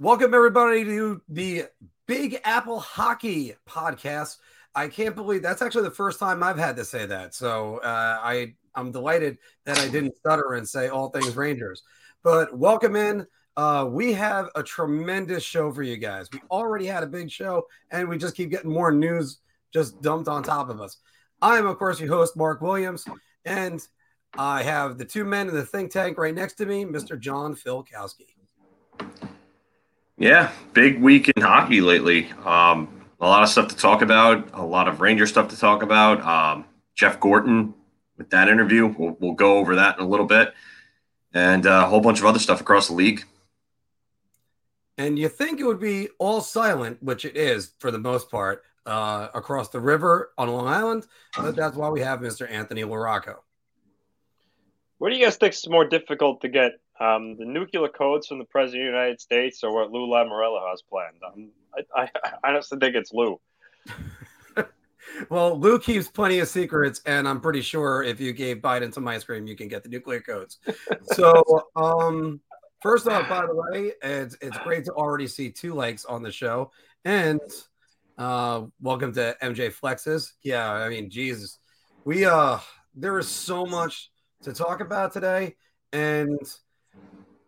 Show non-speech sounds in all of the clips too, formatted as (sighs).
Welcome, everybody, to the Big Apple Hockey Podcast. I can't believe that's actually the first time I've had to say that. So uh, I, I'm delighted that I didn't stutter and say all things Rangers. But welcome in. Uh, we have a tremendous show for you guys. We already had a big show, and we just keep getting more news just dumped on top of us. I am, of course, your host, Mark Williams, and I have the two men in the think tank right next to me, Mr. John Filkowski. Yeah, big week in hockey lately. Um, a lot of stuff to talk about, a lot of Ranger stuff to talk about. Um, Jeff Gorton with that interview, we'll, we'll, go over that in a little bit, and uh, a whole bunch of other stuff across the league. And you think it would be all silent, which it is for the most part, uh, across the river on Long Island, but that's why we have Mr. Anthony LaRocco. What do you guys think is more difficult to get um, the nuclear codes from the president of the United States are what Lou Lamoriello has planned. Um, I, I, (laughs) I honestly think it's Lou. (laughs) well, Lou keeps plenty of secrets, and I'm pretty sure if you gave Biden some ice cream, you can get the nuclear codes. So, (laughs) um, first off, by the way, it's it's great to already see two likes on the show, and uh, welcome to MJ Flexes. Yeah, I mean, Jesus, we uh, there is so much to talk about today, and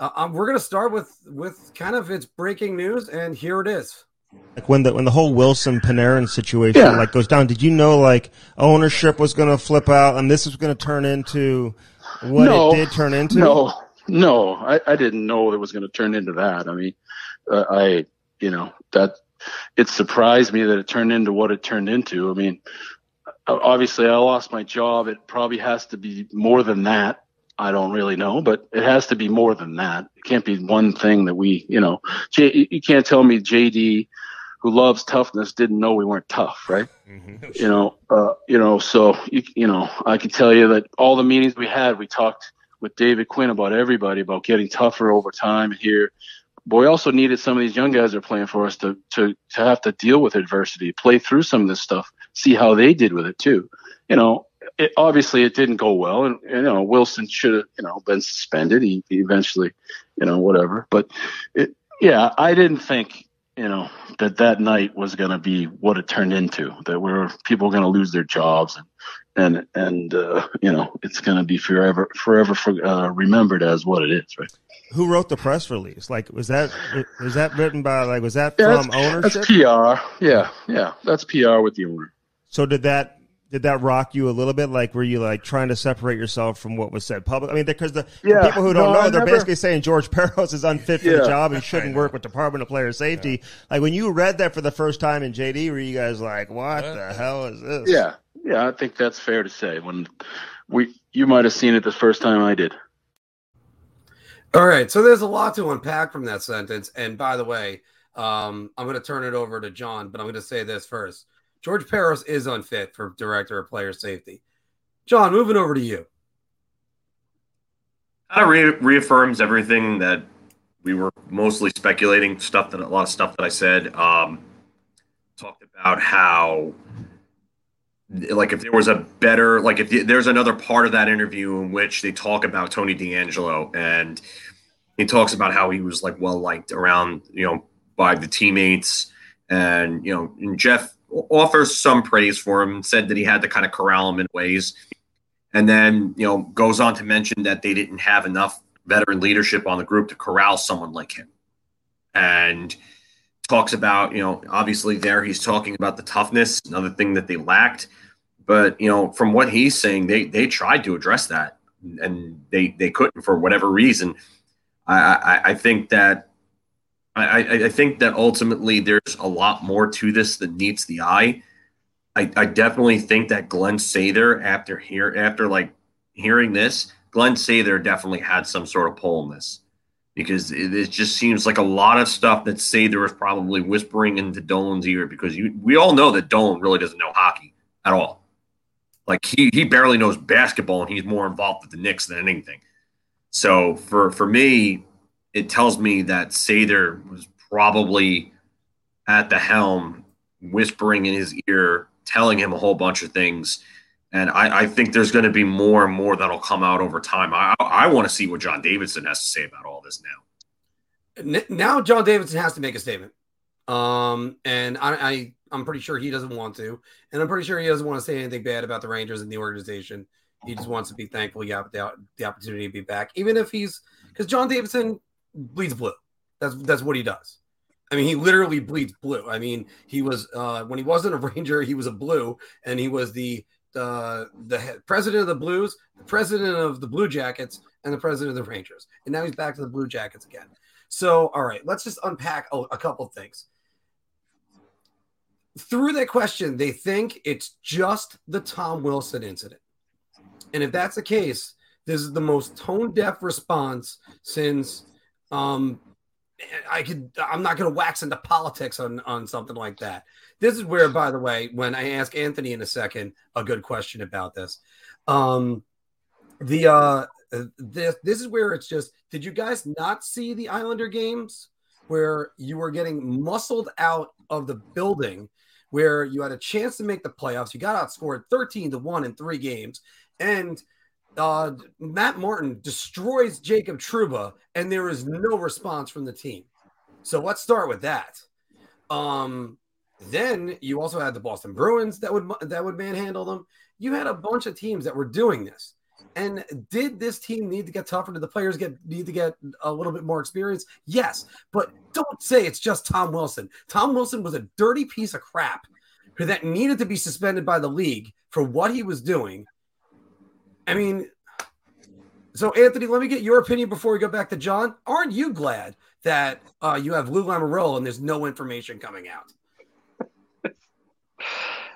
uh, um, we're going to start with with kind of its breaking news, and here it is. Like when the when the whole Wilson Panarin situation yeah. like goes down, did you know like ownership was going to flip out and this was going to turn into what no, it did turn into? No, no, I, I didn't know it was going to turn into that. I mean, uh, I you know that it surprised me that it turned into what it turned into. I mean, obviously I lost my job. It probably has to be more than that. I don't really know, but it has to be more than that. It can't be one thing that we, you know, J, you can't tell me JD, who loves toughness, didn't know we weren't tough, right? Mm-hmm. You know, uh, you know, so you, you know, I can tell you that all the meetings we had, we talked with David Quinn about everybody about getting tougher over time here. But we also needed some of these young guys that are playing for us to to to have to deal with adversity, play through some of this stuff, see how they did with it too. You know, it, obviously it didn't go well, and you know Wilson should have you know been suspended. He, he eventually, you know, whatever. But it, yeah, I didn't think you know that that night was going to be what it turned into. That were people are going to lose their jobs and and and uh, you know it's going to be forever forever for, uh, remembered as what it is, right? Who wrote the press release? Like, was that was that written by like was that yeah, from that's, ownership? That's PR. Yeah, yeah, that's PR with the owner. So did that did that rock you a little bit? Like, were you like trying to separate yourself from what was said public? I mean, because the yeah, people who don't no, know, they're never, basically saying George (laughs) Parros is unfit for yeah, the job and shouldn't work with Department of Player Safety. Yeah. Like when you read that for the first time in JD, were you guys like, "What, what? the hell is this?" Yeah, yeah, I think that's fair to say. When we, you might have seen it the first time I did. All right, so there's a lot to unpack from that sentence. And by the way, um, I'm going to turn it over to John, but I'm going to say this first. George Parros is unfit for director of player safety. John, moving over to you. Kind of re- reaffirms everything that we were mostly speculating. Stuff that a lot of stuff that I said. Um, talked about how, like, if there was a better, like, if there's another part of that interview in which they talk about Tony DeAngelo and he talks about how he was like well liked around, you know, by the teammates and you know, and Jeff offers some praise for him, said that he had to kind of corral him in ways, and then you know goes on to mention that they didn't have enough veteran leadership on the group to corral someone like him, and talks about you know obviously there he's talking about the toughness, another thing that they lacked, but you know from what he's saying they they tried to address that. And they they couldn't for whatever reason. I, I, I think that I, I, think that ultimately there's a lot more to this than meets the eye. I, I definitely think that Glenn Sather, after hear after like hearing this, Glenn Sather definitely had some sort of pull in this because it, it, just seems like a lot of stuff that Sather was probably whispering into Dolan's ear because you, we all know that Dolan really doesn't know hockey at all. Like he he barely knows basketball and he's more involved with the Knicks than anything. So for for me, it tells me that Sather was probably at the helm, whispering in his ear, telling him a whole bunch of things. And I, I think there's going to be more and more that'll come out over time. I, I want to see what John Davidson has to say about all this now. now John Davidson has to make a statement. Um, and I, I I'm pretty sure he doesn't want to, and I'm pretty sure he doesn't want to say anything bad about the Rangers and the organization. He just wants to be thankful he got the, the opportunity to be back, even if he's because John Davidson bleeds blue. That's that's what he does. I mean, he literally bleeds blue. I mean, he was uh, when he wasn't a Ranger, he was a blue, and he was the uh, the president of the Blues, the president of the Blue Jackets, and the president of the Rangers. And now he's back to the Blue Jackets again. So, all right, let's just unpack a, a couple things. Through that question, they think it's just the Tom Wilson incident. And if that's the case, this is the most tone deaf response since um, I could I'm not gonna wax into politics on on something like that. This is where, by the way, when I ask Anthony in a second a good question about this. Um the uh this this is where it's just did you guys not see the Islander games where you were getting muscled out of the building where you had a chance to make the playoffs. You got outscored 13 to 1 in three games. And uh, Matt Martin destroys Jacob Trouba, and there is no response from the team. So let's start with that. Um, then you also had the Boston Bruins that would that would manhandle them. You had a bunch of teams that were doing this. And did this team need to get tougher? Did the players get need to get a little bit more experience? Yes, but don't say it's just Tom Wilson. Tom Wilson was a dirty piece of crap that needed to be suspended by the league for what he was doing I mean, so Anthony, let me get your opinion before we go back to John. Aren't you glad that uh, you have Lou Lamoriello and there's no information coming out?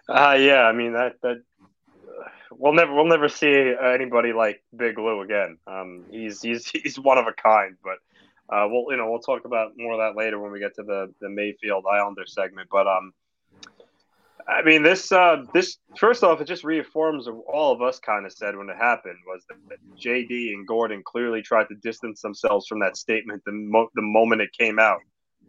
Uh, yeah, I mean that that we'll never we'll never see anybody like Big Lou again. Um, he's he's he's one of a kind, but uh, we'll you know we'll talk about more of that later when we get to the the Mayfield Islander segment. But um, I mean, this uh, this first off, it just reaffirms all of us kind of said when it happened was that JD and Gorton clearly tried to distance themselves from that statement the mo- the moment it came out.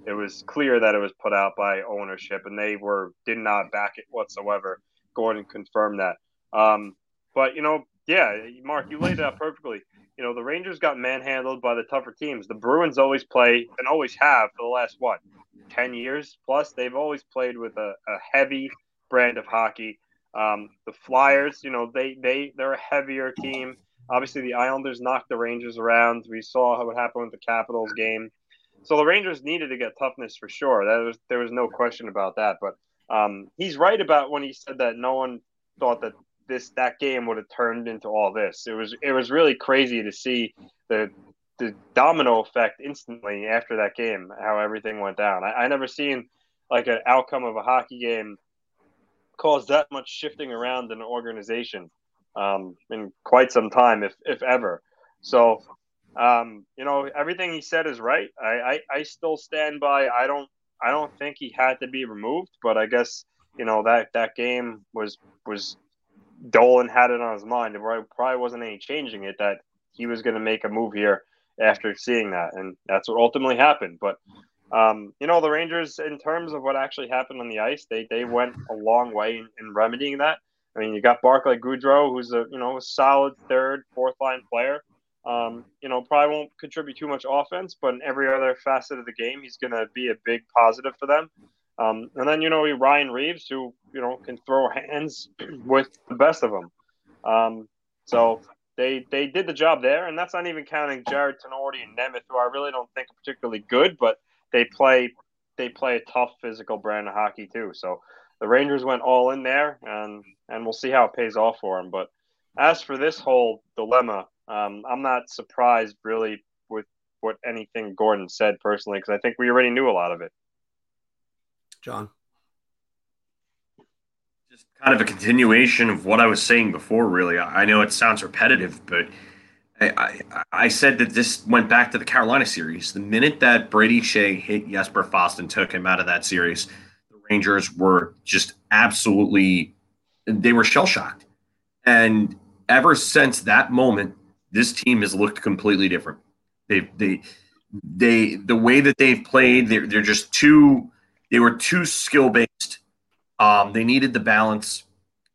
It was clear that it was put out by ownership, and they were did not back it whatsoever. Gorton confirmed that. Um, but you know, yeah, Mark, you laid it out perfectly. You know, the Rangers got manhandled by the tougher teams. The Bruins always play and always have for the last what 10 years plus they've always played with a, a heavy brand of hockey. Um, the Flyers, you know, they they they're a heavier team. Obviously, the Islanders knocked the Rangers around. We saw what happened with the Capitals game. So the Rangers needed to get toughness for sure. That was there was no question about that. But um, he's right about when he said that no one thought that this that game would have turned into all this. It was it was really crazy to see the the domino effect instantly after that game, how everything went down. I, I never seen like an outcome of a hockey game caused that much shifting around in an organization um, in quite some time, if if ever. So, um, you know, everything he said is right. I, I, I still stand by. I don't I don't think he had to be removed, but I guess you know that that game was was Dolan had it on his mind. There probably wasn't any changing it that he was going to make a move here after seeing that, and that's what ultimately happened. But um, you know, the Rangers, in terms of what actually happened on the ice, they they went a long way in, in remedying that. I mean, you got Barclay Goodrow, who's a you know a solid third, fourth line player. Um, you know, probably won't contribute too much offense, but in every other facet of the game, he's going to be a big positive for them. Um, and then you know Ryan Reaves, who you know can throw hands (clears throat) with the best of them. Um, so they they did the job there, and that's not even counting Jarred Tinordi and Nemeth, who I really don't think are particularly good, but they play they play a tough physical brand of hockey too. So the Rangers went all in there, and and we'll see how it pays off for them. But as for this whole dilemma, um, I'm not surprised really with what anything Gorton said personally because I think we already knew a lot of it. John. Just kind of a continuation of what I was saying before, really. I know it sounds repetitive, but I, I, said that this went back to the Carolina series. The minute that Brady Skjei hit Jesper Fast and took him out of that series, the Rangers were just absolutely they were shell shocked. And ever since that moment, this team has looked completely different. They they they the way that they've played, they're they're just too they were too skill based. Um, they needed the balance.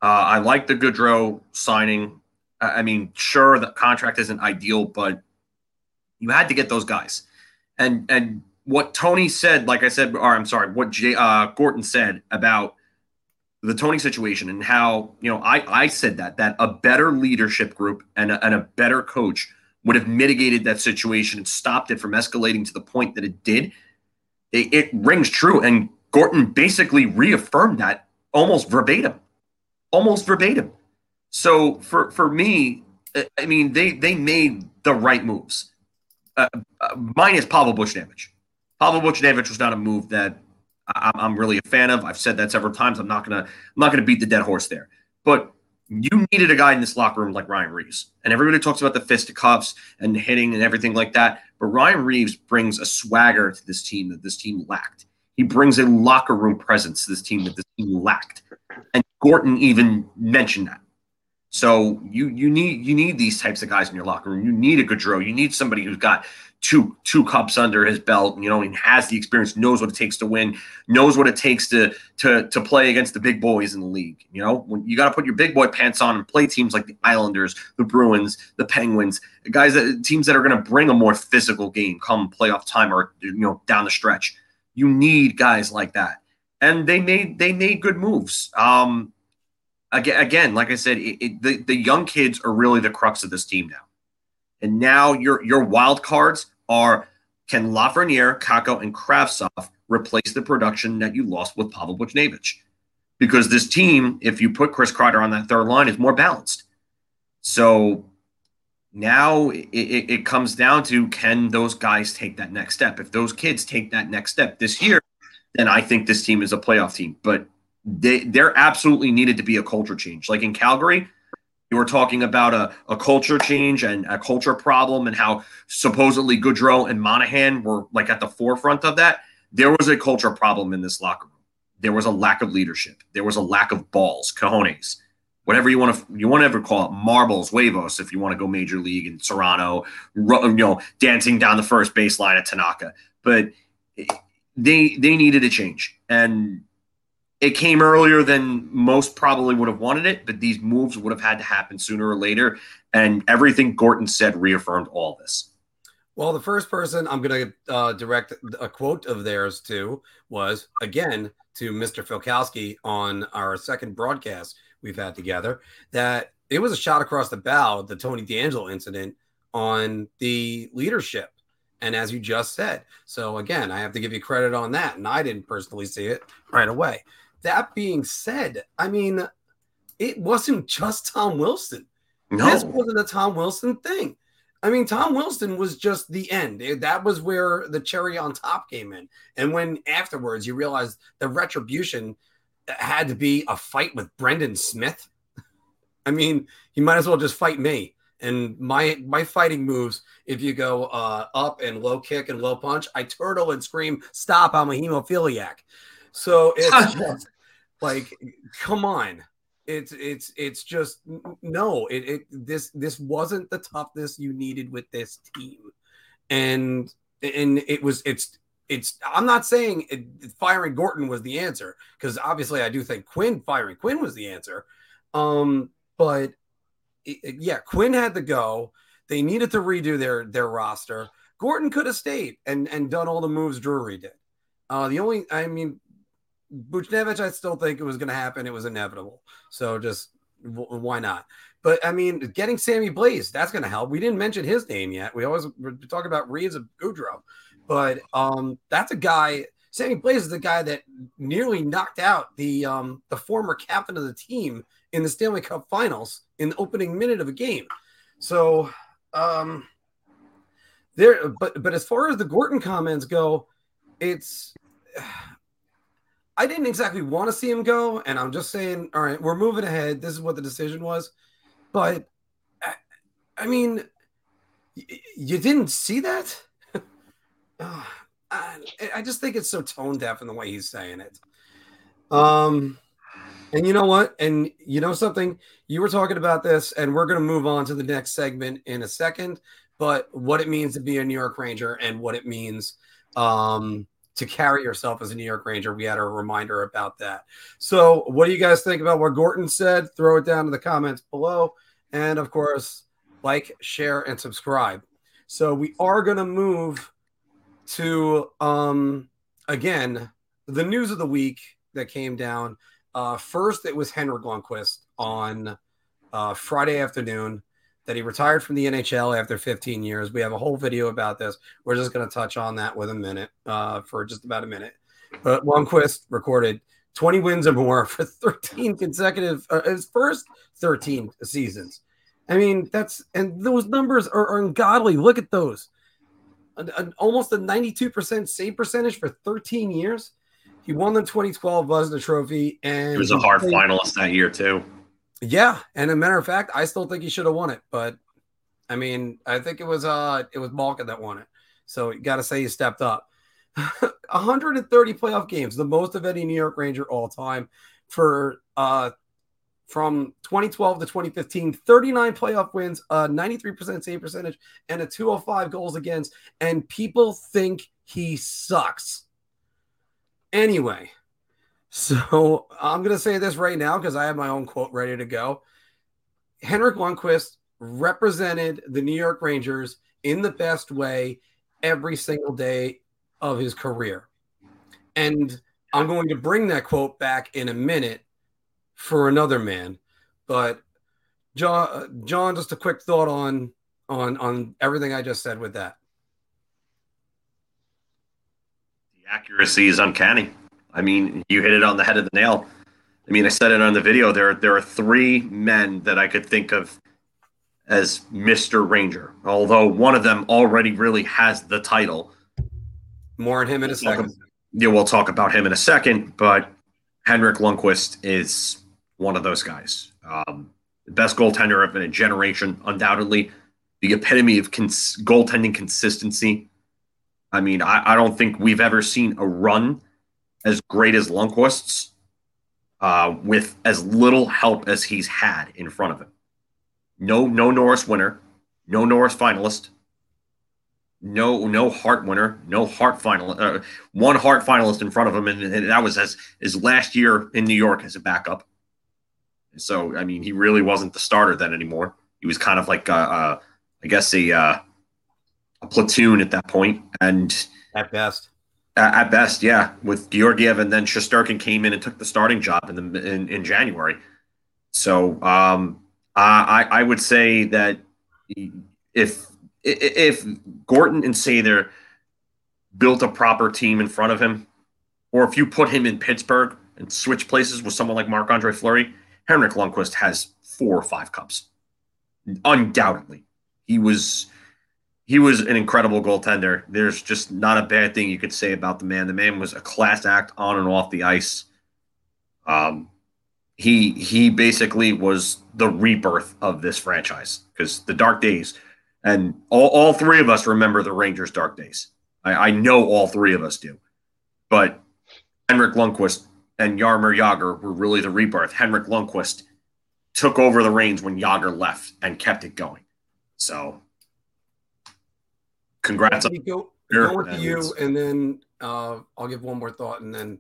Uh, I like the Goodrow signing. I mean, sure, the contract isn't ideal, but you had to get those guys. And and what Tony said, like I said, or I'm sorry, what Jay, uh, Gorton said about the Tony situation and how you know I I said that that a better leadership group and a, and a better coach would have mitigated that situation and stopped it from escalating to the point that it did. It, it rings true, and Gorton basically reaffirmed that almost verbatim, almost verbatim. So for for me, I mean they they made the right moves, uh, uh, minus Pavel Buchnevich. Pavel Buchnevich was not a move that I'm really a fan of. I've said that several times. I'm not gonna I'm not gonna beat the dead horse there. But you needed a guy in this locker room like Ryan Reaves. And everybody talks about the fisticuffs and hitting and everything like that. But Ryan Reaves brings a swagger to this team that this team lacked. He brings a locker room presence to this team that this team lacked. And Gorton even mentioned that. So you you need you need these types of guys in your locker room. You need a Goodrow. You need somebody who's got two two cups under his belt, you know, and has the experience, knows what it takes to win, knows what it takes to to to play against the big boys in the league. You know, when you got to put your big boy pants on and play teams like the Islanders, the Bruins, the Penguins, guys that teams that are going to bring a more physical game come playoff time or you know down the stretch. You need guys like that, and they made they made good moves. Um, again, again, like I said, it, it, the the young kids are really the crux of this team now. And now your your wild cards are can Lafreniere, Kakko, and Kravtsov replace the production that you lost with Pavel Buchnevich? Because this team, if you put Chris Kreider on that third line, is more balanced. So now it, it, it comes down to can those guys take that next step? If those kids take that next step this year, then I think this team is a playoff team. But they, there absolutely needed to be a culture change. Like in Calgary, you were talking about a, a culture change and a culture problem and how supposedly Gaudreau and Monahan were like at the forefront of that. There was a culture problem in this locker room. There was a lack of leadership. There was a lack of balls, cojones, whatever you want to you want to ever call it, marbles, huevos, if you want to go major league in Cerrano, you know, dancing down the first baseline at Tanaka. But eh, they they needed a change, and it came earlier than most probably would have wanted it, but these moves would have had to happen sooner or later. And everything Gorton said reaffirmed all this. Well, the first person I'm going to uh, direct a quote of theirs to was again to Mr. Filkowski on our second broadcast we've had together that it was a shot across the bow, the Tony DeAngelo incident on the leadership. And as you just said, so again, I have to give you credit on that. And I didn't personally see it right away. That being said, I mean, it wasn't just Tom Wilson. No. This wasn't a Tom Wilson thing. I mean, Tom Wilson was just the end. That was where the cherry on top came in. And when afterwards you realize the retribution had to be a fight with Brendan Smith, (laughs) I mean, he might as well just fight me. And my my fighting moves, if you go uh, up and low kick and low punch, I turtle and scream, "Stop! I'm a hemophiliac." So it's (laughs) just like, come on. It's it's it's just no. It, it this this wasn't the toughness you needed with this team, and and it was it's it's I'm not saying it, firing Gorton was the answer because obviously I do think Quinn firing Quinn was the answer. Um, but it, yeah, Quinn had to go. They needed to redo their their roster. Gorton could have stayed and and done all the moves Drury did. Uh, the only I mean Buchnevich, I still think it was going to happen. It was inevitable. So just w- why not? But I mean, getting Sammy Blais, that's going to help. We didn't mention his name yet. We always talk about Reaves of Goodrow, but um, that's a guy. Sammy Blais is the guy that nearly knocked out the um, the former captain of the team in the Stanley Cup Finals in the opening minute of a game. So um, there, but but as far as the Gorton comments go, it's I didn't exactly want to see him go, and I'm just saying, all right, we're moving ahead. This is what the decision was, but I, I mean, y- you didn't see that. (laughs) I, I just think it's so tone deaf in the way he's saying it. Um, and you know what? And you know something? You were talking about this, and we're going to move on to the next segment in a second. But what it means to be a New York Ranger and what it means um, to carry yourself as a New York Ranger. We had a reminder about that. So, what do you guys think about what Gorton said? Throw it down in the comments below. And of course, like, share, and subscribe. So, we are going to move to um again the news of the week that came down. Uh, first, it was Henrik Lundqvist on uh, Friday afternoon that he retired from the NHL after 15 years. We have a whole video about this. We're just going to touch on that with a minute uh, for just about a minute. But Lundqvist recorded 20 wins or more for 13 consecutive, uh, his first 13 seasons. I mean, that's and those numbers are, are ungodly. Look at those. An, an, almost a 92% save percentage for 13 years. He won the 2012 Vezina Trophy, and he was a hard played, finalist that year too. Yeah, and a matter of fact, I still think he should have won it, but I mean, I think it was uh it was Malkin that won it. So you got to say he stepped up. (laughs) 130 playoff games, the most of any New York Ranger all time for uh from 2012 to 2015, 39 playoff wins, a 93% save percentage, and a 205 goals against. And people think he sucks. Anyway, so (laughs) I'm going to say this right now because I have my own quote ready to go. Henrik Lundqvist represented the New York Rangers in the best way every single day of his career. And I'm going to bring that quote back in a minute for another man. But John, uh, John, just a quick thought on on on everything I just said with that. The accuracy is uncanny. I mean, you hit it on the head of the nail. I mean, I said it on the video. There, there are three men that I could think of as Mister Ranger. Although one of them already really has the title. More on him in a second. Yeah, we'll talk about him in a second. But Henrik Lundqvist is one of those guys. Um, the best goaltender of a generation, undoubtedly. The epitome of cons- goaltending consistency. I mean, I, I don't think we've ever seen a run as great as Lundqvist's uh, with as little help as he's had in front of him. No, no Norris winner, no Norris finalist, no, no Hart winner, no Hart final, uh, one Hart finalist in front of him, and, and that was as his last year in New York as a backup. So, I mean, he really wasn't the starter then anymore. He was kind of like, I guess, a uh, a platoon at that point, and at best at best, yeah. With Georgiev and then Shesterkin came in and took the starting job in the in, in January. So um, I I would say that if if Gorton and Sather built a proper team in front of him, or if you put him in Pittsburgh and switch places with someone like Marc Andre Fleury, Henrik Lundqvist has four or five cups. Undoubtedly, he was he was an incredible goaltender. There's just not a bad thing you could say about the man. The man was a class act on and off the ice. Um, he he basically was the rebirth of this franchise because the dark days, and all, all three of us remember the Rangers' dark days. I, I know all three of us do, but Henrik Lundqvist and Jaromir Jagr were really the rebirth. Henrik Lundqvist took over the reins when Yager left and kept it going. So congrats. on go, go with you, and then uh, I'll give one more thought, and then.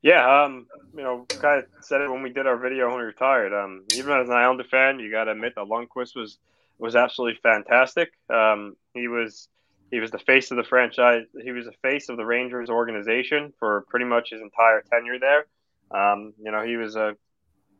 Yeah, um, you know, kind of said it when we did our video when we retired. Um, even as an Islander fan, you got to admit that Lundqvist was was absolutely fantastic. Um, he was he was the face of the franchise. He was the face of the Rangers organization for pretty much his entire tenure there. Um, you know, he was a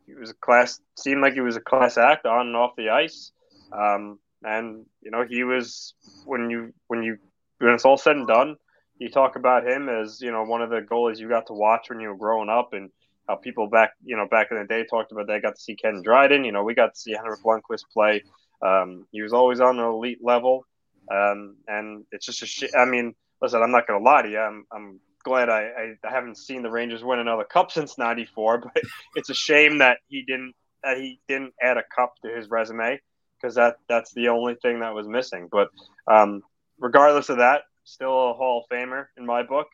he was a class seemed like he was a class act on and off the ice. Um, and you know he was when you when you when it's all said and done, you talk about him as you know one of the goalies you got to watch when you were growing up, and how people back you know back in the day talked about they got to see Ken Dryden. You know we got to see Henrik Lundqvist play. Um, he was always on an elite level, um, and it's just a sh- I mean, listen, I'm not to lie to you. I'm I'm glad I, I, I haven't seen the Rangers win another cup since '94, (laughs) but it's a shame that he didn't that he didn't add a cup to his resume because that that's the only thing that was missing. But um, regardless of that, still a Hall of Famer in my book.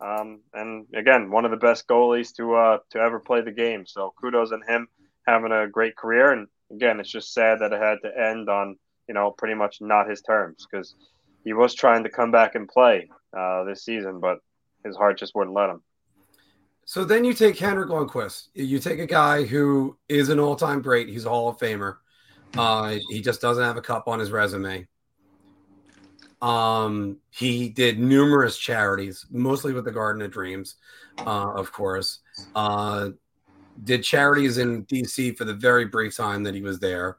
Um, and again, one of the best goalies to uh, to ever play the game. So kudos on him having a great career. And again, it's just sad that it had to end on you know pretty much not his terms because he was trying to come back and play uh, this season, but his heart just wouldn't let him. So then you take Henrik Lundqvist. You take a guy who is an all-time great. He's a Hall of Famer. Uh, he just doesn't have a cup on his resume. Um, he did numerous charities, mostly with the Garden of Dreams, uh, of course. Uh, did charities in DC for the very brief time that he was there.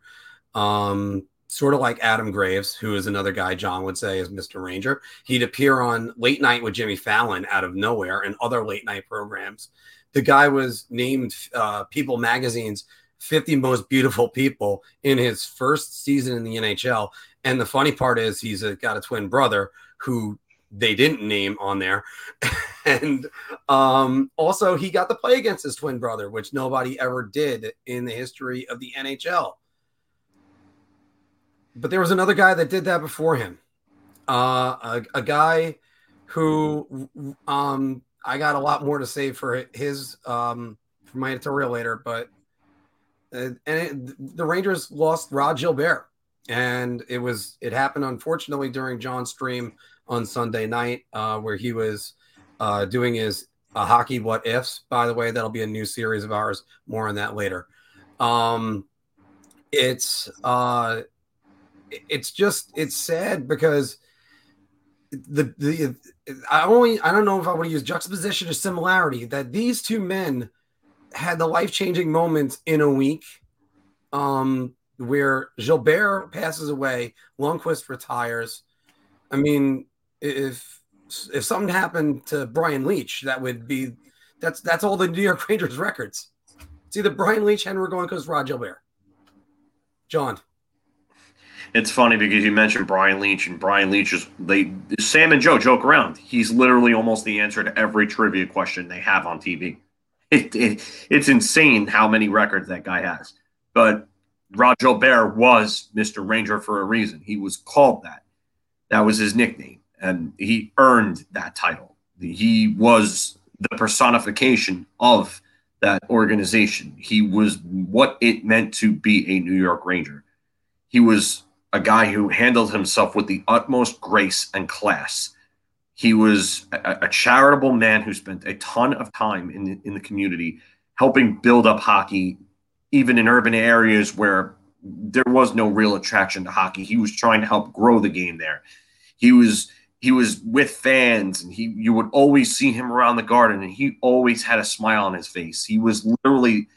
Um, sort of like Adam Graves, who is another guy John would say is Mr. Ranger. He'd appear on Late Night with Jimmy Fallon out of nowhere and other late night programs. The guy was named uh, People Magazine's 50 most beautiful people in his first season in the NHL. And the funny part is he's a, got a twin brother who they didn't name on there. (laughs) and um, also, he got to play against his twin brother, which nobody ever did in the history of the NHL. But there was another guy that did that before him. Uh, a, a guy who um, I got a lot more to say for his um, for my editorial later, but and it, the Rangers lost Rod Gilbert, and it was it happened unfortunately during John's stream on Sunday night, uh, where he was uh, doing his uh, hockey what ifs. By the way, that'll be a new series of ours. More on that later. Um, it's uh, it's just it's sad because the the I only I don't know if I want to use juxtaposition or similarity that these two men had the life changing moments in a week, um, where Gilbert passes away, Lundqvist retires. I mean, if if something happened to Brian Leetch, that would be that's that's all the New York Rangers records. It's either Brian Leetch, Henry Goinko, Rod Gilbert. John. It's funny because you mentioned Brian Leetch, and Brian Leetch is they Sam and Joe joke around. He's literally almost the answer to every trivia question they have on TV. (laughs) It, it, it's insane how many records that guy has. But Rod Gilbert was Mr. Ranger for a reason. He was called that. That was his nickname and he earned that title. He was the personification of that organization. He was what it meant to be a New York Ranger. He was a guy who handled himself with the utmost grace and class. He was a, a charitable man who spent a ton of time in the, in the community helping build up hockey, even in urban areas where there was no real attraction to hockey. He was trying to help grow the game there. He was he was with fans and he you would always see him around the garden and he always had a smile on his face he was literally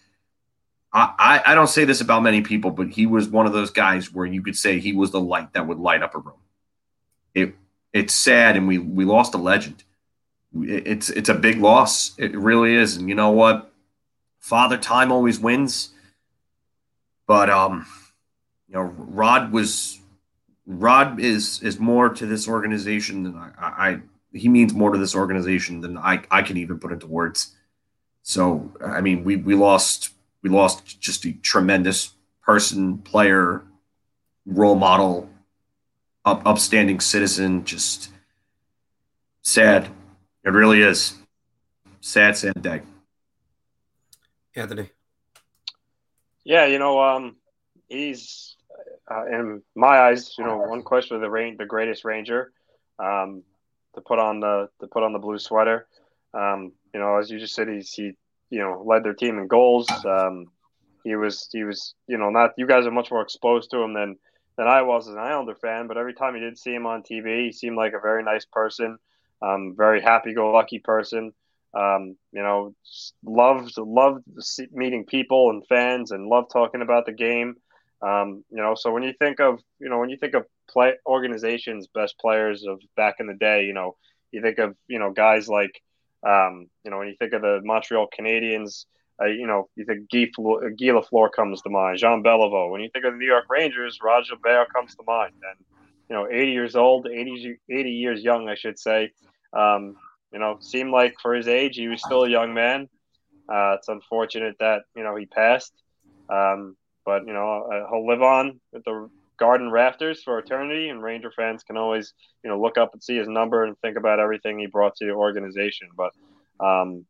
I, I don't say this about many people but he was one of those guys where you could say he was the light that would light up a room it's sad and we we lost a legend. It's it's a big loss. It really is and you know what? Father time always wins. But um you know rod was Rod is is more to this organization than I, I, he means more to this organization than I I can even put into words. So I mean we we lost we lost just a tremendous person, player, role model, up, upstanding citizen. Just sad. It really is sad, sad day. Anthony. Yeah, you know, um, he's uh, in my eyes, you know, one question for the rain, the greatest Ranger, um, to put on the to put on the blue sweater. Um, you know, as you just said, he's he you know led their team in goals. Um, he was he was you know not you guys are much more exposed to him than than I was as an Islander fan. But every time you did see him on TV, he seemed like a very nice person, um, very happy-go-lucky person. Um, you know, loved loved meeting people and fans, and loved talking about the game. Um, you know, so when you think of you know when you think of play organizations, best players of back in the day, you know, you think of you know guys like um, you know when you think of the Montreal Canadiens, uh, you know, you think Guy, Guy Lafleur comes to mind, Jean Beliveau. When you think of the New York Rangers, Roger Bear comes to mind, and you know, 80 years old, 80, 80 years young, I should say. Um, you know, seemed like for his age, he was still a young man. Uh, it's unfortunate that you know he passed. Um, but you know, uh, he'll live on at the Garden rafters for eternity, and Ranger fans can always you know look up and see his number and think about everything he brought to the organization. But um,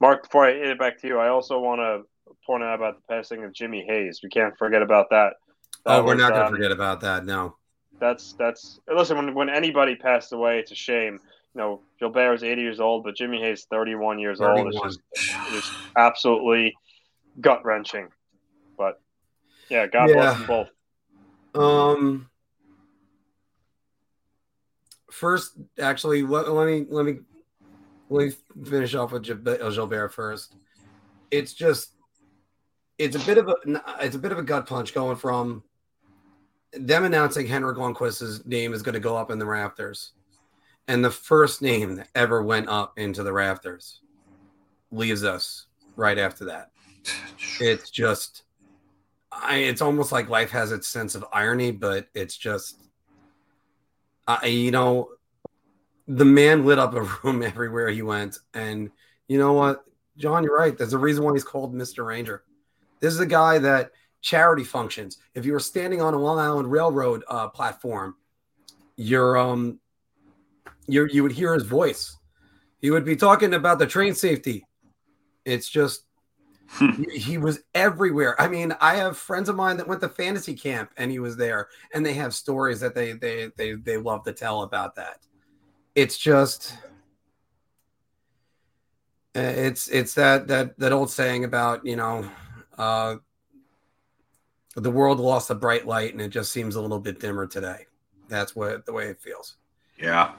Mark, before I hit it back to you, I also want to point out about the passing of Jimmy Hayes. We can't forget about that. that oh, we're was, not going to um, forget about that. No. That's that's listen. When when anybody passed away, it's a shame. You know, Gilbert is 80 years old, but Jimmy Hayes 31 years 31. old. It's just, it's absolutely gut wrenching. But yeah, God yeah. bless them both. Um, first, actually, let, let me let me me finish off with uh, Gilbert first. It's just it's a bit of a it's a bit of a gut punch going from them announcing Henrik Lundqvist's name is going to go up in the rafters, and the first name that ever went up into the rafters leaves us right after that. It's just, I, it's almost like life has its sense of irony, but it's just, I, you know, the man lit up a (laughs) room everywhere he went, and you know what, John, you're right. There's a reason why he's called Mister Ranger. This is a guy that charity functions. If you were standing on a Long Island Railroad uh, platform, you're um, you you would hear his voice. He would be talking about the train safety. It's just he, he was everywhere. I mean, I have friends of mine that went to fantasy camp and he was there, and they have stories that they they they they love to tell about that. It's just uh, it's it's that that that old saying about you know uh, the world lost a bright light and it just seems a little bit dimmer today. That's what the way it feels. Yeah.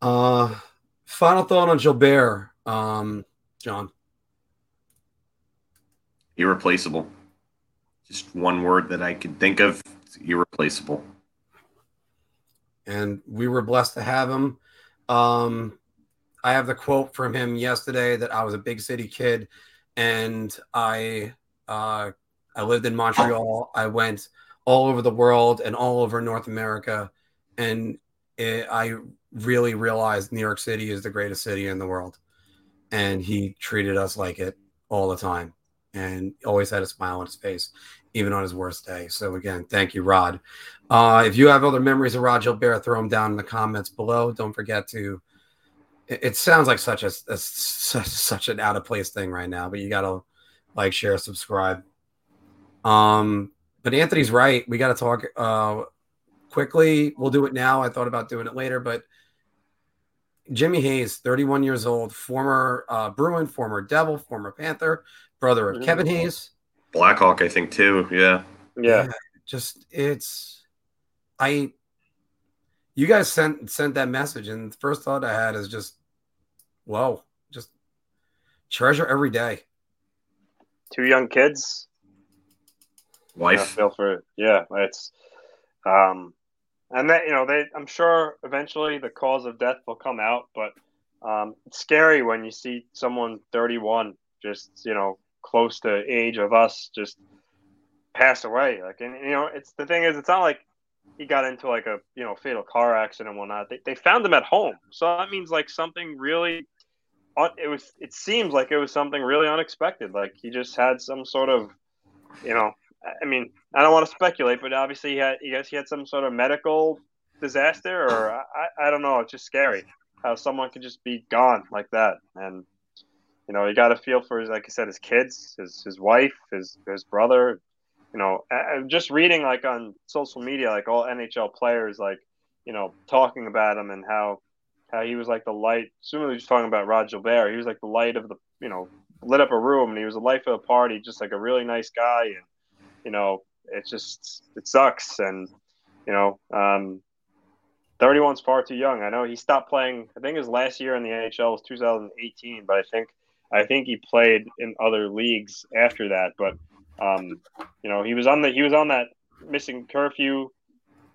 Uh, final thought on Gilbert, um, John. Irreplaceable. Just one word that I could think of. irreplaceable. And we were blessed to have him. Um, I have the quote from him yesterday that I was a big city kid and I uh, I lived in Montreal. I went all over the world and all over North America, and it, I really realized New York City is the greatest city in the world. And he treated us like it all the time, and always had a smile on his face, even on his worst day. So again, thank you, Rod. Uh, if you have other memories of Rod Gilbert, throw them down in the comments below. Don't forget to. It, it sounds like such a, a such, such an out of place thing right now, but you gotta like, share, subscribe. Um, but Anthony's right. We got to talk uh, quickly. We'll do it now. I thought about doing it later, but Jimmy Hayes, 31 years old, former uh, Bruin, former Devil, former Panther, brother of Kevin Hayes. Blackhawk, I think, too. Yeah. Yeah. yeah just, it's, I, you guys sent sent that message, and the first thought I had is just, whoa, just treasure every day. Two young kids, wife. feel for. Yeah, it's um, and that you know they. I'm sure eventually the cause of death will come out, but um, it's scary when you see someone 31, just you know, close to age of us, just passed away. Like, and you know, it's the thing is, it's not like he got into like a you know fatal car accident and whatnot. They, they found him at home, so that means like something really. It was. It seems like it was something really unexpected. Like he just had some sort of, you know, I mean, I don't want to speculate, but obviously he had, he guess he had some sort of medical disaster, or I, I don't know. It's just scary how someone could just be gone like that, and you know, you got to feel for his, like I said, his kids, his his wife, his his brother. You know, and just reading like on social media, like all NHL players, like you know, talking about him and how how he was like the light. He was talking about Rod Gilbert, he was like the light of the you know lit up a room and he was the life of the party, just like a really nice guy and you know, it just it sucks. And you know, um, 31's far too young. I know he stopped playing. I think his last year in the NHL was 2018, but I think I think he played in other leagues after that. But um, you know, he was on the he was on that missing curfew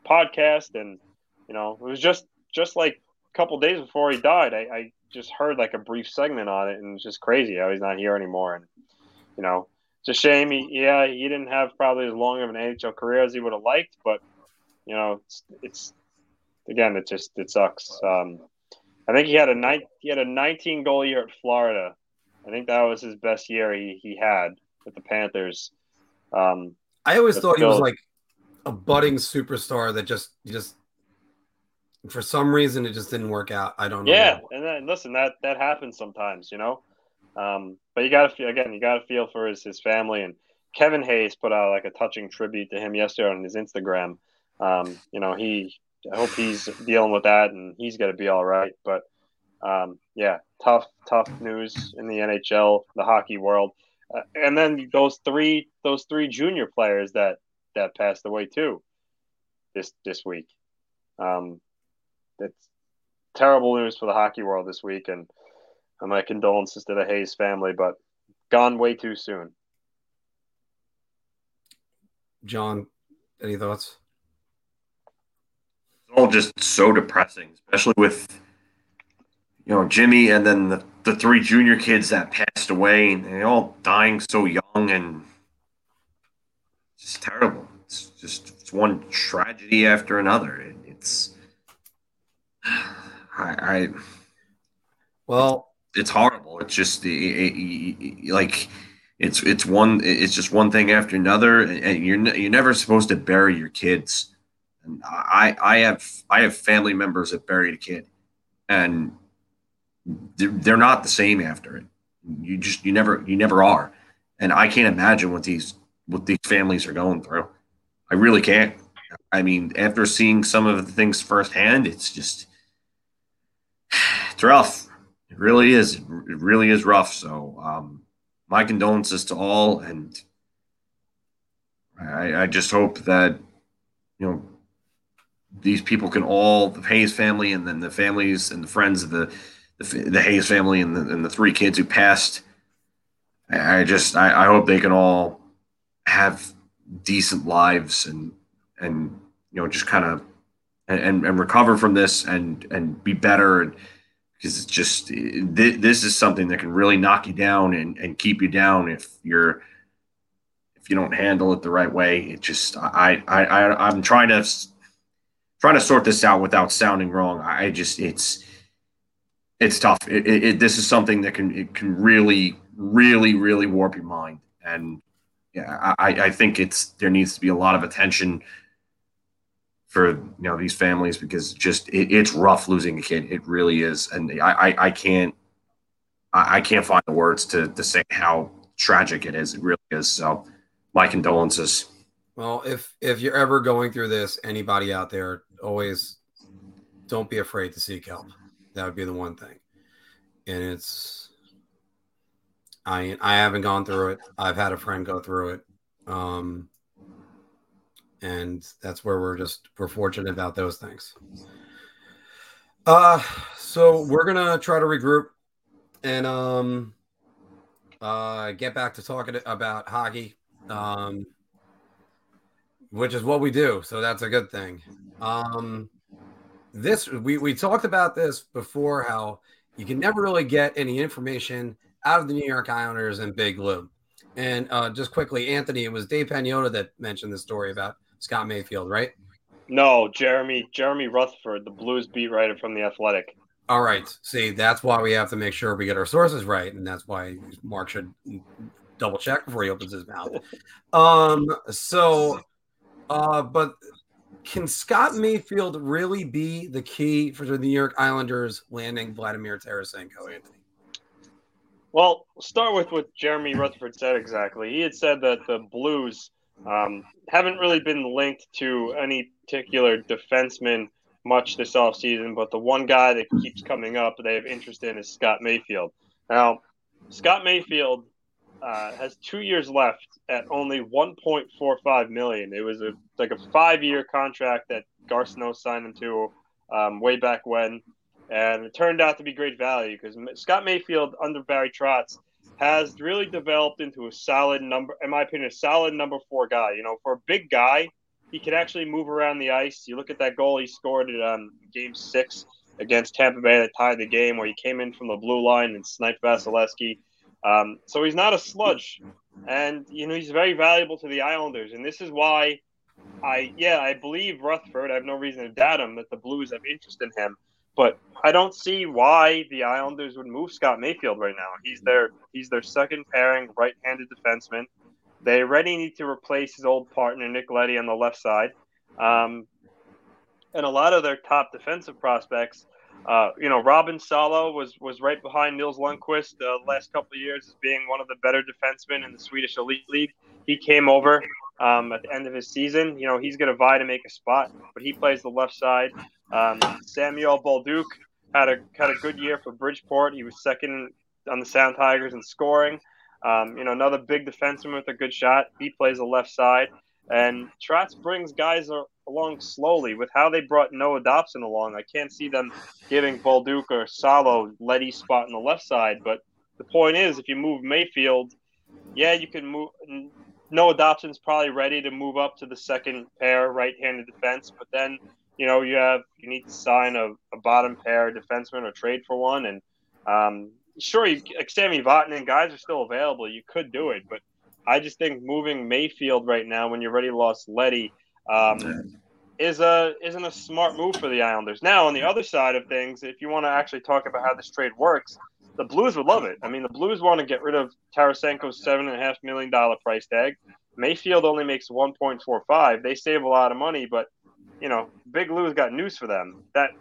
podcast, and you know, it was just just like a couple days before he died. I, I just heard like a brief segment on it, and it's just crazy how he's not here anymore. And you know, it's a shame. He, yeah, he didn't have probably as long of an NHL career as he would have liked, but you know, it's, it's again, it just it sucks. Um, I think he had a he had a 19 goal year at Florida. I think that was his best year he, he had with the Panthers. Um, I always thought still, he was like a budding superstar that just just for some reason it just didn't work out. I don't know. Yeah, and then listen, that that happens sometimes, you know. Um, but you got to feel again. You got to feel for his his family. And Kevin Hayes put out like a touching tribute to him yesterday on his Instagram. Um, you know, he I hope he's dealing with that and he's going to be all right. But um, yeah, tough, tough news in the NHL, the hockey world, uh, and then those three those three junior players that that passed away too this this week. Um, it's terrible news for the hockey world this week, and and my condolences to the Hayes family, but gone way too soon. John, any thoughts? It's all just so depressing, especially with you know Jimmy and then the, the three junior kids that passed away, and they're all dying so young, and it's just terrible. It's just it's one tragedy after another. It, it's (sighs) I, I well, it's horrible. It's just it, it, like it's it's one it's just one thing after another, and you're you're never supposed to bury your kids. And I I have I have family members that buried a kid, and they're, not the same after it. You just you never you never are, and I can't imagine what these what these families are going through. I really can't. I mean, after seeing some of the things firsthand, it's just it's rough. It really is. It really is rough. So, um, my condolences to all, and I, I just hope that you know these people can all the Hayes family, and then the families and the friends of the the, Hayes family, and the, and the three kids who passed. I, just I, I hope they can all have decent lives and and you know just kind of and, and recover from this and and be better and because it's just this is something that can really knock you down and, and keep you down if you're if you don't handle it the right way. It just I I, I I'm trying to trying to sort this out without sounding wrong. I just it's it's tough. It, it, it, this is something that can it can really really really warp your mind and yeah I I think it's there needs to be a lot of attention for you know these families because just it, it's rough losing a kid. It really is, and I I, I can't I, I, can't find the words to to say how tragic it is. It really is. So my condolences. Well, if if you're ever going through this, anybody out there, always don't be afraid to seek help. That would be the one thing. And it's I I haven't gone through it. I've had a friend go through it. Um, and that's where we're just we're fortunate about those things. Uh, so we're gonna try to regroup and um uh get back to talking about hockey, um, which is what we do. So that's a good thing. Um, this we we talked about this before how you can never really get any information out of the New York Islanders and Big Lou. And uh, just quickly, Anthony, it was Dave Pagnotta that mentioned the story about Scott Mayfield, right? No, Jeremy Jeremy Rutherford, the Blues beat writer from the Athletic. All right. See, that's why we have to make sure we get our sources right, and that's why Mark should double check before he opens his mouth. (laughs) Um. So, uh, but can Scott Mayfield really be the key for the New York Islanders landing Vladimir Tarasenko, Anthony? Well, start with what Jeremy Rutherford said exactly. He had said that the Blues um, haven't really been linked to any particular defenseman much this offseason, but the one guy that keeps coming up that they have interest in is Scott Mayfield. Now, Scott Mayfield uh, has two years left at only 1.45 million. It was a like a five-year contract that Garth Snow signed him to um, way back when, and it turned out to be great value because Scott Mayfield under Barry Trotz has really developed into a solid number, in my opinion, a solid number four guy. You know, for a big guy, he can actually move around the ice. You look at that goal he scored at um, game six against Tampa Bay that tied the game, where he came in from the blue line and sniped Vasilevskiy. Um, so he's not a sludge, and you know he's very valuable to the Islanders, and this is why I yeah I believe Rutherford. I have no reason to doubt him that the Blues have interest in him. But I don't see why the Islanders would move Scott Mayfield right now. He's their he's their second pairing right-handed defenseman. They already need to replace his old partner Nick Leddy on the left side, um, and a lot of their top defensive prospects. Uh, you know, Robin Salo was was right behind Nils Lundkvist the last couple of years as being one of the better defensemen in the Swedish Elite League. He came over um, at the end of his season. You know, he's going to vie to make a spot, but he plays the left side. Um, Samuel Bolduc had a had a good year for Bridgeport. He was second on the Sound Tigers in scoring. Um, you know, another big defenseman with a good shot. He plays the left side, and Trotz brings guys along slowly with how they brought Noah Dobson along. I can't see them giving Bolduc or Salo Leddy spot on the left side. But the point is, if you move Mayfield, yeah, you can move. Noah Dobson's probably ready to move up to the second pair right-handed defense, but then you know you have you need to sign a, a bottom pair defenseman or trade for one, and um, sure, you, like Sami Vatanen guys are still available. You could do it, but I just think moving Mayfield right now when you already lost Leddy um, is a isn't a smart move for the Islanders. Now, on the other side of things, if you want to actually talk about how this trade works, the Blues would love it. I mean, the Blues want to get rid of Tarasenko's seven and a half million dollar price tag. Mayfield only makes one point four five. They save a lot of money, but you know, Big Lou's got news for them. That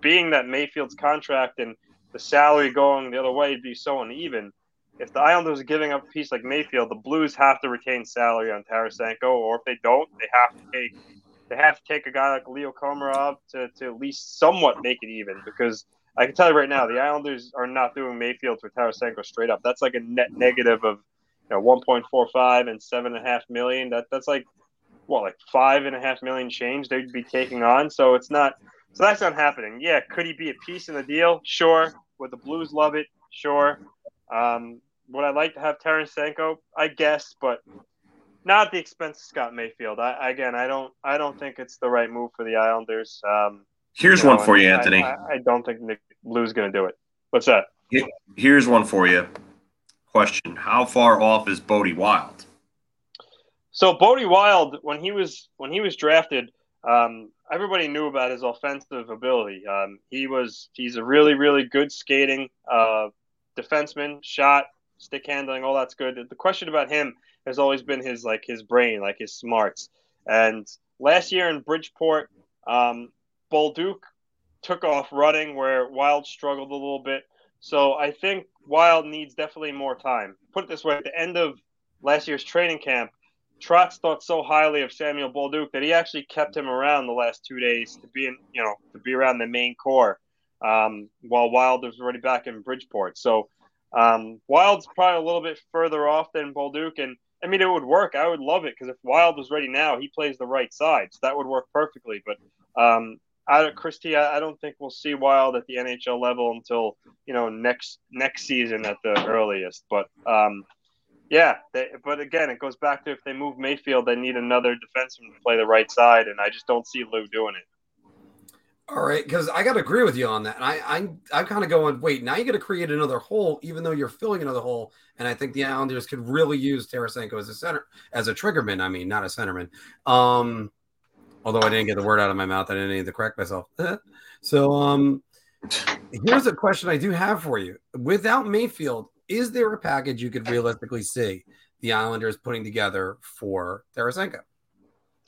being that Mayfield's contract and the salary going the other way would be so uneven if the Islanders are giving up a piece like Mayfield, the Blues have to retain salary on Tarasenko, or if they don't, they have to take they have to take a guy like Leo Komarov to, to at least somewhat make it even. Because I can tell you right now, the Islanders are not doing Mayfield for Tarasenko straight up. That's like a net negative of you know 1.45 and seven and a half million. That that's like what like five and a half million change they'd be taking on. So it's not so that's not happening. Yeah, could he be a piece in the deal? Sure. Would the Blues love it? Sure. Um, would I like to have Tarasenko? I guess, but not at the expense of Scott Mayfield. I again, I don't, I don't think it's the right move for the Islanders. Um, Here's you know, one for you, Anthony. I, I, don't think Nick Lou's going to do it. What's that? Here's one for you. Question: How far off is Bode Wilde? So Bode Wilde, when he was when he was drafted, um, everybody knew about his offensive ability. Um, he was he's a really really good skating uh, defenseman. Shot stick handling, all that's good. The question about him has always been his like his brain, like his smarts. And last year in Bridgeport, um, took off running where Wilde struggled a little bit. So I think Wilde needs definitely more time. Put it this way: at the end of last year's training camp, Trotz thought so highly of Samuel Bolduc that he actually kept him around the last two days to be in, you know, to be around the main core, um, while Wilde was already back in Bridgeport. So um, Wilde's probably a little bit further off than Bolduc, and I mean it would work. I would love it because if Wilde was ready now, he plays the right side, so that would work perfectly. But um, of Christie, I, I don't think we'll see Wilde at the NHL level until you know next next season at the earliest. But um, yeah, they, but again, it goes back to if they move Mayfield, they need another defenseman to play the right side, and I just don't see Lou doing it. All right, because I got to agree with you on that. And I, I, I'm kind of going, wait, now you got to create another hole, even though you're filling another hole. And I think the Islanders could really use Tarasenko as a center, as a triggerman. I mean, not a centerman. Um, although I didn't get the word out of my mouth, I didn't need to correct myself. (laughs) so, um, here's a question I do have for you: Without Mayfield, is there a package you could realistically see the Islanders putting together for Tarasenko?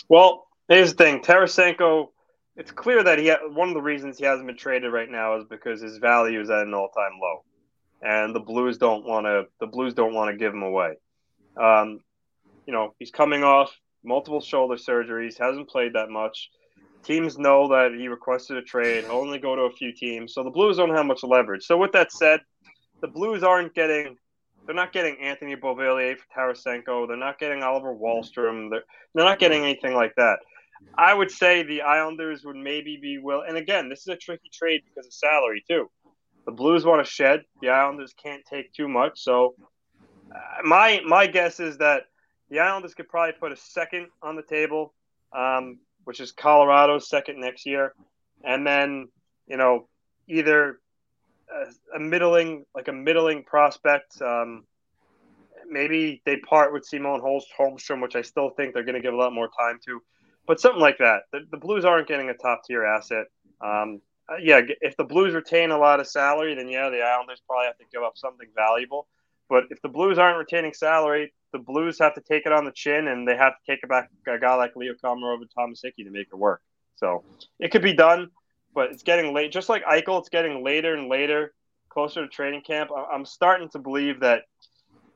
Well, here's the thing: Tarasenko it's clear that he ha- one of the reasons he hasn't been traded right now is because his value is at an all-time low, and the Blues don't want to. The Blues don't want to give him away. Um, you know, he's coming off multiple shoulder surgeries, hasn't played that much. Teams know that he requested a trade. Only go to a few teams, so the Blues don't have much leverage. So with that said, the Blues aren't getting. They're not getting Anthony Beauvillier for Tarasenko. They're not getting Oliver Wahlstrom. They're, they're not getting anything like that. I would say the Islanders would maybe be will. And again, this is a tricky trade because of salary too. The Blues want to shed. The Islanders can't take too much. So uh, my my guess is that the Islanders could probably put a second on the table, um, which is Colorado's second next year, and then you know either a, a middling like a middling prospect. Um, maybe they part with Simon Holmstrom, which I still think they're going to give a lot more time to but something like that. The, the Blues aren't getting a top tier asset. Um, uh, yeah, if the Blues retain a lot of salary, then yeah, the Islanders probably have to give up something valuable. But if the Blues aren't retaining salary, the Blues have to take it on the chin, and they have to take it back a guy like Leo Komarov and Thomas Hickey to make it work. So it could be done, but it's getting late. Just like Eichel, it's getting later and later, closer to training camp. I'm starting to believe that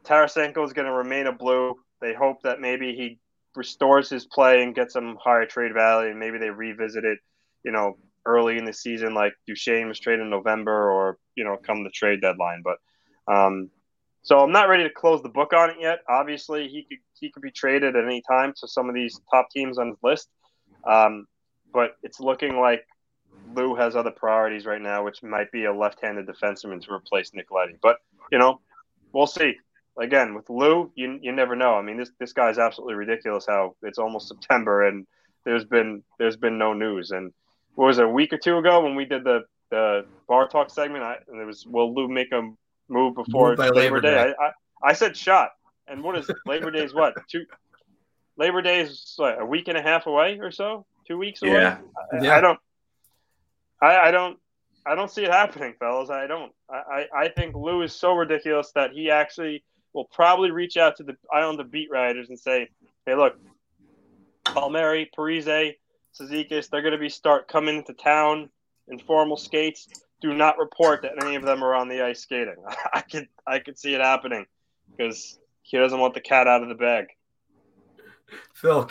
Tarasenko is going to remain a Blue. They hope that maybe he restores his play and gets some higher trade value, and maybe they revisit it, you know, early in the season, like Duchene was traded in November, or you know, come the trade deadline. But um, so I'm not ready to close the book on it yet. Obviously, he could he could be traded at any time to some of these top teams on his list. Um, but it's looking like Lou has other priorities right now, which might be a left-handed defenseman to replace Nick Leddy. But you know, we'll see. Again, with Lou, you you never know. I mean, this this guy's absolutely ridiculous. How it's almost mm-hmm. September and there's been there's been no news. And what was it, a week or two ago when we did the the bar talk segment? I, and it was will Lou make a move before Labor, Labor, Day? Day. I, I, I said shot. And what is Labor Day? Is what (laughs) two? Labor Day is what, a week and a half away or so, two weeks away. Yeah, I, yeah. I don't. I, I don't. I don't see it happening, fellas. I don't. I, I think Lou is so ridiculous that he actually will probably reach out to the Islander beat Riders and say, "Hey, look, Palmieri, Parise, Cizikas, they're going to be start coming into town in formal skates. Do not report that any of them are on the ice skating. (laughs) I could I could see it happening because he doesn't want the cat out of the bag. Phil,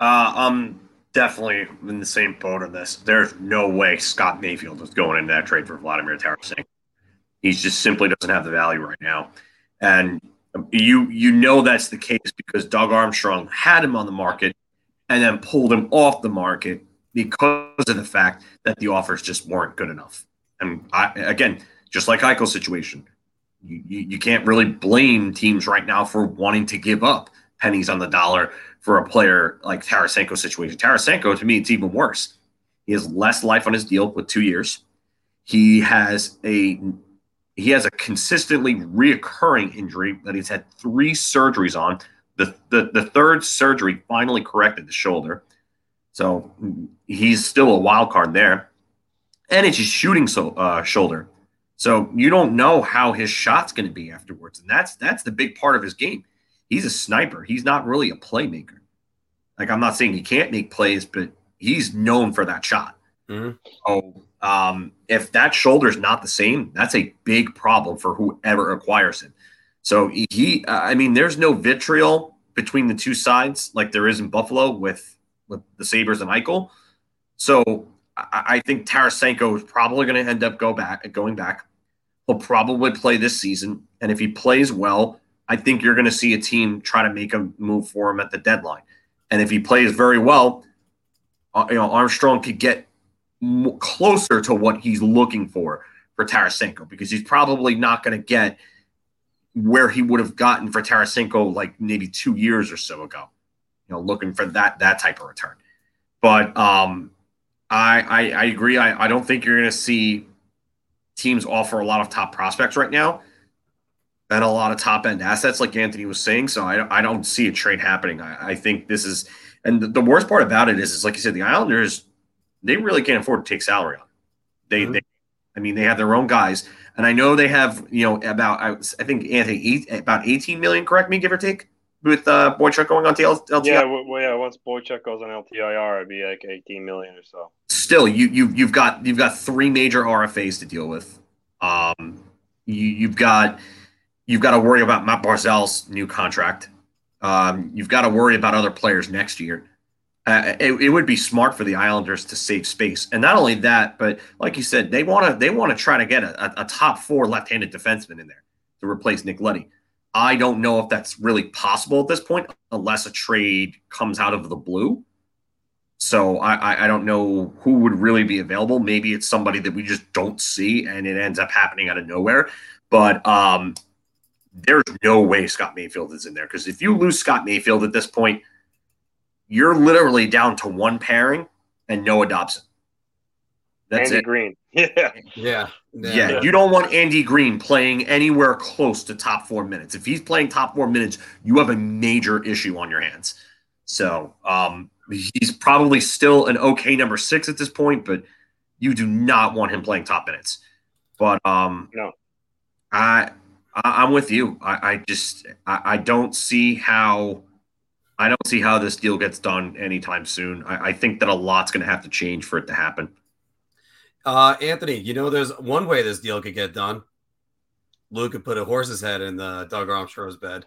uh, I'm definitely in the same boat on this. There's no way Scott Mayfield is going into that trade for Vladimir Tarasenko. He just simply doesn't have the value right now, and you you know that's the case because Doug Armstrong had him on the market and then pulled him off the market because of the fact that the offers just weren't good enough. And I, again, just like Eichel's situation, you, you, you can't really blame teams right now for wanting to give up pennies on the dollar for a player like Tarasenko's situation. Tarasenko, to me, it's even worse. He has less life on his deal with two years. He has a he has a consistently reoccurring injury that he's had three surgeries on. The, the, the third surgery finally corrected the shoulder. So he's still a wild card there. And it's his shooting so, uh, shoulder. So you don't know how his shot's going to be afterwards. And that's that's the big part of his game. He's a sniper. He's not really a playmaker. Like I'm not saying he can't make plays, but he's known for that shot. Mm-hmm. Oh, um, if that shoulder's not the same, that's a big problem for whoever acquires him. So he, I mean, there's no vitriol between the two sides like there is in Buffalo with with the Sabres and Eichel. So I, I think Tarasenko is probably going to end up go back going back. He'll probably play this season, and if he plays well, I think you're going to see a team try to make a move for him at the deadline. And if he plays very well, uh, you know Armstrong could get closer to what he's looking for for Tarasenko because he's probably not going to get where he would have gotten for Tarasenko like maybe two years or so ago. You know, looking for that that type of return. But um, I, I I agree. I, I don't think you're going to see teams offer a lot of top prospects right now and a lot of top end assets, like Anthony was saying. So I, I don't see a trade happening. I, I think this is, and the, the worst part about it is, is like you said, the Islanders they really can't afford to take salary on. They, mm-hmm. they, I mean, they have their own guys, and I know they have, you know, about I, I think Anthony eight, about eighteen million. Correct me, give or take, with uh, Boychuk going on to LTI. Yeah, well, yeah. Once Boychuk goes on LTIR, it'd be like eighteen million or so. Still, you you you've got you've got three major RFAs to deal with. Um, you you've got you've got to worry about Matt Barzal's new contract. Um, you've got to worry about other players next year uh, it, it, would be smart for the Islanders to save space, and not only that, but like you said, they want to they want to try to get a, a, top four left-handed defenseman in there to replace Nick Leddy. I don't know if that's really possible at this point, unless a trade comes out of the blue. So I, I don't know who would really be available. Maybe it's somebody that we just don't see, and it ends up happening out of nowhere. But um, there's no way Scott Mayfield is in there because if you lose Scott Mayfield at this point you're literally down to one pairing and Noah Dobson. That's Andy it. Greene. (laughs) Yeah. yeah. Yeah. Yeah. You don't want Andy Greene playing anywhere close to top four minutes. If he's playing top four minutes, you have a major issue on your hands. So um, he's probably still an okay number six at this point, but you do not want him playing top minutes. But um, no, I, I am with you. I, I just I, I don't see how I don't see how this deal gets done anytime soon. I, I think that a lot's going to have to change for it to happen. Uh, Anthony, you know, there's one way this deal could get done. Luke could put a horse's head in the Doug Armstrong's bed.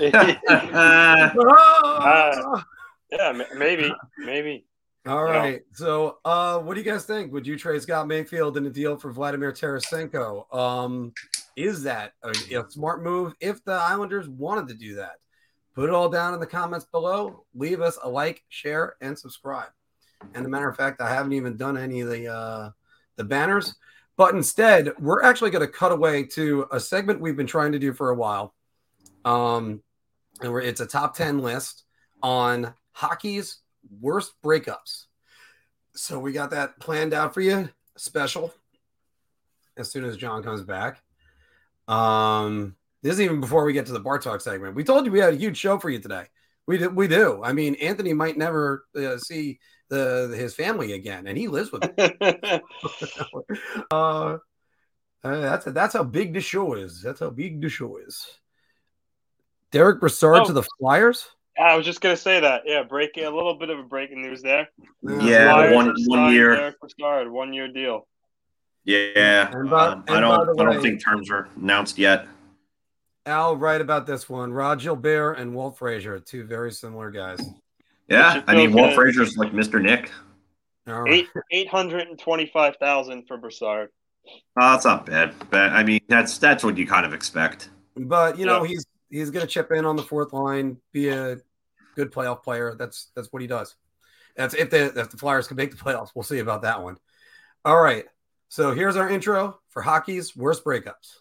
uh, (laughs) (laughs) yeah, maybe, maybe. All right. Yeah. So, uh, what do you guys think? Would you trade Scott Mayfield in a deal for Vladimir Tarasenko? Um, is that a, a smart move if the Islanders wanted to do that? Put it all down in the comments below. Leave us a like, share, and subscribe. And a matter of fact, I haven't even done any of the uh, the banners. But instead, we're actually going to cut away to a segment we've been trying to do for a while. Um, and it's a top 10 list on hockey's worst breakups. So we got that planned out for you, special, as soon as John comes back. Um, this is even before we get to the bar talk segment. We told you we had a huge show for you today. We do. We do. I mean, Anthony might never uh, see the his family again, and he lives with (laughs) (laughs) uh, uh, that's that's how big the show is. That's how big the show is. Derek Brassard oh, to the Flyers. I was just gonna say that. Yeah, breaking a little bit of a breaking news there. Yeah, Flyers one one year. Derek Brassard, one year deal. Yeah, by, um, I don't. I don't think terms are announced yet. Al, right about this one. Rod Gilbert and Walt Frazier, two very similar guys. Yeah, I mean, Walt Frazier's like Mr. Knick. Eight eight hundred and twenty five thousand for Brassard. Oh, that's not bad. But I mean, that's that's what you kind of expect. But you know, yeah. he's he's going to chip in on the fourth line, be a good playoff player. That's that's what he does. That's if the if the Flyers can make the playoffs. We'll see about that one. All right. So here's our intro for hockey's worst breakups.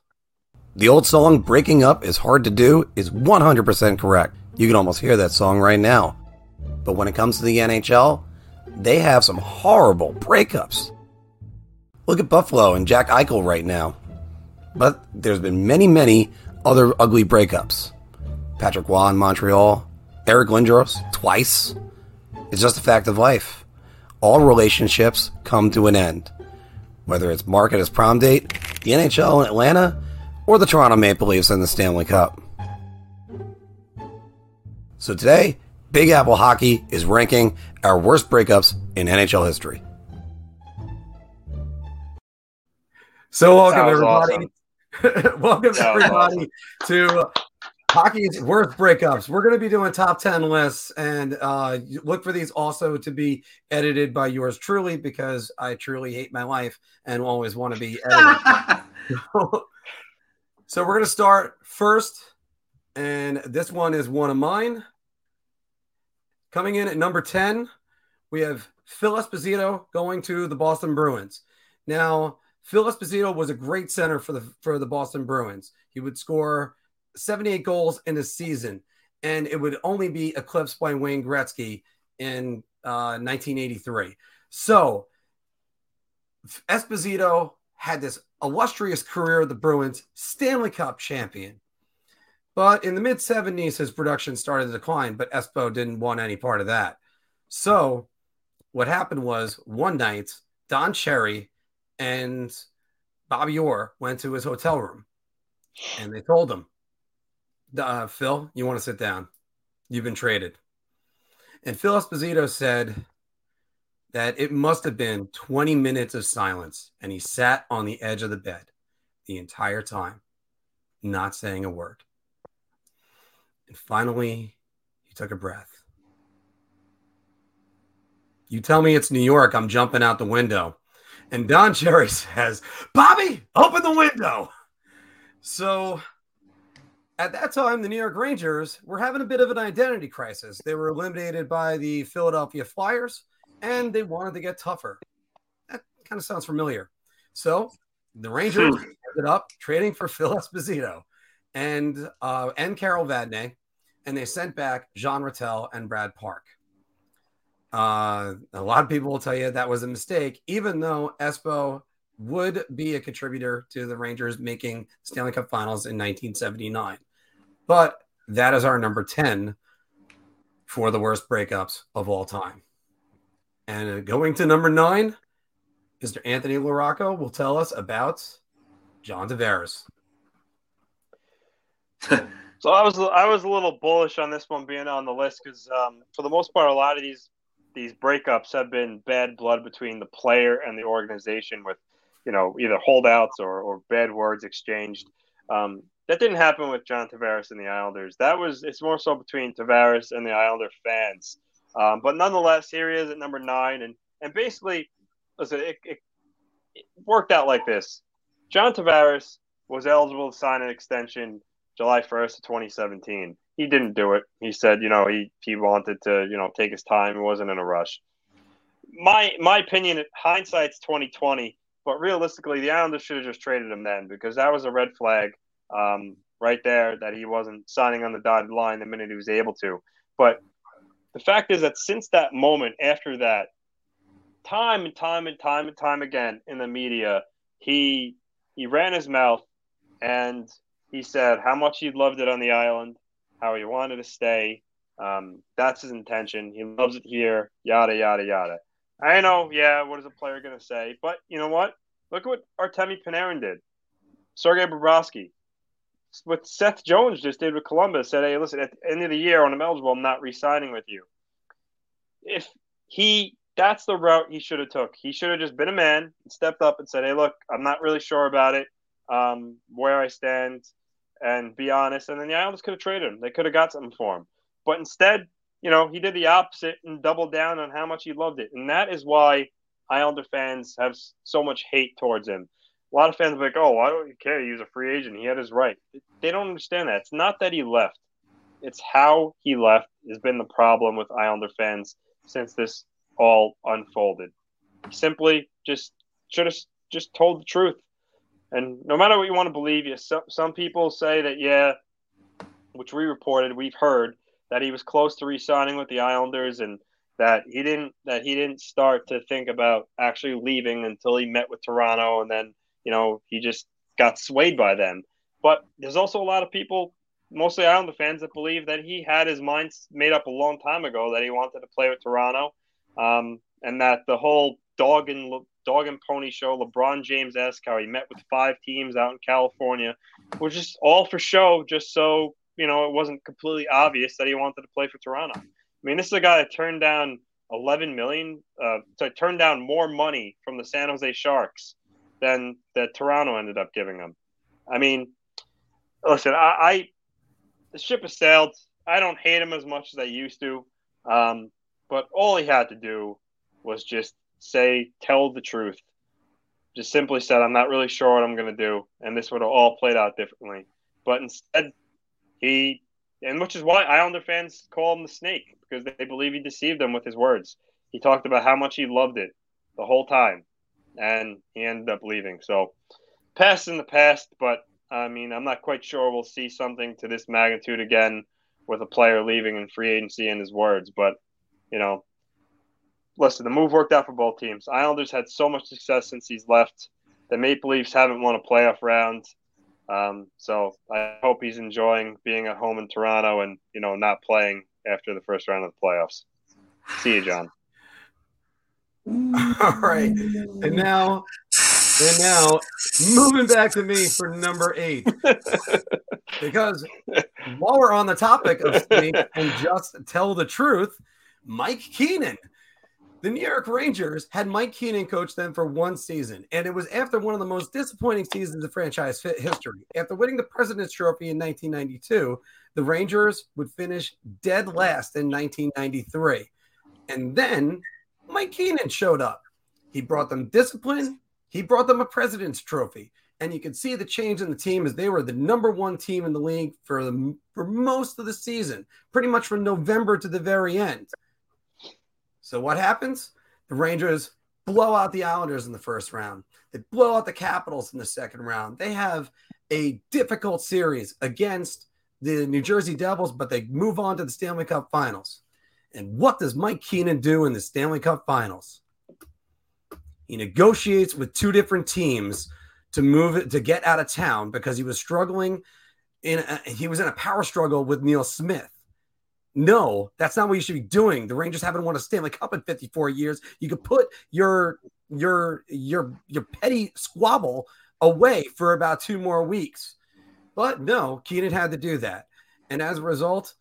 The old song "Breaking Up is Hard to Do" is 100% correct. You can almost hear that song right now. But when it comes to the NHL, they have some horrible breakups. Look at Buffalo and Jack Eichel right now. But there's been many, many other ugly breakups. Patrick Roy in Montreal, Eric Lindros twice. It's just a fact of life. All relationships come to an end. Whether it's Mark at his prom date, the NHL in Atlanta, or the Toronto Maple Leafs in the Stanley Cup. So today, Big Apple Hockey is ranking our worst breakups in NHL history. So welcome everybody. Awesome. (laughs) welcome everybody awesome. to hockey's worst breakups. We're going to be doing top 10 lists and uh, look for these also to be edited by yours truly because I truly hate my life and always want to be edited. (laughs) (laughs) so we're going to start first and this one is one of mine. Coming in at number 10, we have Phil Esposito going to the Boston Bruins. Now, Phil Esposito was a great center for the for the Boston Bruins. He would score 78 goals in a season, and it would only be eclipsed by Wayne Gretzky in uh, 1983. So, Esposito had this illustrious career of the Bruins, Stanley Cup champion. But in the mid 70s, his production started to decline, but Espo didn't want any part of that. So what happened was one night, Don Cherry and Bobby Orr went to his hotel room and they told him, uh, Phil, you want to sit down? You've been traded. And Phil Esposito said that it must have been 20 minutes of silence. And he sat on the edge of the bed the entire time, not saying a word. And finally, he took a breath. You tell me it's New York, I'm jumping out the window. And Don (laughs) Cherry says, Bobby, open the window. So at that time, the New York Rangers were having a bit of an identity crisis. They were eliminated by the Philadelphia Flyers and they wanted to get tougher. That kind of sounds familiar. So the Rangers hmm. ended up trading for (laughs) Phil Esposito and uh, and Carol Vadnais and they sent back Jean Ratelle and Brad Park. Uh, a lot of people will tell you that was a mistake, even though Espo would be a contributor to the Rangers making Stanley Cup Finals in 1979. But that is our number 10 for the worst breakups of all time. And going to number nine, Mr. Anthony LaRocco will tell us about John Tavares. (laughs) So I was I was a little bullish on this one being on the list because um, for the most part, a lot of these these breakups have been bad blood between the player and the organization, with you know either holdouts or, or bad words exchanged. Um, that didn't happen with John Tavares and the Islanders. That was it's more so between Tavares and the Islander fans. Um, but nonetheless, here he is at number nine, and and basically, listen, it, it, it worked out like this. John Tavares was eligible to sign an extension July 1st of 2017. He didn't do it. He said, you know, he, he wanted to, you know, take his time. He wasn't in a rush. my my opinion, hindsight's twenty twenty, but realistically, the Islanders should have just traded him then because that was a red flag um, right there that he wasn't signing on the dotted line the minute he was able to. But the fact is that since that moment, after that, time and time and time and time again in the media, he he ran his mouth and he said how much he loved it on the island, how he wanted to stay. Um, that's his intention. He loves it here. Yada yada yada. I know, yeah. What is a player going to say? But you know what? Look at what Artemi Panarin did. Sergei Bobrovsky. What Seth Jones just did with Columbus said, "Hey, listen, at the end of the year, when I'm eligible, I'm not re-signing with you." If he, that's the route he should have took. He should have just been a man stepped up and said, "Hey, look, I'm not really sure about it. Um, where I stand, and be honest." And then the Islanders could have traded him. They could have got something for him. But instead, you know, he did the opposite and doubled down on how much he loved it. And that is why Islander fans have so much hate towards him. A lot of fans are like, oh, why don't you care? He was a free agent. He had his right. They don't understand that. It's not that he left. It's how he left has been the problem with Islander fans since this all unfolded. Simply just should have just told the truth. And no matter what you want to believe, you some, some people say that yeah, which we reported, we've heard that he was close to re-signing with the Islanders and that he didn't that he didn't start to think about actually leaving until he met with Toronto and then you know he just got swayed by them. But there's also a lot of people, mostly Islander fans, that believe that he had his mind made up a long time ago that he wanted to play with Toronto, um, and that the whole dog and dog and pony show, LeBron James esque, how he met with five teams out in California, was just all for show, just so you know, it wasn't completely obvious that he wanted to play for Toronto. I mean, this is a guy that turned down 11 million, uh, to turn down more money from the San Jose Sharks than that Toronto ended up giving him. I mean, listen, I, I the ship has sailed. I don't hate him as much as I used to, um, but all he had to do was just say, tell the truth. Just simply said, I'm not really sure what I'm going to do, and this would have all played out differently. But instead, he, and which is why Islander fans call him the snake because they believe he deceived them with his words. He talked about how much he loved it the whole time, and he ended up leaving. So, past in the past, but I mean, I'm not quite sure we'll see something to this magnitude again with a player leaving in free agency and his words. But, you know, listen, the move worked out for both teams. Islanders had so much success since he's left. The Maple Leafs haven't won a playoff round. Um, so I hope he's enjoying being at home in Toronto and you know not playing after the first round of the playoffs. See you, John. All right, and mm. now, and now, moving back to me for number eight, because while we're on the topic of (laughs) and just tell the truth, Mike Keenan the New York Rangers had Mike Keenan coach them for one season, and it was after one of the most disappointing seasons of franchise history. After winning the President's Trophy in 1992, the Rangers would finish dead last in 1993. And then Mike Keenan showed up. He brought them discipline, he brought them a President's Trophy. And you can see the change in the team as they were the number one team in the league for the, for most of the season, pretty much from November to the very end. So what happens? The Rangers blow out the Islanders in the first round. They blow out the Capitals in the second round. They have a difficult series against the New Jersey Devils, but they move on to the Stanley Cup Finals. And what does Mike Keenan do in the Stanley Cup Finals? He negotiates with two different teams to move it to get out of town because he was struggling in a, he was in a power struggle with Neil Smith. No, that's not what you should be doing. The Rangers haven't won a Stanley Cup in 54 years. You could put your your your your petty squabble away for about two more weeks. But no, Keenan had to do that. And as a result,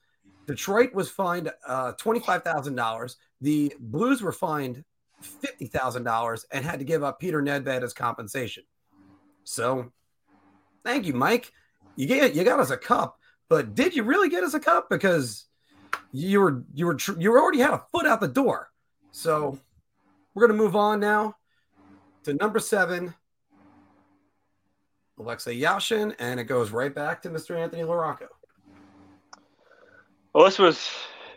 Detroit was fined uh, $25,000. The Blues were fined $50,000 and had to give up Peter Nedved as compensation. So thank you, Mike. You get you got us a cup, but did you really get us a cup? Because you were you were you already had a foot out the door. So we're gonna move on now to number seven, Alexei Yashin, and it goes right back to Mr. Anthony LaRocco. Well, this was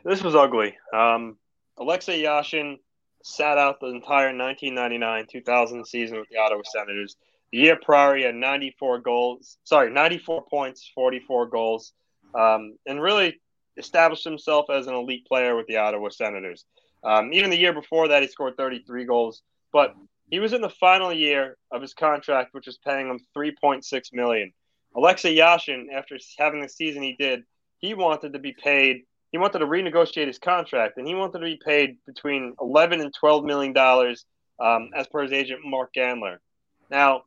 this was ugly. Um, Alexei Yashin sat out the entire 1999-2000 season with the Ottawa Senators. The year prior, he had 94 goals. Sorry, 94 points, 44 goals, um, and really established himself as an elite player with the Ottawa Senators. Um, even the year before that, he scored 33 goals. But he was in the final year of his contract, which was paying him 3.6 million. Alexei Yashin, after having the season he did, he wanted to be paid. He wanted to renegotiate his contract, and he wanted to be paid between 11 and 12 million dollars, um, as per his agent Mark Gandler. Now,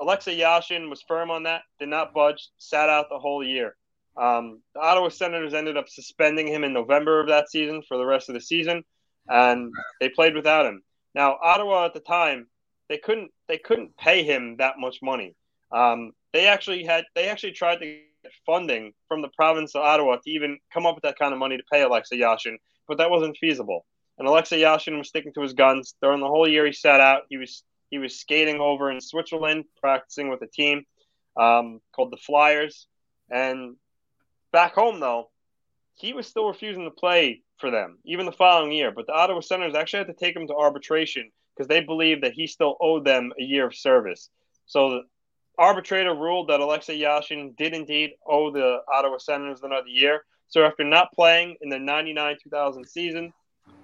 Alexei Yashin was firm on that, did not budge, sat out the whole year. Um, the Ottawa Senators ended up suspending him in November of that season for the rest of the season, and they played without him. Now, Ottawa at the time, they couldn't they couldn't pay him that much money. Um, they actually had they actually tried to funding from the province of Ottawa to even come up with that kind of money to pay Alexei Yashin, but that wasn't feasible. And Alexei Yashin was sticking to his guns during the whole year he sat out. He was he was skating over in Switzerland, practicing with a team um, called the Flyers. And back home, though, he was still refusing to play for them, even the following year. But the Ottawa Senators actually had to take him to arbitration because they believed that he still owed them a year of service. So arbitrator ruled that Alexei Yashin did indeed owe the Ottawa Senators another year. So after not playing in the 99 2000 season,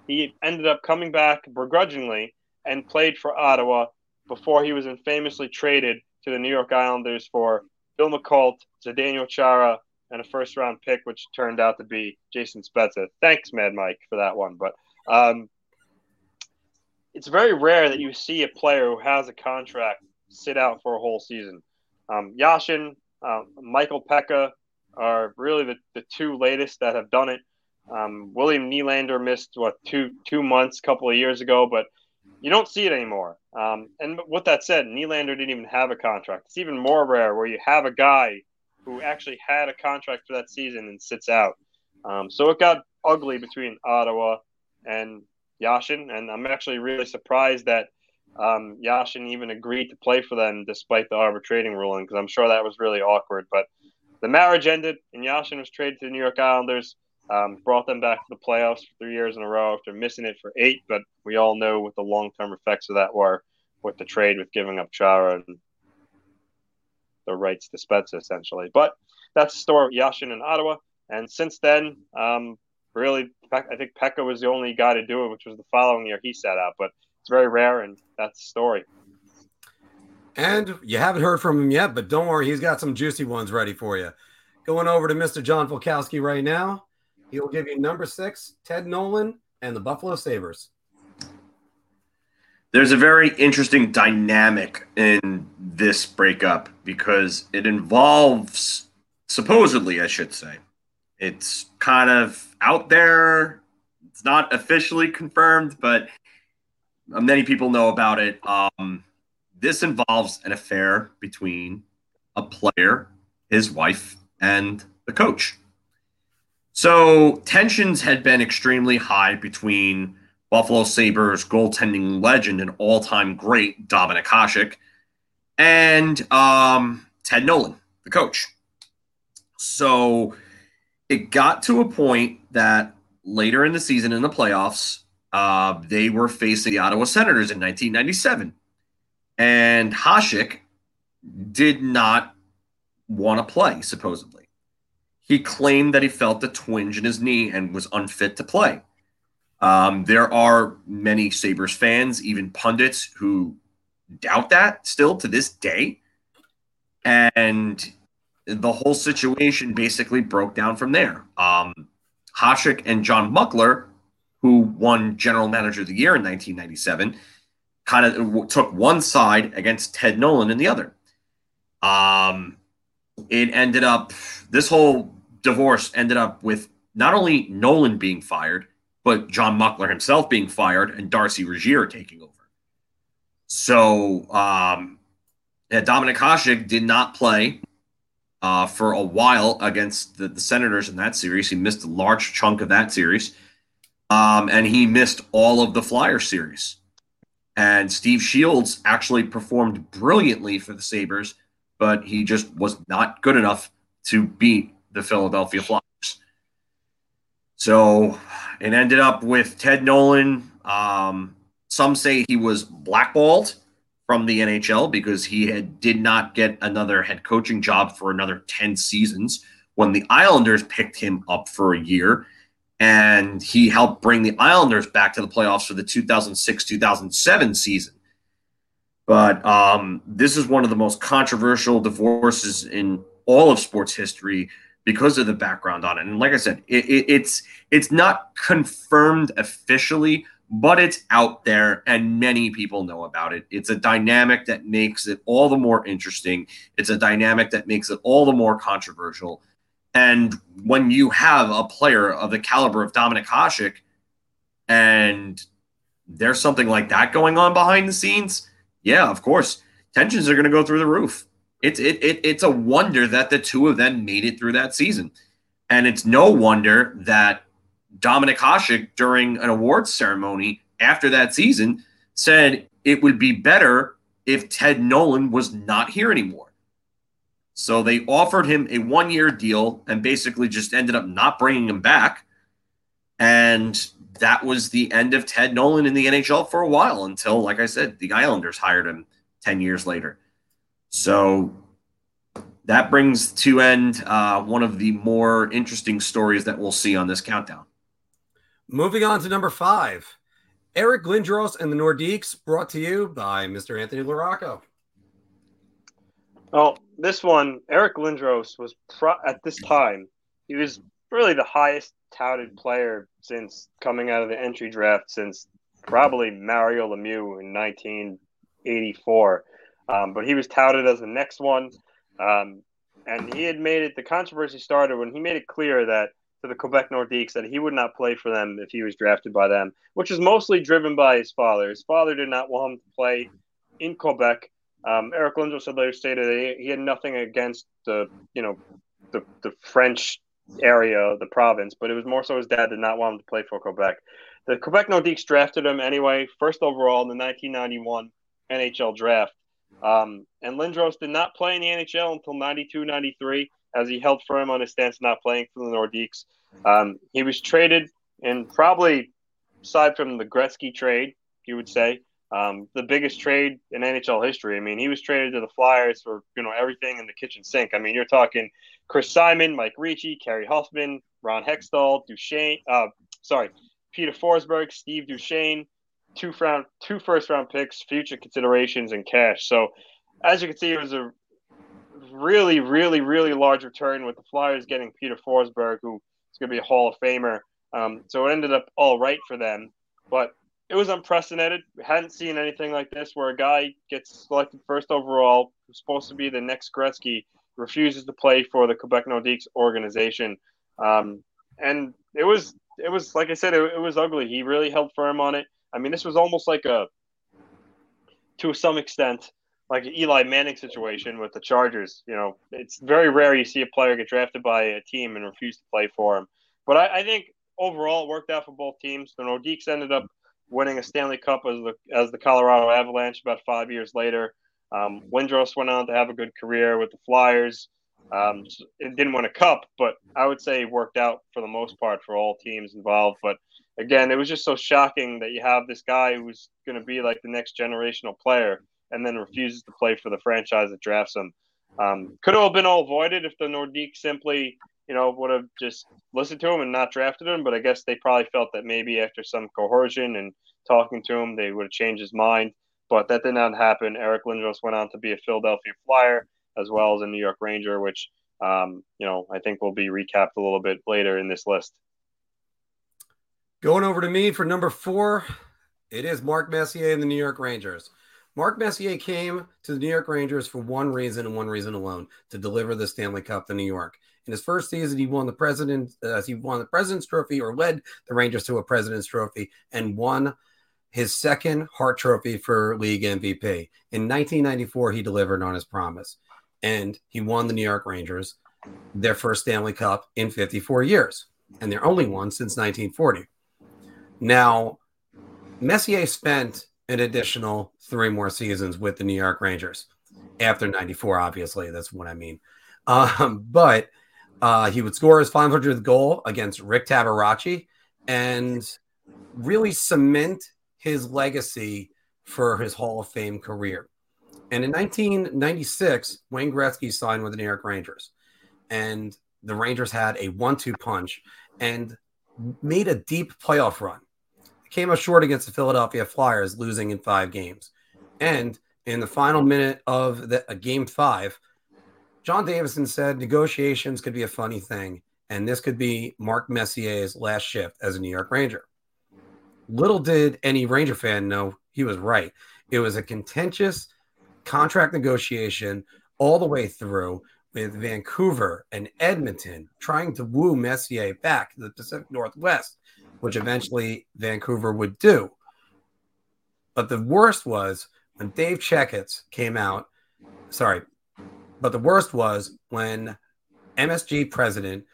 he ended up coming back begrudgingly and played for Ottawa before he was infamously traded to the New York Islanders for Bill Muckalt, Zdeno Chara, and a first round pick, which turned out to be Jason Spezza. Thanks, Mad Mike, for that one. But um, it's very rare that you see a player who has a contract sit out for a whole season. Um, Yashin, uh, Michael Peca are really the, the two latest that have done it. Um, William Nylander missed what two two months a couple of years ago, but you don't see it anymore. Um, and with that said, Nylander didn't even have a contract. It's even more rare where you have a guy who actually had a contract for that season and sits out. Um, so it got ugly between Ottawa and Yashin, and I'm actually really surprised that um, Yashin even agreed to play for them despite the arbitrating ruling because I'm sure that was really awkward. But the marriage ended, and Yashin was traded to the New York Islanders um, brought them back to the playoffs for three years in a row after missing it for eight. But we all know what the long term effects of that were with the trade with giving up Chara and the rights to Spezza, essentially. But that's the story of Yashin in Ottawa. And since then, um, really, I think Peca was the only guy to do it, which was the following year he sat out. But it's very rare, and that's the story. And you haven't heard from him yet, but don't worry, he's got some juicy ones ready for you. Going over to Mr. John Volkowski right now. He will give you number six, Ted Nolan, and the Buffalo Sabres. There's a very interesting dynamic in this breakup because it involves, supposedly, I should say, it's kind of out there. It's not officially confirmed, but many people know about it. Um, this involves an affair between a player, his wife, and the coach. So tensions had been extremely high between Buffalo Sabres goaltending legend and all-time great Dominik Hasek and um, Ted Nolan, the coach. So it got to a point that later in the season in the playoffs, uh, they were facing the Ottawa Senators in 1997. And Hasek did not want to play, supposedly. He claimed that he felt a twinge in his knee and was unfit to play. Um, there are many Sabres fans, even pundits, who doubt that still to this day. And the whole situation basically broke down from there. Um, Hasek and John Muckler, who won General Manager of the Year in 1997, kind of took one side against Ted Nolan in the other. Um, it ended up, this whole divorce ended up with not only Nolan being fired, but John Muckler himself being fired and Darcy Regier taking over. So um, yeah, Dominik Hasek did not play uh, for a while against the, the, Senators in that series. He missed a large chunk of that series. Um, and he missed all of the Flyer series. And Steve Shields actually performed brilliantly for the Sabres, but he just was not good enough to beat the Philadelphia Flyers. So it ended up with Ted Nolan um, Some say he was blackballed from the NHL because he had did not get another head coaching job for another 10 seasons when the Islanders picked him up for a year and he helped bring the Islanders back to the playoffs for the 2006-2007 season. But um, this is one of the most controversial divorces in all of sports history because of the background on it. And like I said, it, it, it's it's not confirmed officially, but it's out there and many people know about it. It's a dynamic that makes it all the more interesting. It's a dynamic that makes it all the more controversial. And when you have a player of the caliber of Dominik Hasek and there's something like that going on behind the scenes, yeah, of course, tensions are going to go through the roof. It's it, it it's a wonder that the two of them made it through that season. And it's no wonder that Dominik Hasek during an awards ceremony after that season said it would be better if Ted Nolan was not here anymore. So they offered him a one year deal and basically just ended up not bringing him back. And that was the end of Ted Nolan in the NHL for a while until, like I said, the Islanders hired him 10 years later. So that brings to end uh, one of the more interesting stories that we'll see on this countdown. Moving on to number five, Eric Lindros and the Nordiques, brought to you by Mr. Anthony LaRocco. Well, this one, Eric Lindros was pro- at this time he was really the highest touted player since coming out of the entry draft since probably Mario Lemieux in 1984. Um, but he was touted as the next one. Um, and he had made it, the controversy started when he made it clear that to the Quebec Nordiques that he would not play for them if he was drafted by them, which was mostly driven by his father. His father did not want him to play in Quebec. Um, Eric Lindros said later stated that he, he had nothing against the, you know, the, the French area, the province, but it was more so his dad did not want him to play for Quebec. The Quebec Nordiques drafted him anyway, first overall in the 1991 NHL draft. Um, and Lindros did not play in the NHL until 92 93 as he held firm on his stance not playing for the Nordiques. Um, he was traded, and probably aside from the Gretzky trade, you would say, um, the biggest trade in NHL history. I mean, he was traded to the Flyers for you know everything in the kitchen sink. I mean, you're talking Chris Simon, Mike Ricci, Kerry Huffman, Ron Hextall, Duchesne, uh, sorry, Peter Forsberg, Steve Duchesne, two round, two first round picks, future considerations, and cash. So, as you can see, it was a really, really, really large return with the Flyers getting Peter Forsberg, who is going to be a Hall of Famer. Um, so it ended up all right for them, but it was unprecedented. We hadn't seen anything like this where a guy gets selected first overall, who's supposed to be the next Gretzky, refuses to play for the Quebec Nordiques organization. Um, and it was, it was like I said, it, it was ugly. He really held firm on it. I mean, this was almost like a, to some extent, like an Eli Manning situation with the Chargers. You know, it's very rare you see a player get drafted by a team and refuse to play for him. But I, I think overall it worked out for both teams. The Nordiques ended up winning a Stanley Cup as the as the Colorado Avalanche about five years later. Um, Lindros went on to have a good career with the Flyers. Um, it didn't win a cup, but I would say worked out for the most part for all teams involved. But again, it was just so shocking that you have this guy who's going to be like the next generational player and then refuses to play for the franchise that drafts him. Um, could have been all avoided if the Nordique simply, you know, would have just listened to him and not drafted him. But I guess they probably felt that maybe after some coercion and talking to him, they would have changed his mind. But that did not happen. Eric Lindros went on to be a Philadelphia Flyer as well as a New York Ranger, which, um, you know, I think will be recapped a little bit later in this list. Going over to me for number four, it is Mark Messier and the New York Rangers. Mark Messier came to the New York Rangers for one reason and one reason alone: to deliver the Stanley Cup to New York. In his first season, he won the president, uh, he won the President's Trophy, or led the Rangers to a President's Trophy, and won his second Hart Trophy for league MVP. In 1994, he delivered on his promise, and he won the New York Rangers their first Stanley Cup in 54 years, and their only one since 1940. Now, Messier spent an additional three more seasons with the New York Rangers after 94, obviously. That's what I mean. Um, but uh, he would score his 500th goal against Rick Tabaracci and really cement his legacy for his Hall of Fame career. And in 1996, Wayne Gretzky signed with the New York Rangers, and the Rangers had a one-two punch and made a deep playoff run. came up short against the Philadelphia Flyers, losing in five games. And in the final minute of the game five, John Davidson said negotiations could be a funny thing, and this could be Mark Messier's last shift as a New York Ranger. Little did any Ranger fan know he was right. It was a contentious contract negotiation all the way through with Vancouver and Edmonton trying to woo Messier back to the Pacific Northwest, which eventually Vancouver would do. But the worst was when Dave Checketts came out. Sorry, but the worst was when MSG president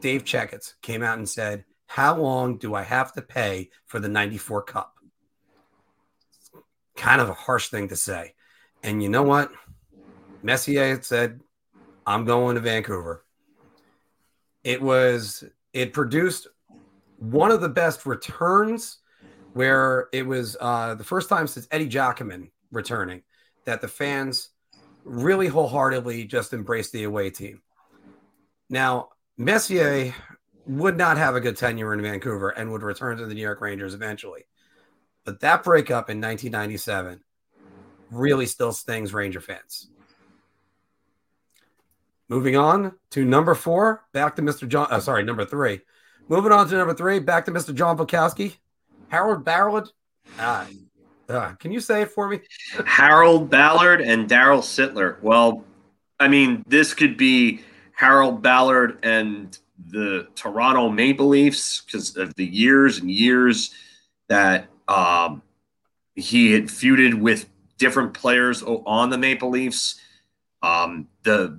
Dave Checketts came out and said, How long do I have to pay for the 94 Cup? Kind of a harsh thing to say. And you know what? Messier had said, I'm going to Vancouver. It was, it produced one of the best returns where it was uh, the first time since Eddie Giacomin returning that the fans really wholeheartedly just embraced the away team. Now, Messier would not have a good tenure in Vancouver and would return to the New York Rangers eventually. But that breakup in 1997 really still stings Ranger fans. Moving on to number four, back to Mr. John. Uh, sorry, number three. Moving on to number three, back to Mr. John Bukowski. Harold Ballard. Uh, uh, can you say it for me? Harold Ballard and Darryl Sittler. Well, I mean, this could be Harold Ballard and the Toronto Maple Leafs because of the years and years that um, he had feuded with different players on the Maple Leafs. Um, the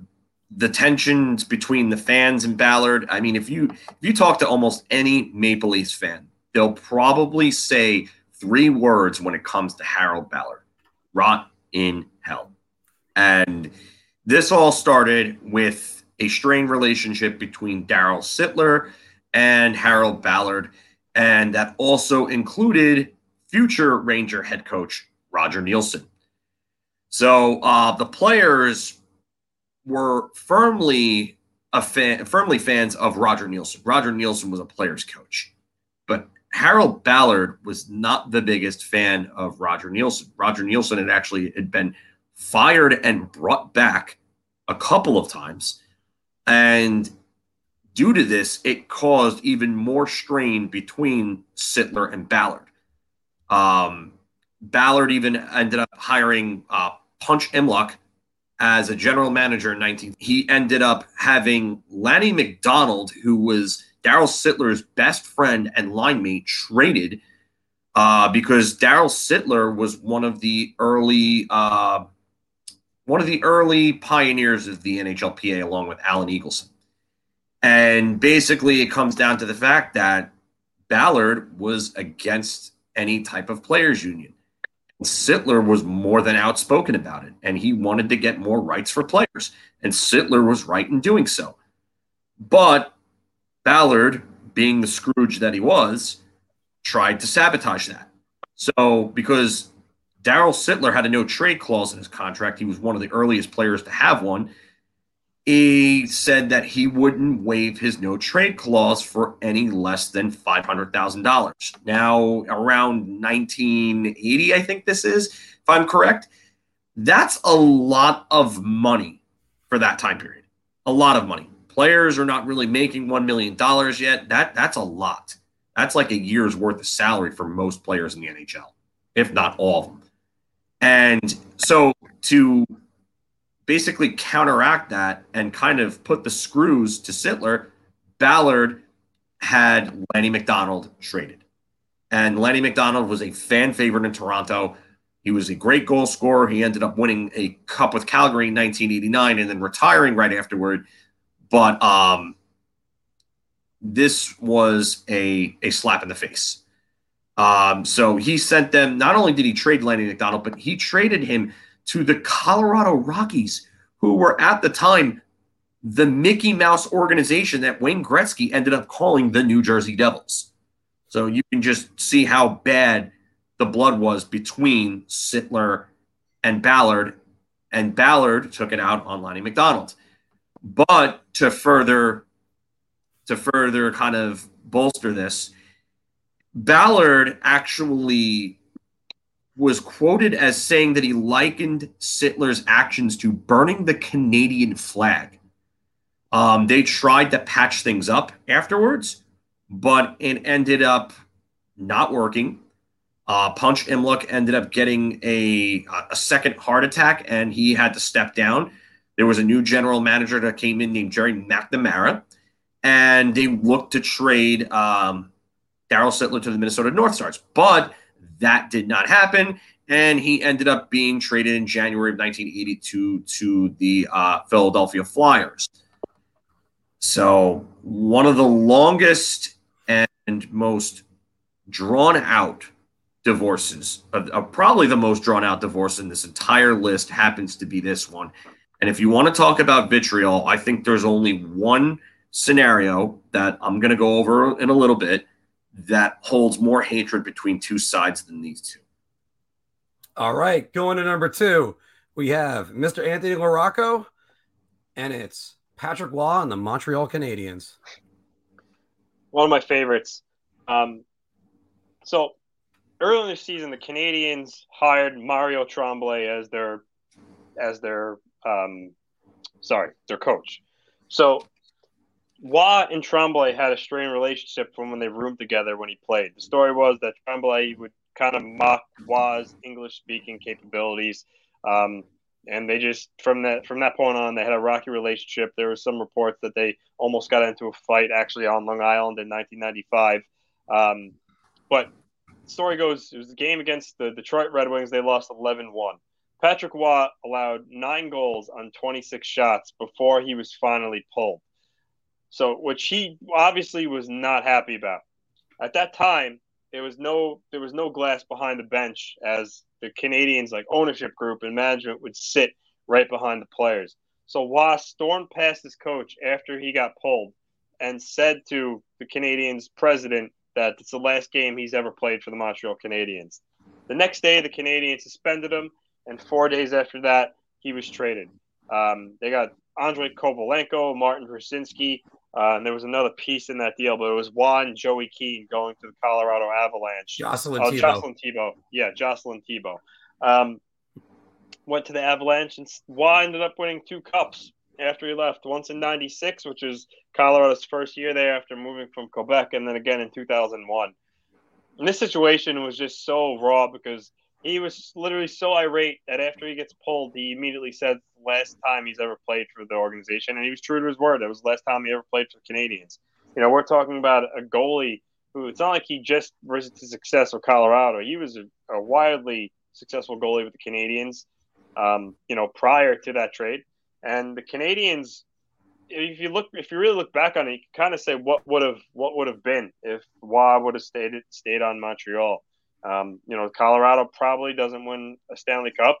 the tensions between the fans and Ballard. I mean, if you if you talk to almost any Maple Leafs fan, they'll probably say three words when it comes to Harold Ballard: rot in hell. And this all started with a strained relationship between Darryl Sittler and Harold Ballard, and that also included future Ranger head coach Roger Neilson. So uh, the players were firmly a fan, firmly fans of Roger Neilson. Roger Neilson was a player's coach, but Harold Ballard was not the biggest fan of Roger Neilson. Roger Neilson had actually had been fired and brought back a couple of times, and due to this, it caused even more strain between Sittler and Ballard. Um, Ballard even ended up hiring uh, Punch Imlach as a general manager in 19. He ended up having Lanny McDonald, who was Darryl Sittler's best friend and line mate, traded uh, because Darryl Sittler was one of the early uh, one of the early pioneers of the NHLPA, along with Alan Eagleson. And basically, it comes down to the fact that Ballard was against any type of players' union. Sittler was more than outspoken about it, and he wanted to get more rights for players. And Sittler was right in doing so. But Ballard, being the Scrooge that he was, tried to sabotage that. So, because Darryl Sittler had a no trade clause in his contract, he was one of the earliest players to have one he said that he wouldn't waive his no trade clause for any less than $500,000. Now, around 1980, I think this is, if I'm correct, that's a lot of money for that time period. A lot of money. Players are not really making $1 million yet. That That's a lot. That's like a year's worth of salary for most players in the NHL, if not all of them. And so to basically counteract that and kind of put the screws to Sittler, Ballard had Lanny McDonald traded. And Lanny McDonald was a fan favorite in Toronto. He was a great goal scorer. He ended up winning a cup with Calgary in 1989 and then retiring right afterward. But um, this was a, a slap in the face. Um, so he sent them, not only did he trade Lanny McDonald, but he traded him to the Colorado Rockies, who were at the time the Mickey Mouse organization that Wayne Gretzky ended up calling the New Jersey Devils. So you can just see how bad the blood was between Sittler and Ballard, and Ballard took it out on Lonnie McDonald. But to further to further kind of bolster this, Ballard actually was quoted as saying that he likened Sittler's actions to burning the Canadian flag. Um, they tried to patch things up afterwards, but it ended up not working. Uh, Punch Imlach ended up getting a, a second heart attack and he had to step down. There was a new general manager that came in named Gerry McNamara, and they looked to trade um, Darryl Sittler to the Minnesota North Stars. But that did not happen, and he ended up being traded in January of 1982 to the uh, Philadelphia Flyers. So, one of the longest and most drawn out divorces, uh, uh, probably the most drawn out divorce in this entire list happens to be this one. And if you want to talk about vitriol, I think there's only one scenario that I'm going to go over in a little bit that holds more hatred between two sides than these two. All right, going to number two, we have Mr. Anthony LaRocco, and it's Patrick Roy and the Montreal Canadiens. One of my favorites. Um, so early in the season, the Canadiens hired Mario Tremblay as their as their um, sorry their coach. So Roy and Tremblay had a strained relationship from when they roomed together when he played. The story was that Tremblay would kind of mock Roy's English speaking capabilities. Um, and they just from that from that point on they had a rocky relationship. There were some reports that they almost got into a fight actually on Long Island in 1995. Um, but story goes it was a game against the Detroit Red Wings. They lost 11 1. Patrick Roy allowed nine goals on 26 shots before he was finally pulled. So, which he obviously was not happy about. At that time, there was no there was no glass behind the bench as the Canadiens like ownership group and management would sit right behind the players. So Roy stormed past his coach after he got pulled and said to the Canadiens president that it's the last game he's ever played for the Montreal Canadiens. The next day, the Canadiens suspended him, and four days after that, he was traded. Um, they got Andrei Kovalenko, Martin Rucinsky, uh, and there was another piece in that deal, but it was Juan Joey Keane going to the Colorado Avalanche. Jocelyn oh, Thibault. Jocelyn Thibault. Yeah, Jocelyn Thibault. Um, went to the Avalanche, and Roy ended up winning two cups after he left. Once in '96, which was Colorado's first year there after moving from Quebec, and then again in 2001. And this situation was just so raw because he was literally so irate that after he gets pulled, he immediately said last time he's ever played for the organization, and he was true to his word. That was the last time he ever played for the Canadiens. You know, we're talking about a goalie who it's not like he just risen to success with Colorado. He was a, a wildly successful goalie with the Canadiens. Um, you know, prior to that trade, and the Canadiens, if you look, if you really look back on it, you can kind of say what would have what would have been if Roy would have stayed stayed on Montreal. Um, you know, Colorado probably doesn't win a Stanley Cup.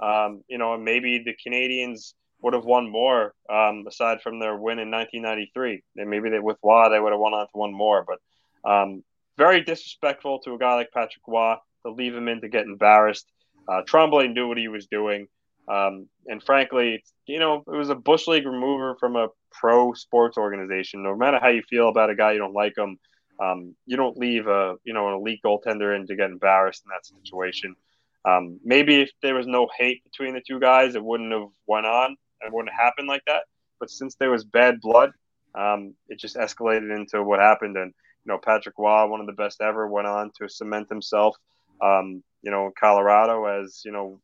Um, you know, and maybe the Canadiens would have won more um, aside from their win in 1993. And maybe they, with Roy, they would have won on to one more. But um, very disrespectful to a guy like Patrick Roy to leave him in to get embarrassed. Uh, Tremblay knew what he was doing. Um, and frankly, you know, it was a bush league remover from a pro sports organization. No matter how you feel about a guy, you don't like him. Um, you don't leave a you know an elite goaltender in to get embarrassed in that situation. Um, maybe if there was no hate between the two guys, it wouldn't have went on. It wouldn't have happened like that. But since there was bad blood, um, it just escalated into what happened. And you know, Patrick Roy, one of the best ever, went on to cement himself. Um, you know, in Colorado as you know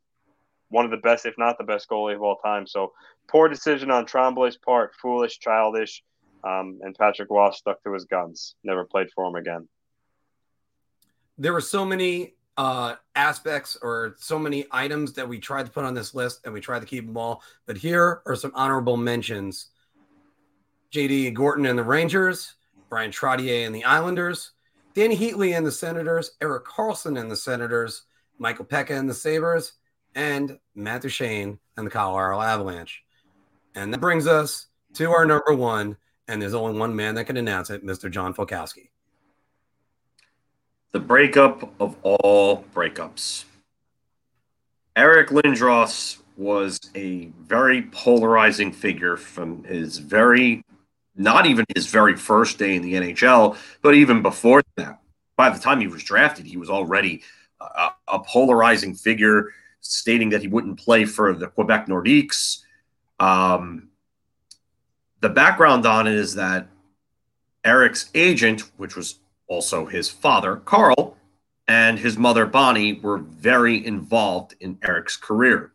one of the best, if not the best goalie of all time. So poor decision on Tremblay's part, foolish, childish, um, and Patrick Roy stuck to his guns. Never played for him again. There were so many uh, aspects or so many items that we tried to put on this list, and we tried to keep them all. But here are some honorable mentions: JD Gorton and the Rangers, Bryan Trottier and the Islanders, Dany Heatley and the Senators, Erik Karlsson and the Senators, Michael Peca and the Sabres, and Matt Duchene and the Colorado Avalanche. And that brings us to our number one, and there's only one man that can announce it, Mr. John Falkowski. the breakup of all breakups. Eric Lindros was a very polarizing figure from his very, not even his very first day in the NHL, but even before that. By the time he was drafted, he was already a, a polarizing figure, stating that he wouldn't play for the Quebec Nordiques. Um, the background on it is that Eric's agent, which was also his father, Carl, and his mother, Bonnie, were very involved in Eric's career.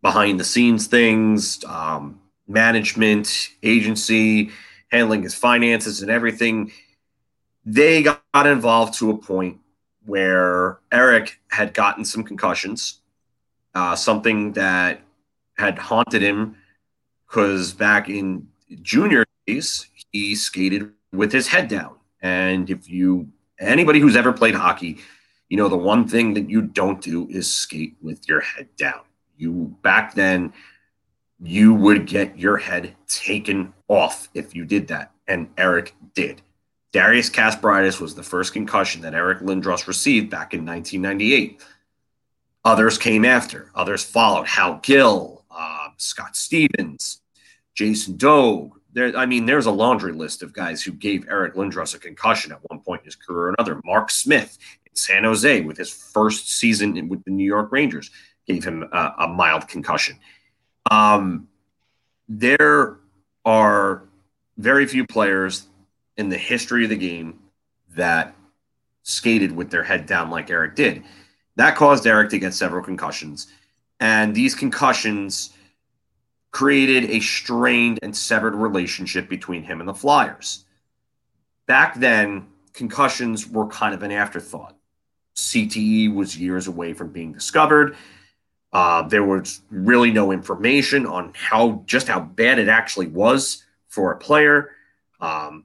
Behind the scenes things, um, management, agency, handling his finances and everything. They got involved to a point where Eric had gotten some concussions, uh, something that had haunted him because back in junior days, he skated with his head down. And if you, anybody who's ever played hockey, you know, the one thing that you don't do is skate with your head down. You, back then, you would get your head taken off if you did that. And Eric did. Darius Kasparaitis was the first concussion that Eric Lindros received back in 1998. Others came after. Others followed. Hal Gill, Scott Stevens, Jason Doig, there, I mean, there's a laundry list of guys who gave Eric Lindros a concussion at one point in his career or another. Mark Smith in San Jose with his first season with the New York Rangers gave him a, a mild concussion. Um, there are very few players in the history of the game that skated with their head down like Eric did. That caused Eric to get several concussions. And these concussions created a strained and severed relationship between him and the Flyers. Back then, concussions were kind of an afterthought. CTE was years away from being discovered. Uh, there was really no information on how just how bad it actually was for a player. Um,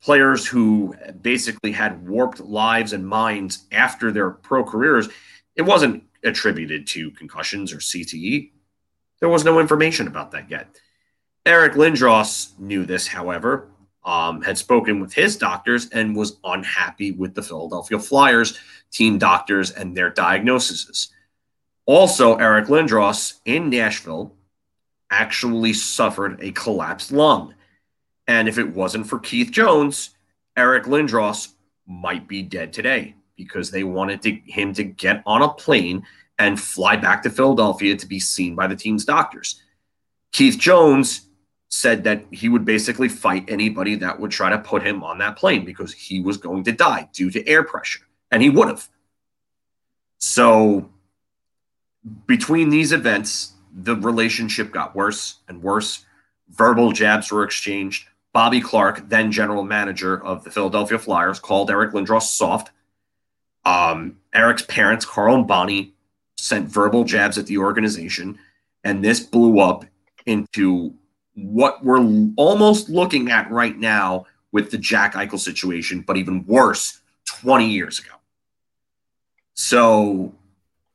players who basically had warped lives and minds after their pro careers, it wasn't attributed to concussions or CTE. There was no information about that yet. Eric Lindros knew this, however, um, had spoken with his doctors and was unhappy with the Philadelphia Flyers team doctors and their diagnoses. Also, Eric Lindros in Nashville actually suffered a collapsed lung. And if it wasn't for Keith Jones, Eric Lindros might be dead today because they wanted to, him to get on a plane and fly back to Philadelphia to be seen by the team's doctors. Keith Jones said that he would basically fight anybody that would try to put him on that plane because he was going to die due to air pressure, and he would have. So, between these events, the relationship got worse and worse. Verbal jabs were exchanged. Bobby Clarke, then general manager of the Philadelphia Flyers, called Eric Lindros soft. Um, Eric's parents, Carl and Bonnie, sent verbal jabs at the organization, and this blew up into what we're almost looking at right now with the Jack Eichel situation, but even worse 20 years ago. So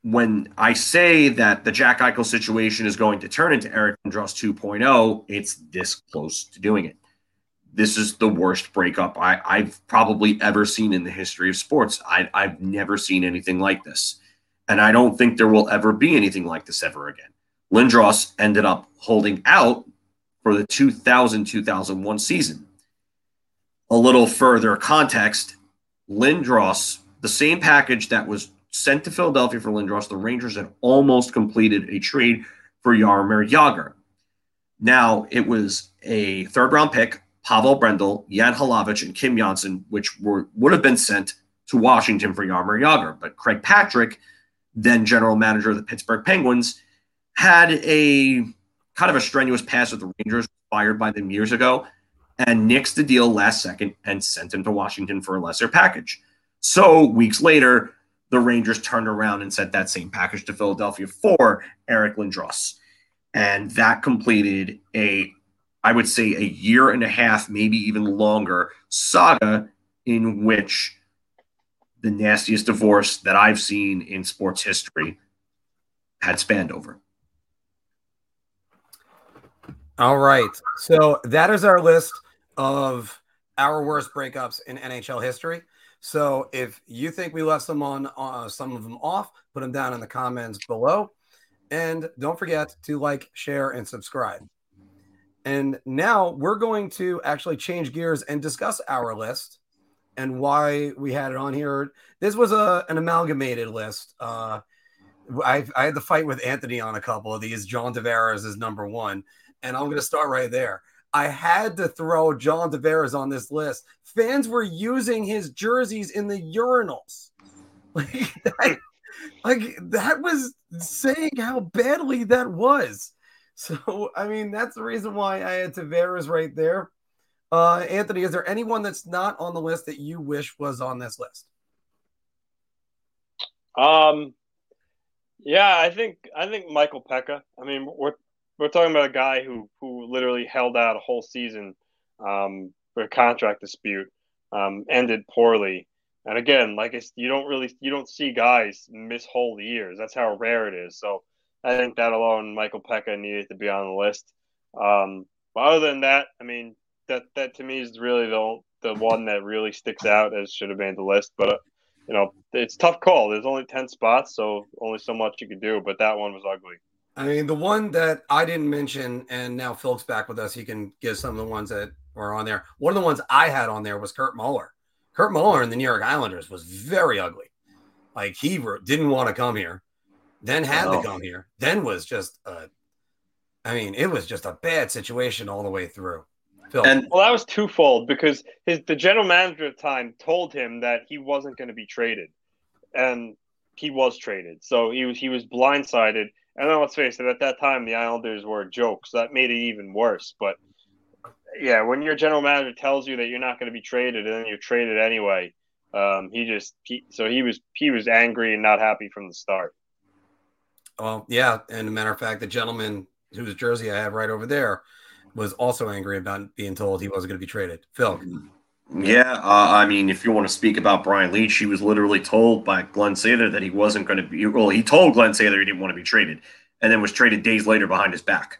when I say that the Jack Eichel situation is going to turn into Eric Lindros 2.0, it's this close to doing it. This is the worst breakup I, have probably ever seen in the history of sports. I, I've never seen anything like this. And I don't think there will ever be anything like this ever again. Lindros ended up holding out for the 2000 2001 season. A little further context Lindros, the same package that was sent to Philadelphia for Lindros, the Rangers had almost completed a trade for Jaromir Jagr. Now, it was a third round pick, Pavel Brendel, Jan Hlavac, and Kim Johnsson, which were, would have been sent to Washington for Jaromir Jagr. But Craig Patrick then general manager of the Pittsburgh Penguins, had a kind of a strenuous pass with the Rangers, fired by them years ago, and nixed the deal last second and sent him to Washington for a lesser package. So weeks later, the Rangers turned around and sent that same package to Philadelphia for Eric Lindros. And that completed a, I would say, a year and a half, maybe even longer saga in which the nastiest divorce that I've seen in sports history had spanned over. All right. So that is our list of our worst breakups in NHL history. So if you think we left some on uh, some of them off, put them down in the comments below. And don't forget to like, share, and subscribe. And now we're going to actually change gears and discuss our list and why we had it on here. This was a an amalgamated list. Uh, I, I had the fight with Anthony on a couple of these. John Tavares is number one, and I'm going to start right there. I had to throw John Tavares on this list. Fans were using his jerseys in the urinals. (laughs) Like that, like that was saying how badly that was. So I mean, that's the reason why I had Tavares right there. Uh, Anthony, is there anyone that's not on the list that you wish was on this list? Um, yeah, I think I think Michael Peca. I mean, we're we're talking about a guy who who literally held out a whole season um, for a contract dispute, um, ended poorly, and again, like it's, you don't really you don't see guys miss whole years. That's how rare it is. So I think that alone, Michael Peca needed to be on the list. Um, but other than that, I mean, that that to me is really the the one that really sticks out as should have made the list. But uh, you know, it's tough call. There's only ten spots, so only so much you can do. But that one was ugly. I mean, the one that I didn't mention, and now Phil's back with us. He can give some of the ones that were on there. One of the ones I had on there was Kurt Muller. Kurt Muller in the New York Islanders was very ugly. Like he didn't want to come here, then had oh. to come here, then was just a. I mean, it was just a bad situation all the way through. Phil. And well, that was twofold because his the general manager at the time told him that he wasn't going to be traded, and he was traded. So he was he was blindsided. And then let's face it, at that time the Islanders were a joke, so that made it even worse. But yeah, when your general manager tells you that you're not going to be traded and then you're traded anyway, um, he just he, so he was he was angry and not happy from the start. Well, yeah, and a matter of fact, the gentleman whose jersey I have right over there was also angry about being told he wasn't going to be traded. Phil. Yeah, uh, I mean, if you want to speak about Brian Leetch, he was literally told by Glenn Sather that he wasn't going to be. Well, he told Glenn Sather he didn't want to be traded, and then was traded days later behind his back.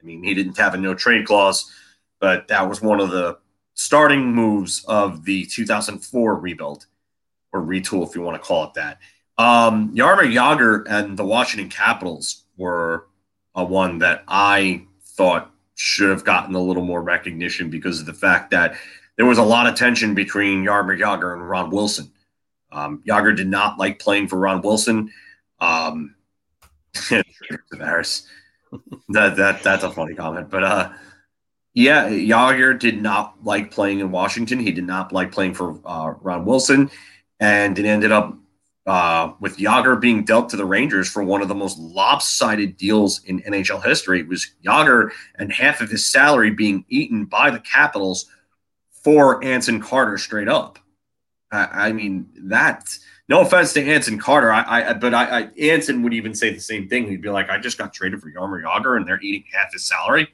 I mean, he didn't have a no trade clause, but that was one of the starting moves of the 2004 rebuild or retool, if you want to call it that. Um, Jagr and the Washington Capitals were a one that I thought should have gotten a little more recognition because of the fact that there was a lot of tension between Jaromir Jagr and Ron Wilson. Um, Jagr did not like playing for Ron Wilson. Um, (laughs) that that that's a funny comment, but uh, yeah, Jagr did not like playing in Washington. He did not like playing for uh, Ron Wilson, and it ended up uh, with Jagr being dealt to the Rangers for one of the most lopsided deals in NHL history. It was Jagr and half of his salary being eaten by the Capitals for Anson Carter straight up. I, I mean, that. No offense to Anson Carter, I, I but I, I, Anson would even say the same thing. He'd be like, "I just got traded for Jaromir Jagr, and they're eating half his salary."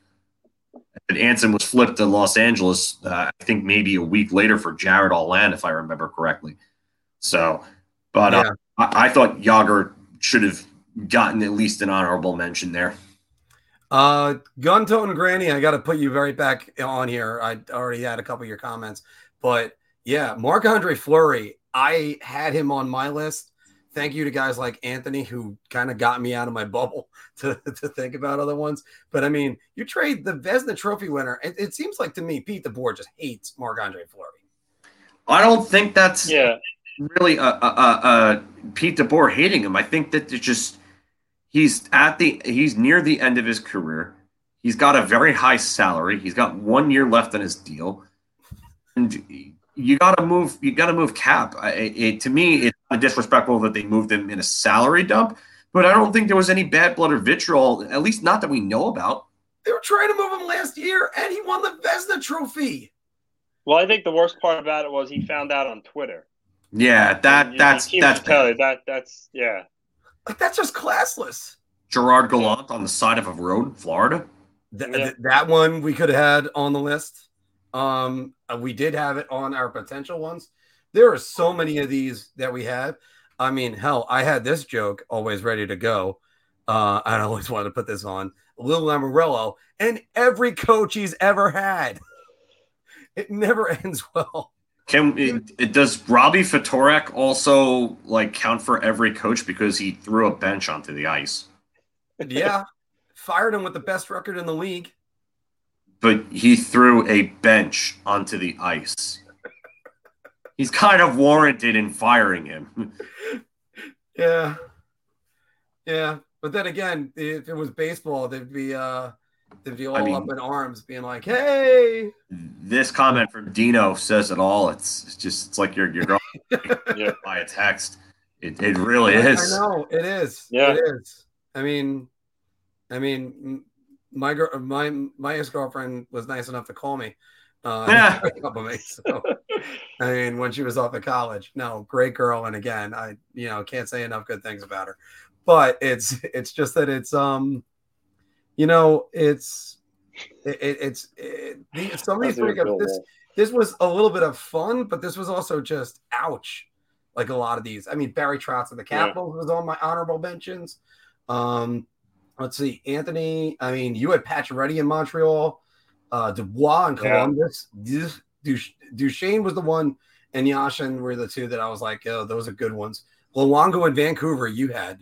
And Anson was flipped to Los Angeles, uh, I think maybe a week later for Jarrett Allan, if I remember correctly. So but uh, yeah. uh, I, I, thought Jagr should have gotten at least an honorable mention there. Uh, Guntoe Granny, I got to put you very back on here. I already had a couple of your comments, but yeah, Marc Andre Fleury, I had him on my list. Thank you to guys like Anthony who kind of got me out of my (laughs) bubble to, to think about other ones. But I mean, you trade the Vezina Trophy winner. It, it seems like to me, Pete DeBoer just hates Marc Andre Fleury. I don't think that's yeah really a, a, a, Pete DeBoer hating him. I think that it's just he's at the he's near the end of his career. He's got a very high salary. He's got one year left on his deal, and you got to move. You got to move cap. It, it, to me, it's disrespectful that they moved him in a salary dump. But I don't think there was any bad blood or vitriol, at least not that we know about. They were trying to move him last year, and he won the Vezina Trophy. Well, I think the worst part about it was he found out on Twitter. Yeah, that you, that's you that's tell you that that's yeah. Like that's just classless. Gerard Gallant on the side of a road in Florida. Th- yeah. th- that one we could have had on the list. Um, uh, we did have it on our potential ones. There are so many of these that we have. I mean, hell, I had this joke always ready to go. Uh, I always wanted to put this on Lou Lamoriello and every coach he's ever had. It never (laughs) ends well. Can it, it, does Robbie Ftorek also like count for every coach because he threw a bench onto the ice? Yeah, (laughs) fired him with the best record in the league. But he threw a bench onto the ice. (laughs) He's kind of warranted in firing him. (laughs) yeah, yeah, but then again, if it was baseball, they'd be uh they'd be all I mean, up in arms, being like, "Hey." This comment from Dino says it all. It's, it's just it's like you're you're going (laughs) (laughs) by a text. It, it really is. I know it is. Yeah, it is. I mean, I mean, my girl, my my ex girlfriend was nice enough to call me. Uh, yeah. (laughs) me, so, I mean, when she was off at college, no, great girl, and again, I you know can't say enough good things about her. But it's it's just that it's um, you know, it's it, it's it, some of these breakups. This this was a little bit of fun, but this was also just ouch. Like a lot of these. I mean, Barry Trotz of the Capitals yeah. was on my honorable mentions. Um, let's see, Anthony. I mean, you had Pacioretty in Montreal, uh, Dubois in Columbus. Yeah. Duchene was the one, and Yashin were the two that I was like, oh, those are good ones. Luongo in Vancouver, you had.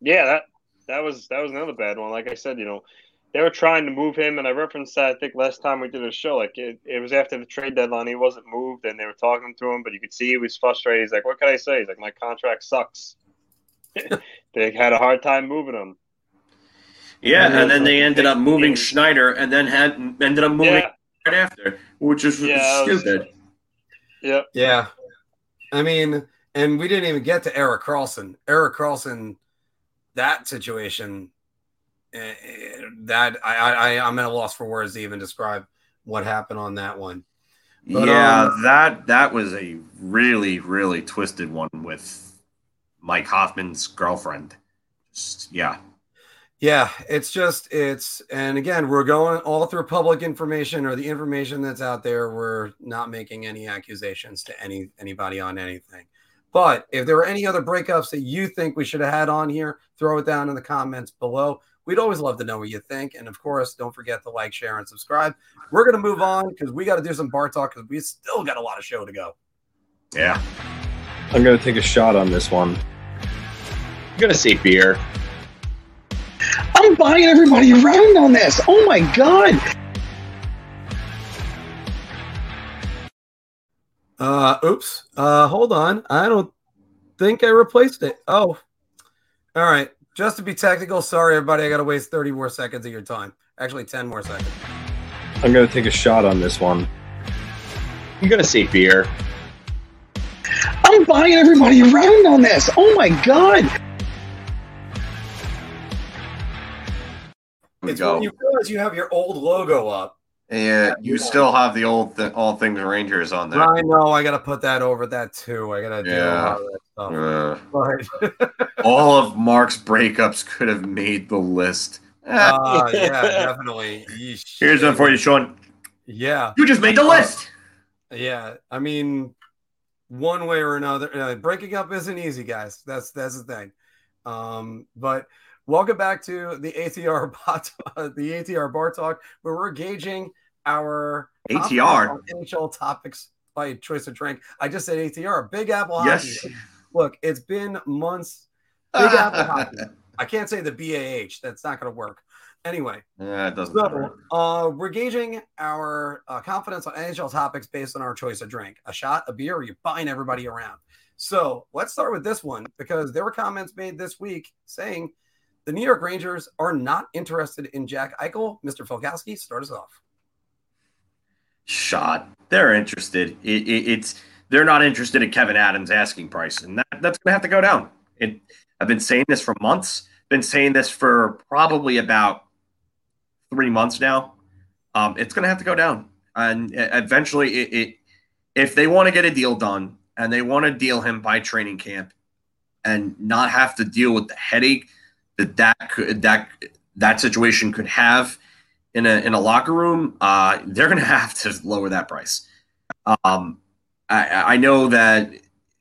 Yeah, that that was that was another bad one. Like I said, you know, they were trying to move him, and I referenced that I think last time we did a show. Like it, it was after the trade deadline, he wasn't moved, and they were talking to him, but you could see he was frustrated. He's like, "What can I say?" He's like, "My contract sucks." (laughs) they had a hard time moving him. Yeah, and, and then they ended up moving Schneider, and then had ended up moving yeah. right after, which is yeah, stupid. Was, yeah, yeah. I mean, and we didn't even get to Erik Karlsson. Erik Karlsson, that situation Eh, that I, I I'm at a loss for words to even describe what happened on that one. But, yeah, um, that that was a really really twisted one with Mike Hoffman's girlfriend. Just, yeah. Yeah, it's just it's and again, we're going all through public information or the information that's out there. We're not making any accusations to any anybody on anything. But if there are any other breakups that you think we should have had on here, throw it down in the comments below. We'd always love to know what you think. And of course, don't forget to like, share, and subscribe. We're going to move on because we got to do some bar talk because we still got a lot of show to go. Yeah. I'm going to take a shot on this one. I'm going to say beer. I'm buying everybody around on this. Oh my God. Uh, oops. Uh, hold on. I don't think I replaced it. Oh, all right. Just to be technical, sorry everybody, I got to waste 30 more seconds of your time. Actually, 10 more seconds. I'm going to take a shot on this one. I'm going to say beer. I'm buying everybody around on this. Oh my god. It's when you realize you have your old logo up and you still have the old th- all things Rangers on there. I know. I got to put that over that too. I got to yeah. uh, (laughs) all of Mark's breakups could have made the list. uh, yeah, definitely. Yeesh. Here's one for you, Sean. Yeah, you just made the list. Yeah, I mean, one way or another, uh, breaking up isn't easy, guys. That's that's the thing. Um, but Welcome back to the ATR (laughs) bot, the ATR bar talk, where we're gauging our ATR NHL topics by choice of drink. I just said ATR, Big Apple yes. Hockey. Look, it's been months. (laughs) Big Apple Hockey. I can't say the BAH. That's not going to work. Anyway, yeah, it doesn't. So, uh, we're gauging our uh, confidence on NHL topics based on our choice of drink: a shot, a beer, or you're buying everybody around. So let's start with this one because there were comments made this week saying the New York Rangers are not interested in Jack Eichel. Mr. Filkowski, start us off. Shot. They're interested. It, it, it's they're not interested in Kevyn Adams asking price, and that, that's going to have to go down. It, I've been saying this for months. Been saying this for probably about three months now. Um, it's going to have to go down, and eventually, it, it if they want to get a deal done and they want to deal him by training camp and not have to deal with the headache that that could that that situation could have in a in a locker room, uh, they're going (laughs) to have to lower that price. Um, I, I know that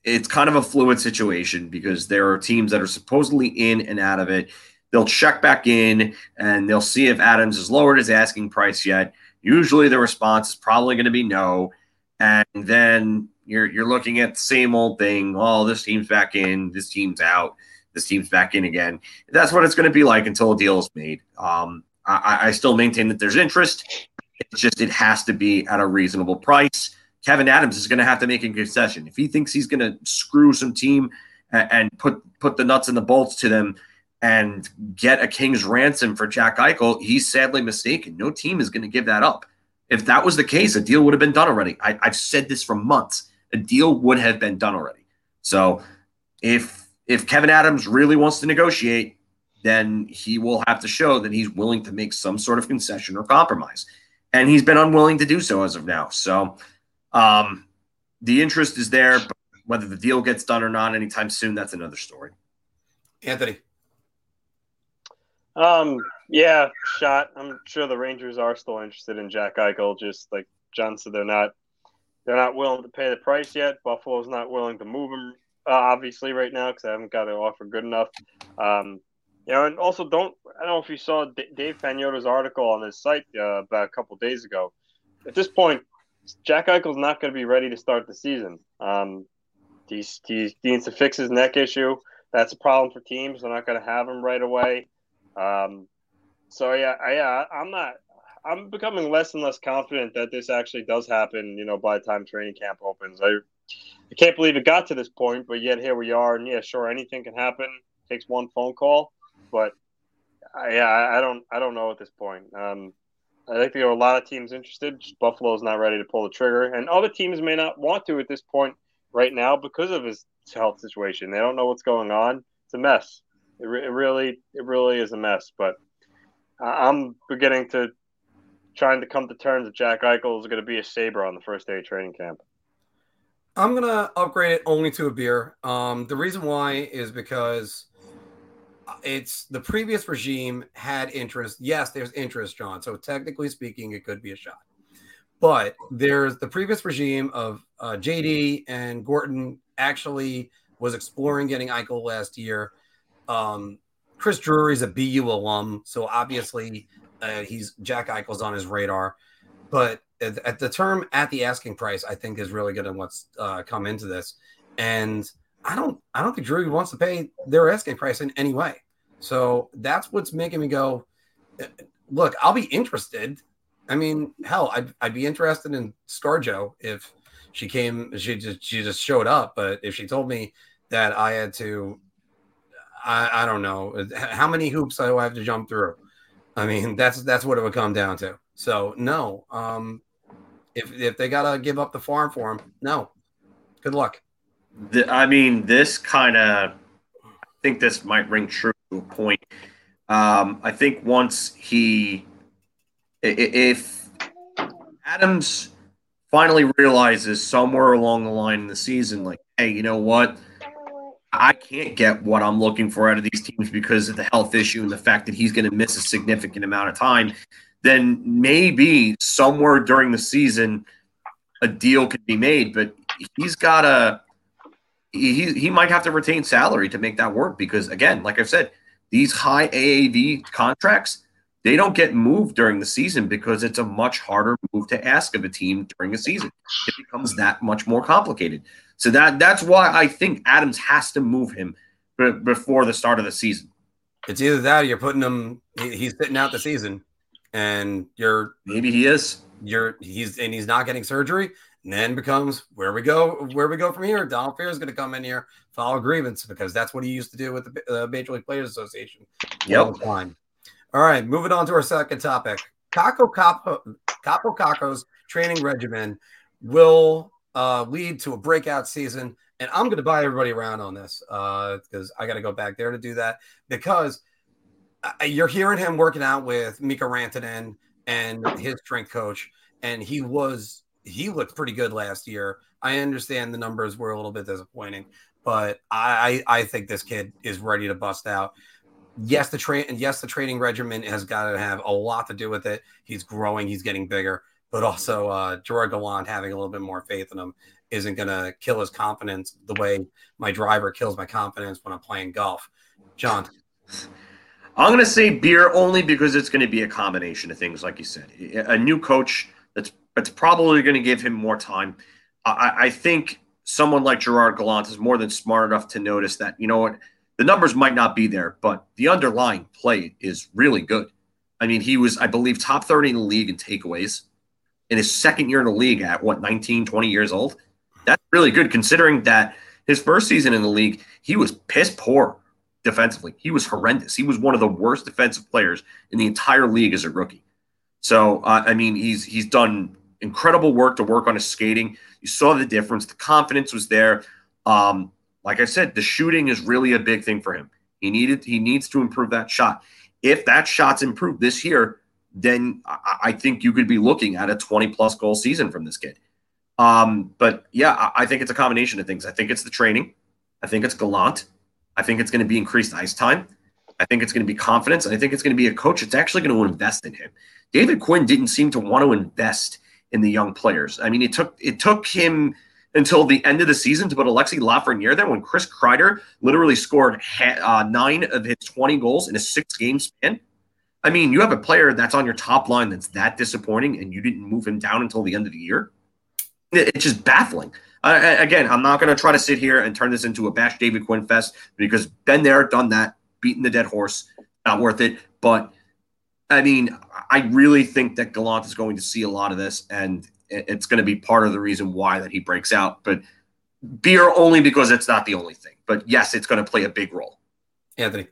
it's kind of a fluid situation because there are teams that are supposedly in and out of it. They'll check back in and they'll see if Adams has lowered his asking price yet. Usually, the response is probably going to be no. and then you're you're looking at the same old thing. Oh, this team's back in, this team's out, this team's back in again. That's what it's going to be like until a deal is made. Um, I, I still maintain that there's interest. It's just it has to be at a reasonable price. Kevyn Adams is going to have to make a concession if he thinks he's going to screw some team and, and put put the nuts and the bolts to them and get a king's ransom for Jack Eichel. He's sadly mistaken. No team is going to give that up. If that was the case, a deal would have been done already. I, I've said this for months. A deal would have been done already. So if if Kevyn Adams really wants to negotiate, then he will have to show that he's willing to make some sort of concession or compromise. And he's been unwilling to do so as of now. So um, the interest is there, but whether the deal gets done or not anytime soon, that's another story. Anthony. Um, yeah, shot. I'm sure the Rangers are still interested in Jack Eichel. Just like John said, they're not they're not willing to pay the price yet. Buffalo's not willing to move him, uh, obviously, right now because I haven't got an offer good enough. Um, you know, and also don't I don't know if you saw D- Dave Pagnotta's article on his site uh, about a couple days ago. At this point, Jack Eichel's not going to be ready to start the season. Um, he's, he needs to fix his neck issue. That's a problem for teams. They're not going to have him right away. Um, so yeah, I, yeah, I'm not. I'm becoming less and less confident that this actually does happen. You know, by the time training camp opens, I, I can't believe it got to this point, but yet here we are. And yeah, sure, anything can happen. It takes one phone call, but I, yeah, I don't, I don't know at this point. Um, I think there are a lot of teams interested. Just Buffalo's not ready to pull the trigger, and other teams may not want to at this point right now because of his health situation. They don't know what's going on. It's a mess. It, re- it really, it really is a mess. But I'm beginning to trying to come to terms that Jack Eichel is going to be a Sabre on the first day of training camp. I'm gonna upgrade it only to a beer. Um, the reason why is because it's the previous regime had interest. Yes, there's interest, John. So technically speaking, it could be a shot. But there's the previous regime of uh, JD and Gorton actually was exploring getting Eichel last year. Um, Chris Drury's a BU alum, so obviously uh, he's Jack Eichel's on his radar. But at, the term at the asking price, I think is really good to what's uh, come into this. And I don't, I don't think Drury wants to pay their asking price in any way. So that's what's making me go. Look, I'll be interested. I mean, hell, I'd, I'd be interested in ScarJo if she came. She just she just showed up. But if she told me that I had to I, I don't know how many hoops I have to jump through. I mean, that's that's what it would come down to. So no, um, if if they gotta give up the farm for him, no. Good luck. The, I mean, this kind of. I think this might ring true to a point. Um, I think once he, if Adams finally realizes somewhere along the line in the season, like, hey, you know what? I can't get what I'm looking for out of these teams because of the health issue and the fact that he's going to miss a significant amount of time, then maybe somewhere during the season a deal could be made. But he's got a he he might have to retain salary to make that work because again, like I've said, these high AAV contracts they don't get moved during the season because it's a much harder move to ask of a team during a season. It becomes that much more complicated. So that that's why I think Adams has to move him b- before the start of the season. It's either that or you're putting him. He's sitting out the season, and you're maybe he is. You're he's and he's not getting surgery. And then becomes where we go. Where we go from here. Donald Fehr is going to come in here, file a grievance because that's what he used to do with the uh, Major League Players Association. Yep. All right, moving on to our second topic. Kaapo Capo, Kaapo Kakko's training regimen will uh, lead to a breakout season. And I'm going to buy everybody around on this because uh, I got to go back there to do that because you're hearing him working out with Mika Rantanen and his strength coach, and he was he looked pretty good last year. I understand the numbers were a little bit disappointing, but I I, think this kid is ready to bust out. Yes, the train and yes, the training regimen has got to have a lot to do with it. He's growing, he's getting bigger but also uh, Gerard Gallant having a little bit more faith in him isn't going to kill his confidence the way my driver kills my confidence when I'm playing golf. John. I'm going to say beer only because it's going to be a combination of things, like you said. A new coach that's It's probably going to give him more time. I, I think someone like Gerard Gallant is more than smart enough to notice that, you know what, the numbers might not be there, but the underlying play is really good. I mean, he was, I believe, top 30 in the league in takeaways in his second year in the league at what, 19, 20 years old? That's really good considering that his first season in the league, he was piss poor defensively. He was horrendous. He was one of the worst defensive players in the entire league as a rookie. So, uh, I mean, he's he's done incredible work to work on his skating. You saw the difference. The confidence was there. Um, like I said, the shooting is really a big thing for him. He needed he needs to improve that shot. If that shot's improved this year, then I, I think you could be looking at a 20 plus goal season from this kid. Um, but yeah, I, I think it's a combination of things. I think it's the training. I think it's Gallant. I think it's going to be increased ice time. I think it's going to be confidence. And I think it's going to be a coach that's actually going to invest in him. David Quinn didn't seem to want to invest in the young players. I mean, it took it took him until the end of the season to put Alexis Lafreniere there when Chris Kreider literally scored uh, nine of his 20 goals in a six game span. I mean, you have a player that's on your top line that's that disappointing and you didn't move him down until the end of the year. It's just baffling. Uh, again, I'm not going to try to sit here and turn this into a bash David Quinn fest because been there, done that, beaten the dead horse, not worth it. But I mean, I really think that Gallant is going to see a lot of this, and it's going to be part of the reason why that he breaks out. But beer only because it's not the only thing. But yes, it's going to play a big role. Anthony.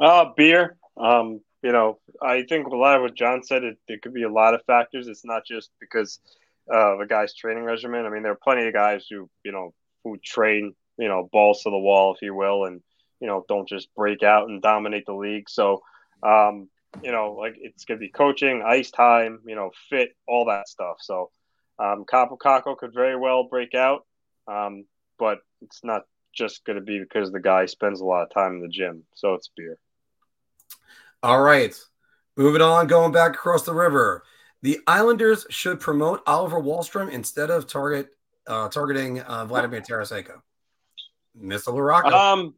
Uh, beer. Um, you know, I think a lot of what John said, it, it could be a lot of factors. It's not just because of a guy's training regimen. I mean, there are plenty of guys who, you know, who train, you know, balls to the wall, if you will, and, you know, don't just break out and dominate the league. So, um, you know, like it's going to be coaching, ice time, you know, fit, all that stuff. So, um, Kaapo Kakko could very well break out, um, but it's not just going to be because the guy spends a lot of time in the gym. So it's beer. All right. Moving on, going back across the river. The Islanders should promote Oliver Wahlstrom instead of target uh, targeting uh, Vladimir Tarasenko. Mr. LaRocca. Um,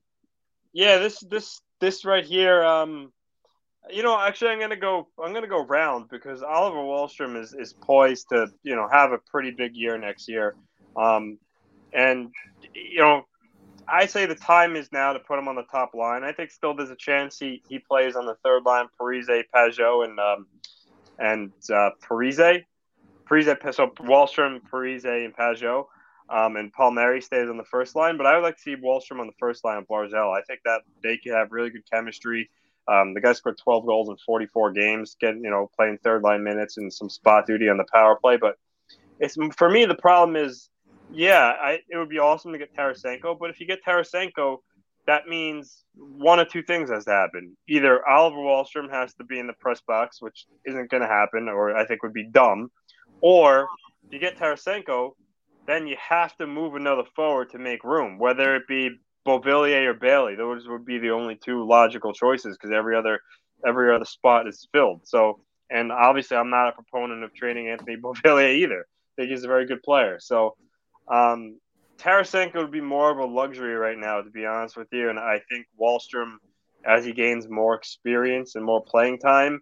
yeah, this this this right here. Um, you know, actually, I'm gonna go. I'm gonna go round because Oliver Wahlstrom is is poised to you know have a pretty big year next year. Um, and you know, I say the time is now to put him on the top line. I think still there's a chance he he plays on the third line, Parise, Pageau, and um, and uh, Parise. Parise, so Wahlstrom, Parise, and Pageau. Um, and Palmieri stays on the first line, but I would like to see Wahlstrom on the first line of Barzal. I think that they could have really good chemistry. Um, the guy scored 12 goals in 44 games, getting you know playing third line minutes and some spot duty on the power play. But it's for me the problem is yeah, I, it would be awesome to get Tarasenko, but if you get Tarasenko, that means one of two things has to happen. Either Oliver Wahlstrom has to be in the press box, which isn't going to happen, or I think would be dumb, or if you get Tarasenko, then you have to move another forward to make room, whether it be Beauvillier or Bailey. Those would be the only two logical choices because every other every other spot is filled. So, and obviously, I'm not a proponent of trading Anthony (laughs) Beauvillier either. I think he's a very good player. So um, Tarasenko would be more of a luxury right now, to be honest with you. And I think Wahlstrom, as he gains more experience and more playing time,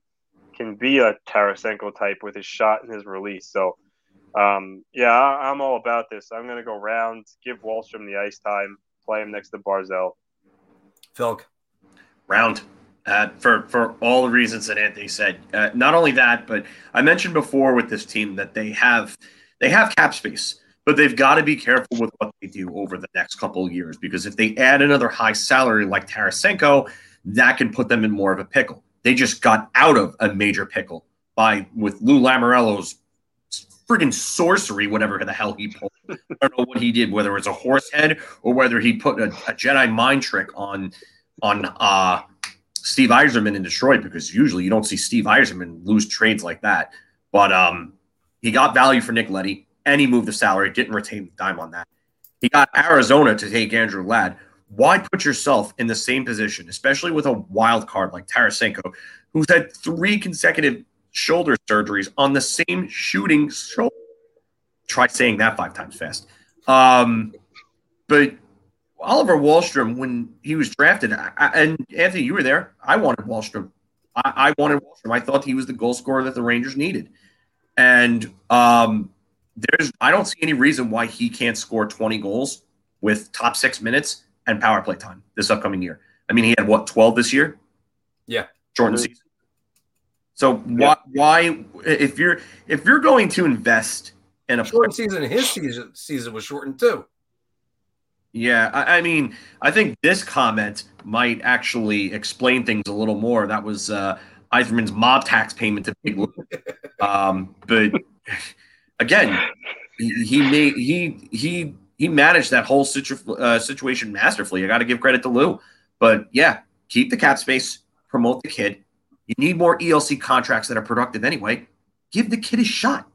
can be a Tarasenko type with his shot and his release. So, um, yeah, I, am all about this. I'm going to go round, give Wahlstrom the ice time, play him next to Barzal. Phil. Round. Uh, for for all the reasons that Anthony said. Uh, not only that, but I mentioned before with this team that they have they have cap space but they've got to be careful with what they do over the next couple of years because if they add another high salary like Tarasenko, that can put them in more of a pickle. They just got out of a major pickle by with Lou Lamoriello's friggin' sorcery, whatever the hell he pulled. I don't know what he did, whether it's a horse head or whether he put a, a Jedi mind trick on on uh, Steve Yzerman in Detroit because usually you don't see Steve Yzerman lose trades like that. But um, he got value for Nick Leddy and he moved the salary, didn't retain the dime on that. He got Arizona to take Andrew Ladd. Why put yourself in the same position, especially with a wild card like Tarasenko, who's had three consecutive shoulder surgeries on the same shooting shoulder? Try saying that five times fast. Um, but Oliver Wahlstrom, when he was drafted, I, and Anthony, you were there. I wanted Wahlstrom. I, I wanted Wahlstrom. I thought he was the goal scorer that the Rangers needed. And um, there's I don't see any reason why he can't score 20 goals with top six minutes and power play time this upcoming year. I mean, he had what 12 this year? Yeah, shortened season. So why why if you're if you're going to invest in a shortened season, his season season was shortened too. Yeah, I, I, mean, I think this comment might actually explain things a little more. That was uh, Yzerman's mob tax payment to Big Lou. (laughs) um, but again, he, he made he he he managed that whole situ- uh, situation masterfully. I got to give credit to Lou. But yeah, keep the cap space, promote the kid. You need more ELC contracts that are productive anyway. Give the kid a shot.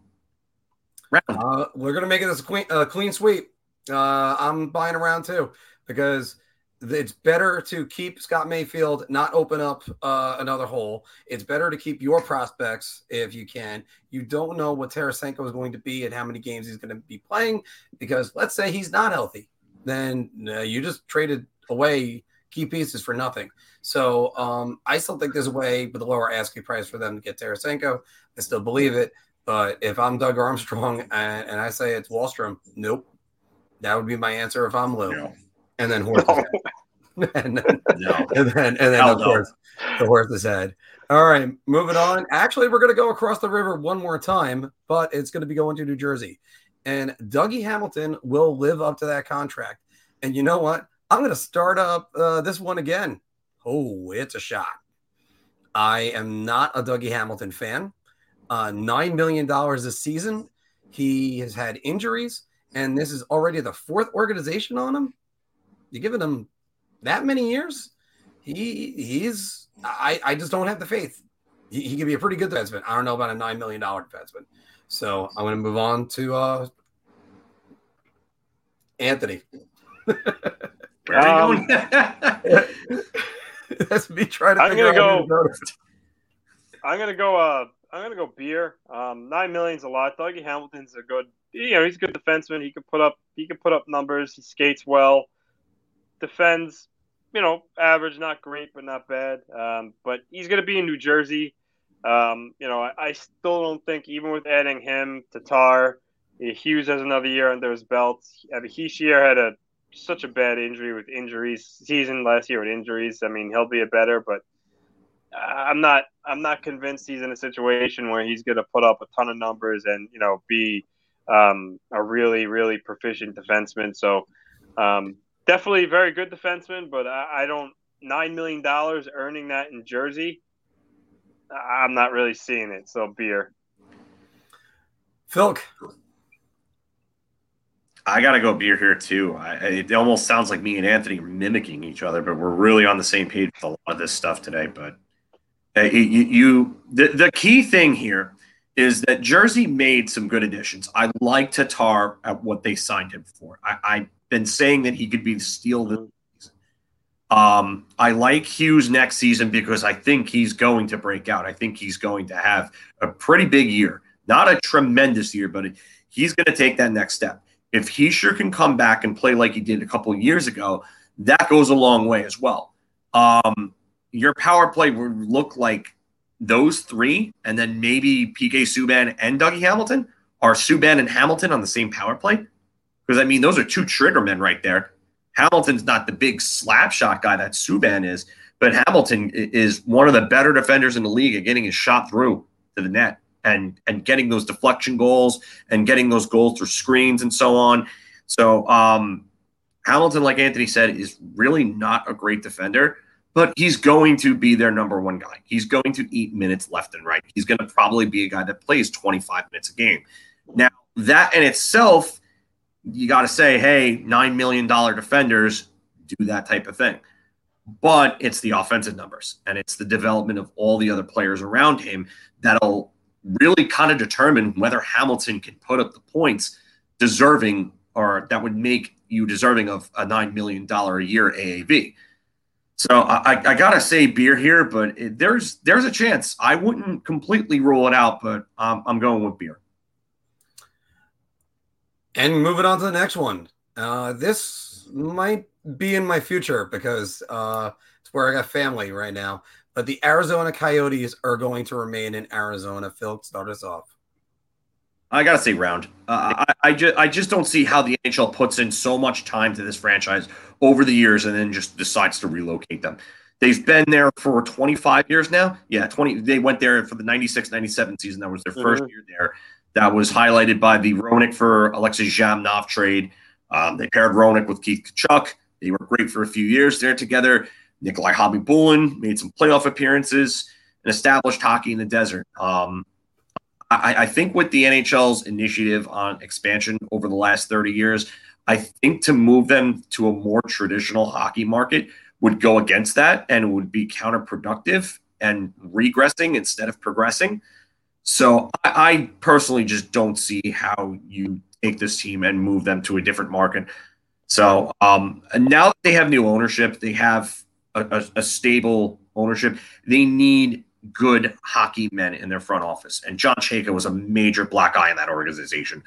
Uh, we're gonna make it a clean, uh, clean sweep. Uh, I'm buying around too because it's better to keep Scott Mayfield, not open up uh, another hole. It's better to keep your prospects if you can. You don't know what Tarasenko is going to be and how many games he's going to be playing because let's say he's not healthy, then uh, you just traded away key pieces for nothing. So um, I still think there's a way with a lower asking price for them to get Tarasenko. I still believe it. But if I'm Doug Armstrong and, and I say it's Wahlstrom, nope. That would be my answer if I'm Lou. No. And then horse (laughs) no. (laughs) and then, no. and then, and then of no. course, the horse's head. All right, moving on. Actually, we're going to go across the river one more time, but it's going to be going to New Jersey. And Dougie Hamilton will live up to that contract. And you know what? I'm going to start up uh, this one again. Oh, it's a shot. I am not a Dougie Hamilton fan. Uh, $9 million this season. He has had injuries and this is already the fourth organization on him. You're giving him that many years. He he's I I just don't have the faith. He, he could be a pretty good defenseman. I don't know about a nine million dollar defenseman. So I'm going to move on to uh, Anthony. um, (laughs) that's me trying to. I'm going to go. I'm going to go. Uh, I'm going to go beer. Um, nine million's a lot. Dougie Hamilton's a good you know he's a good defenseman. He could put up he could put up numbers. He skates well, defends, you know, average, not great, but not bad. Um, but he's going to be in New Jersey. Um, you know, I, I, still don't think even with adding him to Tar, Hughes has another year under his belt. I mean, Hischier had a such a bad injury with injuries season last year with injuries. I mean, he'll be a better, but I'm not I'm not convinced he's in a situation where he's going to put up a ton of numbers and you know be um, a really, really proficient defenseman. So um, definitely very good defenseman, but I, I don't nine million dollars earning that in Jersey. I'm not really seeing it. So beer. Phil. I gotta go beer here too. I, it almost sounds like me and Anthony are mimicking each other, but we're really on the same page with a lot of this stuff today. But uh, you, you, the, the key thing here is that Jersey made some good additions. I like Tatar at what they signed him for. I, have been saying that he could be the steal this season. Um, I like Hughes next season because I think he's going to break out. I think he's going to have a pretty big year. Not a tremendous year, but he's going to take that next step. If Hischier can come back and play like he did a couple years ago, that goes a long way as well. Um, your power play would look like those three, and then maybe PK Subban and Dougie Hamilton, are Subban and Hamilton on the same power play? Because I mean, those are two triggermen right there. Hamilton's not the big slap shot guy that Subban is, but Hamilton is one of the better defenders in the league at getting his shot through to the net and and getting those deflection goals and getting those goals through screens and so on. So um, Hamilton, like Anthony said, is really not a great defender but he's going to be their number one guy. He's going to eat minutes left and right. He's going to probably be a guy that plays 25 minutes a game. Now, that in itself, you got to say, hey, $9 million defenders do that type of thing. But it's the offensive numbers and it's the development of all the other players around him that'll really kind of determine whether Hamilton can put up the points deserving or that would make you deserving of a $9 million a year AAV. So I, I gotta say beer here, but it, there's there's a chance. I wouldn't completely rule it out, but um, I'm going with beer. And moving on to the next one. Uh, this might be in my future because uh, it's where I got family right now. But the Arizona Coyotes are going to remain in Arizona. Phil, start us off. I gotta say round. Uh, I, I just I just don't see how the NHL puts in so much time to this franchise over the years and then just decides to relocate them. They've been there for 25 years now. Yeah, 20. They went there for the 96 97 season. That was their 1st mm-hmm. year there. That was highlighted by the Roenick for Alexei Zhamnov trade. Um, they paired Roenick with Keith Tkachuk. They were great for a few years there together. Nikolai Khabibulin made some playoff appearances and established hockey in the desert. Um, I, I think with the NHL's initiative on expansion over the last 30 years, I think to move them to a more traditional hockey market would go against that and would be counterproductive and regressing instead of progressing. So I, I personally just don't see how you take this team and move them to a different market. So um, now that they have new ownership, they have a, a, a stable ownership. They need good hockey men in their front office. And John Chayka was a major black eye in that organization.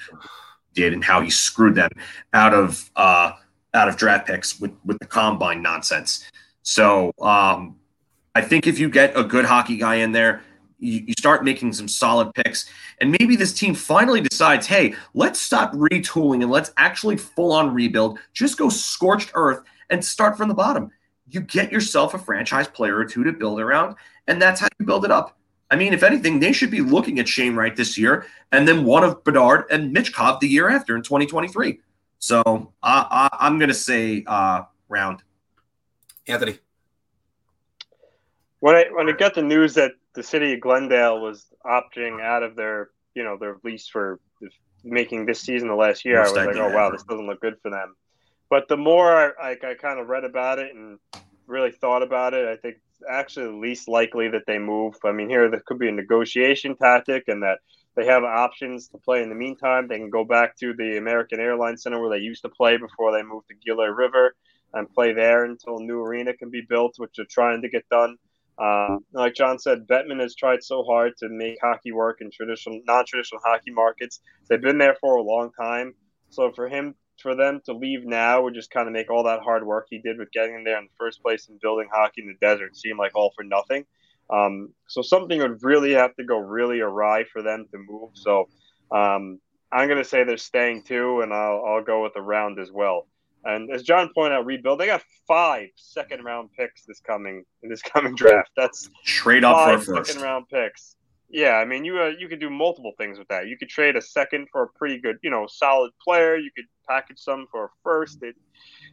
Did and how he screwed them out of uh, out of draft picks with with the combine nonsense. So um, I think if you get a good hockey guy in there, you, you start making some solid picks, and maybe this team finally decides, hey, let's stop retooling and let's actually full on rebuild. Just go scorched earth and start from the bottom. You get yourself a franchise player or two to build around, and that's how you build it up. I mean, if anything, they should be looking at Shane Wright this year, and then one of Bedard and Michkov the year after in 2023. So I, am going to say uh, round. Anthony. When I when I got the news that the city of Glendale was opting out of their you know their lease for making this season the last year, Most I was like, oh wow, this doesn't look good for them. But the more I, I, I kind of read about it and really thought about it, I think actually the least likely that they move. I mean, here there could be a negotiation tactic, and that they have options to play in the meantime. They can go back to the American Airlines Center where they used to play before they moved to Gila River and play there until a new arena can be built, which they're trying to get done. Um, like John said, Bettman has tried so hard to make hockey work in traditional, non-traditional hockey markets. They've been there for a long time. So for him for them to leave now would just kind of make all that hard work he did with getting there in the first place and building hockey in the desert seem like all for nothing. Um, so something would really have to go really awry for them to move. So um, I'm going to say they're staying too, and I'll, I'll go with the round as well. And as John pointed out, rebuild. They got five second round picks this coming in this (laughs) coming draft. That's trade up for second round picks. Yeah, I mean, you uh, you could do multiple things with that. You could trade a second for a pretty good, you know, solid player. You could package some for a first. It,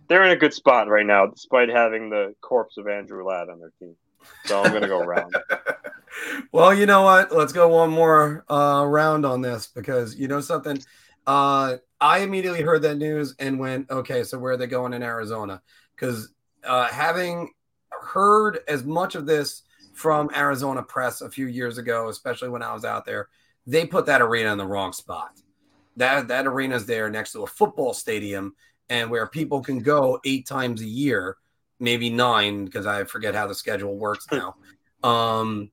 they're in a good spot right now, despite having the corpse of Andrew Ladd on their team. So I'm going to go round. (laughs) well, you know what? Let's go one more uh, round on this because you know something. Uh, I immediately heard that news and went, okay, so where are they going in Arizona? Because uh, having heard as much of this from Arizona press a few years ago, especially when I was out there. They put that arena in the wrong spot. That that arena is there next to a football stadium and where people can go eight times a year, maybe nine because I forget how the schedule works now. (laughs) Um,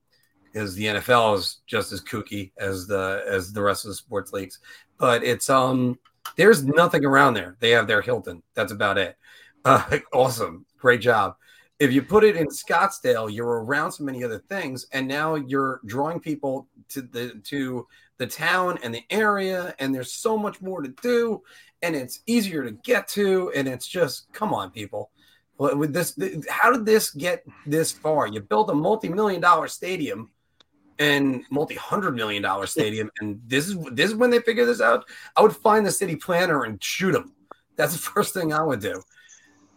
because the NFL is just as kooky as the as the rest of the sports leagues. But it's um there's nothing around there. They have their Hilton. That's about it. (laughs) Uh, awesome, great job if you put it in Scottsdale, you're around so many other things, and now you're drawing people to the to the town and the area, and there's so much more to do, and it's easier to get to, and it's just come on, people. With this, how did this get this far? You built a multi-million dollar stadium and multi-hundred million dollar stadium, and this is this is when they figure this out. I would find the city planner and shoot him. That's the (laughs) first thing I would do.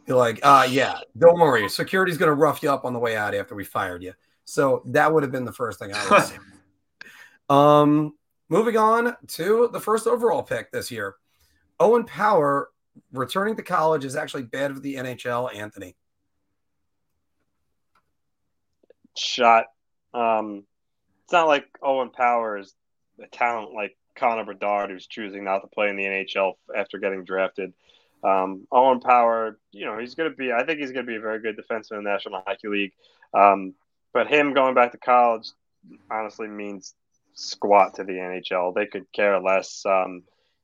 You're like, uh, yeah, don't worry. Security's going to rough you up on the way out after we fired you. So that would have been the first thing I would (laughs) say. um, moving on to the first overall pick this year. Owen Power returning to college is actually bad for the NHL, Anthony. Shot. Um, it's not like Owen Power is a talent like Connor Bedard, who's choosing not to play in the NHL after getting drafted. Um, Owen Power, you know, he's going to be, I think he's going to be a very good defenseman in the National Hockey League. Um, but him going back to college honestly means squat to the NHL. They could care less. Um,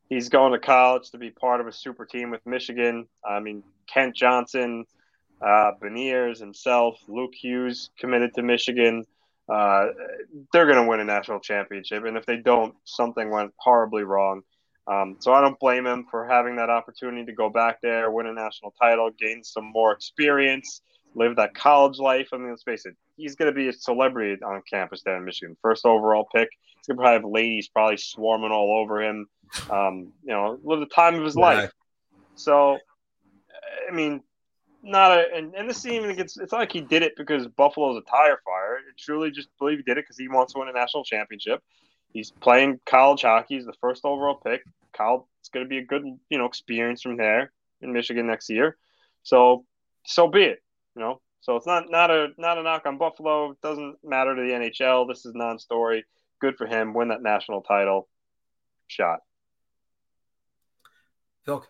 he's going to college to be part of a super team with Michigan. I mean, Kent Johnson, uh, Beniers himself, Luke Hughes committed to Michigan. Uh, they're going to win a national championship. And if they don't, something went horribly wrong. Um, so I don't blame him for having that opportunity to go back there, win a national title, gain some more experience, live that college life. I mean, let's face it, he's going to be a celebrity on campus there in Michigan. First overall pick. He's going to probably have ladies probably swarming all over him. Um, you know, live the time of his yeah. life. So, I mean, not a and, and this even gets it's not like he did it because Buffalo's a tire fire. I truly just believe he did it because he wants to win a national championship. He's playing college hockey. He's the first overall pick. Kyle, it's going to be a good you know experience from there in Michigan next year. So so be it. You know. So it's not not a not a knock on Buffalo. It doesn't matter to the NHL. This is non-story. Good for him. Win that national title. Shot. Phil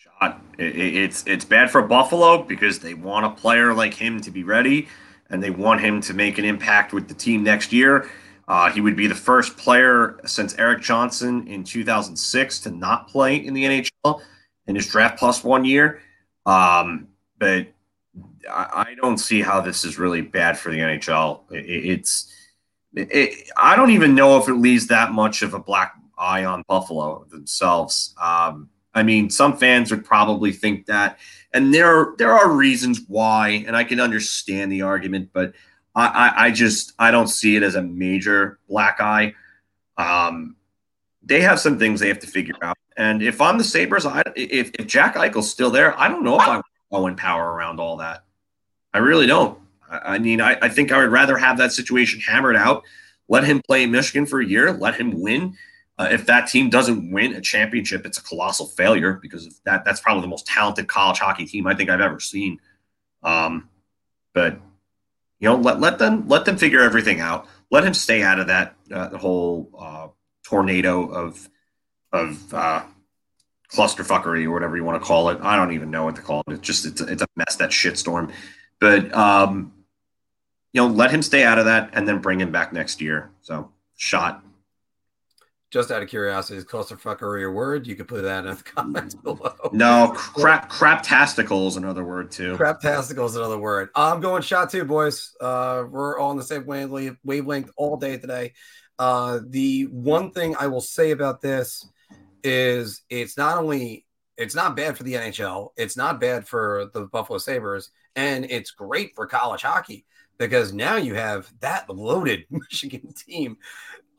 shot. it's it's bad for Buffalo because they want a player like him to be ready, and they want him to make an impact with the team next year. Uh, he would be the first player since Erik Johnson in 2006 to not play in the NHL in his draft plus one year. Um, but I, I, don't see how this is really bad for the NHL. It, it's it, I don't even know if it leaves that much of a black eye on Buffalo themselves. Um, I mean, some fans would probably think that, and there are, there are reasons why, and I can understand the argument, but I, I, I just I don't see it as a major black eye. Um, they have some things they have to figure out, and if I'm the Sabres, I if, if Jack Eichel's still there, I don't know if I Owen Power around all that. I really don't. I, I mean, I, I think I would rather have that situation hammered out. Let him play Michigan for a year. Let him win uh, if that team doesn't win a championship, it's a colossal failure because that that's probably the most talented college hockey team I think I've ever seen. Um, but you know, let let them let them figure everything out. Let him stay out of that uh, whole uh, tornado of of uh, clusterfuckery or whatever you want to call it. I don't even know what to call it. It's just it's a, it's a mess that shitstorm. But um, you know, let him stay out of that and then bring him back next year. So shot just out of curiosity, is clusterfuckery a word? You could put that in the comments (laughs) below. No, crap, crap tasticle is another word too. Crap tasticle is another word. I'm going shot too, boys. Uh, we're all on the same wavelength, wavelength all day today. Uh, the one thing I will say about this is it's not only it's not bad for the NHL, it's not bad for the Buffalo Sabres, and it's great for college hockey because now you have that loaded (laughs) Michigan team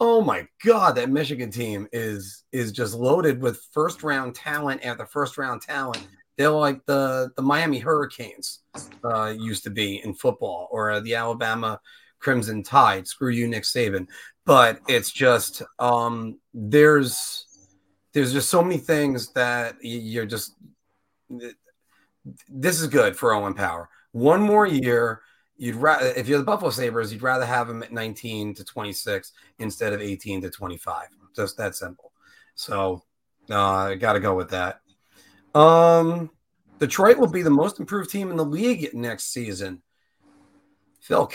Oh my god, that Michigan team is is just loaded with first round talent after first round talent. They're like the the Miami Hurricanes uh, used to be in football, or the Alabama Crimson Tide. Screw you, Nick Saban. But it's just um, there's there's just so many things that you're just. This is good for Owen Power. One more year you'd rather if you're the Buffalo Sabres, you'd rather have them at 19 to 26 instead of 18 to 25. Just that simple. So uh, I got to go with that. Um, Detroit will be the most improved team in the league next season. Philk.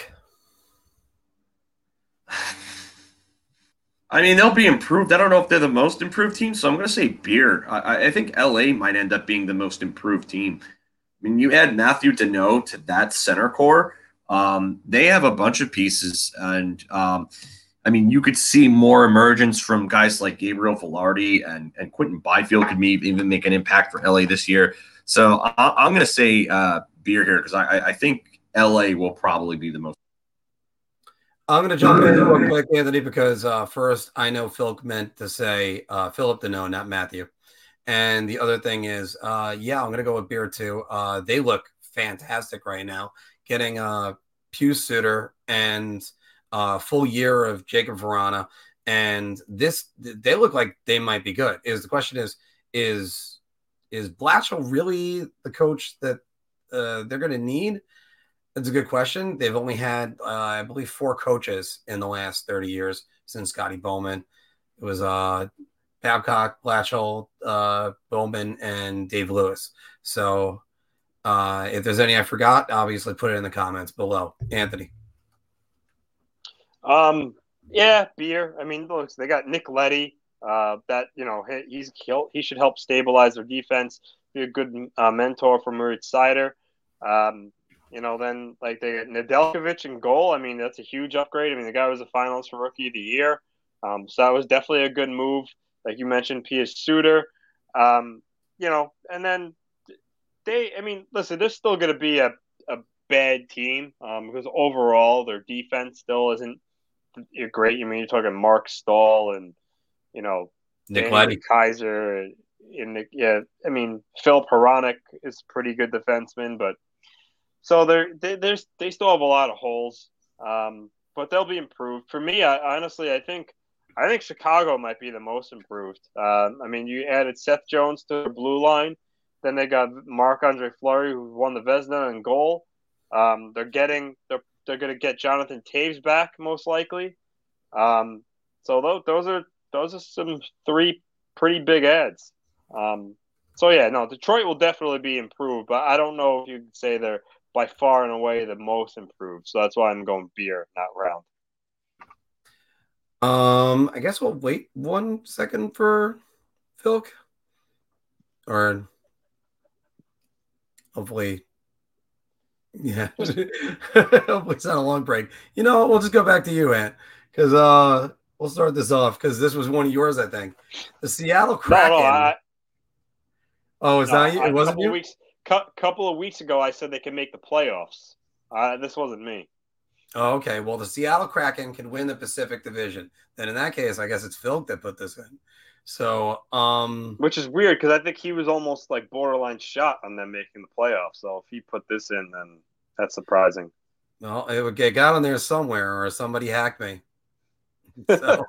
(sighs) I mean, they'll be improved. I don't know if they're the most improved team, so I'm going to say beer. I, I, think LA might end up being the most improved team. I mean, you add Matthew Danault to that center core um, they have a bunch of pieces, and um, I mean, you could see more emergence from guys like Gabriel Vilardi and, and Quinton Byfield could maybe even make an impact for LA this year. So I, am going to say uh, beer here because I, I think LA will probably be the most. I'm going to jump in real quick, Anthony, because uh, first I know Phil meant to say uh, Philip Danault, not Matthew. And the other thing is, uh, yeah, I'm going to go with beer too. Uh, they look fantastic right now getting a Pius Suter and a full year of Jakub Vrana, and this they look like they might be good. Is the question is is is Blashill really the coach that uh, they're going to need? That's a good question. They've only had, uh, I believe, four coaches in the last 30 years since Scotty Bowman. It was uh, Babcock, Blashill, uh, Bowman, and Dave Lewis. So uh, if there's any I forgot, obviously put it in the comments below. Anthony. Um, yeah, beer. I mean, look, they got Nick Leddy. Uh, that you know he's he should help stabilize their defense. Be a good uh, mentor for Moritz Seider. Um, you know, then like they get Nedeljkovic in goal. I mean, that's a huge upgrade. I mean, the guy was a finalist for Rookie of the Year, um, so that was definitely a good move. Like you mentioned, Pius Suter, um, you know, and then they. I mean, listen, they're still going to be a, a bad team um, because overall their defense still isn't great. I mean, you're talking Marc Staal and you know Nick Kaiser. And yeah, I mean, Phil Hronek is pretty good defenseman, but so they're, they there's they still have a lot of holes, um, but they'll be improved. For me, I, honestly, I think I think Chicago might be the most improved. Uh, I mean, you added Seth Jones to the blue line, then they got Marc Andre Fleury, who won the Vezina in goal. Um, they're getting they're they're going to get Jonathan Toews back most likely. Um, so those, those are those are some three pretty big adds. Um, so yeah, no, Detroit will definitely be improved, but I don't know if you could say they're by far and away the most improved. So that's why I'm going beer, not round. Um, I guess we'll wait one second for Philk, or hopefully, yeah, (laughs) hopefully it's not a long break. You know, we'll just go back to you, Ant, because uh, we'll start this off because this was one of yours, I think. The Seattle Kraken. No, no, I, oh, it's no, not you. It wasn't you. Weeks, cu- couple of weeks ago, I said they can make the playoffs. Uh, this wasn't me. Oh, okay. Well, the Seattle Kraken can win the Pacific Division. Then in that case, I guess it's Phil that put this in. So, um, which is weird because I think he was almost like borderline shot on them making the playoffs. So if he put this in, then that's surprising. Well, it would get got on there somewhere, or somebody hacked me. (laughs) So,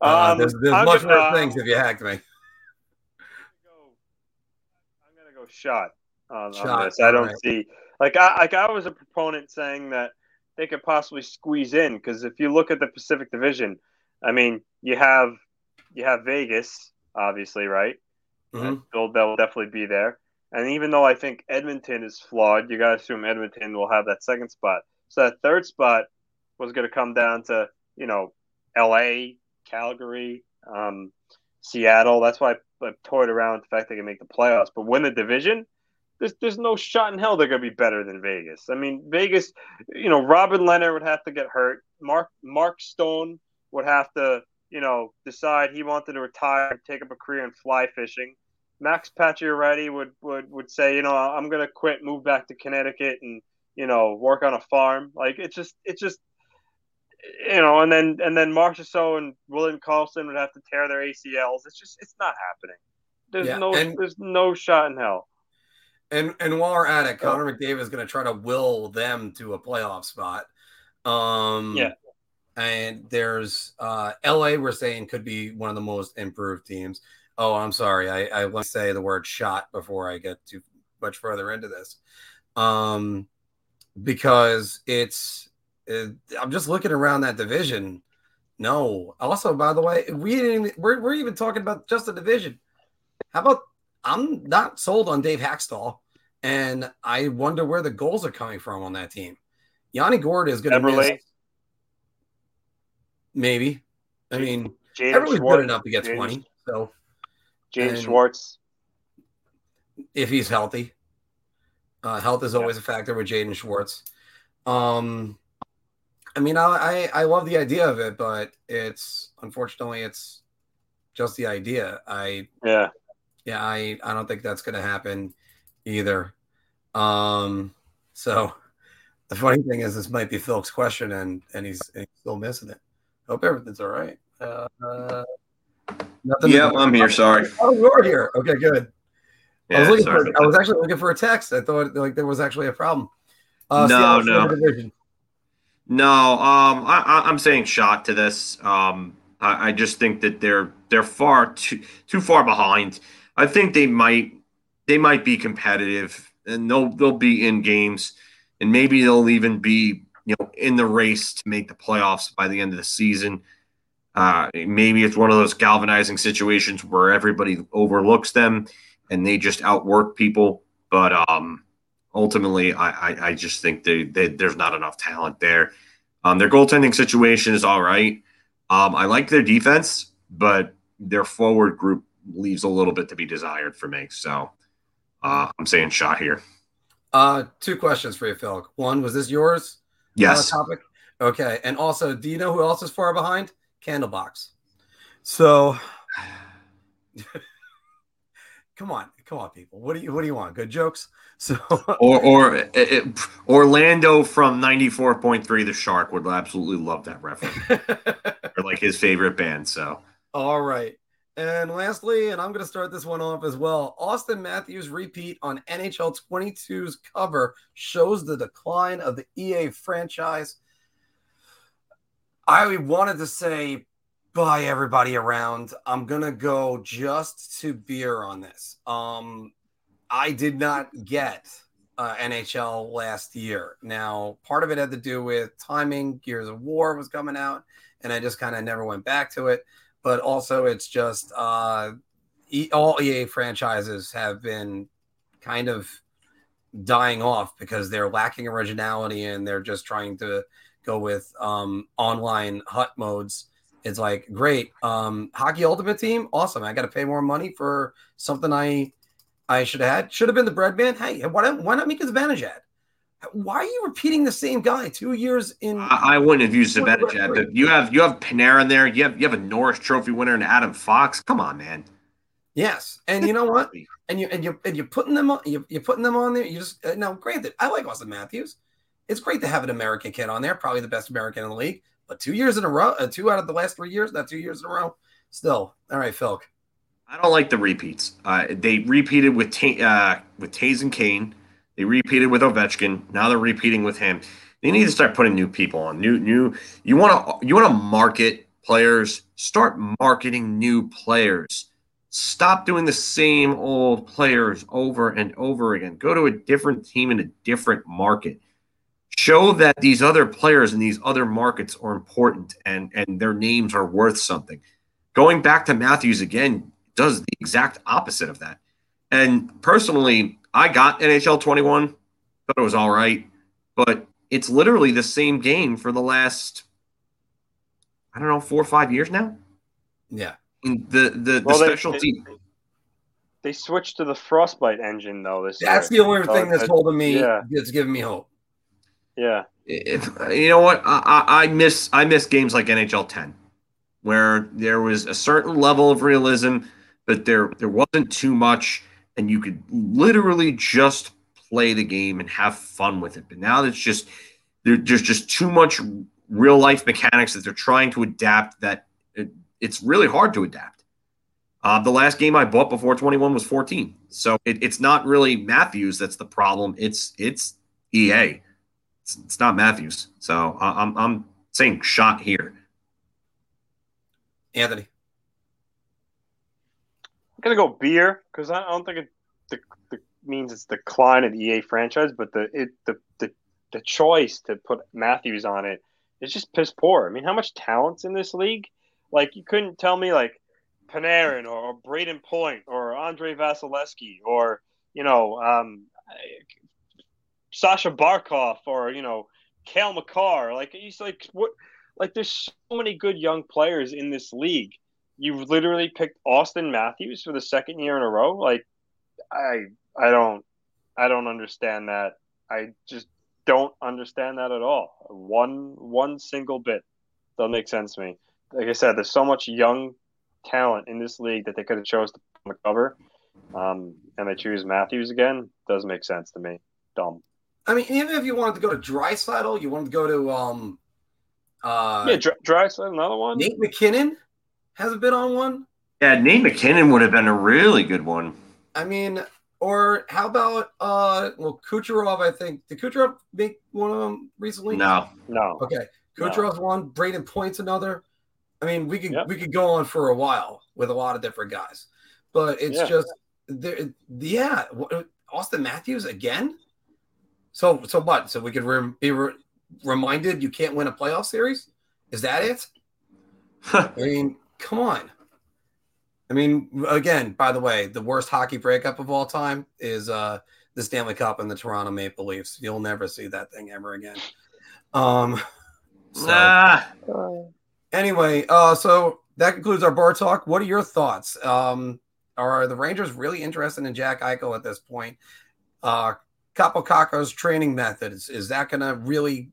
uh, um, there's, there's much gonna, worse things if you hacked me I'm gonna on, shot, on this. I don't right. see like I like I was a proponent saying that they could possibly squeeze in because if you look at the Pacific Division, I mean you have you have Vegas obviously right. Mm-hmm. They'll, they'll definitely be there. And even though I think Edmonton is flawed, you got to assume Edmonton will have that second spot. So that third spot was going to come down to you know L.A., Calgary, um, Seattle. That's why I toyed around with the fact they can make the playoffs, but win the division. There's, there's no shot in hell they're going to be better than Vegas. I mean, Vegas, you know, Robin Lehner would have to get hurt. Mark Mark Stone would have to, you know, decide he wanted to retire take up a career in fly fishing. Max Pacioretty would, would, would say, you know, I'm going to quit, move back to Connecticut, and you know, work on a farm. Like it's just, it's just you know, and then and then Marchessault and William Karlsson would have to tear their ACLs. It's just it's not happening. There's yeah, no and, there's no shot in hell. And and while we're at it, Connor McDavid is going to try to will them to a playoff spot. Um, yeah. And there's uh, LA. We're saying could be one of the most improved teams. Oh, I'm sorry. I, I want to say the word shot before I get too much further into this, um, because it's uh, I'm just looking around that division. No. Also, by the way, we didn't. We're, we're even talking about just the division. How about I'm not sold on Dave Hakstol, and I wonder where the goals are coming from on that team. Yanni Gourde is going to miss. Maybe. I mean, Jaden everyone's good enough to get Jaden, 20. So, James Schwartz. If he's healthy, uh, health is always yeah. a factor with Jaden Schwartz. Um, I mean, I, I love the idea of it, but it's unfortunately it's just the idea. I yeah yeah I I don't think that's going to happen either. Um, so (laughs) the funny thing is, this might be Phil's question, and and he's, and he's still missing it. Hope everything's all right. Uh, nothing. Yeah, I'm here. Sorry. Oh, you're here. Okay, good. Yeah, I was looking for. I was actually looking for a text. I thought like there was actually a problem. Uh, no, no. No, um, I, am saying shot to this. Um, I, I, just think that they're they're far too too far behind. I think they might they might be competitive and they'll they'll be in games and maybe they'll even be you know in the race to make the playoffs by the end of the season. Uh, maybe it's one of those galvanizing situations where everybody overlooks them and they just outwork people. But um, ultimately, I, I, I just think they, they, there's not enough talent there. Um, their goaltending situation is all right. Um, I like their defense, but their forward group leaves a little bit to be desired for me. So uh, I'm saying shot here. Uh, two questions for you, Phil. One, was this yours? Yes. Topic. Okay, and also, do you know who else is far behind? Candlebox. So, (sighs) come on, come on, people. What do you what do you want? Good jokes. So, (laughs) or or it, Orlando from ninety four point three, the Shark would absolutely love that reference. (laughs) or like his favorite band. So, all right. And lastly, and I'm going to start this one off as well. Auston Matthews repeat on NHL 22's cover shows the decline of the EA franchise. I wanted to say bye everybody around. I'm going to go just to beer on this. Um I did not get uh, NHL last year. Now, part of it had to do with timing. Gears of War was coming out, and I just kind of never went back to it but also it's just uh, all EA franchises have been kind of dying off because they're lacking originality and they're just trying to go with um, online HUT modes. It's like great, um, hockey ultimate team, awesome. I got to pay more money for something I I should have had. Should have been the bread man. Hey, why, why not make a Zibanejad? Why are you repeating the same guy two years in? I, I wouldn't have used Zibanejad, but you have you have Panarin there. You have you have a Norris Trophy winner and Adam Fox. Come on, man. Yes, and you know what? And you and you and you're putting them on. You, you're putting them on there. You just uh, now, granted, I like Auston Matthews. It's great to have an American kid on there, probably the best American in the league. But two years in a row, uh, two out of the last three years, not two years in a row. Still, all right, Phil. I don't like the repeats. Uh, they repeated with T- uh, with Toews and Kane. They repeated with Ovechkin. Now they're repeating with him. They need to start putting new people on. New, new. You want to you want to market players. Start marketing new players. Stop doing the same old players over and over again. Go to a different team in a different market. Show that these other players in these other markets are important and and their names are worth something. Going back to Matthews again does the exact opposite of that. And personally, I got NHL 21, thought it was all right, but it's literally the same game for the last, I don't know, four or five years now. Yeah. And the the, well, the specialty. They, they, switched to the frostbite engine though. This that's year. the only thing that's holding me. Yeah. That's giving me hope. Yeah. If, you know what? I, I, I miss I miss games like NHL 10, where there was a certain level of realism, but there there wasn't too much and you could literally just play the game and have fun with it. But now it's just there's just too much real life mechanics that they're trying to adapt that it, it's really hard to adapt. Uh, the last game I bought before 21 was 14, so it, it's not really Matthews that's the problem. It's it's EA. It's, it's not Matthews. So uh, I'm I'm saying shot here. Anthony. I'm gonna go beer because I don't think it the, the means it's decline of the EA franchise, but the it the, the the choice to put Matthews on it is just piss poor. I mean, how much talent's in this league? Like you couldn't tell me like Panarin or, or Brayden Point or Andrei Vasilevskiy or you know um, Sasha Barkov or you know Cale Makar. Like he's like what? Like there's so many good young players in this league you've literally picked Auston Matthews for the second year in a row. Like, I I don't I don't understand that. I just don't understand that at all. One one single bit doesn't make sense to me. Like I said, there's so much young talent in this league that they could have chose to put on the cover, um, and they choose Matthews again. Doesn't make sense to me. Dumb. I mean, even if you wanted to go to Draisaitl, you wanted to go to um, uh, yeah, Dry, another one. Nate MacKinnon hasn't been on one. Yeah, Nate MacKinnon would have been a really good one. I mean, or how about uh well Kucherov, I think. Did Kucherov make one of them recently? No. No. Okay. Kucherov's no. one, Brayden Point's another. I mean, we could yep. we could go on for a while with a lot of different guys. But it's yeah. just there yeah, Auston Matthews again? So so what? So we could re- be re- reminded you can't win a playoff series? Is that it? (laughs) I mean, come on. I mean, again, by the way, the worst hockey breakup of all time is uh, the Stanley Cup and the Toronto Maple Leafs. You'll never see that thing ever again. Um, so, nah. Anyway, uh, so that concludes our bar talk. What are your thoughts? Um, are the Rangers really interested in Jack Eichel at this point? Uh, Kaapo training methods is that going to really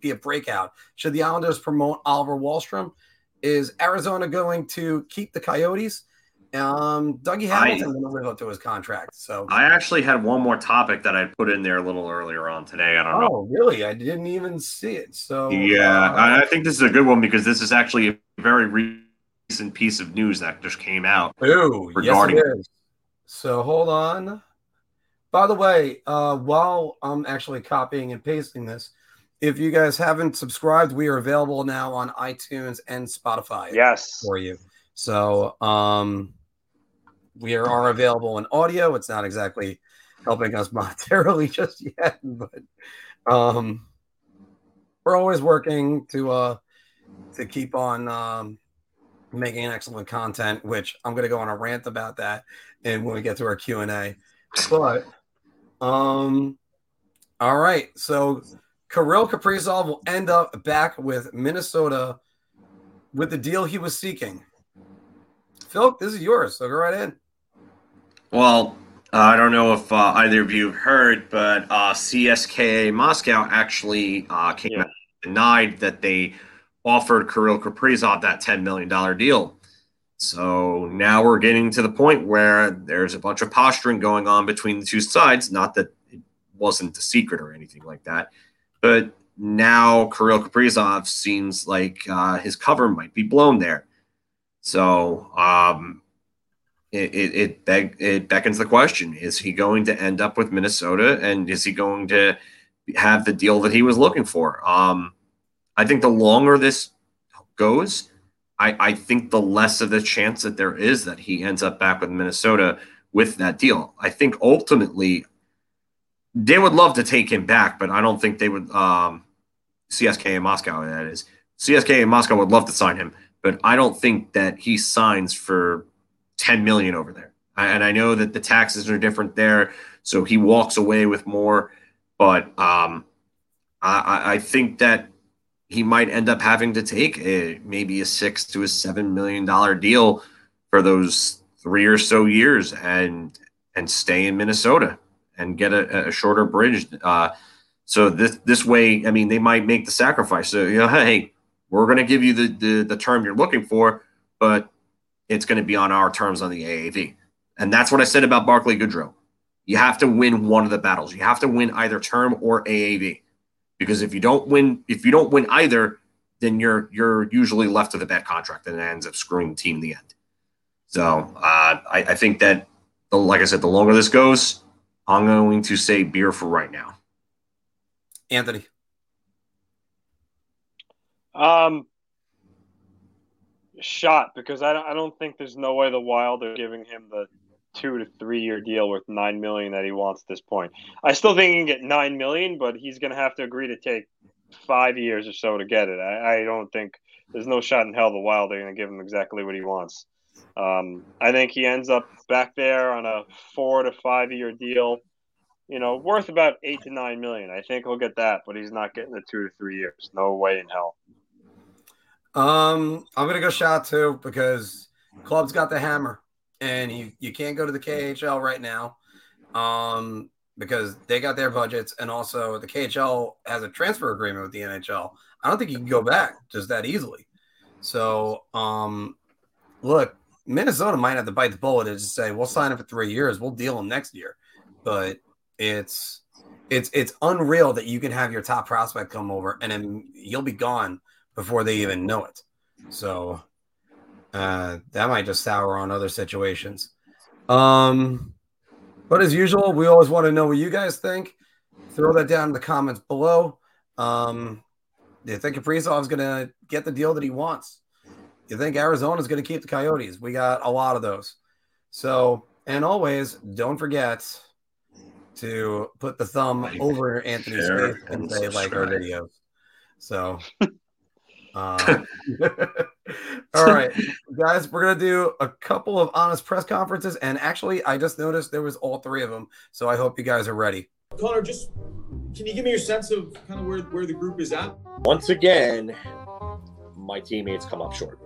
be a breakout? Should the Islanders promote Oliver Wahlstrom? Is Arizona going to keep the Coyotes? Um, Dougie Hamilton going to live up to his contract. So I actually had one more topic that I put in there a little earlier on today. I don't oh, know. Oh, really? I didn't even see it. So yeah, uh, I think this is a good one because this is actually a very recent piece of news that just came out. Ooh, regarding yes, it is. So hold on. By the way, uh, while I'm actually copying and pasting this, if you guys haven't subscribed, we are available now on iTunes and Spotify. Yes, for you. So um, we are, are available in audio. It's not exactly helping us (laughs) monetarily just yet, but um, we're always working to uh, to keep on um, making excellent content. Which I'm going to go on a rant about that, and when we get to our Q and A. But um, all right, so Kirill Kaprizov will end up back with Minnesota with the deal he was seeking. Phil, this is yours, so go right in. Well, uh, I don't know if uh, either of you have heard, but uh, CSKA Moscow actually uh, came yeah. out denied that they offered Kirill Kaprizov that $10 million deal. So now we're getting to the point where there's a bunch of posturing going on between the two sides. Not that it wasn't a secret or anything like that, but now Kirill Kaprizov seems like uh, his cover might be blown there. So um, it it it, beg, it beckons the question: Is he going to end up with Minnesota, and is he going to have the deal that he was looking for? Um, I think the longer this goes, I, I think the less of the chance that there is that he ends up back with Minnesota with that deal. I think ultimately they would love to take him back, but I don't think they would. Um, CSKA Moscow, that is. CSKA Moscow would love to sign him, but I don't think that he signs for 10 million over there. And I know that the taxes are different there, so he walks away with more. But um, I, I think that he might end up having to take a, maybe a six to a seven million dollar deal for those three or so years and and stay in Minnesota and get a, a shorter bridge. Uh, so this this way, I mean, they might make the sacrifice. So you know, hey, we're going to give you the, the the term you're looking for, but it's going to be on our terms on the AAV. And that's what I said about Barclay Goodrow. You have to win one of the battles. You have to win either term or AAV. Because if you don't win, if you don't win either, then you're you're usually left with a bad contract and it ends up screwing the team in the end. So uh, I, I think that the, like I said, the longer this goes, I'm going to say beer for right now. Anthony. Um, shot because I don't, I don't think there's no way the Wild are giving him the two to three year deal worth nine million that he wants at this point. I still think he can get nine million, but he's going to have to agree to take five years or so to get it. I, I don't think there's no shot in hell the Wild are going to give him exactly what he wants. Um, I think he ends up back there on a four to five year deal, you know, worth about eight to nine million. I think he'll get that, but he's not getting the two to three years. No way in hell. Um, I'm gonna go shot too because club's got the hammer, and you you can't go to the KHL right now, um, because they got their budgets, and also the KHL has a transfer agreement with the NHL. I don't think you can go back just that easily. So, um, look, Minnesota might have to bite the bullet and just say we'll sign him for three years, we'll deal him next year, but it's it's it's unreal that you can have your top prospect come over and then you'll be gone before they even know it. So uh, that might just sour on other situations. Um, but as usual, we always want to know what you guys think. Throw that down in the comments below. Um, do you think Kaprizov is going to get the deal that he wants? Do you think Arizona is going to keep the Coyotes? We got a lot of those. So, and always don't forget to put the thumb like, over Anthony's face and say like our videos. So Uh, (laughs) (laughs) all right, guys, we're gonna do a couple of honest press conferences, and actually, I just noticed there was all three of them, so I hope you guys are ready. Connor, just can you give me your sense of kind of where where the group is at? Once again, my teammates come up short.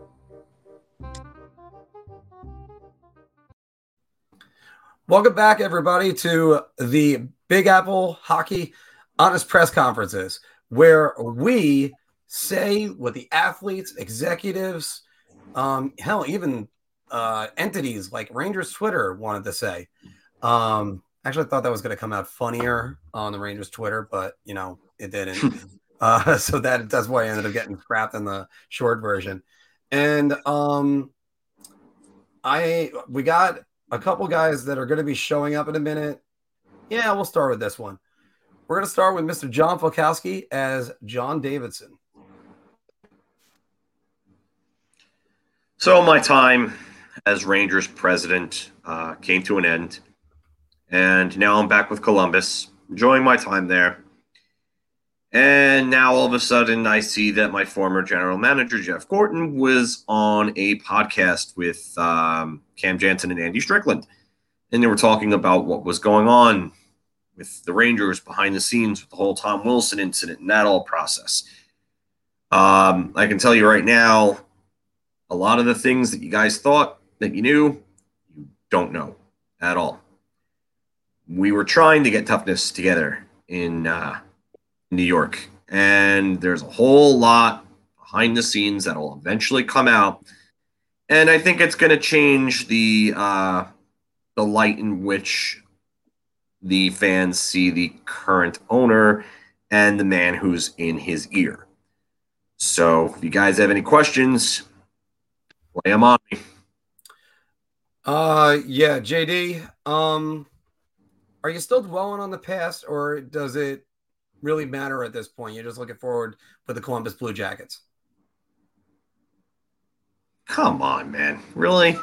Welcome back, everybody, to the Big Apple Hockey Honest Press Conferences, where we say what the athletes, executives, um, hell, even uh, entities like Rangers Twitter wanted to say. Um, actually, I thought that was going to come out funnier on the Rangers Twitter, but you know, it didn't. (laughs) uh, (laughs) so that that's why I ended up getting scrapped in the short version. And um, I we got a couple guys that are going to be showing up in a minute. Yeah, we'll start with this one. We're going to start with Mr. John Falkowski as John Davidson. So my time as Rangers president uh, came to an end, and now I'm back with Columbus, enjoying my time there. And now all of a sudden, I see that my former general manager, Jeff Gorton, was on a podcast with um, Cam Janssen and Andy Strickland. And they were talking about what was going on with the Rangers behind the scenes with the whole Tom Wilson incident and that all process. Um, I can tell you right now, a lot of the things that you guys thought that you knew, you don't know at all. We were trying to get toughness together in uh, New York. And there's a whole lot behind the scenes that'll eventually come out. And I think it's going to change the uh, the light in which the fans see the current owner and the man who's in his ear. So, if you guys have any questions, lay them on me. Uh, yeah, JD. Um, are you still dwelling on the past, or does it really matter at this point. You're just looking forward for the Columbus Blue Jackets. Come on, man. Really?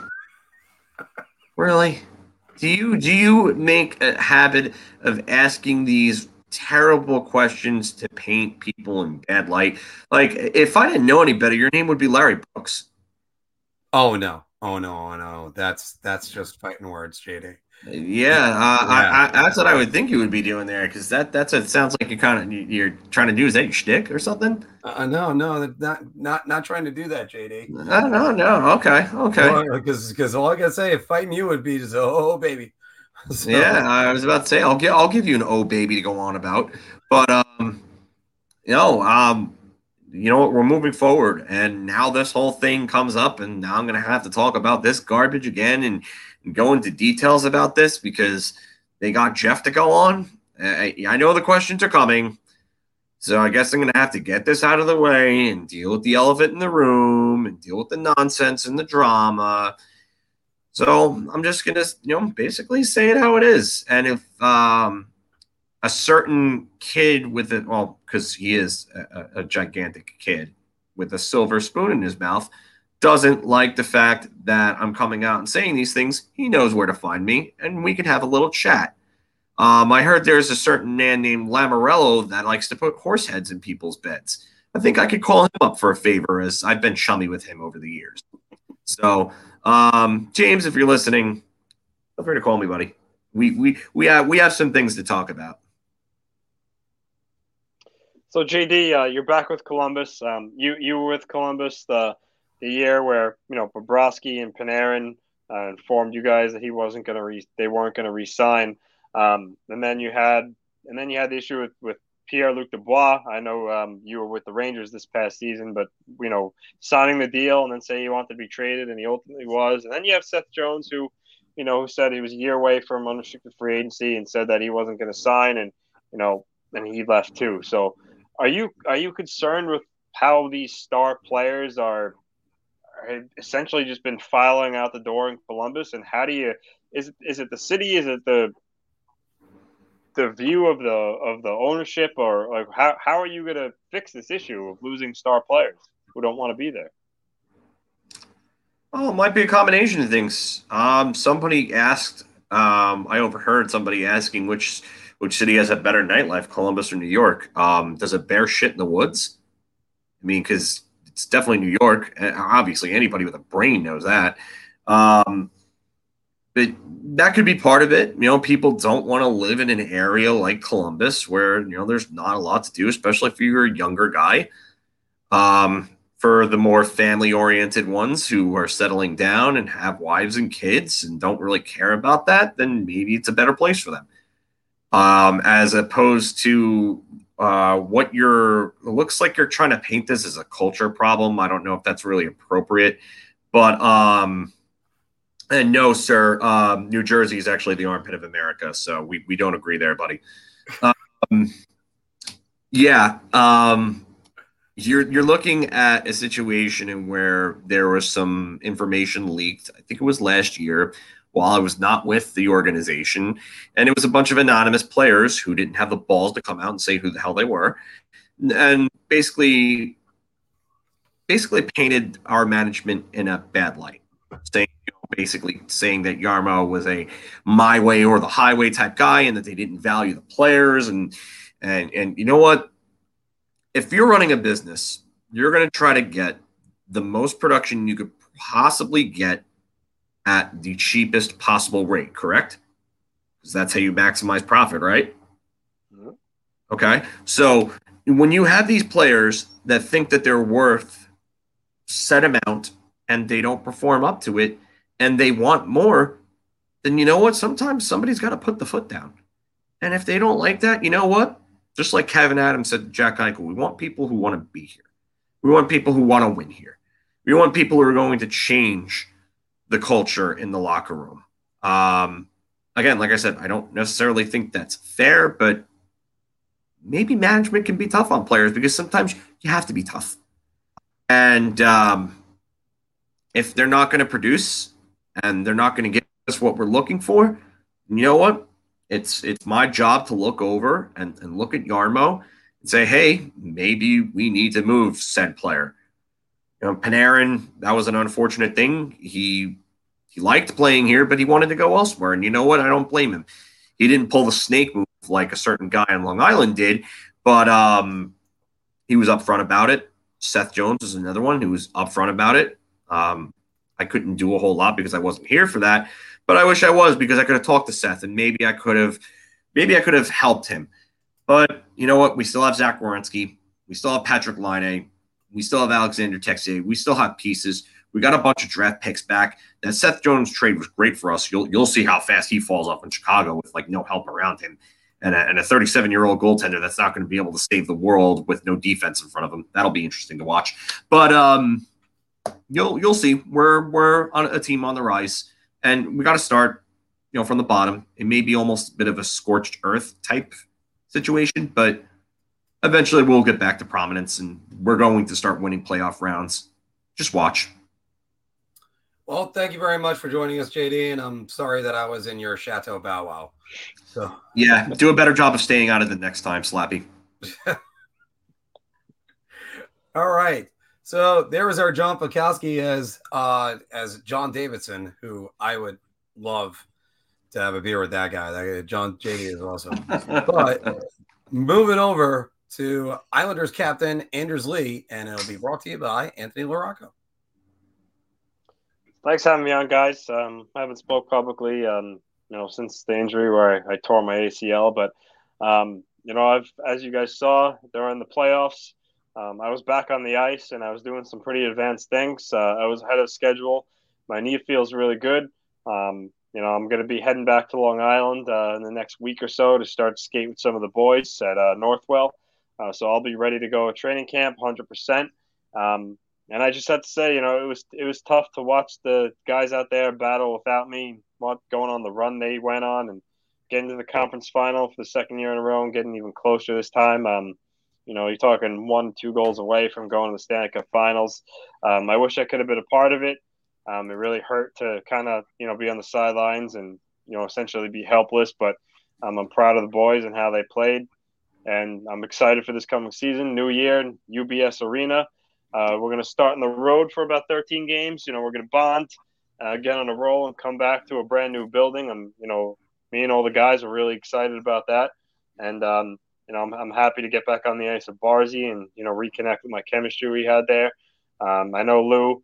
really? Do you do you make a habit of asking these terrible questions to paint people in bad light? Like if I didn't know any better, your name would be Larry Brooks. Oh no. Oh no, oh no. That's that's just fighting words, JD. Yeah, uh, yeah. I, I, that's what I would think you would be doing there because that that's what it sounds like you're kind of you're trying to do. Is that your shtick or something? Uh, no, no, not not not trying to do that, JD. No, no, no. Okay, okay. Because because all I gotta say, if fighting you would be just oh baby. (laughs) So. Yeah, I was about to say I'll give I'll give you an oh baby to go on about, but um, you know um, you know what? We're moving forward, and now this whole thing comes up, and now I'm gonna have to talk about this garbage again, and go into details about this because they got Jeff to go on. I, I know the questions are coming. So I guess I'm going to have to get this out of the way and deal with the elephant in the room and deal with the nonsense and the drama. So I'm just going to, you know, basically say it how it is. And if um, a certain kid with it, well, because he is a, a gigantic kid with a silver spoon in his mouth – doesn't like the fact that I'm coming out and saying these things, he knows where to find me, and we can have a little chat. Um, I heard there's a certain man named Lamoriello that likes to put horse heads in people's beds. I think I could call him up for a favor, as I've been chummy with him over the years. So, um, James, if you're listening, feel free to call me, buddy. We we we have we have some things to talk about. So, JD, uh, you're back with Columbus. Um, you you were with Columbus the the year where you know Bobrovsky and Panarin uh, informed you guys that he wasn't going to re- they weren't going to resign, um, and then you had and then you had the issue with with Pierre Luc Dubois. I know um, you were with the Rangers this past season, but you know signing the deal and then say he wanted to be traded, and he ultimately was. And then you have Seth Jones, who you know who said he was a year away from unrestricted free agency and said that he wasn't going to sign, and you know and he left too. So are you are you concerned with how these star players are essentially just been filing out the door in Columbus. And how do you is is it the city? Is it the the view of the of the ownership, or like how how are you going to fix this issue of losing star players who don't want to be there? Oh, it might be a combination of things. Um, somebody asked. Um, I overheard somebody asking which which city has a better nightlife, Columbus or New York. Um, does it bear shit in the woods? I mean, because it's definitely New York. Obviously, anybody with a brain knows that. Um, but that could be part of it. You know, people don't want to live in an area like Columbus where, you know, there's not a lot to do, especially if you're a younger guy. Um, for the more family oriented ones who are settling down and have wives and kids and don't really care about that, then maybe it's a better place for them. Um, as opposed to uh, what you're looks like you're trying to paint this as a culture problem. I don't know if that's really appropriate, but um, and no, sir, um, New Jersey is actually the armpit of America, so we we don't agree there, buddy. Um, yeah, um, you're you're looking at a situation in where there was some information leaked. I think it was last year while I was not with the organization, and it was a bunch of anonymous players who didn't have the balls to come out and say who the hell they were, and basically basically painted our management in a bad light, saying basically saying that Jarmo was a my way or the highway type guy, and that they didn't value the players, and and and you know what? If you're running a business, you're going to try to get the most production you could possibly get at the cheapest possible rate, correct? Because that's how you maximize profit, right? Mm-hmm. Okay. So when you have these players that think that they're worth set amount and they don't perform up to it and they want more, then you know what? Sometimes somebody's got to put the foot down. And if they don't like that, you know what? Just like Kevyn Adams said to Jack Eichel, we want people who want to be here. We want people who want to win here. We want people who are going to change the culture in the locker room. Um, again, like I said, I don't necessarily think that's fair, but maybe management can be tough on players because sometimes you have to be tough. And um, if they're not going to produce and they're not going to get us what we're looking for, you know what? it's it's my job to look over and, and look at Jarmo and say, hey, maybe we need to move said player. You know, Panarin, that was an unfortunate thing. He he liked playing here, but he wanted to go elsewhere. And you know what? I don't blame him. He didn't pull the snake move like a certain guy on Long Island did, but um, he was upfront about it. Seth Jones is another one who was upfront about it. Um, I couldn't do a whole lot because I wasn't here for that, but I wish I was because I could have talked to Seth and maybe I could have, maybe I could have helped him. But you know what? We still have Zach Werenski. We still have Patrick Laine. We still have Alexander Texier. We still have pieces. We got a bunch of draft picks back. That Seth Jones trade was great for us. You'll you'll see how fast he falls off in Chicago with like no help around him, and a, and a 37 year old goaltender that's not going to be able to save the world with no defense in front of him. That'll be interesting to watch. But um, you'll you'll see we're we're on a team on the rise and we got to start, you know, from the bottom. It may be almost a bit of a scorched earth type situation, but eventually we'll get back to prominence and we're going to start winning playoff rounds. Just watch. Well, thank you very much for joining us, JD. And I'm sorry that I was in your Chateau Bow Wow. So (laughs) yeah, do a better job of staying out of the next time, Slappy. (laughs) All right. So there was our John Pikowski as uh, as John Davidson, who I would love to have a beer with that guy. That John JD is awesome. (laughs) but moving over to Islanders captain Anders Lee, and it'll be brought to you by Anthony LaRocco. Thanks for having me on, guys. Um, I haven't spoke publicly, um, you know, since the injury where I, I tore my ACL, but um, you know, I've as you guys saw during the playoffs. Um, I was back on the ice and I was doing some pretty advanced things. Uh, I was ahead of schedule. My knee feels really good. Um, you know, I'm going to be heading back to Long Island uh, in the next week or so to start skate with some of the boys at uh, Northwell. Uh, so I'll be ready to go at training camp 100%. Um, and I just have to say, you know, it was it was tough to watch the guys out there battle without me, going on the run they went on and getting to the conference final for the second year in a row and getting even closer this time. Um, you know, you're talking one, two goals away from going to the Stanley Cup Finals. Um, I wish I could have been a part of it. Um, it really hurt to kind of, you know, be on the sidelines and, you know, essentially be helpless. But um, I'm proud of the boys and how they played. And I'm excited for this coming season, new year, UBS Arena. Uh, we're going to start on the road for about 13 games. You know, we're going to bond, uh, get on a roll, and come back to a brand new building. I'm, you know, me and all the guys are really excited about that. And, um, you know, I'm, I'm happy to get back on the ice with Barzy and, you know, reconnect with my chemistry we had there. Um, I know Lou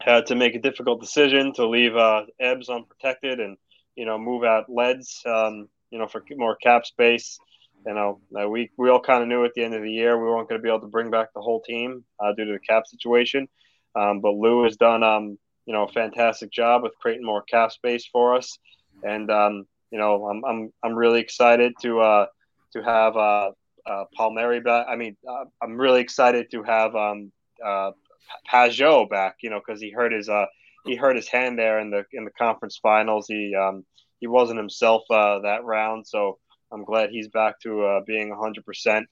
had to make a difficult decision to leave uh, Ebbs unprotected and, you know, move out Leds, um, you know, for more cap space. You know, we we all kind of knew at the end of the year we weren't going to be able to bring back the whole team uh, due to the cap situation. Um, but Lou has done, um, you know, a fantastic job with creating more cap space for us, and um, you know, I'm I'm I'm really excited to uh, to have uh, uh, Palmieri back. I mean, uh, I'm really excited to have um, uh, Pageau back. You know, because he hurt his uh, he hurt his hand there in the in the conference finals. He um, he wasn't himself uh, that round, so I'm glad he's back to uh, being 100%.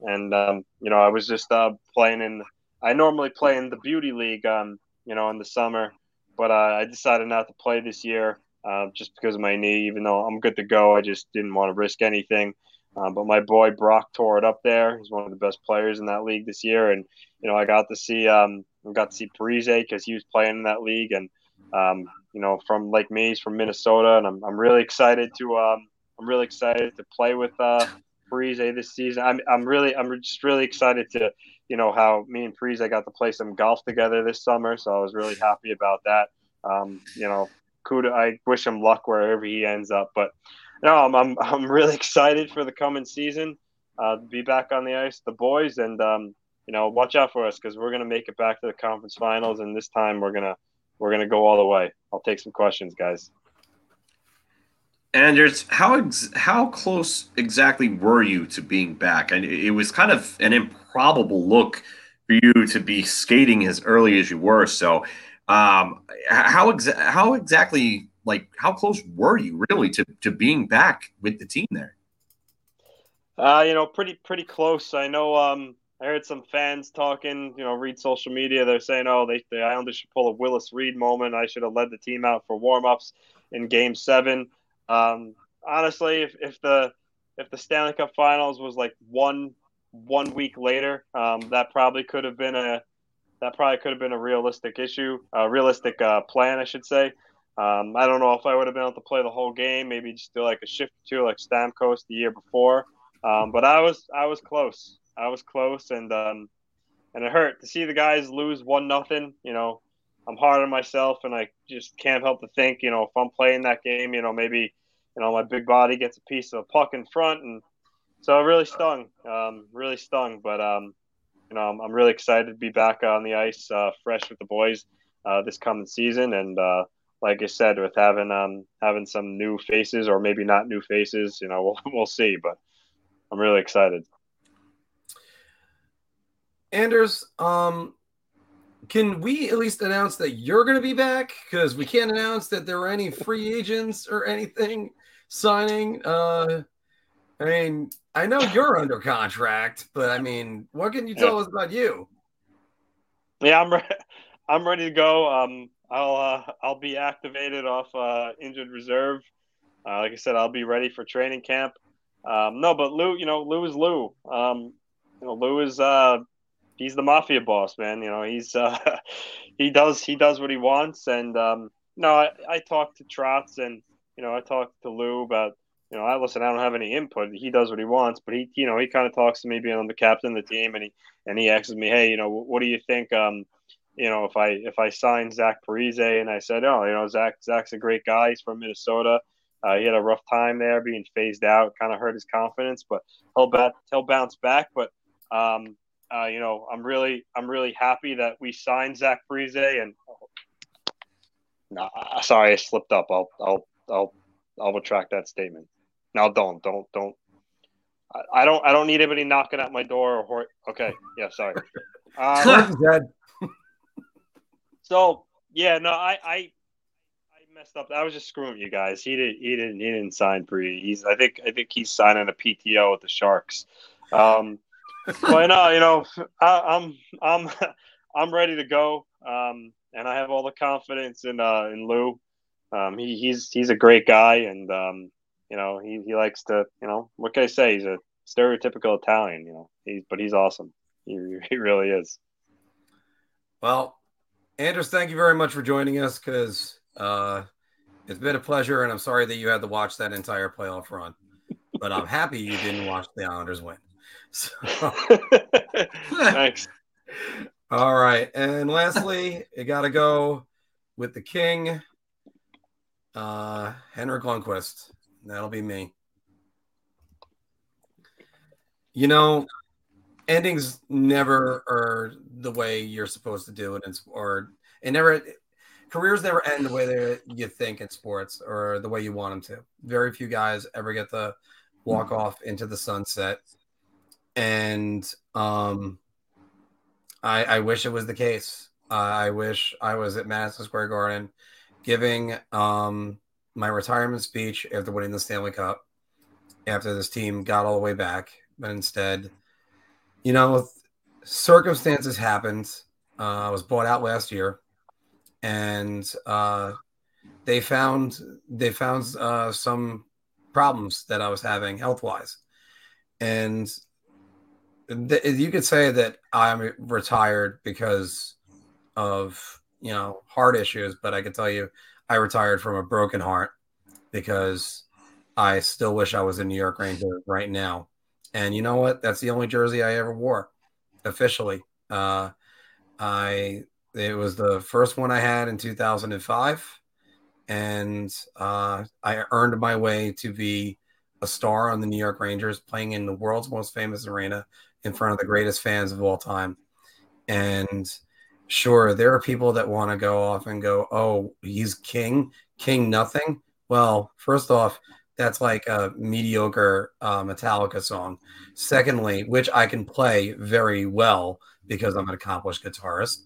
And um, you know, I was just uh, playing in. I normally play in the beauty league, um, you know, in the summer, but uh, I decided not to play this year uh, just because of my knee. Even though I'm good to go, I just didn't want to risk anything. Uh, but my boy Brock tore it up there. He's one of the best players in that league this year, and you know, I got to see um, I got to see Parise because he was playing in that league, and um, you know, from Lake Mead, from Minnesota, and I'm, I'm really excited to um, I'm really excited to play with uh, Parise this season. I'm I'm really I'm just really excited to you know how me and Parise got to play some golf together this summer, so I was really happy about that. Um, you know, kuda, I wish him luck wherever he ends up, but no, I'm I'm, I'm really (laughs) excited for the coming season. Uh, be back on the ice, the boys, and um, you know, watch out for us because we're gonna make it back to the conference finals, and this time we're gonna we're gonna go all the way. I'll take some questions, guys. Anders, how ex- how close exactly were you to being back? And it was kind of an improbable look for you to be skating as early as you were. So, um, how exa- how exactly like how close were you really to to being back with the team there? Uh, you know, pretty pretty close. I know. Um, I heard some fans talking. You know, read social media. They're saying, "Oh, they the Islanders should pull a Willis Reed moment. I should have led the team out for warmups in Game Seven. Um, honestly, if, if the if the Stanley Cup Finals was like one one week later, um, that probably could have been a that probably could have been a realistic issue, a realistic uh, plan, I should say. Um, I don't know if I would have been able to play the whole game, maybe just do like a shift or two, like Stamkos the year before. Um, but I was I was close. I was close, and um, and it hurt to see the guys lose one nothing. You know, I'm hard on myself, and I just can't help to think, you know, if I'm playing that game, you know, maybe you know, my big body gets a piece of a puck in front, and so it really stung, um, really stung. But um, you know, I'm, I'm, really excited to be back on the ice, uh, fresh with the boys uh, this coming season, and uh, like I said, with having um, having some new faces, or maybe not new faces, you know, (laughs) we'll we'll see. But I'm really excited. Anders, um, can we at least announce that you're going to be back? Because we can't announce that there are any free agents or anything signing. Uh, I mean, I know you're under contract, but I mean, what can you tell yeah. us about you? Yeah, I'm re- (laughs) I'm ready to go. Um, I'll uh, I'll be activated off uh, injured reserve. Uh, like I said, I'll be ready for training camp. Um, no, but Lou, you know, Lou is Lou. Um, you know, Lou is uh, he's the mafia boss, man. You know, he's uh, (laughs) he does he does what he wants, and um, no, I, I talked to Trotz and you know, I talked to Lou about, you know, I listen, I don't have any input. He does what he wants, but he, you know, he kind of talks to me being on the captain of the team, and he and he asks me, hey, you know, what do you think? Um, you know, if I if I sign Zach Parise, and I said, oh, you know, Zach Zach's a great guy. He's from Minnesota. Uh, he had a rough time there, being phased out, kind of hurt his confidence, but he'll bat, he'll bounce back. But um, uh, you know, I'm really I'm really happy that we signed Zach Parise, and no, sorry, I slipped up. I'll I'll I'll I'll retract that statement. Now don't don't don't. I, I don't I don't need anybody knocking at my door or okay yeah sorry. (laughs) Um, (laughs) so yeah no I I I messed up. I was just screwing you guys. He didn't he didn't he didn't sign pre. He's I think I think he's signing a PTO with the Sharks. Um, (laughs) but no, you know I, I'm I'm I'm ready to go. Um, and I have all the confidence in uh, in Lou um, he, he's he's a great guy, and um, you know he, he likes to you know what can I say? He's a stereotypical Italian, you know. He's but he's awesome. He, (laughs) he really is. Well, Anders, thank you very much for joining us because uh, it's been a pleasure, and I'm sorry that you had to watch that entire playoff run, but I'm happy you didn't watch the Islanders win. (laughs) So. (laughs) Thanks. All right, and lastly, you got to go with the king uh, Henrik Lundqvist. That'll be me. You know, endings never are the way you're supposed to do it, or it never careers never end the way that you think in sports or the way you want them to. Very few guys ever get to walk off into the sunset, and um, I, I wish it was the case. Uh, I wish I was at Madison Square Garden giving um, my retirement speech after winning the Stanley Cup after this team got all the way back. But instead, you know, circumstances happened. Uh, I was bought out last year, and uh, they found they found uh, some problems that I was having health wise, and th- you could say that I'm retired because of you know heart issues, but I can tell you I retired from a broken heart because I still wish I was a New York Ranger right now. And you know what? That's the only jersey I ever wore officially. Uh, I it was the first one I had in 2005, and uh, I earned my way to be a star on the New York Rangers, playing in the world's most famous arena in front of the greatest fans of all time. And sure, there are people that want to go off and go, "Oh, he's king, king nothing." Well, first off, that's like a mediocre uh, Metallica song. Secondly, which I can play very well because I'm an accomplished guitarist.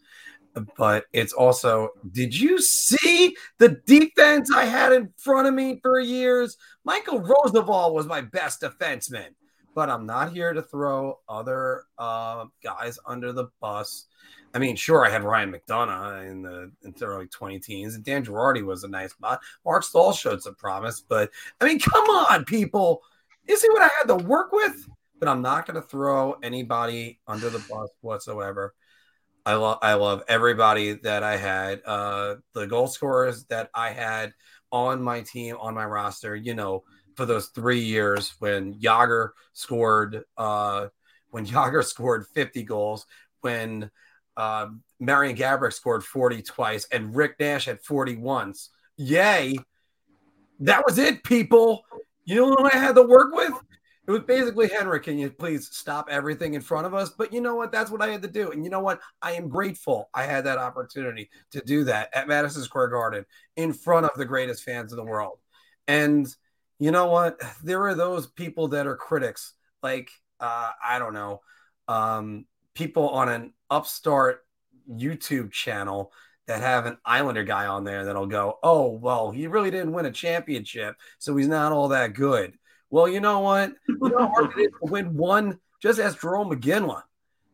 But it's also, did you see the defense I had in front of me for years? Michael Rozsival was my best defenseman, but I'm not here to throw other uh, guys under the bus. I mean, sure, I had Ryan McDonagh in the, in the early 20 teens, and Dan Girardi was a nice spot. Marc Staal showed some promise, but I mean, come on, people. You see what I had to work with? But I'm not going to throw anybody under the bus whatsoever. I love I love everybody that I had. Uh, the goal scorers that I had on my team, on my roster, you know, for those three years when Yager scored, uh, when (laughs) Jagr scored 50 goals, when uh, Marian Gaborik scored 40 twice, and Rick Nash had 40 once. Yay. That was it, people. You know what I had to work with? It was basically, Henry, can you please stop everything in front of us? But you know what? That's what I had to do. And you know what? I am grateful I had that opportunity to do that at Madison Square Garden in front of the greatest fans in the world. And you know what? (sighs) There are those people that are critics, like, uh, I don't know, um, people on an upstart YouTube channel that have an Islander guy on there that'll go, oh, well, he really didn't win a championship, so he's not all that good. Well, you know what? (laughs) You know how hard it is to win one. Just ask Jarome Iginla.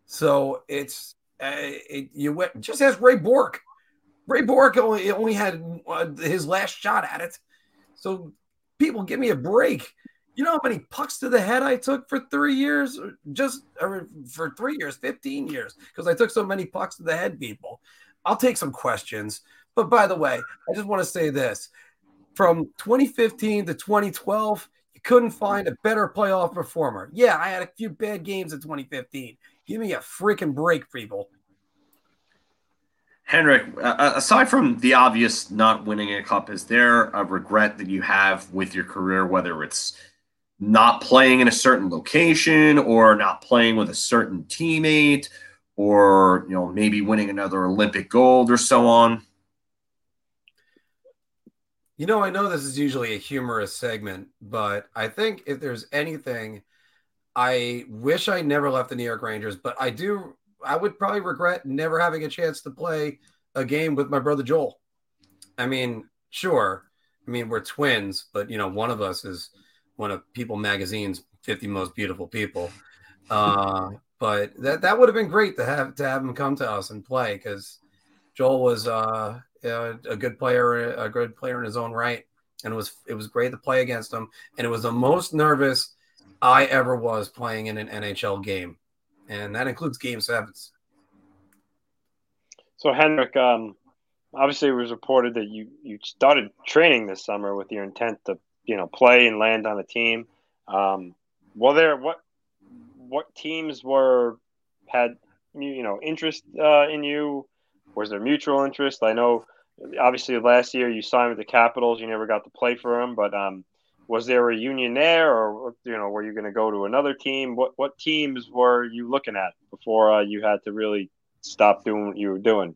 So it's uh, it, you went. Just ask Ray Bourque. Ray Bourque only only had uh, his last shot at it. So people, give me a break. You know how many pucks to the head I took for three years? Just or for three years, 15 years, because I took so many pucks to the head, people. I'll take some questions. But by the way, I just want to say this from 2015 to 2012, you couldn't find a better playoff performer. Yeah, I had a few bad games in 2015. Give me a freaking break, people. Henrik, uh, aside from the obvious not winning a cup, is there a regret that you have with your career, whether it's not playing in a certain location or not playing with a certain teammate or you know maybe winning another olympic gold or so on? You know i know this is usually a humorous segment but i think if there's anything i wish i never left the new york rangers but i do i would probably regret never having a chance to play a game with my brother joel i mean sure i mean we're twins but you know one of us is one of People Magazine's 50 most beautiful people. Uh, (laughs) but that that would have been great to have to have him come to us and play because Joel was uh, a good player, a good player in his own right, and it was it was great to play against him. And it was the most nervous I ever was playing in an NHL game, and that includes Game Sevens. So Henrik, um, obviously, it was reported that you you started training this summer with your intent to you know play and land on a team. Um, well, there what what teams were had you know interest uh, in you? Was there mutual interest? I know obviously last year you signed with the Capitals, you never got to play for them, but um, was there a union there, or you know, were you going to go to another team? What what teams were you looking at before uh, you had to really stop doing what you were doing?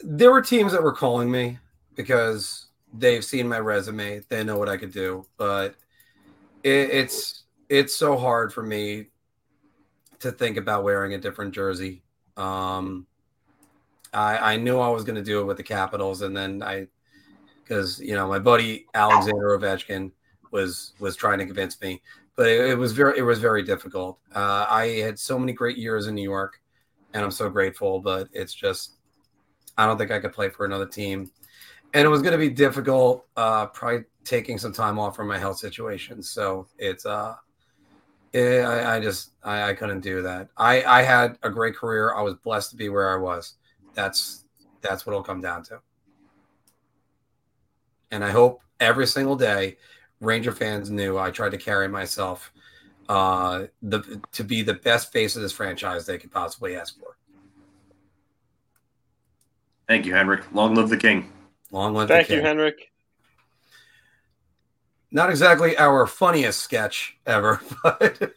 There were teams that were calling me because they've seen my resume, they know what I could do, but it, it's it's so hard for me to think about wearing a different jersey. Um, I, I knew I was going to do it with the Capitals, and then I, because you know my buddy Alexander Ovechkin was was trying to convince me, but it, it was very it was very difficult. Uh, I had so many great years in New York, and I'm so grateful, but it's just I don't think I could play for another team, and it was going to be difficult. Uh, probably taking some time off from my health situation, so it's uh it, I, I, just I, I, couldn't do that. I, I had a great career. I was blessed to be where I was. That's that's what it'll come down to. And I hope every single day, Ranger fans knew I tried to carry myself uh, the to be the best face of this franchise they could possibly ask for. Thank you, Henrik. Long live the king. Long live Thank the king. you, Henrik not exactly our funniest sketch ever, (laughs) but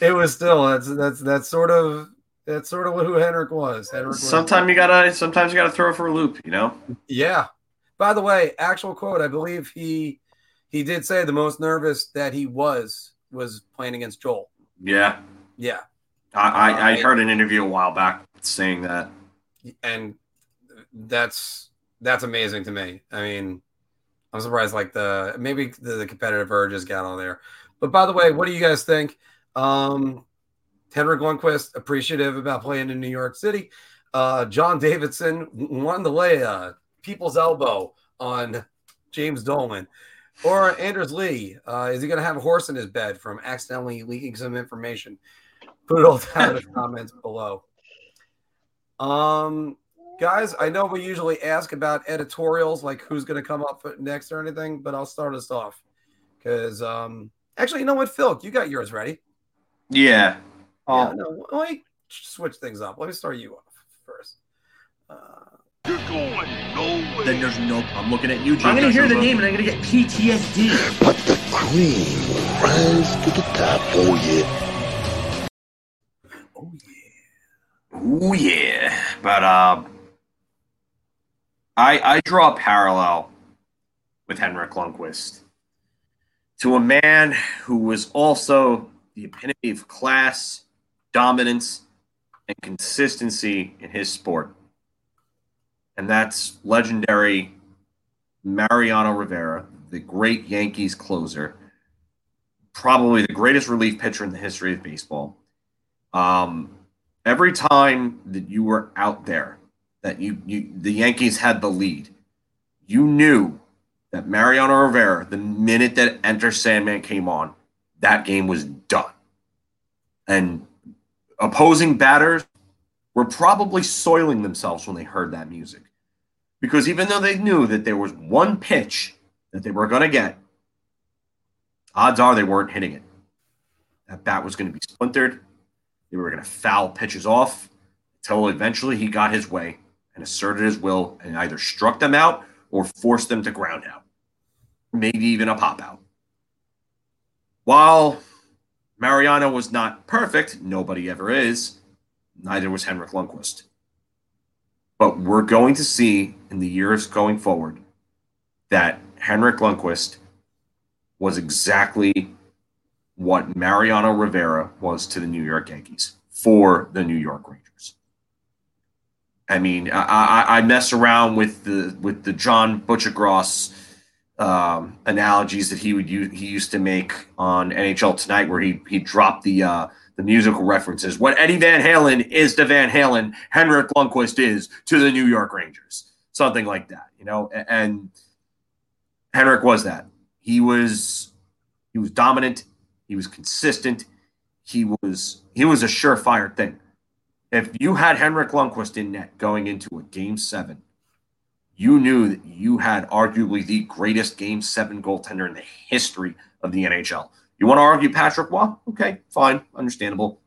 it was still that's that's that's sort of that's sort of who Henrik was. Henrik sometimes you gotta sometimes you gotta throw for a loop, you know. Yeah. By the way, actual quote, I believe he he did say the most nervous that he was was playing against Joel. Yeah. Yeah. I I, I uh, heard an interview a while back saying that, and that's that's amazing to me. I mean, I'm surprised like the maybe the, the competitive urges got on there. But by the way, what do you guys think? Um, Henrik Lundqvist appreciative about playing in New York City. Uh, John Davidson won the lay a people's elbow on James Dolan. Or Anders Lee, uh, is he going to have a horse in his bed from accidentally leaking some information? Put it all down in the (laughs) comments below. Um, guys, I know we usually ask about editorials, like who's going to come up next or anything, but I'll start us off because um, actually, you know what, Phil, you got yours ready. Yeah. Um, yeah no, let me switch things up. Let me start you off first. Uh, You're going nowhere. Then there's no. I'm looking at you. Jim. I'm gonna hear the name and I'm gonna get PTSD. But the cream will rise to the top. Oh yeah. Oh yeah. Oh yeah. But um. I, I draw a parallel with Henrik Lundqvist to a man who was also the epitome of class, dominance, and consistency in his sport. And that's legendary Mariano Rivera, the great Yankees closer, probably the greatest relief pitcher in the history of baseball. Um, every time that you were out there that you, you the Yankees had the lead, you knew that Mariano Rivera, the minute that Enter Sandman came on, that game was done. And opposing batters were probably soiling themselves when they heard that music. Because even though they knew that there was one pitch that they were going to get, odds are they weren't hitting it. That bat was going to be splintered. They were going to foul pitches off until eventually he got his way and asserted his will and either struck them out or forced them to ground out, maybe even a pop out. While Mariano was not perfect, nobody ever is, neither was Henrik Lundqvist. But we're going to see in the years going forward that Henrik Lundqvist was exactly what Mariano Rivera was to the New York Yankees for the New York Rangers. I mean, I, I, mess around with the with the John Buccigross um, analogies that he would use, he used to make on NHL Tonight, where he he dropped the uh, the musical references. What Eddie Van Halen is to Van Halen, Henrik Lundqvist is to the New York Rangers, something like that, you know. And, Henrik was that. He was he was dominant. He was consistent. He was he was a surefire thing if you had Henrik Lundqvist in net going into a game seven, you knew that you had arguably the greatest game seven goaltender in the history of the NHL. You want to argue Patrick Roy? Okay, fine, understandable.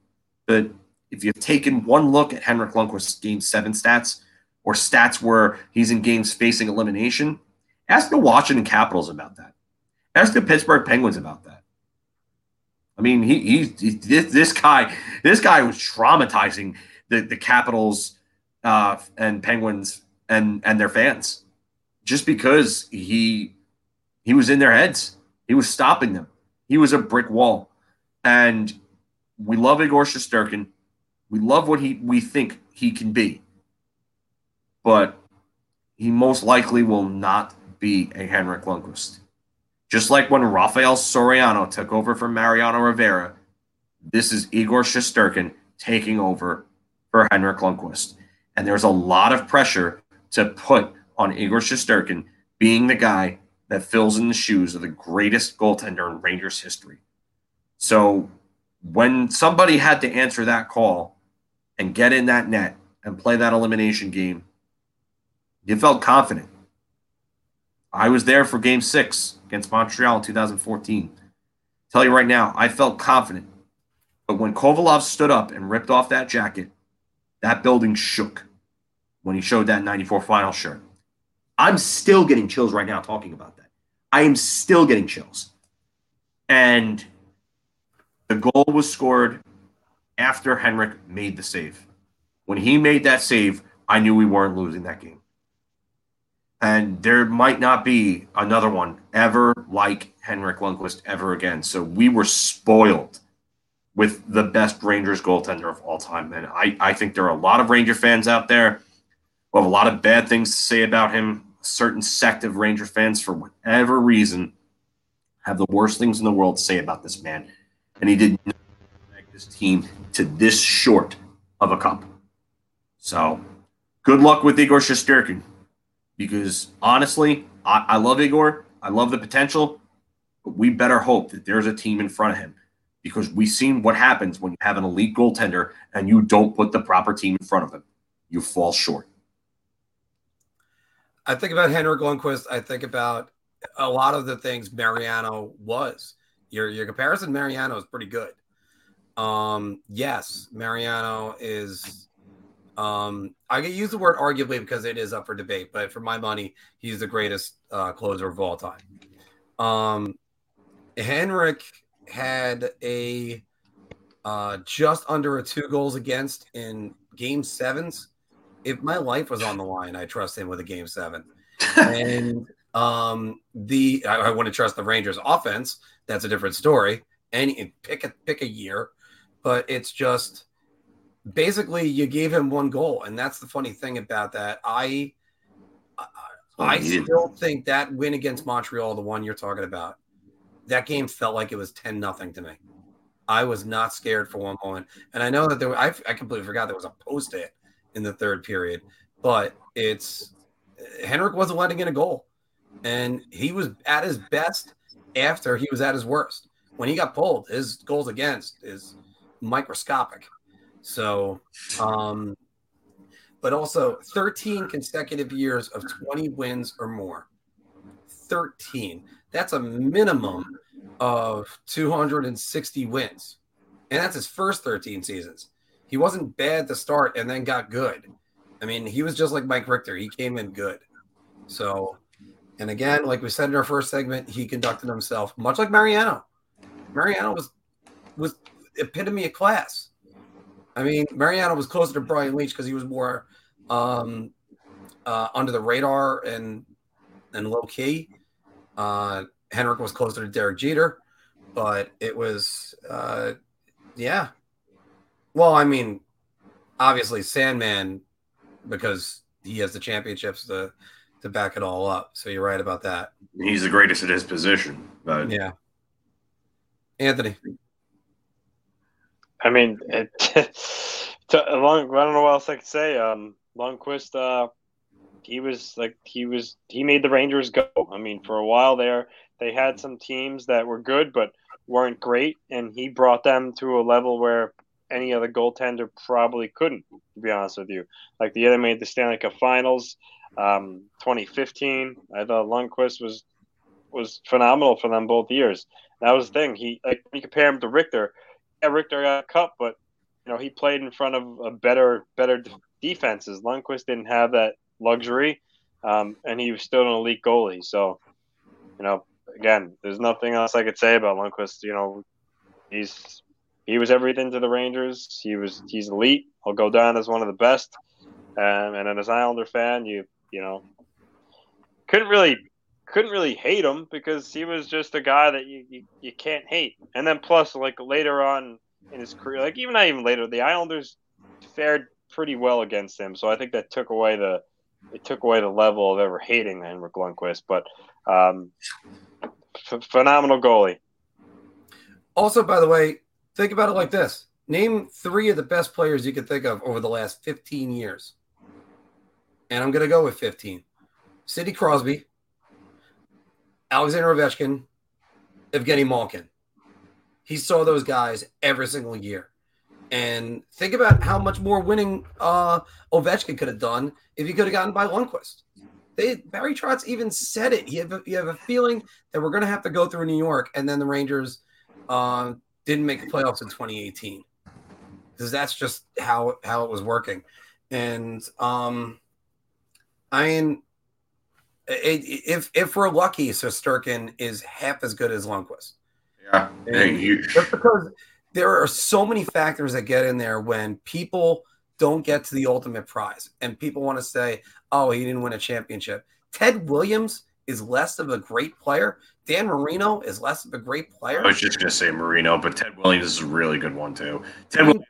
But if you've taken one look at Henrik Lundqvist's game seven stats or stats where he's in games facing elimination, Ask the Washington Capitals about that. Ask the Pittsburgh Penguins about that. I mean, he, he's he, this, this guy. This guy was traumatizing the the Capitals uh, and Penguins and and their fans, just because he he was in their heads. He was stopping them. He was a brick wall, and we love Igor Shesterkin. We love what he we think he can be, but he most likely will not be a Henrik Lundqvist. Just like when Rafael Soriano took over from Mariano Rivera, this is Igor Shesterkin taking over for Henrik Lundqvist. And there's a lot of pressure to put on Igor Shesterkin being the guy that fills in the shoes of the greatest goaltender in Rangers history. So when somebody had to answer that call and get in that net and play that elimination game, you felt confident. I was there for game six against Montreal in 2014. Tell you right now, I felt confident. But when Kovalev stood up and ripped off that jacket, that building shook when he showed that 94 final shirt. I'm still getting chills right now talking about that. I am still getting chills. And the goal was scored after Henrik made the save. When he made that save, I knew we weren't losing that game. And there might not be another one ever like Henrik Lundqvist ever again. So we were spoiled with the best Rangers goaltender of all time. And I, I think there are a lot of Ranger fans out there who have a lot of bad things to say about him. Certain sect of Ranger fans, for whatever reason, have the worst things in the world to say about this man. And he did not make this team to this short of a cup. So good luck with Igor Shesterkin because honestly, I, I love Igor. I love the potential, but we better hope that there's a team in front of him because we've seen what happens when you have an elite goaltender and you don't put the proper team in front of him. You fall short. I think about Henrik Lundqvist. I think about a lot of the things Mariano was. Your your comparison Mariano is pretty good. Um, yes, Mariano is um, I get use the word arguably because it is up for debate, but for my money, he's the greatest uh, closer of all time. Um, Henrik had a uh, just under a two goals against in game sevens. If my life was on the line, I trust him with a game seven. (laughs) and um, the I, I want to trust the Rangers offense. That's a different story. And pick a pick a year, but it's just basically you gave him one goal, and that's the funny thing about that. I I, I still think that win against Montreal, the one you're talking about, that game felt like it was ten nothing to me. I was not scared for one moment, and I know that there. I, I completely forgot there was a post hit in the third period, but it's Henrik wasn't letting in a goal, and he was at his best after he was at his worst. When he got pulled, his goals against is microscopic. So, um, but also 13 consecutive years of 20 wins or more. 13. That's a minimum of 260 wins. And that's his first 13 seasons. He wasn't bad to start and then got good. I mean, he was just like Mike Richter. He came in good. So, and again, like we said in our first segment, he conducted himself much like Mariano. Mariano was was epitome of class. I mean, Mariano was closer to Brian Leetch because he was more um, uh, under the radar and and low key. Uh, Henrik was closer to Derek Jeter, but it was, uh, yeah. Well, I mean, obviously Sandman because he has the championships to to back it all up. So you're right about that. He's the greatest at his position, but yeah. Anthony. I mean, it, (laughs) to, long, I don't know what else I could say. Um, Lundqvist, uh, he was like he was he made the Rangers go. I mean, for a while there, they had some teams that were good but weren't great, and he brought them to a level where any other goaltender probably couldn't. To be honest with you, like the other made the Stanley Cup Finals, um, 2015. I thought Lundqvist was was phenomenal for them both years. That was the thing. He like you compare him to Richter yeah, Richter got a cup, but you know he played in front of a better better defenses. Lundqvist didn't have that luxury. um, and he was still an elite goalie. So, you know, again, there's nothing else I could say about Lundqvist. You know, he's he was everything to the Rangers. He was he's elite. He'll go down as one of the best. Um, and as an Islander fan, you you know couldn't really couldn't really hate him because he was just a guy that you, you, you can't hate. And then plus like later on in his career, like even not even later, the Islanders fared pretty well against him. So I think that took away the it took away the level of ever hating Henrik Lundqvist. But um, phenomenal goalie. Also, by the way, think about it like this: name three of the best players you could think of over the last 15 years. And I'm going to go with 15. Sidney Crosby, Alexander Ovechkin, Evgeny Malkin. He saw those guys every single year. And think about how much more winning uh, Ovechkin could have done if he could have gotten by Lundqvist. They, Barry Trotz even said it. You have, a, have a feeling that we're going to have to go through New York, and then the Rangers uh, didn't make the playoffs in 2018 because that's just how how it was working. And um, I mean, if if we're lucky, Shesterkin is half as good as Lundqvist. Yeah, just because there are so many factors that get in there when people don't get to the ultimate prize, and people want to say, "Oh, he didn't win a championship." Ted Williams is less of a great player. Dan Marino is less of a great player. I was just going to say Marino, but Ted Williams is a really good one too. Ted Williams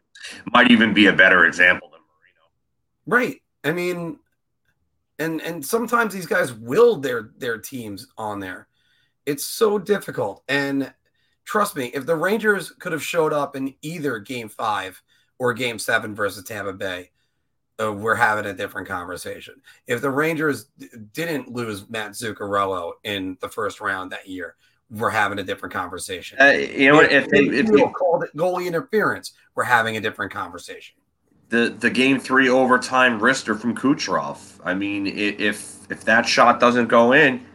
might even be a better example than Marino. Right. I mean, and and sometimes these guys will their their teams on there. It's so difficult. And trust me, if the Rangers could have showed up in either game five or game seven versus Tampa Bay, uh, we're having a different conversation. If the Rangers d- didn't lose Matt Zuccarello in the first round that year, we're having a different conversation. Uh, you know what? If, they, if, if called it goalie interference, we're having a different conversation the the game three overtime wrister from Kucherov. I mean, if if that shot doesn't go in,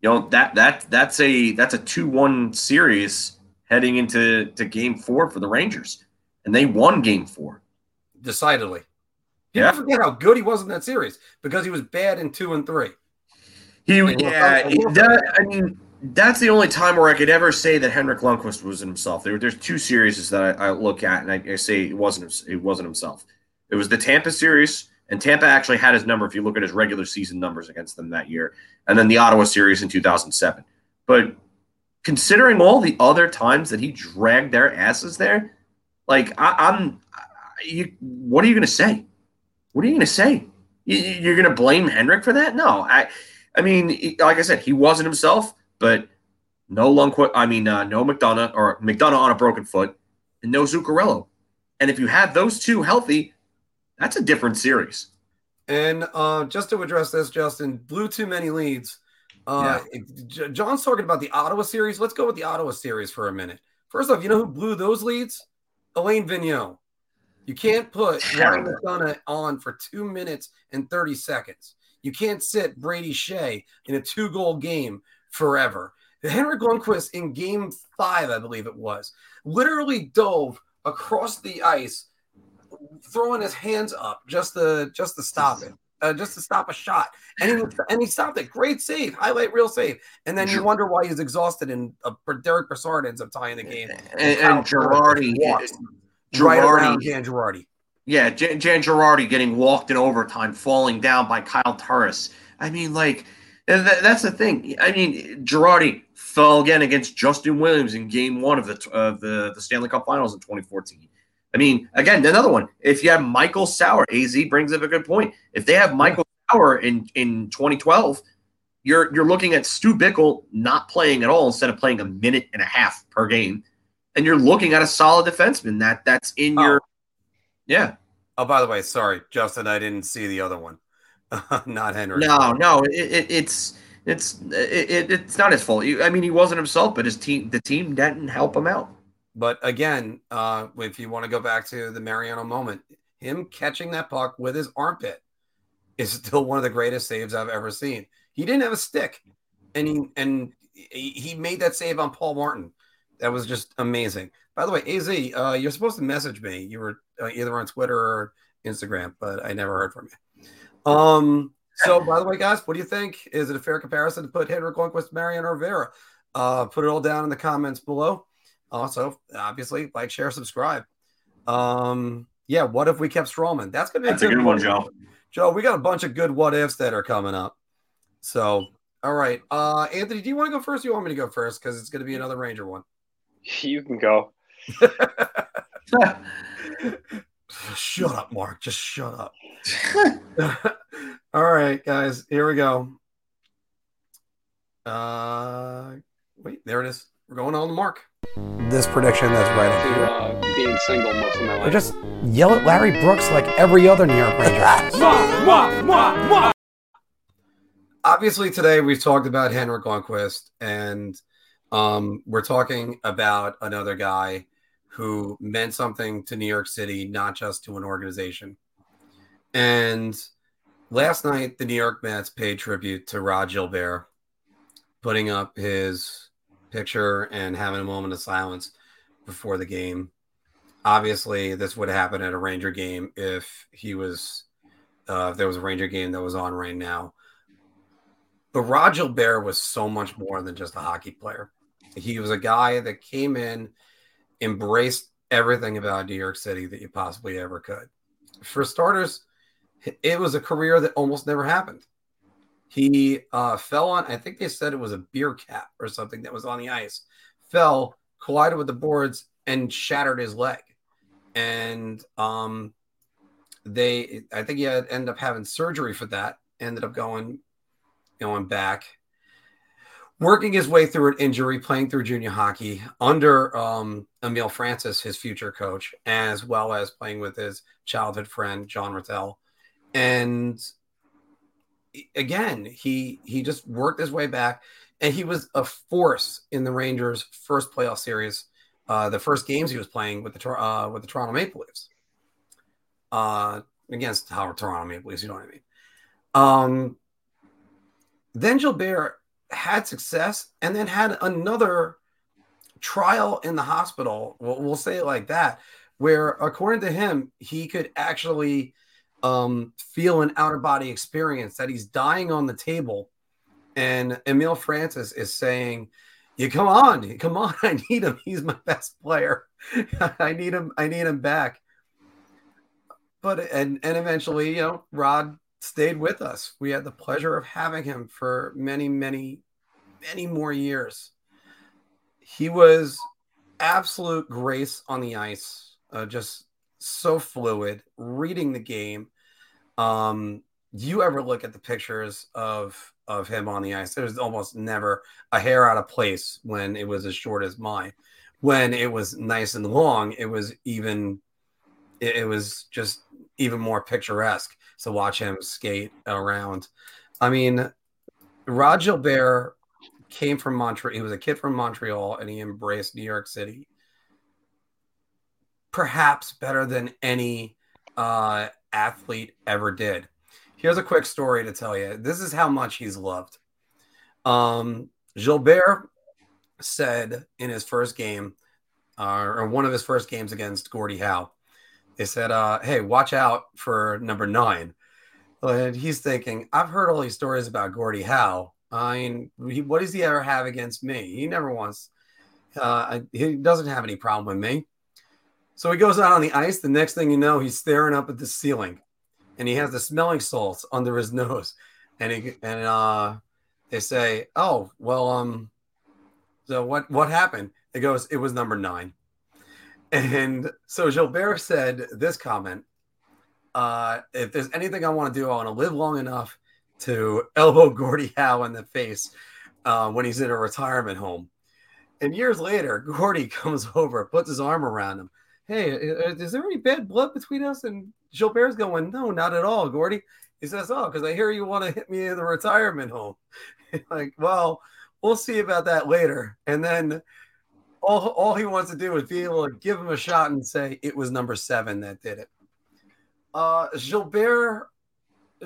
you know that that that's a that's a two one series heading into to game four for the Rangers, and they won game four decidedly. People yeah. forget how good he was in that series because he was bad in two and three. He yeah, that, I mean that's the only time where I could ever say that Henrik Lundqvist was himself. There, there's two series that I, I look at and I, I, say it wasn't it wasn't himself. It was the Tampa series, and Tampa actually had his number if you look at his regular season numbers against them that year, and then the Ottawa series in 2007. But considering all the other times that he dragged their asses there, like I, am you, what are you going to say? What are you going to say? You, you're going to blame Henrik for that? No, I, I mean, like I said, he wasn't himself but no Lundqvist, I mean, uh, no McDonagh or McDonagh on a broken foot, and no Zuccarello. And if you have those two healthy, that's a different series. And uh, just to address this, Justin blew too many leads. Uh, yeah. John's talking about the Ottawa series. Let's go with the Ottawa series for a minute. First off, you know who blew those leads? Alain Vigneault. You can't put Ryan McDonagh on for two minutes and 30 seconds. You can't sit Brady Skjei in a two goal game forever. Henrik Lundqvist in game five, I believe it was, literally dove across the ice, throwing his hands up just to just to stop it. Uh, just to stop a shot, and he and he stopped it. Great save, highlight reel save. And then you wonder why he's exhausted, and uh, Derek Brassard ends up tying the game. And, and Girardi, Girardi, right around Dan Girardi. Yeah, Dan, Dan Girardi getting walked in overtime, falling down by Kyle Turris. I mean, like and that's the thing. I mean, Girardi fell again against Justin Williams in Game One of the of the, the Stanley Cup Finals in 2014. I mean, again, another one. If you have Michael Sauer, AZ brings up a good point. If they have Michael Sauer in in 2012, you're you're looking at Stu Bickel not playing at all instead of playing a minute and a half per game, and you're looking at a solid defenseman that that's in oh. your yeah. Oh, by the way, sorry, Justin, I didn't see the other one. (laughs) not Henry. No, no, it, it, it's it's it, it's not his fault. I mean, he wasn't himself, but his team, the team didn't help him out. But again, uh, if you want to go back to the Mariano moment, him catching that puck with his armpit is still one of the greatest saves I've ever seen. He didn't have a stick, and he and he made that save on Paul Martin. That was just amazing. By the way, Az, uh, you're supposed to message me. You were uh, either on Twitter or Instagram, but I never heard from you. Um, so, by the way, guys, what do you think? Is it a fair comparison to put Henrik Lundqvist, Mariano Rivera? Uh, put it all down in the comments below. Also, obviously, like, share, subscribe. Um, yeah, what if we kept Stralman? That's gonna be That's a good one, Joe. Joe, we got a bunch of good what ifs that are coming up. So, all right. Uh Anthony, do you want to go first? Or you want me to go first? Because it's gonna be another Ranger one. (laughs) You can go. (laughs) shut up, Mark. Just shut up. (laughs) all right, guys. Here we go. Uh wait, there it is. We're going on the mark. This prediction that's right up here. Uh, being single most of my Or life. just yell at Larry Brooks like every other New York Ranger. Obviously, today we've talked about Henrik Lundqvist, and um, we're talking about another guy who meant something to New York City, not just to an organization. And last night, the New York Mets paid tribute to Rod Gilbert, putting up his picture and having a moment of silence before the game. Obviously, this would happen at a Ranger game if he was, uh, if there was a Ranger game that was on right now. But Rod Gilbert was so much more than just a hockey player. He was a guy that came in, embraced everything about New York City that you possibly ever could. For starters, it was a career that almost never happened. He uh, fell on, I think they said it was a beer cap or something that was on the ice, fell, collided with the boards, and shattered his leg. And um, they, I think he had ended up having surgery for that, ended up going going back, working his way through an injury, playing through junior hockey under um, Emile Francis, his future coach, as well as playing with his childhood friend Jean Ratelle. And again, he he just worked his way back, and he was a force in the Rangers' first playoff series, uh, the first games he was playing with the uh, with the Toronto Maple Leafs, uh, against Howard Toronto Maple Leafs. You know what I mean? Um, then Gilbert had success and then had another trial in the hospital. We'll, we'll say it like that, where according to him, he could actually um, feel an outer body experience that he's dying on the table. And Emile Francis is saying, You come on, come on, (laughs) I need him. He's my best player. (laughs) I need him, I need him back. But and and eventually, you know, Rod stayed with us. We had the pleasure of having him for many, many, many more years. He was absolute grace on the ice, uh, just so fluid, reading the game. Um, you ever look at the pictures of of him on the ice? There's almost never a hair out of place when it was as short as mine. When it was nice and long, it was even. It, it was just even more picturesque to watch him skate around. I mean, Rod Gilbert came from Montreal. He was a kid from Montreal and he embraced New York City perhaps better than any uh, athlete ever did. Here's a quick story to tell you. This is how much he's loved. Um, Gilbert said in his first game, uh, or one of his first games against Gordie Howe, they said, uh, "Hey, watch out for number nine. And he's thinking, "I've heard all these stories about Gordie Howe. I mean, he, what does he ever have against me? He never wants. Uh, he doesn't have any problem with me." So he goes out on the ice. The next thing you know, he's staring up at the ceiling, and he has the smelling salts under his (laughs) nose, and he and uh, they say, "Oh, well, um, so what what happened?" It goes, "It was number nine. And so Gilbert said this comment uh, If there's anything I want to do, I want to live long enough to elbow Gordie Howe in the face uh, when he's in a retirement home. And years later, Gordie (laughs) comes over, puts his arm around him. Hey, is there any bad blood between us? And Gilbert's going, No, not at all, Gordie. He says, Oh, because I hear you want to hit me in the retirement home. (laughs) like, well, we'll see about that later. And then all, all he wants to do is be able to give him a shot and say it was number seven that did it. Uh, Gilbert,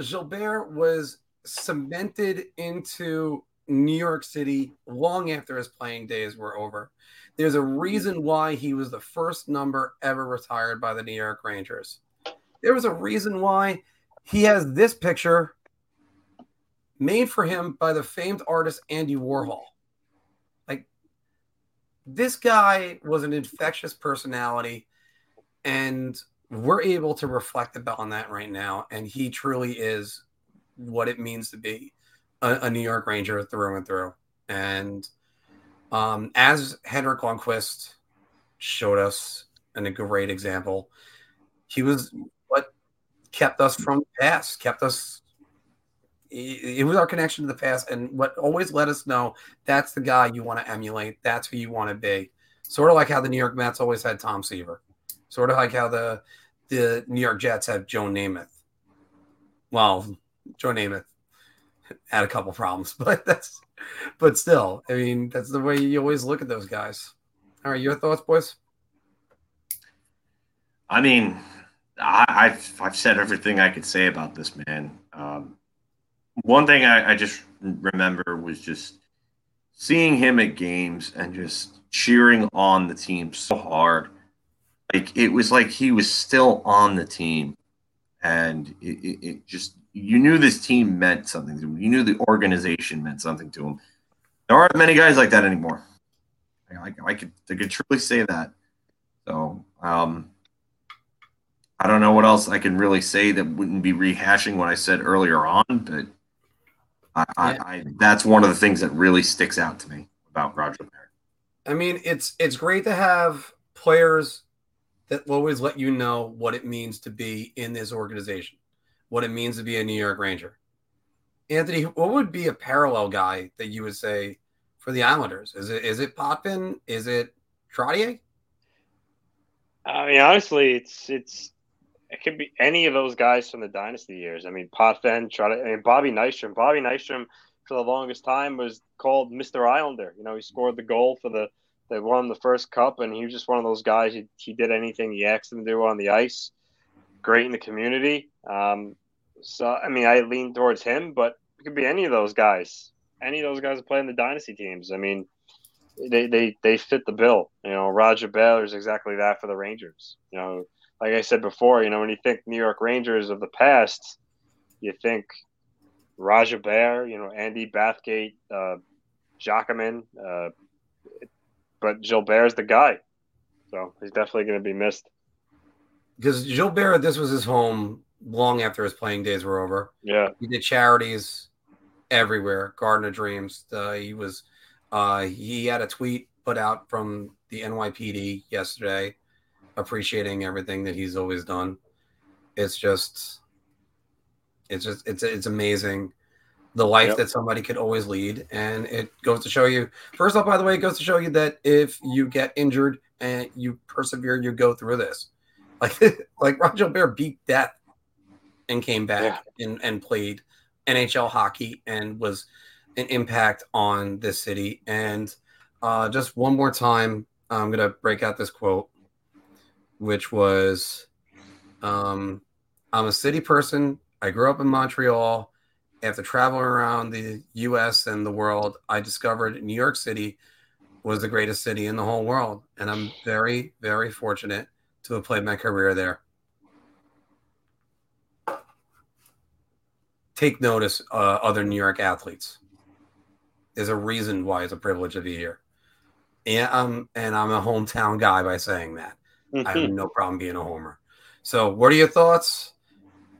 Gilbert was cemented into New York City long after his playing days were over. There's a reason why he was the first number ever retired by the New York Rangers. There was a reason why he has this picture made for him by the famed artist Andy Warhol. This guy was an infectious personality, and we're able to reflect on that right now. And he truly is what it means to be a, a New York Ranger through and through. And um, as Henrik Lundqvist showed us in a great example, he was what kept us from the past, kept us. It was our connection to the past, and what always let us know that's the guy you want to emulate. That's who you want to be. Sort of like how the New York Mets always had Tom Seaver. Sort of like how the the New York Jets have Joe Namath. Well, Joe Namath had a couple problems, (laughs) but that's but still, I mean, that's the way you always look at those guys. All right, your thoughts, boys? I mean, I, have I've said everything I could say about this man. Um, one thing I, I just remember was just seeing him at games and just cheering on the team so hard. Like it was like he was still on the team, and it, it, it just you knew this team meant something to him. You knew the organization meant something to him. There aren't many guys like that anymore. I, I, could I could truly say that. So um, I don't know what else I can really say that wouldn't be rehashing what I said earlier on, but I, I, I that's one of the things that really sticks out to me about Rod Gilbert. I mean, it's it's great to have players that always let you know what it means to be in this organization what it means to be a New York Ranger. Anthony, what would be a parallel guy that you would say for the Islanders? Is it is it Potvin? Is it Trottier? I mean, honestly, it's it's it could be any of those guys from the dynasty years. I mean, Potvin, Trottier, I mean, Bobby Nystrom. Bobby Nystrom for the longest time was called Mr. Islander. You know, he scored the goal for the they won the first cup, and he was just one of those guys. He, he did anything he asked him to do on the ice. Great in the community. Um, so I mean, I lean towards him, but it could be any of those guys. Any of those guys that play in the dynasty teams. I mean, they they they fit the bill. You know, Rod Gilbert is exactly that for the Rangers. You know, like I said before, you know, when you think New York Rangers of the past, you think Rod Gilbert, you know, Andy Bathgate, uh, Giacomin, uh, but Gilbert's the guy. So he's definitely going to be missed. Because Gilbert, this was his home long after his playing days were over. Yeah, he did charities everywhere. Garden of Dreams. Uh, he was. Uh, he had a tweet put out from the NYPD yesterday, appreciating everything that he's always done. It's just, it's just, it's it's amazing the life yep. that somebody could always lead, and it goes to show you. First off, by the way, it goes to show you that if you get injured and you persevere, you go through this. (laughs) Like like Rod Gilbert beat death and came back yeah. and, and played NHL hockey and was an impact on this city. And uh, just one more time, I'm going to break out this quote, which was um, I'm a city person. I grew up in Montreal. After traveling around the US and the world, I discovered New York City was the greatest city in the whole world. And I'm very, very fortunate to have played my career there. take notice uh, other New York athletes. There's a reason why it's a privilege to be here. And I'm and I'm a hometown guy by saying that. I have no problem being a homer. So, what are your thoughts?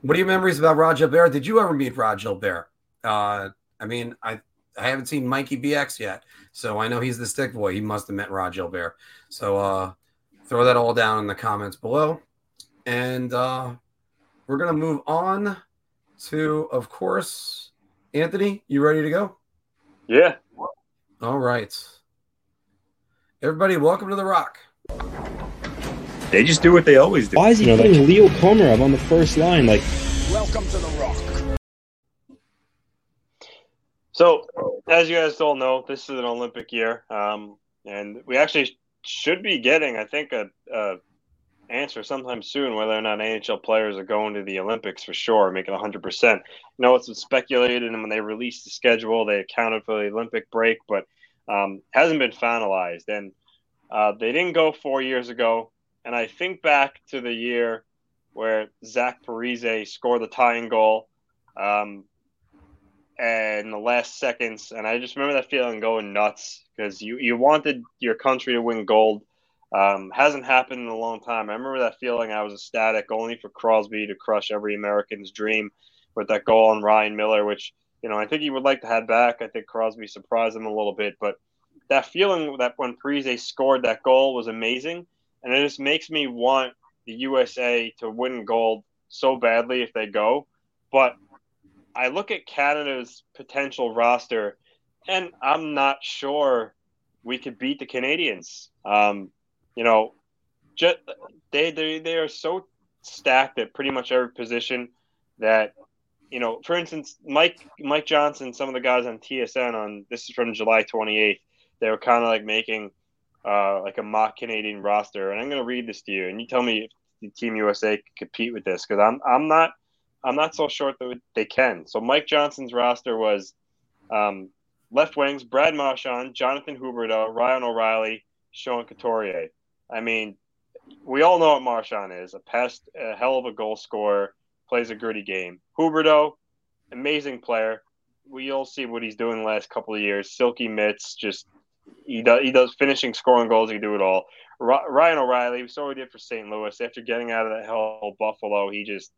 What are your memories about Rod Gilbert? Did you ever meet Rod Gilbert? Uh, I mean, I I haven't seen Mikey BX yet, so I know he's the stick boy. He must have met Rod Gilbert. So, uh, throw that all down in the comments below, and uh, we're gonna move on to, of course, Anthony. You ready to go? Yeah. All right. Everybody, welcome to the Rock. They just do what they always do. Why is he you know, putting like, Leo Komarov on the first line? Like, welcome to the Rock. So, as you guys all know, this is an Olympic year, um, and we actually should be getting, I think, a, a answer sometime soon whether or not NHL players are going to the Olympics for sure, making 100%. You know, been speculated, and when they released the schedule, they accounted for the Olympic break, but um, hasn't been finalized. And uh, they didn't go four years ago. And I think back to the year where Zach Parise scored the tying goal. Um, and the last seconds, and I just remember that feeling going nuts because you you wanted your country to win gold. Um, hasn't happened in a long time. I remember that feeling. I was ecstatic, only for Crosby to crush every American's dream with that goal on Ryan Miller, which you know I think he would like to have back. I think Crosby surprised him a little bit, but that feeling that when Parise scored that goal was amazing, and it just makes me want the USA to win gold so badly if they go. But I look at Canada's potential roster, and I'm not sure we could beat the Canadians. Um, you know, just they they they are so stacked at pretty much every position that you know, for instance, Mike Mike Johnson, some of the guys on TSN on this is from July 28th, they were kind of like making uh, like a mock Canadian roster, and I'm going to read this to you, and you tell me if Team USA compete with this because I'm I'm not I'm not so sure that they can. So Mike Johnson's roster was um, left wings: Brad Marchand, Jonathan Huberdeau, Ryan O'Reilly, Sean Couturier. I mean, we all know what Marchand is a pest, a hell of a goal scorer, plays a gritty game. Huberdeau, amazing player. We all see what he's doing the last couple of years. Silky mitts, just he does he does finishing, scoring goals. He can do it all. Ryan O'Reilly, we saw what he did for St. Louis. After getting out of that hell Buffalo, he just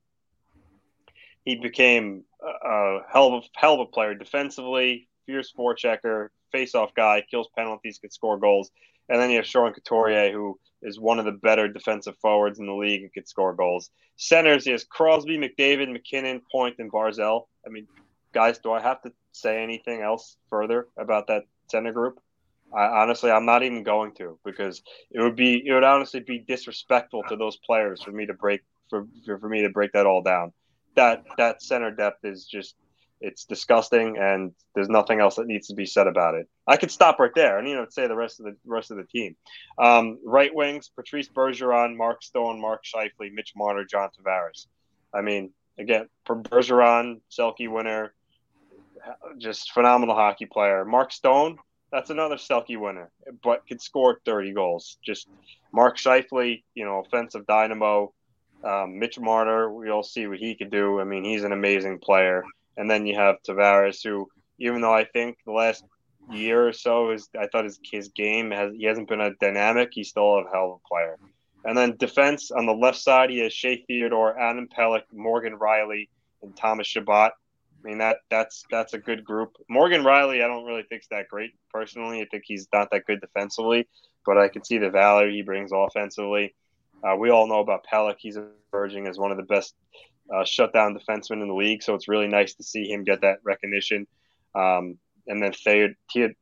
he became a hell of a hell of a player defensively, fierce forechecker, face-off guy, kills penalties, could score goals. And then you have Sean Couturier, who is one of the better defensive forwards in the league and could score goals. Centers, he has Crosby, McDavid, MacKinnon, Point, and Barzal. I mean, guys, do I have to say anything else further about that center group? I, honestly, I'm not even going to because it would be it would honestly be disrespectful to those players for me to break for for, me to break that all down. That that center depth is just it's disgusting, and there's nothing else that needs to be said about it. I could stop right there and you know say the rest of the rest of the team. Um, right wings: Patrice Bergeron, Mark Stone, Mark Scheifele, Mitch Marner, John Tavares. I mean, again, Bergeron, Selke winner, just phenomenal hockey player. Mark Stone, that's another Selke winner, but could score 30 goals. Just Mark Scheifele, you know, offensive dynamo. Um, Mitch Marner, we'll see what he could do. I mean, he's an amazing player. And then you have Tavares, who, even though I think the last year or so, is I thought his his game has he hasn't been a dynamic. He's still a hell of a player. And then defense on the left side, he has Shea Theodore, Adam Pelech, Morgan Rielly, and Thomas Chabot. I mean that that's that's a good group. Morgan Rielly, I don't really think is that great personally. I think he's not that good defensively, but I can see the value he brings offensively. Uh, we all know about Pelech. He's emerging as one of the best uh, shutdown defensemen in the league, so it's really nice to see him get that recognition. Um, and then Theod-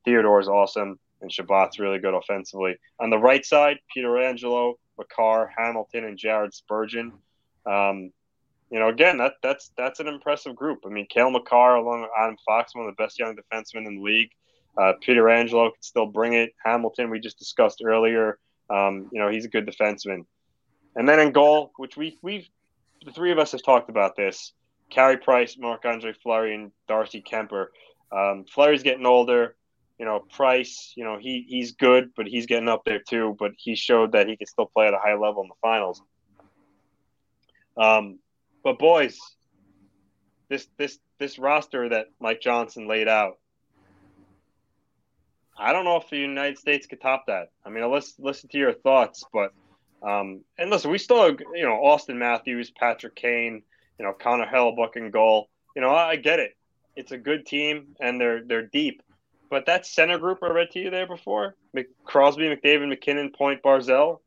Theodore is awesome, and Chabot's really good offensively. On the right side, Pietrangelo, Makar, Hamilton, and Jared Spurgeon. Um, you know, again, that that's that's an impressive group. I mean, Cale Makar along with Adam Fox, one of the best young defensemen in the league. Uh, Pietrangelo can still bring it. Hamilton, we just discussed earlier. Um, you know, he's a good defenseman. And then in goal, which we we've the three of us have talked about this. Carey Price, Marc Andre Fleury, and Darcy Kuemper. Um, Fleury's getting older. You know, Price, you know, he he's good, but he's getting up there too. But he showed that he can still play at a high level in the finals. Um, but boys, this this this roster that Mike Johnson laid out, I don't know if the United States could top that. I mean, let's listen to your thoughts, but um, and listen, we still have, you know Auston Matthews, Patrick Kane, you know Connor Hellebuyck in goal. You know, I, I get it. It's a good team and they're they're deep, but that center group I read to you there before, Crosby, McDavid, MacKinnon, Point, Barzal.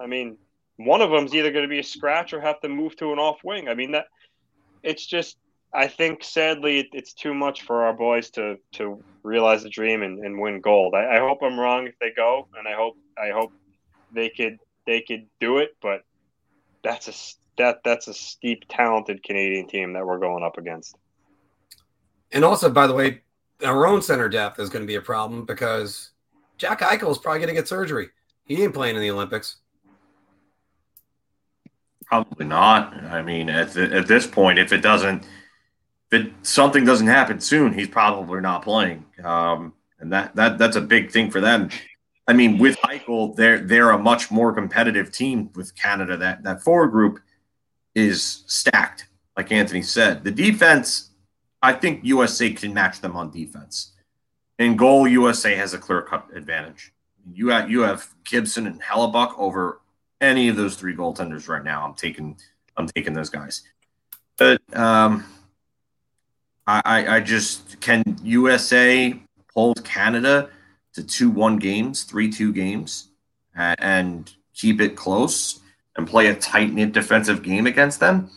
I mean, one of them's either going to be a scratch or have to move to an off wing. I mean that it's just I think sadly it's too much for our boys to to realize the dream and, and win gold. I, I, hope I'm wrong if they go, and I hope I hope they could they could do it. But that's a that that's a steep, talented Canadian team that we're going up against. And also, by the way, our own center depth is going to be a problem because Jack Eichel is probably going to get surgery. He ain't playing in the Olympics. Probably not. I mean, at, the, at this point, if it doesn't, if it, something doesn't happen soon, he's probably not playing. Um, and that that that's a big thing for them. I mean, with Eichel, they're they're a much more competitive team with Canada. That that forward group is stacked, like Anthony said. The defense, I think USA can match them on defense. In goal, USA has a clear cut advantage. You have you have Gibson and Hellebuyck over any of those three goaltenders right now. I'm taking I'm taking those guys. But um, I, I just can USA hold Canada to two one games, three two games, and, and keep it close and play a tight knit defensive game against them.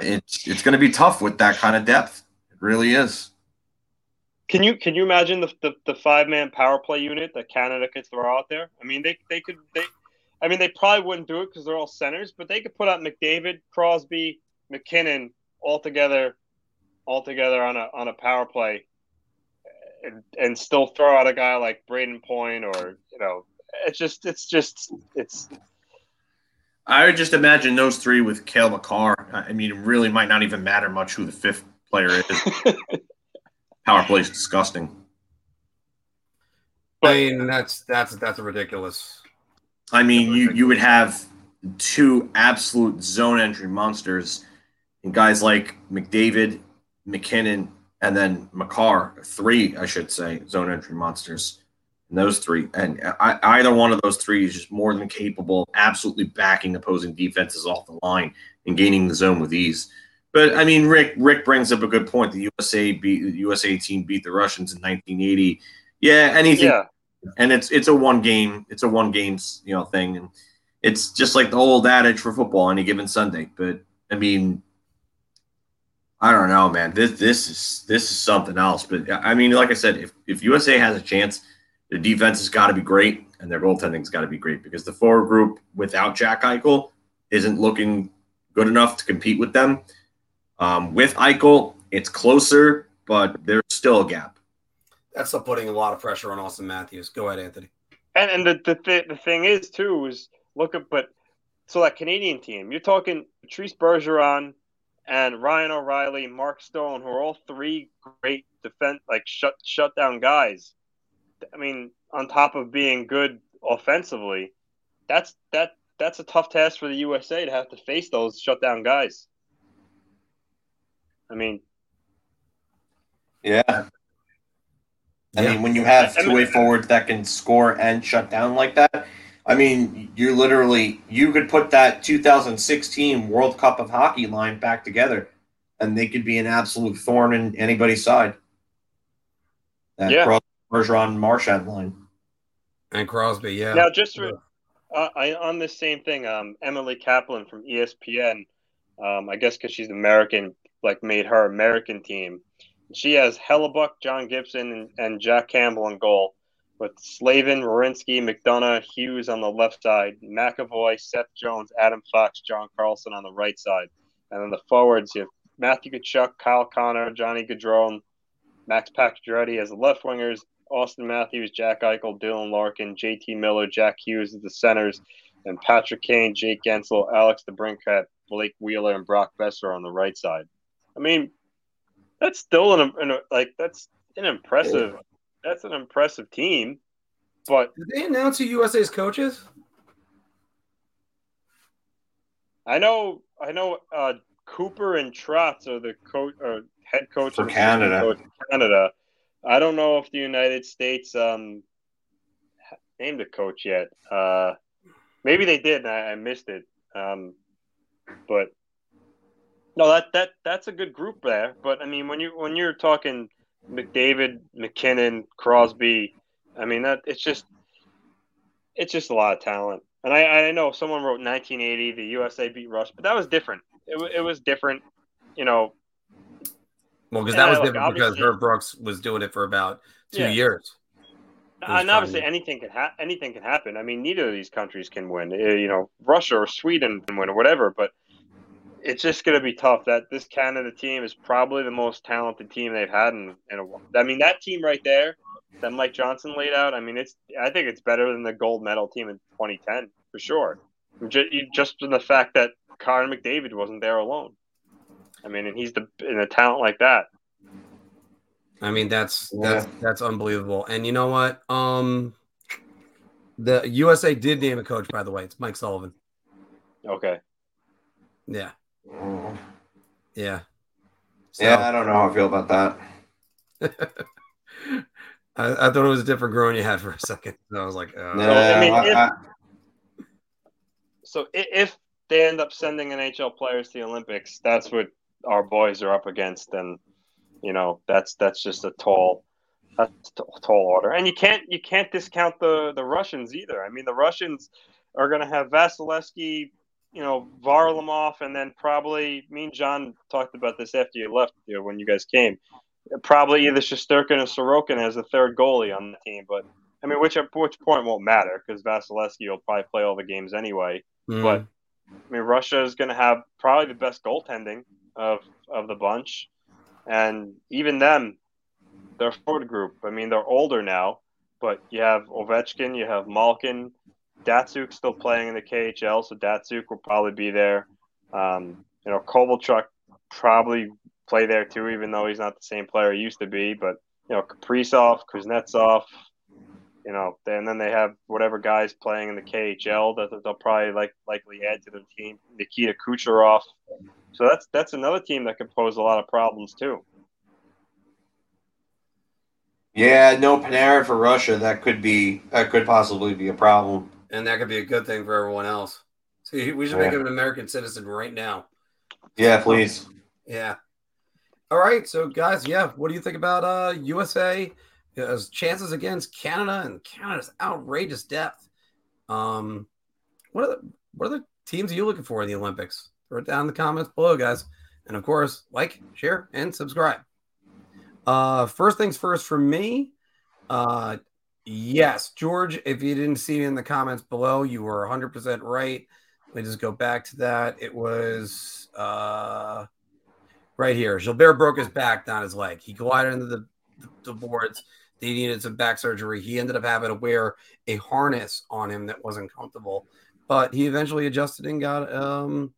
It's it's going to be tough with that kind of depth. It really is. Can you can you imagine the the, the five man power play unit that Canada could throw out there? I mean, they they could they, I mean, they probably wouldn't do it because they're all centers, but they could put out McDavid, Crosby, MacKinnon all together, all together on a on a power play, and, and still throw out a guy like Brayden Point or you know, it's just it's just it's I would just imagine those three with Cale Makar. I mean, it really might not even matter much who the fifth player is. (laughs) Power play is disgusting. I mean, that's that's that's ridiculous. I mean, you you would have two absolute zone entry monsters, and guys like McDavid, MacKinnon, and then Makar. Three, I should say, zone entry monsters. And those three, and I, either one of those three is just more than capable, of absolutely backing opposing defenses off the line and gaining the zone with ease. But I mean, Rick Rick brings up a good point. The USA beat the USA team beat the Russians in 1980. Yeah, anything. Yeah. And it's it's a one game it's a one games you know thing, and it's just like the old adage for football any given Sunday. But I mean, I don't know, man. This this is this is something else. But I mean, like I said, if if USA has a chance, their defense has got to be great, and their goaltending's got to be great because the forward group without Jack Eichel isn't looking good enough to compete with them. Um, with Eichel, it's closer, but there's still a gap. That's up putting a lot of pressure on Auston Matthews. Go ahead, Anthony. And and the the, th- the thing is too is look at but so that Canadian team, you're talking Patrice Bergeron and Ryan O'Reilly, Mark Stone, who are all three great defense like shut shut down guys. I mean, on top of being good offensively, that's that that's a tough task for the USA to have to face those shutdown guys. I mean, yeah. I yeah. mean, when you have two way forwards that can score and shut down like that, I mean, you're literally you could put that 2016 World Cup of Hockey line back together, and they could be an absolute thorn in anybody's side. That yeah. Bergeron Marchand line. And Crosby, yeah. Now, just for, uh, I, on this same thing, um, Emily Kaplan from ESPN, um, I guess because she's American, like made her American team. She has Hellebuyck, John Gibson, and, and Jack Campbell in goal, with Slavin, Werenski, McDonagh, Hughes on the left side, McAvoy, Seth Jones, Adam Fox, John Carlson on the right side, and then the forwards you have Matthew Tkachuk, Kyle Connor, Johnny Gaudreau, Max Pacioretty as the left wingers, Auston Matthews, Jack Eichel, Dylan Larkin, JT Miller, Jack Hughes as the centers, and Patrick Kane, Jake Guentzel, Alex DeBrincat, Blake Wheeler, and Brock Boeser on the right side. I mean, that's still an, an like that's an impressive. That's an impressive team. But did they announce who USA's coaches? I know. I know. Uh, Cooper and Trotz are the coach or head coach for Canada. Coach Canada. I don't know if the United States um, named a coach yet. Uh, maybe they did, and I, I missed it. Um, but no, that that that's a good group there. But I mean, when you when you're talking McDavid, MacKinnon, Crosby, I mean that it's just it's just a lot of talent. And I, I know someone wrote 1980, the USA beat Russia, but that was different. It, it was different, you know. Well, because that was different because Herb Brooks was doing it for about two yeah. years. Uh, and obviously, anything can ha- anything can happen. I mean, neither of these countries can win. Uh, you know, Russia or Sweden can win or whatever. But it's just going to be tough. That this Canada team is probably the most talented team they've had in, in a while. I mean, that team right there that Mike Johnson laid out. I mean, it's I think it's better than the gold medal team in 2010 for sure. Just, just from the fact that Connor McDavid wasn't there alone. I mean, and he's the in a talent like that. I mean, that's that's yeah. that's unbelievable. And you know what? Um, the USA did name a coach, by the way. It's Mike Sullivan. Okay. Yeah. Yeah. So, Yeah, I don't know how I feel about that. (laughs) I, I thought it was a different groan you had for a second. So I was like, uh, No, I mean, if- I- So if they end up sending NHL players to the Olympics, that's what our boys are up against, and you know that's that's just a tall, that's a t- tall order. And you can't you can't discount the the Russians either. I mean, the Russians are going to have Vasilevskiy, you know, Varlamov, and then probably me and John talked about this after you left, know, when you guys came. Probably either Shesterkin or Sorokin as the third goalie on the team, but I mean, which at which point won't matter because Vasilevskiy will probably play all the games anyway. mm, But I mean, Russia is going to have probably the best goaltending of of the bunch, and even them, their forward group. I mean, they're older now, but you have Ovechkin, you have Malkin, Datsyuk still playing in the KHL, so Datsyuk will probably be there. Um, you know, Kovalchuk probably play there too, even though he's not the same player he used to be. But you know, Kaprizov, Kuznetsov, you know, and then they have whatever guys playing in the KHL that they'll probably like likely add to their team. Nikita Kucherov. So that's that's another team that could pose a lot of problems too. yeah, no Panarin for Russia. That could be that could possibly be a problem. And that could be a good thing for everyone else. See, we should make him an American citizen right now. Yeah, please. Yeah. All right, so guys, yeah, what do you think about uh USA? His chances against Canada and Canada's outrageous depth. Um, what are the what are the teams are you looking for in the Olympics? Throw it down in the comments below, guys, and of course, like, share, and subscribe. Uh, first things first for me. Uh, yes, George. If you didn't see it in the comments below, you were 100 percent right. Let me just go back to that. It was uh right here. Gilbert broke his back, not his leg. He collided into the, the, the boards. They needed some back surgery. He ended up having to wear a harness on him that wasn't comfortable, but he eventually adjusted and got um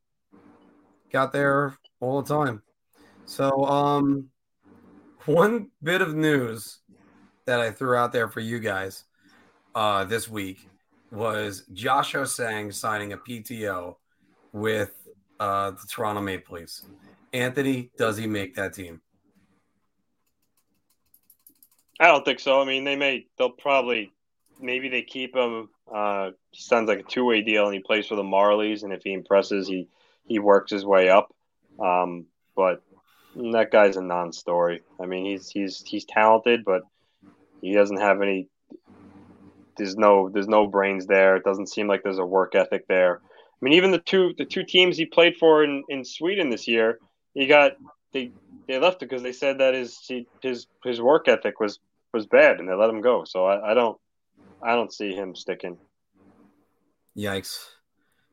got there all the time. So um one bit of news that I threw out there for you guys uh this week was Josh Ho-Sang signing a PTO with uh the Toronto Maple Leafs. Anthony, does he make that team? I don't think so. I mean, they may they'll probably maybe they keep him. Uh, sounds like a two way deal, and he plays for the Marlies. And if he impresses, he he works his way up. Um, but that guy's a non-story. I mean, he's he's he's talented, but he doesn't have any. There's no there's no brains there. It doesn't seem like there's a work ethic there. I mean, even the two the two teams he played for in, in Sweden this year, he got they they left it because they said that his he, his his work ethic was was bad, and they let him go. So I, I don't I don't see him sticking. Yikes.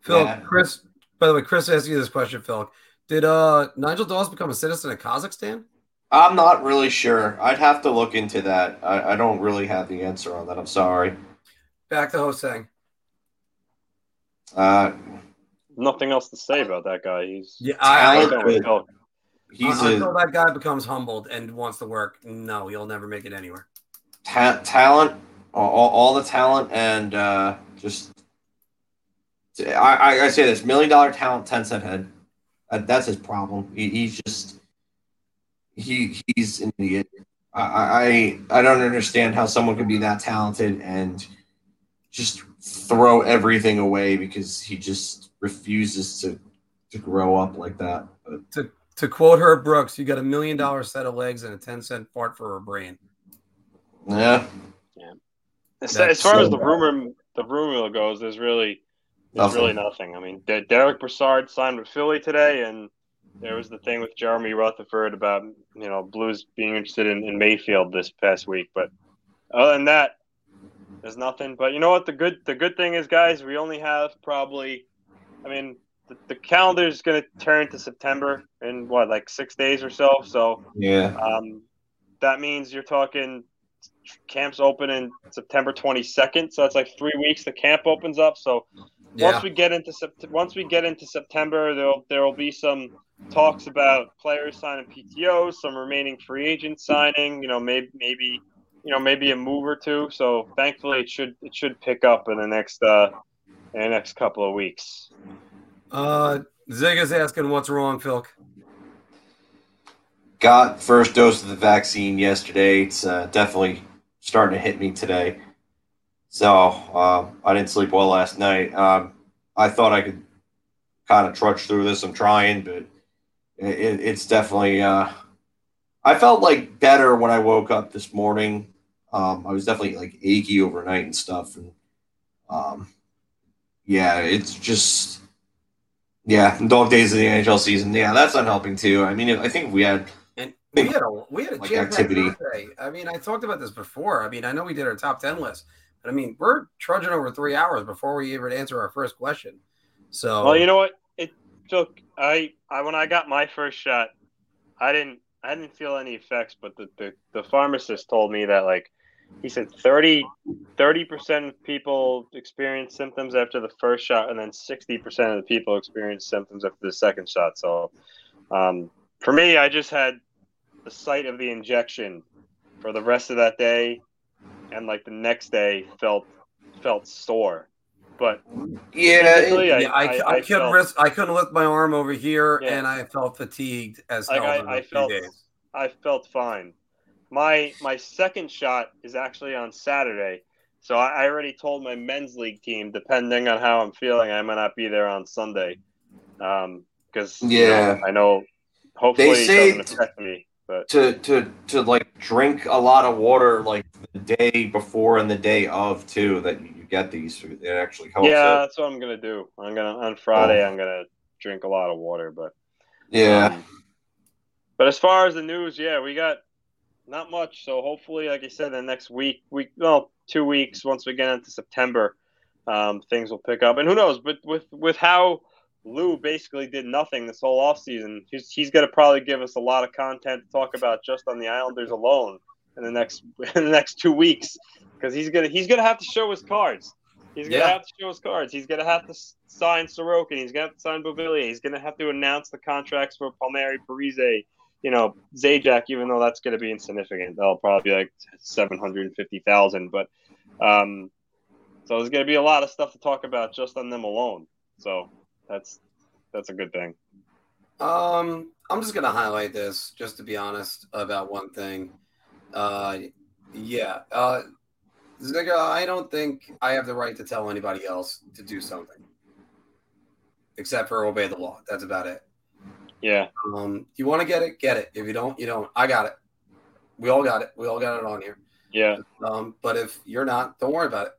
Phil, Yeah. Chris, by the way, Chris asked you this question, Phil. Did uh Nigel Dawes become a citizen of Kazakhstan? I'm not really sure. I'd have to look into that. I, I don't really have the answer on that. I'm sorry. Back to Ho-Sang. Uh, Nothing else to say about that guy. He's Yeah, I, I, Talented. Oh, he's until a that guy becomes humbled and wants to work, no, he'll never make it anywhere. ta- talent, all, all all the talent, and uh, just I, I, I say this million dollar talent, ten cent head. Uh, that's his problem. He, he's just he he's an idiot. I, I I don't understand how someone could be that talented and just throw everything away because he just refuses to to grow up like that. But To to quote Herb Brooks, you got a million dollar set of legs and a ten cent fart for a brain. yeah, As, as far so as the bad. rumor the rumor goes, there's really there's Nothing. really nothing. I mean, De- Derek Brassard signed with Philly today, and there was the thing with Jeremy Rutherford about you know Blues being interested in, in Mayfield this past week. But other than that, there's nothing. But you know what? The good the good thing is, guys, we only have probably, I mean, the, the calendar is going to turn to September in what like six days or so. So yeah. um, that means you're talking camps open in September 22nd. So that's like three weeks. The camp opens up. So Yeah. once we get into Sept- once we get into September, there'll there will be some talks about players signing PTOs, some remaining free agents signing. You know, maybe maybe you know maybe a move or two. So thankfully, it should it should pick up in the next uh, in the next couple of weeks. Uh Zig is asking what's wrong, Phil. got first dose of the vaccine yesterday. It's uh, definitely starting to hit me today. So uh, I didn't sleep well last night. Um, I thought I could kind of trudge through this. I'm trying, but it, it's definitely. Uh, I felt like better when I woke up this morning. Um, I was definitely like achy overnight and stuff, and um, yeah, it's just yeah, dog days of the NHL season. Yeah, that's not helping too. I mean, I think we had and we had a we had a like activity. Thursday. I mean, I talked about this before. I mean, I know we did our top ten list, I mean, we're trudging over three hours before we even answer our first question. So, Well, you know what? It took I I when I got my first shot, I didn't I didn't feel any effects, but the the, the pharmacist told me that like he said 30 percent of people experience symptoms after the first shot, and then sixty percent of the people experience symptoms after the second shot. So, um, for me, I just had the site of the injection for the rest of that day, and like the next day felt felt sore. But Yeah, physically, yeah, I, I, couldn't felt- risk, I couldn't lift my arm over here, Yeah. and I felt fatigued as like hell. I, I felt days. I felt fine. My my second shot is actually on Saturday, so I, I already told my men's league team, depending on how I'm feeling, I might not be there on Sunday, um, because Yeah. I know hopefully They it doesn't affect me. But to to to like drink a lot of water like the day before and the day of too that you get these it actually helps yeah, it. that's what I'm gonna do. I'm gonna on Friday. I'm gonna drink a lot of water, but yeah Um, but as far as the news, yeah, we got not much. So hopefully, like I said, the next week, week, well, two weeks, once we get into September, um, things will pick up. And who knows? But with with how Lou basically did nothing this whole offseason, he's he's going to probably give us a lot of content to talk about just on the Islanders alone in the next (laughs) in the next two weeks because he's gonna he's gonna have to show his cards. He's gonna Yeah. have to show his cards. He's gonna have to sign Sorokin. He's gonna have to sign Beauvillier. He's gonna have to announce the contracts for Palmieri, Parise, you know, Zajac. Even though that's gonna be insignificant, that'll probably be like seven hundred and fifty thousand. But um, so there's gonna be a lot of stuff to talk about just on them alone. So that's that's a good thing. Um, I'm just gonna highlight this, just to be honest about one thing. Uh, yeah. Uh, Ziga, I don't think I have the right to tell anybody else to do something, except for obey the law. That's about it. Yeah. Um, you want to get it, get it. If you don't, you don't. I got it. We all got it. We all got it on here. Yeah. Um, but if you're not, don't worry about it.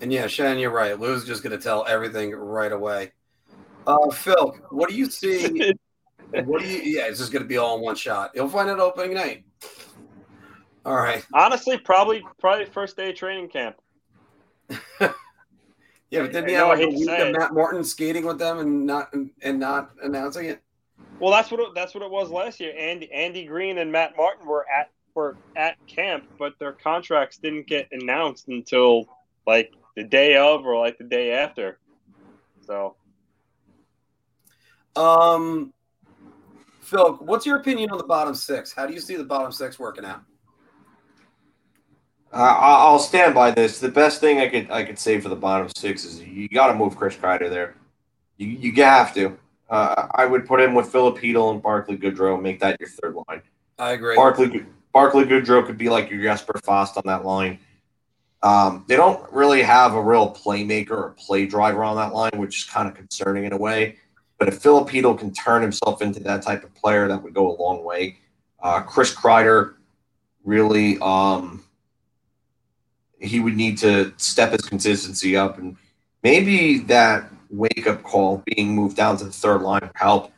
And yeah, Shannon, you're right. Lou's just gonna tell everything right away. Uh, Phil, what do you see? (laughs) what do you? Yeah, it's just gonna be all in one shot. You'll find it opening night. All right. Honestly, probably probably first day of training camp. (laughs) Yeah, but I he have like a week of. Matt Martin skating with them and not and not announcing it? Well, that's what it, that's what it was last year. Andy Andy Greene and Matt Martin were at were at camp, but their contracts didn't get announced until like the day of or like the day after. So Um, Phil, what's your opinion on the bottom six? How do you see the bottom six working out? Uh, I- I'll stand by this. The best thing I could I could say for the bottom six is you got to move Chris Kreider there. You you have to. Uh, I would put him with Filip Chytil and Barclay Goodrow. Make that your third line. I agree. Barkley Barclay Goodrow could be like your Jesper Fast on that line. Um, they don't really have a real playmaker or play driver on that line, which is kind of concerning in a way. But if Chytil can turn himself into that type of player, that would go a long way. Uh, Chris Kreider really, um, he would need to step his consistency up, and maybe that wake up call being moved down to the third line would help.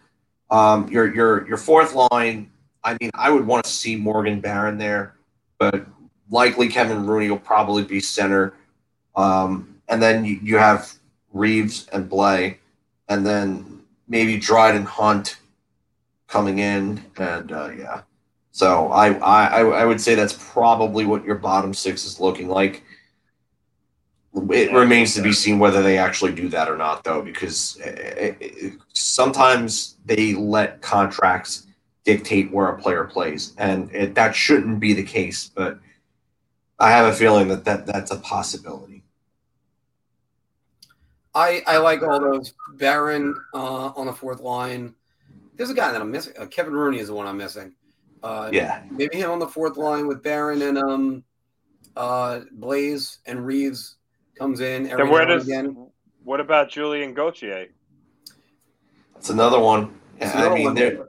Um, your your your fourth line, I mean, I would want to see Morgan Barron there, but likely Kevin Rooney will probably be center. Um, and then you, you have Reaves and Blais, and then maybe Dryden Hunt coming in, and uh, yeah. So I, I I would say that's probably what your bottom six is looking like. It remains to be seen whether they actually do that or not, though, because eh, eh, sometimes they let contracts dictate where a player plays, and it, that shouldn't be the case. But I have a feeling that, that that's a possibility. I, I like all those. Barron uh, on the fourth line. There's a guy that I'm missing. Uh, Kevin Rooney is the one I'm missing. Uh, Yeah. maybe him on the fourth line with Barron and um, uh, Blais and Reaves comes in every Then where and does again. what about Julien Gauthier? That's another one. It's I another mean, one. there,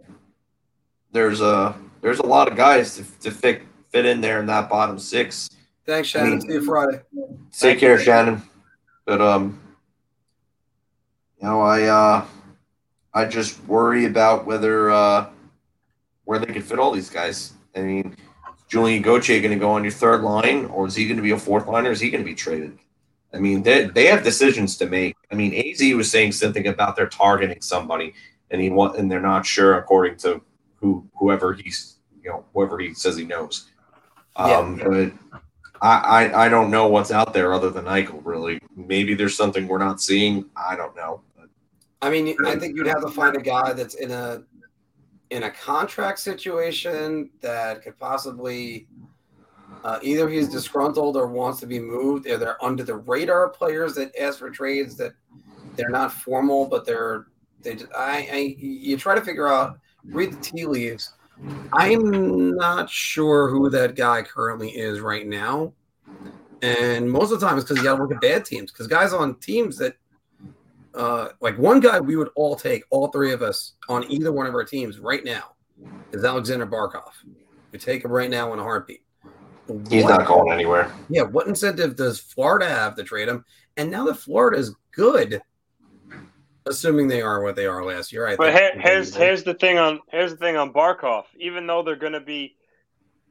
there's a there's a lot of guys to, to fit fit in there in that bottom six. Thanks, Shannon. I mean- See you Friday. Take care, Shannon. But um, you know, I uh, I just worry about whether uh, where they can fit all these guys. I mean, Julien Gauthier going to go on your third line, or is he going to be a fourth liner? Is he going to be traded? I mean, they they have decisions to make. I mean, Az was saying something about they're targeting somebody, and he want and they're not sure according to who whoever he's you know whoever he says he knows. Um, but I, I I don't know what's out there other than Eichel. Really, maybe there's something we're not seeing. I don't know. I mean, I think you'd have to find a guy that's in a in a contract situation that could possibly uh, either he's disgruntled or wants to be moved, or they're under the radar players that ask for trades that they're not formal, but they're they. just- I, I you try to figure out read the tea leaves. I'm not sure who that guy currently is right now, and most of the time it's because you got to look at bad teams because guys on teams that uh, like one guy we would all take, all three of us on either one of our teams right now is Alexander Barkov. We take him right now in a heartbeat. He's What- not going anywhere. Yeah, what incentive does Florida have to trade him? And now that Florida is good, assuming they are what they are last year, I But think. here, here's here's the thing on here's the thing on Barkov. Even though they're going to be,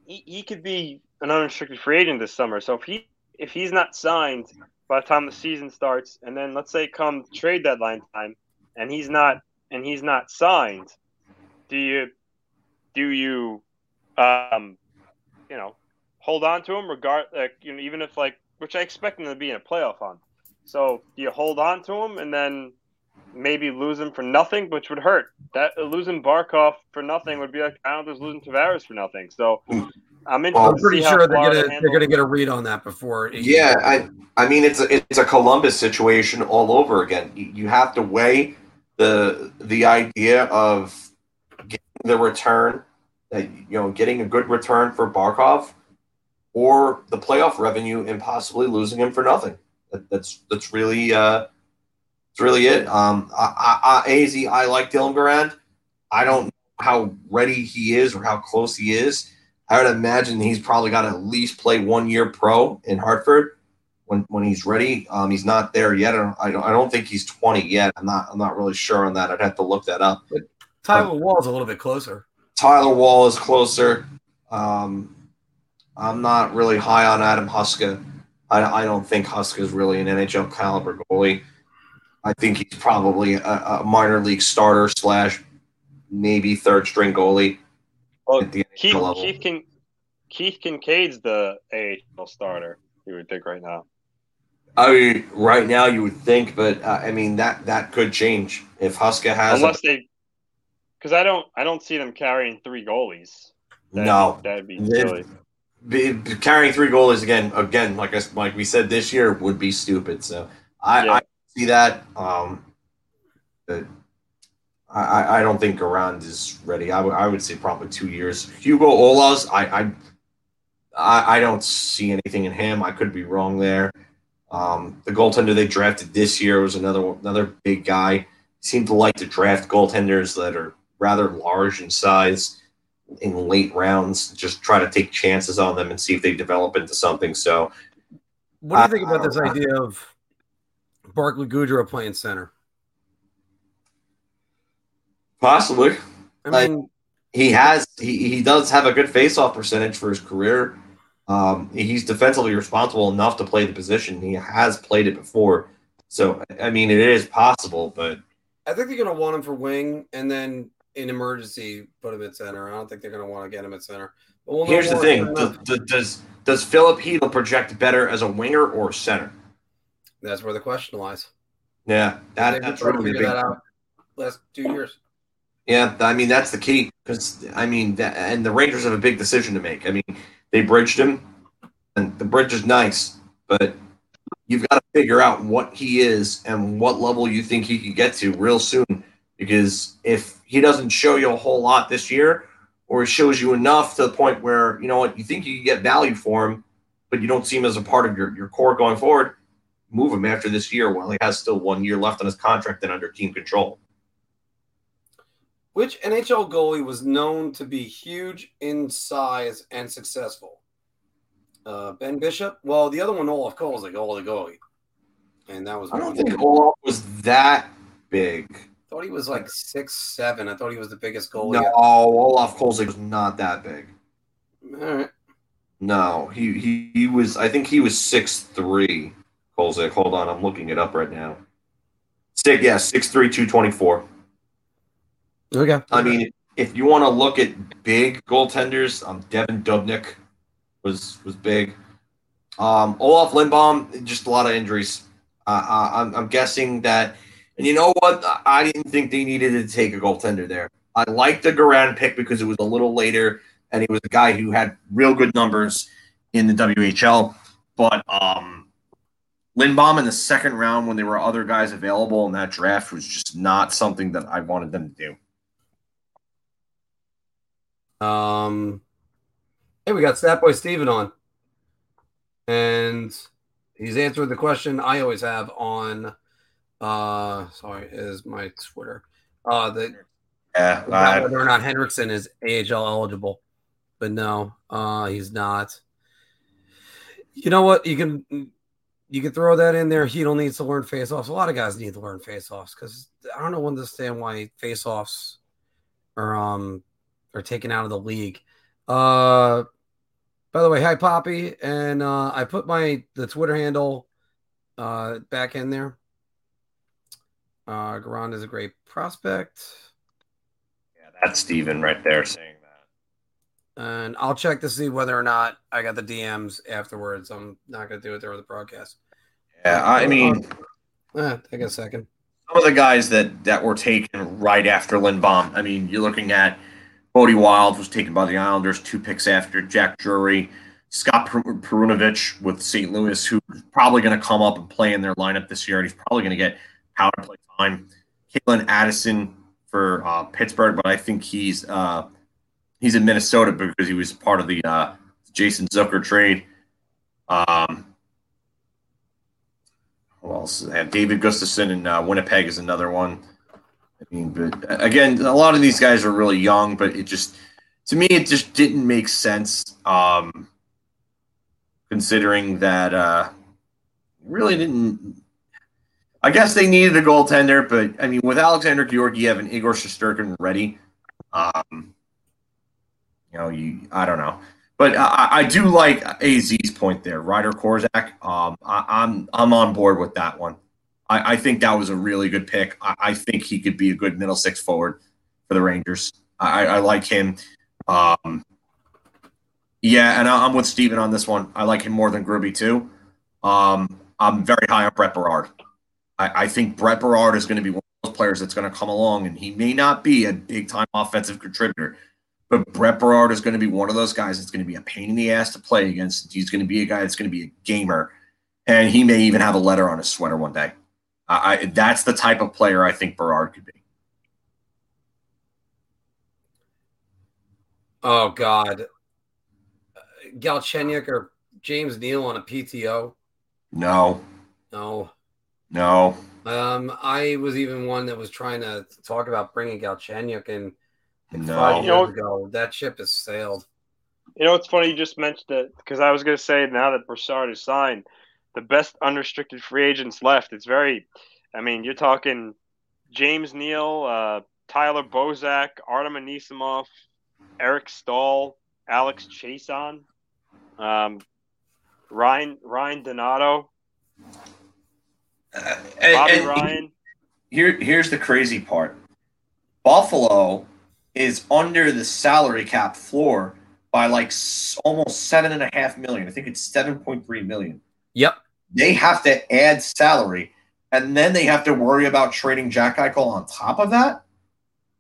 he, he could be an unrestricted free agent this summer. So if he if he's not signed by the time the season starts, and then let's say come trade deadline time, and he's not and he's not signed, do you do you um you know hold on to him regard like you know even if like which I expect him to be in a playoff hunt. So do you hold on to him and then maybe lose him for nothing, which would hurt. That losing Barkov for nothing would be like I don't just losing Tavares for nothing. So I'm interested I'm pretty sure they're Florida gonna they're gonna get a read on that before. Yeah, I I mean it's a it's a Columbus situation all over again. You, you have to weigh the the idea of getting the return that you know getting a good return for Barkov or the playoff revenue and possibly losing him for nothing. That, that's that's really uh that's really it. Um I, I, I AZ I like Dylan Garand. I don't know how ready he is or how close he is. I would imagine he's probably got to at least play one year pro in Hartford when when he's ready. Um, he's not there yet. I don't, I don't. I don't think he's twenty yet. I'm not. I'm not really sure on that. I'd have to look that up. Tyler Wall's a little bit closer. Tyler Wall is closer. Um, I'm not really high on Adam Huska. I, I don't think Huska is really an NHL caliber goalie. I think he's probably a, a minor league starter slash maybe third string goalie. Well, Keith, Keith can Keith Kinkaid's the AHL starter. You would think right now. I mean, right now you would think, but uh, I mean that that could change if Huska has. Unless they, because I don't I don't see them carrying three goalies. That'd No. that'd be silly. be, carrying three goalies again, again, like I, like we said this year would be stupid. So I, Yeah. I see that. Um, I, I- don't think Garand is ready. I would I would say probably two years. Hugo Ollas, I, I I don't see anything in him. I could be wrong there. Um, the goaltender they drafted this year was another another big guy. Seem to like to draft goaltenders that are rather large in size in late rounds. Just try to take chances on them and see if they develop into something. So What do you think about this idea of Barclay Goodrow playing center? Possibly, I Like, mean, he has he, he does have a good face-off percentage for his career. Um, he's defensively responsible enough to play the position. He has played it before, so I mean it is possible. But I think they're going to want him for wing, and then in emergency put him at center. I don't think they're going to want to get him at center. But we'll here's the thing: does, does does does Filip Chytil project better as a winger or center? That's where the question lies. Yeah, that, that's really big. that out last two years. Yeah, I mean that's the key because I mean that, and the Rangers have a big decision to make. I mean they bridged him, and the bridge is nice, but you've got to figure out what he is and what level you think he can get to real soon. Because if he doesn't show you a whole lot this year, or shows you enough to the point where you know what you think you can get value for him, but you don't see him as a part of your, your core going forward, move him after this year while he has still one year left on his contract and under team control. Which NHL goalie was known to be huge in size and successful? Uh, ben Bishop. Well, the other one, Olaf Cole, was like oh the goalie, and that was. I don't think Olaf was that big. I thought he was like six seven. I thought he was the biggest goalie. No, Olaf Kolzig was not that big. All right. No, he, he he was. I think he was six three. Kolzig. Hold on, I'm looking it up right now. Six, yeah, six three, two twenty four. Okay. I mean, if you want to look at big goaltenders, um, Devan Dubnyk was was big. Um, Olof Lindbom, just a lot of injuries. Uh, uh, I'm, I'm guessing that, and you know what? I didn't think they needed to take a goaltender there. I liked the Garand pick because it was a little later, and he was a guy who had real good numbers in the WHL. But um, Lindbaum in the second round, when there were other guys available in that draft, was just not something that I wanted them to do. Um, hey, we got Stat Boy Steven on, and he's answered the question I always have on. Uh, sorry, is my Twitter. Uh, the yeah, about whether or not Hendrickson is AHL eligible, but no, uh, he's not. You know what? You can you can throw that in there. Chytil needs to learn face-offs. A lot of guys need to learn face-offs because I don't know understand why face-offs are um are taken out of the league. Uh, by the way, hi Poppy, and uh, I put my the Twitter handle uh, back in there. Uh, Garand is a great prospect, Yeah, that's Steven right there saying that. and I'll check to see whether or not I got the DMs afterwards. I'm not gonna do it during the broadcast. Yeah, I mean, Eh, take a second. some of the guys that that were taken right after Lindbom. I mean, you're looking at Bode Wilde was taken by the Islanders two picks after Jack Drury, Scott Per- Perunovich with St. Louis, who's probably going to come up and play in their lineup this year, and he's probably going to get power play time. Calen Addison for uh, Pittsburgh, but I think he's uh, he's in Minnesota because he was part of the uh, Jason Zucker trade. Um, who else? David Gustafsson in uh, Winnipeg is another one. I mean, but again, a lot of these guys are really young, but it just to me it just didn't make sense. Um, considering that uh, really didn't. I guess they needed a goaltender, but I mean, with Alexander Georgiev and Igor Shesterkin ready, um, you know, you I don't know, but I, I do like AZ's point there, Ryder Korczak. Um, I, I'm I'm on board with that one. I, I think that was a really good pick. I, I think he could be a good middle six forward for the Rangers. I, I like him. Um, yeah, and I- I'm with Steven on this one. I like him more than Gruby too. Um, I'm very high on Brett Berard. I, I think Brett Berard is going to be one of those players that's going to come along, and he may not be a big time offensive contributor, but Brett Berard is going to be one of those guys that's going to be a pain in the ass to play against. He's going to be a guy that's going to be a gamer, and he may even have a letter on his sweater one day. I, I that's the type of player I think Berard could be. Oh God, Uh, Galchenyuk or James Neal on a PTO? No, No. no. Um, I was even one that was trying to talk about bringing Galchenyuk in like No. five You know- years ago. That ship has sailed. You know, it's funny you just mentioned it because I was going to say now that Brassard is signed, the best unrestricted free agents left. It's very, I mean, you're talking James Neal, uh, Tyler Bozak, Artem Anisimov, Eric Staal, Alex Chiasson, um, Ryan Ryan Donato, And- Bobby and Ryan. Here, here's the crazy part. Buffalo is under the salary cap floor by like s- almost seven and a half million. I think it's seven point three million. Yep. They have to add salary, and then they have to worry about trading Jack Eichel on top of that.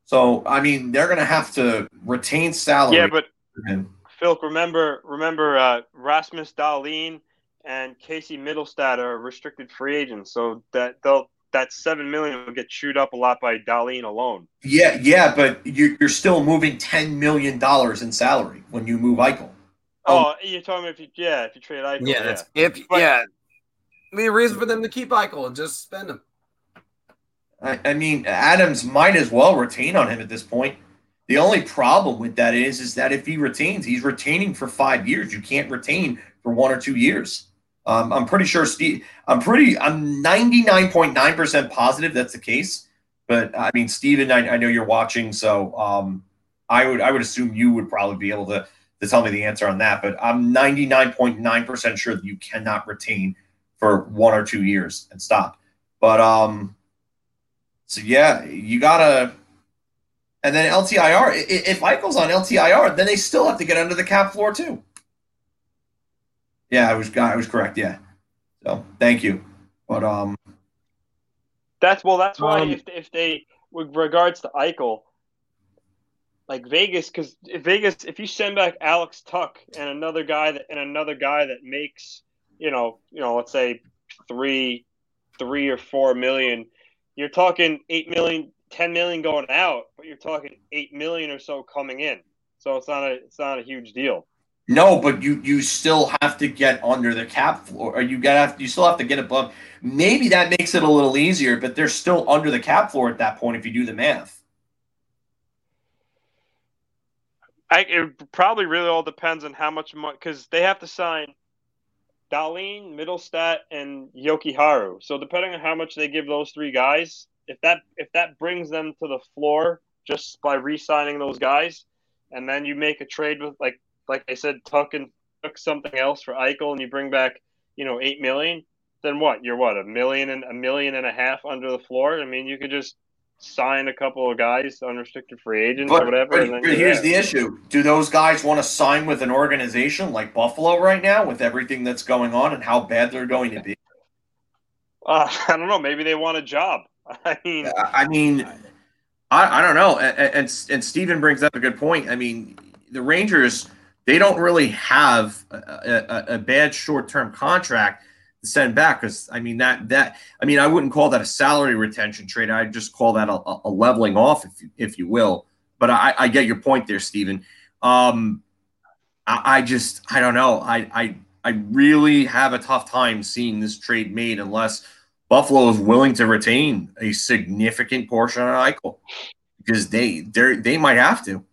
So, I mean, they're going to have to retain salary. Yeah, but And- Phil, remember remember uh, Rasmus Dahlin and Casey Mittelstadt are restricted free agents, so that they'll that seven million will get chewed up a lot by Dahlin alone. Yeah, yeah, but you're, you're still moving ten million dollars in salary when you move Eichel. Oh, you're talking if you yeah if you trade Eichel. Yeah, that's if But- yeah. Be a reason for them to keep Eichel and just spend him. I, I mean, Adams might as well retain on him at this point. The only problem with that is, is that if he retains, he's retaining for five years. You can't retain for one or two years. Um, I'm pretty sure Steve. I'm pretty. I'm 99.9 percent positive that's the case. But I mean, Steven, I, I know you're watching, so um, I would I would assume you would probably be able to to tell me the answer on that. But I'm 99.9 percent sure that you cannot retain for one or two years and stop. But um, so yeah, you gotta. And then LTIR. i- i- If Eichel's on LTIR, then they still have to get under the cap floor too. Yeah, I was I was correct. Yeah. So thank you. But um, That's well. That's why Um, if if they with regards to Eichel, like Vegas, because Vegas, if you send back Alex Tuch and another guy that and another guy that makes you know you know let's say three three or four million, you're talking eight million, ten million going out, but you're talking eight million or so coming in. So it's not a it's not a huge deal. no, but you you still have to get under the cap floor, or you gotta have, you still have to get above. Maybe that makes it a little easier, but they're still under the cap floor at that point if you do the math. I it probably really all depends on how much money because they have to sign Dahlin, Mittelstadt, and Jokiharju. So depending on how much they give those three guys, if that if that brings them to the floor just by re-signing those guys, and then you make a trade with like like I said, Tuch and Tuch something else for Eichel, and you bring back you know eight million, then what? You're what a million and a million and a half under the floor. I mean, you could just sign a couple of guys, unrestricted free agents or whatever. but- and then but here's there. the issue: Do those guys want to sign with an organization like Buffalo right now, with everything that's going on and how bad they're going to be? (laughs) Uh, I don't know. Maybe they want a job. (laughs) I mean, I mean, I, I don't know. And, and and Steven brings up a good point. I mean, the Rangers they don't really have a, a, a bad short term contract send back because I mean that that I mean I wouldn't call that a salary retention trade. I'd just call that a, a leveling off, if you, if you will. But I, I get your point there, Stephen. Um, I, I just I don't know. I I I really have a tough time seeing this trade made unless Buffalo is willing to retain a significant portion of Eichel because they they they might have to.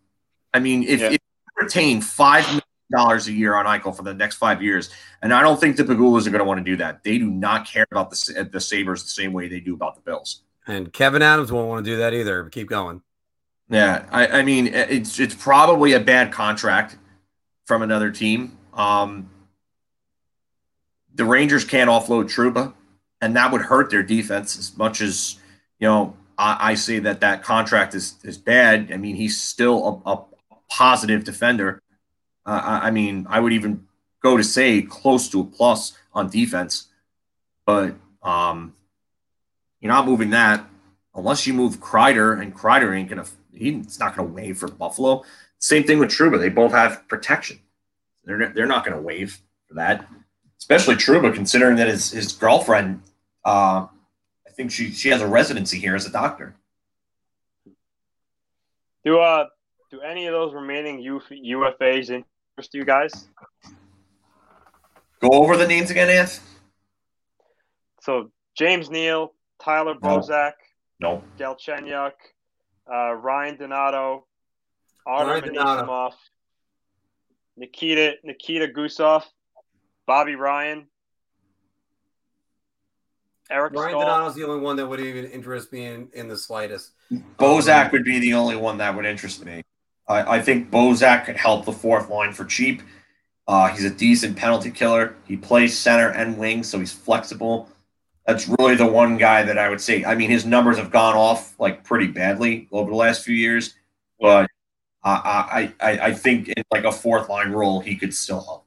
I mean, if, if you retain five dollars a year on Eichel for the next five years, and I don't think the Pegulas are going to want to do that. They do not care about the the Sabres the same way they do about the Bills. And Kevyn Adams won't want to do that either. But keep going. Yeah, I, I mean, it's it's probably a bad contract from another team. Um, the Rangers can't offload Trouba, and that would hurt their defense as much as you know. I, I say that that contract is is bad. I mean, he's still a, a positive defender. Uh, I, mean, I would even go to say close to a plus on defense, but um, you're not moving that unless you move Kreider, and Kreider ain't gonna. He's not gonna waive for Buffalo. Same thing with Trouba. They both have protection. They're they're not gonna waive for that. Especially Trouba, considering that his his girlfriend, uh, I think she she has a residency here as a doctor. do uh do any of those remaining UF- UFAs interest you guys? Go over the names again, Anth. So James Neal, Tyler Bozak, No. Galchenyuk, uh, Ryan Donato, Artem Ryan Anisimov, Nikita Nikita Gusev, Bobby Ryan, Eric Ryan Staal. Donato's the only one that would even interest me in, in the slightest. Bozak would be the only one that would interest me. I, I think Bozak could help the fourth line for cheap. Uh, he's a decent penalty killer. He plays center and wing, so he's flexible. That's really the one guy that I would say. I mean, his numbers have gone off like pretty badly over the last few years, but I I, I, I think in like a fourth line role, he could still help.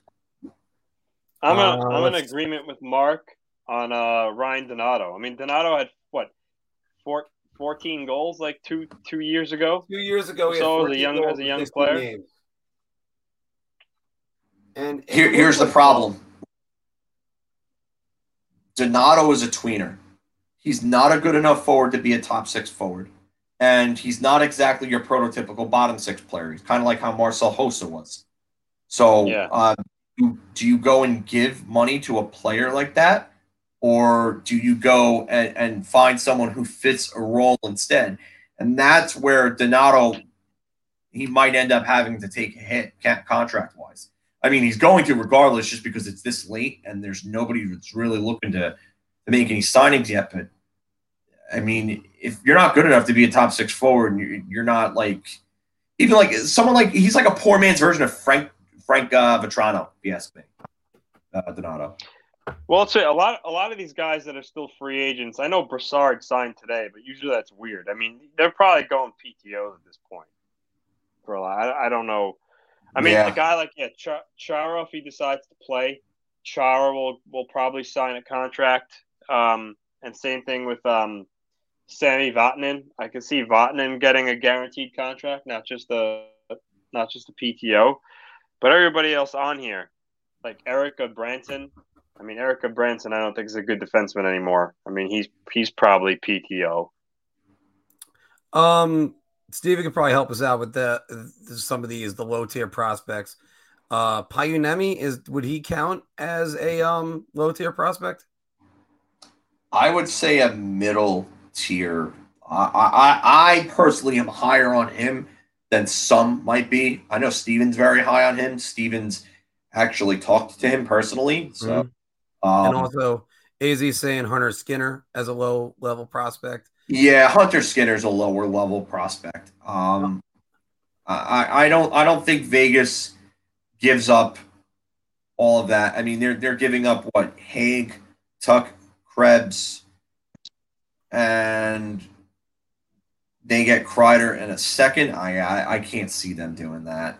I'm, a, Uh, I'm in agreement with Mark on uh, Ryan Donato. I mean, Donato had what, four, 14 goals like two two years ago. Two years ago, he had so as a 14 young goals as a young player. games. And and Here, it here's the problem. Donato is a tweener. He's not a good enough forward to be a top six forward. And he's not exactly your prototypical bottom six player. He's kind of like how Marcel Hossa was. So, Yeah. uh, do- do you go and give money to a player like that? Or do you go and, and find someone who fits a role instead? And that's where Donato, he might end up having to take a hit contract wise. I mean, he's going to regardless just because it's this late and there's nobody that's really looking to, to make any signings yet. But I mean, if you're not good enough to be a top six forward, and you're, you're not like even like someone like he's like a poor man's version of Frank Frank uh, Vatrano, if you ask me. Uh, Donato. Well, it's a lot. A lot of these guys that are still free agents. I know Brassard signed today, but usually that's weird. I mean, they're probably going PTO at this point. For a lot, I, I don't know. I mean, Yeah. a guy like yeah, Ch- Chara, if he decides to play, Chara will will probably sign a contract. Um, and same thing with um, Sammy Vatanen. I can see Vatanen getting a guaranteed contract, not just the not just the PTO, but everybody else on here, like Erica Branson. I mean, Erik Gudbranson, I don't think is a good defenseman anymore. I mean, he's he's probably PTO. Um, Steven could probably help us out with the some of these the low tier prospects. Uh, Pajuniemi is would he count as a um low tier prospect? I would say a middle tier. I, I I personally am higher on him than some might be. I know Steven's very high on him. Steven's actually talked to him personally. So, Mhm. Um, and also, AZ saying Hunter Skinner as a low level prospect. yeah, Hunter Skinner's a lower level prospect. Um, I I don't I don't think Vegas gives up all of that. I mean, they're they're giving up what Hague, Tuch, Krebs, and they get Kreider in a second. I I, I can't see them doing that.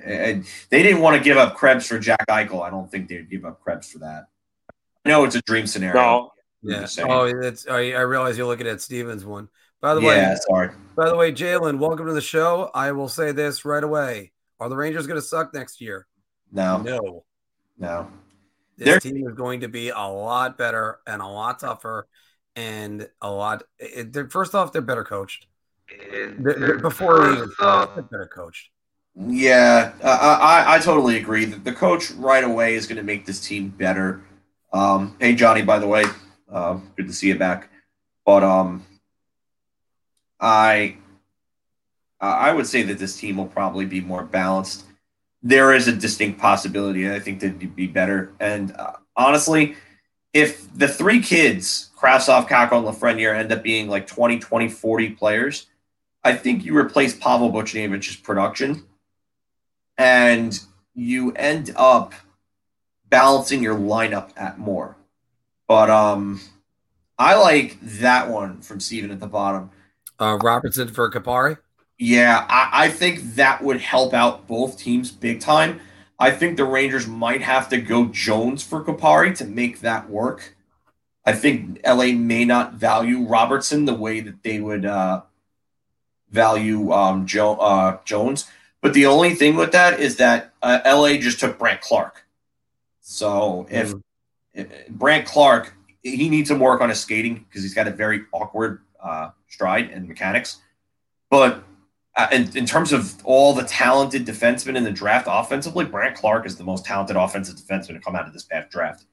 And they didn't want to give up Krebs for Jack Eichel. I don't think they'd give up Krebs for that. I know it's a dream scenario. No. I'm Yeah. Oh, it's I, I realize you're looking at Stevens one. By the yeah, way, sorry. by the way, Jalen, welcome to the show. I will say this right away: Are the Rangers going to suck next year? No, No. no. This They're- team is going to be a lot better and a lot tougher, and a lot. It, they're, first off, they're better coached. They're- they're- before they even start, they're better coached. Yeah, uh, I, I totally agree. that the coach right away is going to make this team better. Um, hey Johnny, by the way, uh, good to see you back. But um, I I would say that this team will probably be more balanced. There is a distinct possibility. I think that they'd be better. And uh, honestly, if the three kids, Kravtsov, Kakko, and Lafreniere, end up being like 20, 20, 40 players, I think you replace Pavel Buchnevich's production and you end up balancing your lineup at more. But um, I like that one from Steven at the bottom. Uh, Robertson for Kupari. Yeah, I, I think that would help out both teams big time. I think the Rangers might have to go Jones for Kupari to make that work. I think LA may not value Robertson the way that they would uh, value um, jo- uh, Jones. But the only thing with that is that uh, LA just took Brandt Clarke. So if, if Brandt Clarke, he needs some work on his skating because he's got a very awkward uh, stride and mechanics. But uh, in, in terms of all the talented defensemen in the draft offensively, Brandt Clarke is the most talented offensive defenseman to come out of this past draft.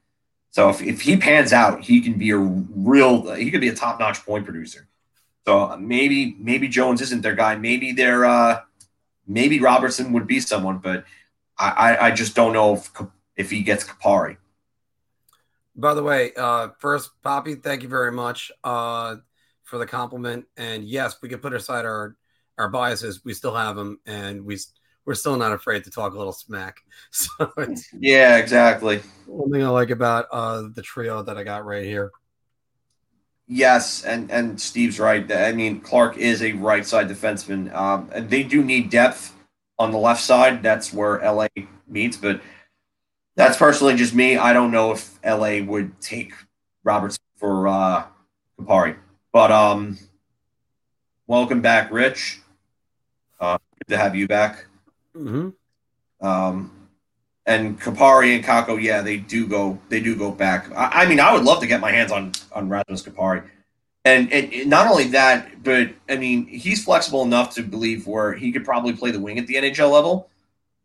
So if, if he pans out, he can be a real, he could be a top notch point producer. So maybe maybe Jones isn't their guy. Maybe they're uh, maybe Robertson would be someone, but I, I, just don't know if if he gets Kupari. By the way, uh, first, Poppy, thank you very much uh, for the compliment. And yes, we can put aside our our biases. We still have them, and we we're still not afraid to talk a little smack. (laughs) So it's Yeah, exactly. one thing I like about uh, the trio that I got right here. Yes, and and Steve's right. I mean, Clarke is a right side defenseman, um, and they do need depth on the left side. That's where LA meets, but that's personally just me. I don't know if LA would take Roberts for uh, Kupari, but um, welcome back, Rich. Uh, good to have you back. Mm-hmm. Um, and Kupari and Kakko, yeah, they do go they do go back. I, I mean, I would love to get my hands on on Rasmus Kupari. And, and not only that, but I mean, he's flexible enough to believe where he could probably play the wing at the NHL level.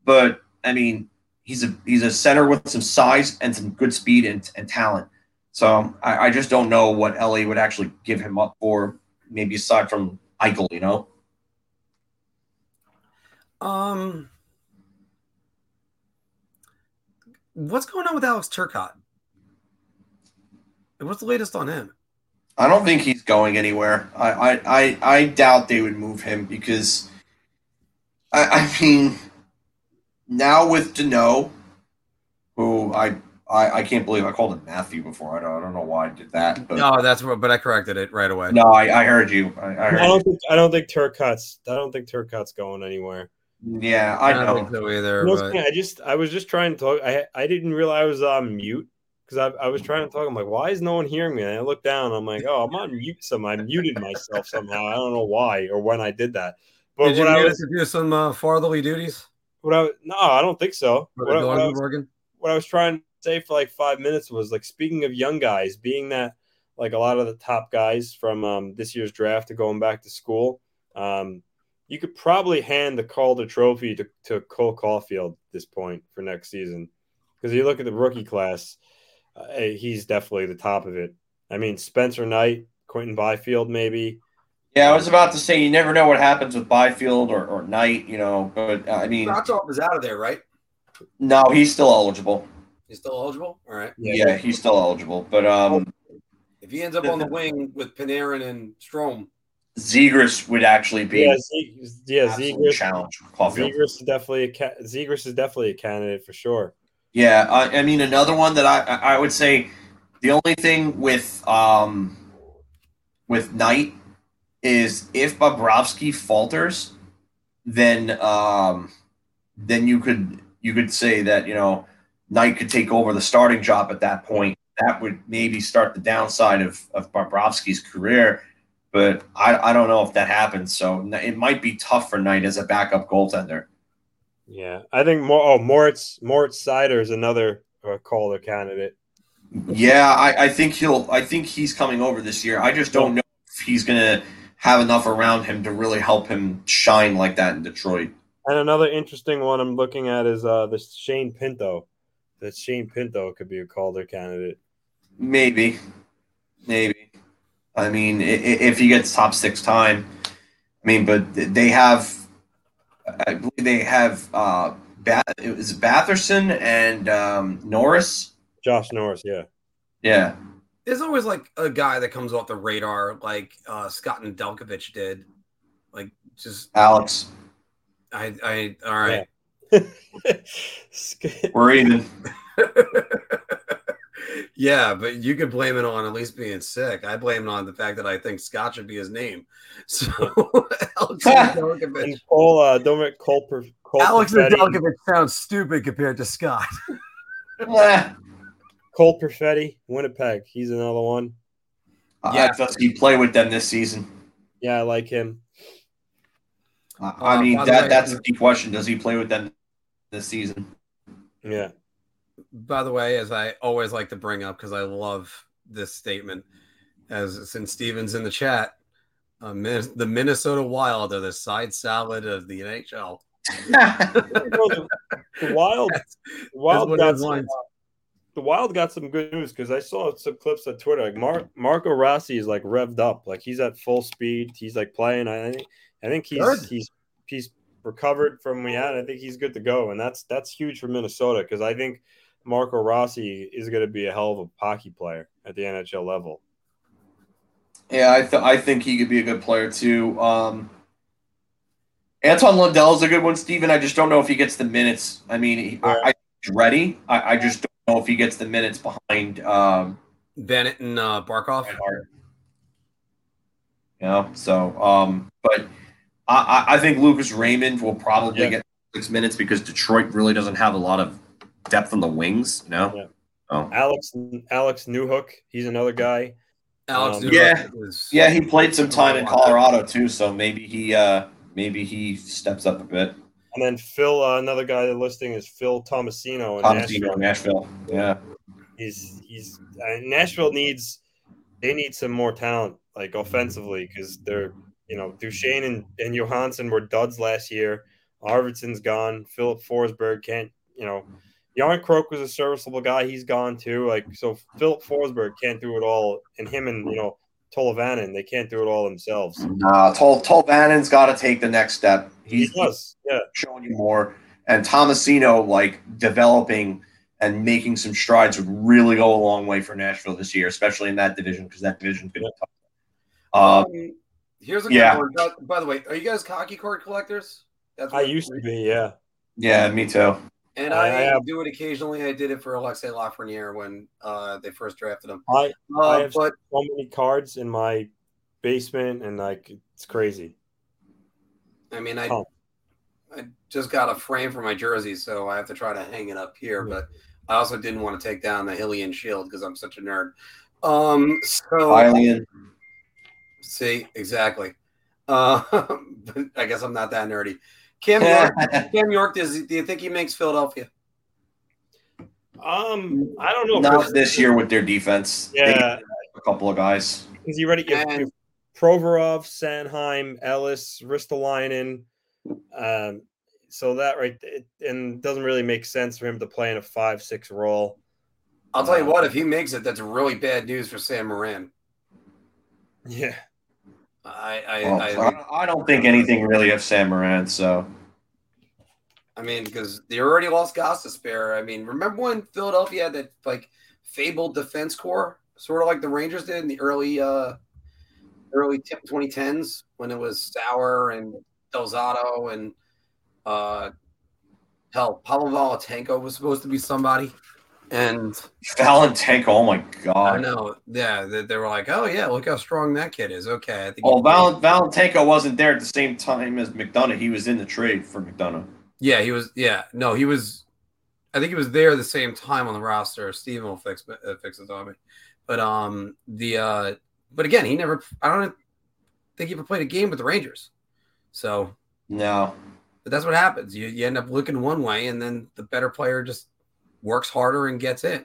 But I mean, he's a he's a center with some size and some good speed and, and talent. So I, I just don't know what LA would actually give him up for, maybe aside from Eichel, you know. Um, what's going on with Alex Turcotte? What's the latest on him? I don't think he's going anywhere. I I, I, I doubt they would move him because I, I mean now with Danault, who I, I I can't believe I called him Matthew before. I don't I don't know why I did that. But No, that's what, but I corrected it right away. no, I, I heard you. I, I heard I don't think I don't think Turcotte's I don't think Turcotte's going anywhere. Yeah, I don't know. think so either. You know what's but- I just I was just trying to talk. I I didn't realize I was on mute because I, I was trying to talk. I'm like, why is no one hearing me? And I look down. I'm like, oh, I'm on mute. Some I muted myself somehow. I don't know why or when I did that. But Did you what I get was to do some uh, fatherly duties? what I was- no, I don't think so. For What I, what, I was, what I was trying to say for like five minutes was like speaking of young guys, being that like a lot of the top guys from um, this year's draft are going back to school. Um, you could probably hand the Calder Trophy to, to Cole Caufield at this point for next season because you look at the rookie class, uh, eh, he's definitely the top of it. I mean, Spencer Knight, Quinton Byfield, maybe. Yeah, I was about to say you never know what happens with Byfield or, or Knight, you know, but uh, I mean, Gottschalk is out of there, right? no, he's still eligible. He's still eligible. All right. Yeah, he's still eligible. But um, If he ends up on the wing with Panarin and Strome, Zegras would actually be Yeah, yeah, Zegras, challenge for Caufield. Zegras is definitely a ca- Zegras is definitely a candidate for sure. Yeah, I, I mean another one that I I I would say the only thing with um with Knight is if Bobrovsky falters, then um then you could you could say that you know Knight could take over the starting job at that point. That would maybe start the downside of of Bobrovsky's career. But I, I don't know if that happens. So it might be tough for Knight as a backup goaltender. Yeah, I think more. Oh, Moritz Moritz Seider is another uh, Calder candidate. Yeah, I, I think he'll. I think he's coming over this year. I just don't know if he's gonna have enough around him to really help him shine like that in Detroit. And another interesting one I'm looking at is uh this Shane Pinto. That Shane Pinto could be a Calder candidate. Maybe, maybe. I mean, i- i- if he gets top six time, I mean, but they have. I believe they have. uh Ba- It was Batherson and um, Norris. Josh Norris, yeah. Yeah, there's always like a guy that comes off the radar, like uh, Scott Nedeljkovic did. Like just Alex. I, I, all right. (laughs) We're even. (laughs) Yeah, but you could blame it on at least being sick. I blame it on the fact that I think Scott should be his name. (laughs) So Alex Nedeljkovic. And Cole, uh, don't make Cole, per, Alex Perfetti, Nedeljkovic sounds stupid compared to Scott. (laughs) Cole Perfetti, Winnipeg. He's another one. Yeah, does he play with them this season? Yeah, I like him. I I Uh, mean, by that way- that's a key question. Does he play with them this season? Yeah. By the way, as I always like to bring up because I love this statement, as since Steven's in the chat, uh, Min- the Minnesota Wild are the side salad of the NHL. (laughs) the Wild, Wild got some, uh, the Wild got some good news because I saw some clips on Twitter. Like Mar- Marco Rossi is like revved up, like he's at full speed. He's like playing. I think I think he's Good. he's he's recovered from we had. I think he's good to go, and that's that's huge for Minnesota because I think Marco Rossi is going to be a hell of a hockey player at the NHL level. Yeah, I, th- I think he could be a good player too. Um, Anton Lundell is a good one, Steven. I just don't know if he gets the minutes. I mean, he, I, I he's ready. I, I just don't know if he gets the minutes behind. Um, Bennett and uh, Barkov. Yeah, so um, but I, I I think Lucas Raymond will probably Yeah. get six minutes because Detroit really doesn't have a lot of depth on the wings. You know. Yeah. Oh. Alex Alex Newhook, he's another guy. Alex Um, Newhook Yeah. is- Yeah, he played some time in Colorado too, so maybe he uh maybe he steps up a bit. And then Phil, uh, another guy they're listing is Phil Tomasino in Tomasino, Nashville. Nashville. Yeah. He's he's uh, Nashville needs they need some more talent like offensively because they're you know Duchene and, and Johansen were duds last year. Arvidsson's gone. Filip Forsberg can't you know. Järnkrok was a serviceable guy. He's gone too. Like so, Filip Forsberg can't do it all, and him and you know Tolvanen, they can't do it all themselves. Nah, Tol Tolvanen's got to take the next step. He's, He does, yeah. showing you more, and Tomasino like developing and making some strides would really go a long way for Nashville this year, especially in that division because that division's going to be tough. Um, Um, here's a good yeah. one. By- By the way, are you guys hockey card collectors? That's I used to be, yeah. yeah, me too. And I- I, I have- do it occasionally. I did it for Alexei Lafreniere when uh, they first drafted him. I Uh, I have but so many cards in my basement, and like it's crazy. I mean, I Oh. I just got a frame for my jersey, so I have to try to hang it up here. But I also didn't want to take down the Hylian shield because I'm such a nerd. Um, so Hylian. see exactly. Uh, (laughs) but I guess I'm not that nerdy. Cam York, (laughs) Cam York, does do you think he makes Philadelphia? Um, I don't know. Not this year with their defense. Yeah. got a couple of guys. Is he ready? You have, Provorov, Sanheim, Ellis, Ristolainen. Um, so that right, it, and doesn't really make sense for him to play in a five-six role. I'll tell you what, if he makes it, that's really bad news for Sam Morin. (laughs) Yeah. I I, Well, I, I, don't think anything really of Sam Morin. So I mean, because they already lost Spare. I mean, remember when Philadelphia had that like fabled defense core, sort of like the Rangers did in the early uh early 2010s when it was Sauer and Del Zotto and uh hell, Pablo Valentenko was supposed to be somebody. And Valentenko, oh my god! I know, yeah, they, they were like, "Oh yeah, look how strong that kid is." Okay, I think. He- Val- Valentenko wasn't there at the same time as McDonagh. He was in the trade for McDonagh. Yeah, he was. Yeah, no, he was. I think he was there the same time on the roster. Steven will fix uh, fix it on me, but um, the uh, but again, he never. I don't think he ever played a game with the Rangers. So No, but that's what happens. You you end up looking one way, and then the better player just works harder and gets in.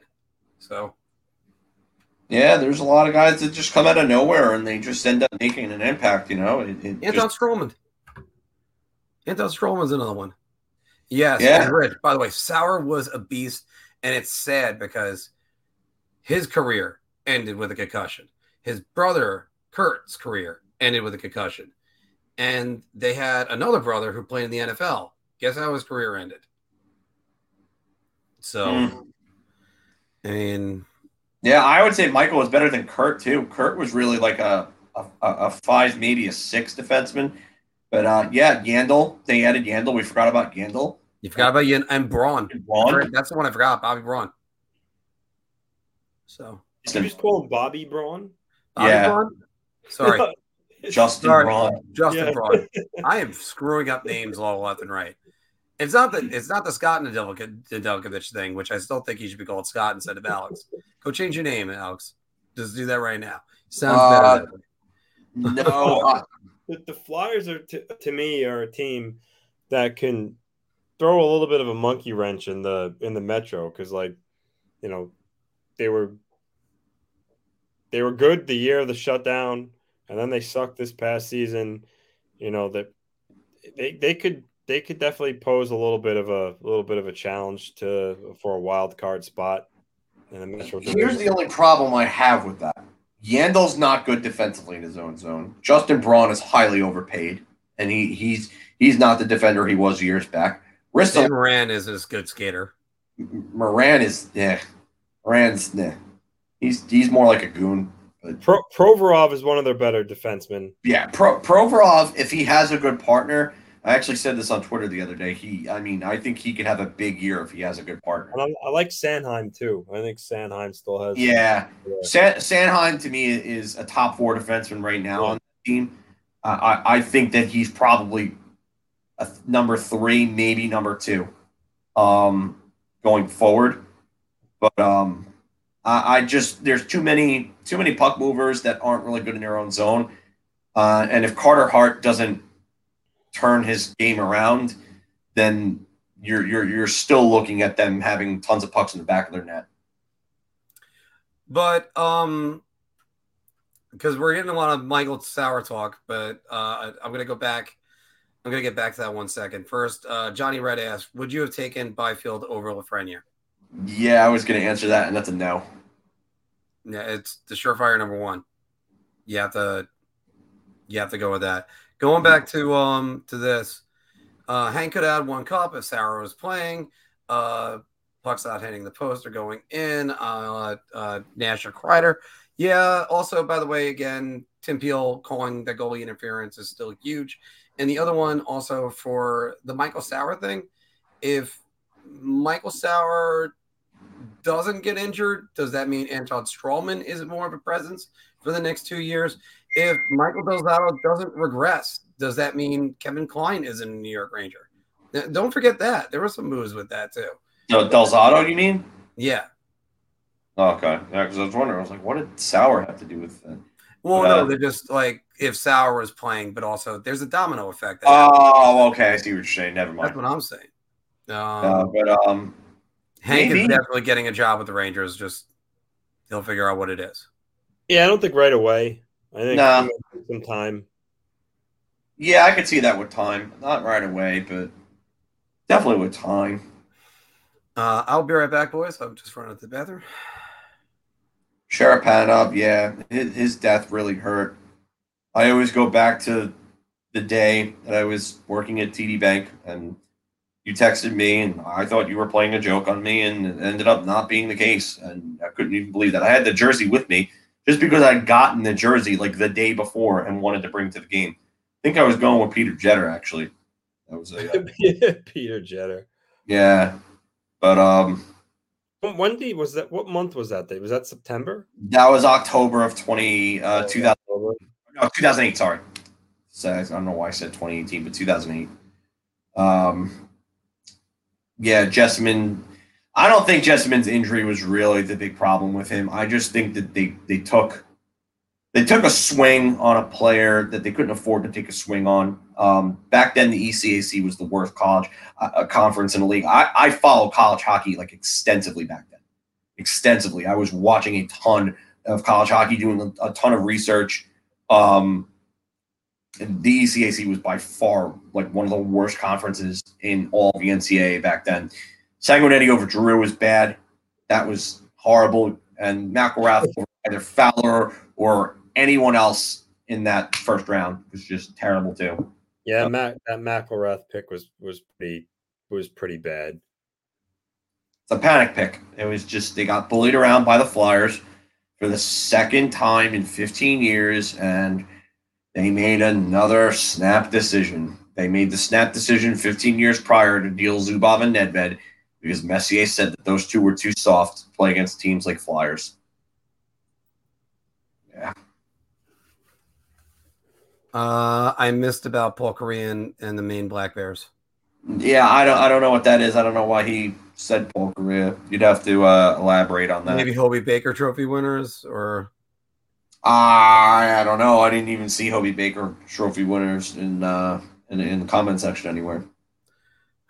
So yeah, there's a lot of guys that just come out of nowhere and they just end up making an impact. You know, it, it Anton just- Stralman. Anton Stralman's another one. Yes. Yeah. Rich, by the way, Sauer was a beast, and it's sad because his career ended with a concussion. His brother Kurt's career ended with a concussion, and they had another brother who played in the NFL. Guess how his career ended? So, Hmm. I mean, yeah, I would say Michael was better than Kurt too. Kurt was really like a a, a five, maybe a six defenseman. But uh, yeah, Yandle. They added Yandle. We forgot about Yandle. you forgot about you and Braun. Braun? That's the one I forgot. Bobby Braun. So, Did you just call him Bobby Braun? Bobby Yeah. Braun? Sorry. (laughs) Justin Sorry, Braun. Justin Yeah. Braun. (laughs) I am screwing up names all left and right. It's not the it's not the Scott Nedeljkovic Nedeljkovic thing, which I still think he should be called Scott instead of Alex. Go change your name, Alex. Just do that right now. Sounds Uh, better. That. No, uh, (laughs) The, the Flyers are to, to me are a team that can throw a little bit of a monkey wrench in the in the Metro because like you know they were they were good the year of the shutdown and then they sucked this past season. You know that they they could they could definitely pose a little bit of a little bit of a challenge to for a wild card spot in the Metro. Here's Division. the only problem I have with that. Yandle's not good defensively in his own zone. Justin Braun is highly overpaid, and he he's he's not the defender he was years back. Sam Rista Moran is a good skater. Moran is yeah, Moran's yeah. He's he's more like a goon. But Pro, Provorov is one of their better defensemen. yeah, Pro, Provorov, if he has a good partner, I actually said this on Twitter the other day. He, I mean, I think he could have a big year if he has a good partner. And I, I like Sanheim too. I think Sanheim still has. Yeah, San, Sanheim to me is a top four defenseman right now on the team. Uh, I I think that he's probably a th- number three, maybe number two, um, going forward. But um, I, I just there's too many too many puck movers that aren't really good in their own zone, uh, and if Carter Hart doesn't turn his game around, then you're you're you're still looking at them having tons of pucks in the back of their net. But um, because we're getting a lot of Michael Sauer talk, but uh, I'm gonna go back. I'm gonna get back to that one second. First, uh, Johnny Red asked, "Would you have taken Byfield over Lafreniere?" Yeah, I was going to answer that, and that's a no. Yeah, it's the surefire number one. You have to, you have to go with that. Going back to um to this, uh, Hank could add one cup if Sauer was playing. Uh, pucks not hitting the post or going in. Uh, uh, Nash or Kreider. Yeah. Also, by the way, again, Tim Peel calling the goalie interference is still huge. And the other one also for the Michael Sauer thing, if Michael Sauer doesn't get injured, does that mean Anton Stralman isn't more of a presence for the next two years? If Michael Del Zotto doesn't regress, does that mean Kevin Klein isn't a New York Ranger? Don't forget that. There were some moves with that too. No, Del Zotto, you mean? Yeah. Oh, okay. Yeah, because I was wondering, I was like, what did Sauer have to do with that? Well, but, no, uh, they're just like if Sauer was playing, but also there's a domino effect. Oh, okay. I see what you're saying. Never mind. That's what I'm saying. Um, uh, but um, Hank maybe. is definitely getting a job with the Rangers. Just he'll figure out what it is. Yeah, I don't think right away. I think nah. some time. Yeah, I could see that with time. Not right away, but definitely with time. Uh, I'll be right back, boys. I'm just running to the bathroom. Cherepanov, yeah, his, his death really hurt. I always go back to the day that I was working at TD Bank and you texted me and I thought you were playing a joke on me and it ended up not being the case. And I couldn't even believe that. I had the jersey with me just because I'd gotten the jersey like the day before and wanted to bring to the game. I think I was going with Peter Jeter actually. That was a uh, (laughs) Peter Jeter. Yeah. But um when did was that what month was that day? Was that September? That was October of 20 uh 2000, no, 2008, sorry. So I don't know why I said 2018, but 2008. Um yeah, Jessiman I don't think Jessiman injury was really the big problem with him. I just think that they they took they took a swing on a player that they couldn't afford to take a swing on. Um, back then, the ECAC was the worst college uh, conference in the league. I, I followed college hockey like extensively back then, extensively. I was watching a ton of college hockey, doing a, a ton of research. Um, the ECAC was by far like one of the worst conferences in all of the NCAA back then. Sanguinetti over Drew was bad. That was horrible. And McIlrath either Fowler or anyone else in that first round was just terrible too. Yeah, Mac, that McIlrath pick was was pretty was pretty bad. It's a panic pick. It was just they got bullied around by the Flyers for the second time in 15 years, and they made another snap decision. They made the snap decision 15 years prior to deal Zubov and Nedved because Messier said that those two were too soft to play against teams like Flyers. Yeah. Uh, I missed about Paul Kariya and the Maine Black Bears. Yeah, I don't. I don't know what that is. I don't know why he said Paul Kariya. You'd have to uh, elaborate on that. Maybe Hobey Baker Trophy winners, or I I don't know. I didn't even see Hobey Baker Trophy winners in uh, in, in the comment section anywhere.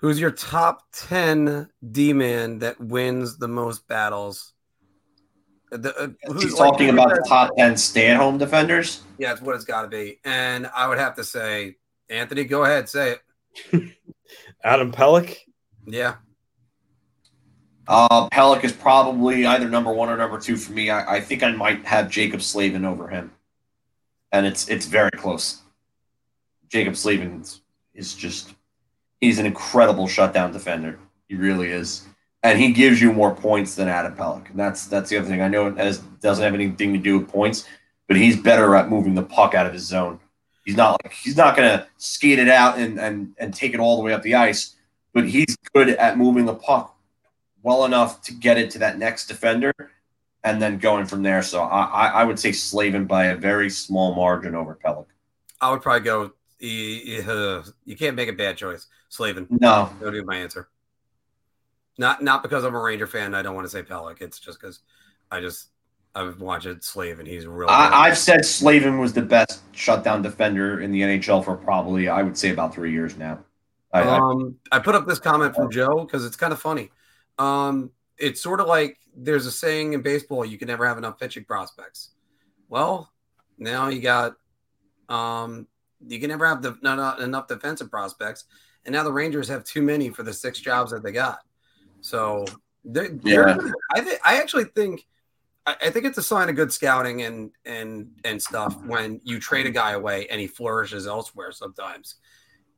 Who's your top ten D man that wins the most battles the, uh, He's talking about the top 10 stay at home defenders. Yeah, it's what it's got to be. And I would have to say, Anthony, go ahead, say it. (laughs) Adam Pelech? Yeah. Uh, Pelech is probably either number one or number two for me. I, I think I might have Jaccob Slavin over him. And it's it's very close. Jaccob Slavin is just he's an incredible shutdown defender. He really is and he gives you more points than Adam Pelech. And that's that's the other thing. I know it has, doesn't have anything to do with points, but he's better at moving the puck out of his zone. He's not like he's not gonna skate it out and and and take it all the way up the ice, but he's good at moving the puck well enough to get it to that next defender and then going from there. So I, I would say Slavin by a very small margin over Pelech. I would probably go. You can't make a bad choice, Slavin. No, that would be my answer. Not not because I'm a Ranger fan. I don't want to say Pelech. It's just because I just I've watched Slavin. He's really. I, have said Slavin was the best shutdown defender in the NHL for probably I would say about three years now. I, I- um, I put up this comment from Joe because it's kind of funny. Um, it's sort of like there's a saying in baseball: you can never have enough pitching prospects. Well, now you got, um, you can never have the, not, not enough defensive prospects, and now the Rangers have too many for the six jobs that they got. So, they're, they're- Yeah. I think I actually think. I I think it's a sign of good scouting and and and stuff when you trade a guy away and he flourishes elsewhere sometimes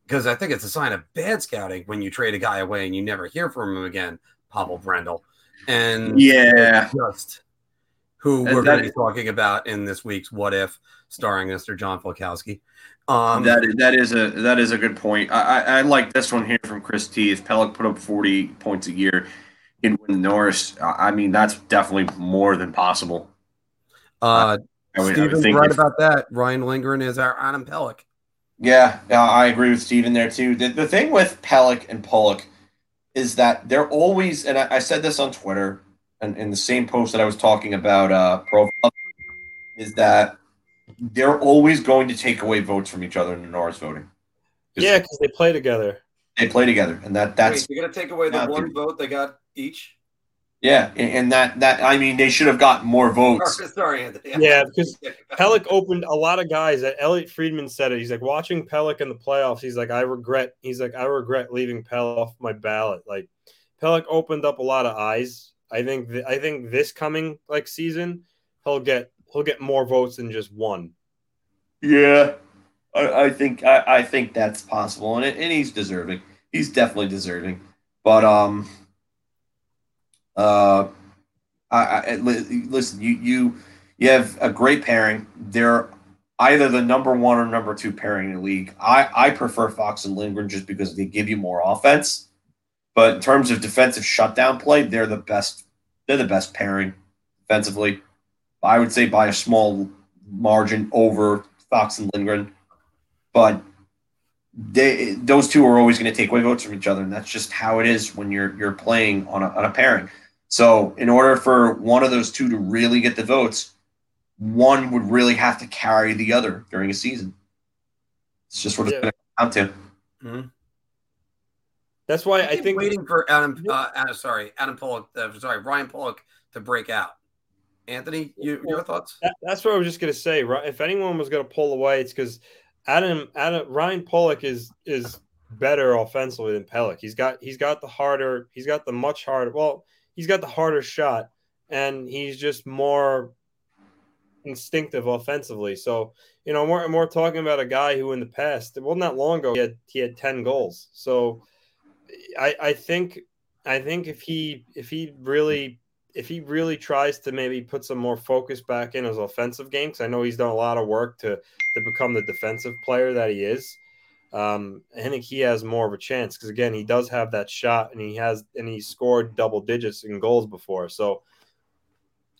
because I think it's a sign of bad scouting when you trade a guy away and you never hear from him again, Pavel Brendl. And Yeah. just who And we're going to be talking about in this week's What If, starring Mr. John Falkowski. Um, that is, that is a that is a good point. I, I, I like this one here from Chris T. If Pelech put up forty points a year, he'd win the Norris. I mean, that's definitely more than possible. uh, I would, I would think right if- about that. Ryan Lindgren is our Adam Pelech. Yeah, I agree with Steven there too. The, the thing with Pelech and Pulock is that they're always, and I, I said this on Twitter and in the same post that I was talking about uh, Pro, is that they're always going to take away votes from each other in the Norris voting. Yeah, because they play together. They play together, and that that's Wait, you're going to take away the one dude. vote they got each? yeah, and, and that that I mean they should have gotten more votes. (laughs) Sorry, Anthony. Yeah, because Pelech opened a lot of guys. That Elliotte Friedman said it. He's like watching Pelech in the playoffs. He's like, I regret. He's like, I regret leaving Pelech off my ballot. Like, Pelech opened up a lot of eyes. I think. Th- I think this coming like season, he'll get he'll get more votes than just one. Yeah, I, I think I, I think that's possible, and and he's deserving. He's definitely deserving. But um, uh, I, I li- listen. You you you have a great pairing. They're either the number one or number two pairing in the league. I I prefer Fox and Lindgren just because they give you more offense. But in terms of defensive shutdown play, they're the best. They're the best pairing defensively. I would say by a small margin over Fox and Lindgren, but they those two are always going to take away votes from each other, and that's just how it is when you're you're playing on a, on a pairing. So, in order for one of those two to really get the votes, one would really have to carry the other during a season. It's just what it's Yeah. going to come down to. Mhm. That's why I I keep think waiting for Adam. Uh, Adam sorry, Adam Pulock. Uh, sorry, Ryan Pulock to break out. Anthony, you, your thoughts? That, that's what I was just gonna say. Right? If anyone was gonna pull away, it's because Adam, Adam, Ryan Pulock is is better offensively than Pelech. He's got he's got the harder, he's got the much harder. Well, he's got the harder shot, and he's just more instinctive offensively. So you know, we're we're talking about a guy who in the past, well, not long ago, he had he had ten goals. So I I think I think if he if he really if he really tries to maybe put some more focus back in his offensive game, because I know he's done a lot of work to to become the defensive player that he is. Um, I think he has more of a chance because again, he does have that shot, and he has and he scored double digits in goals before. So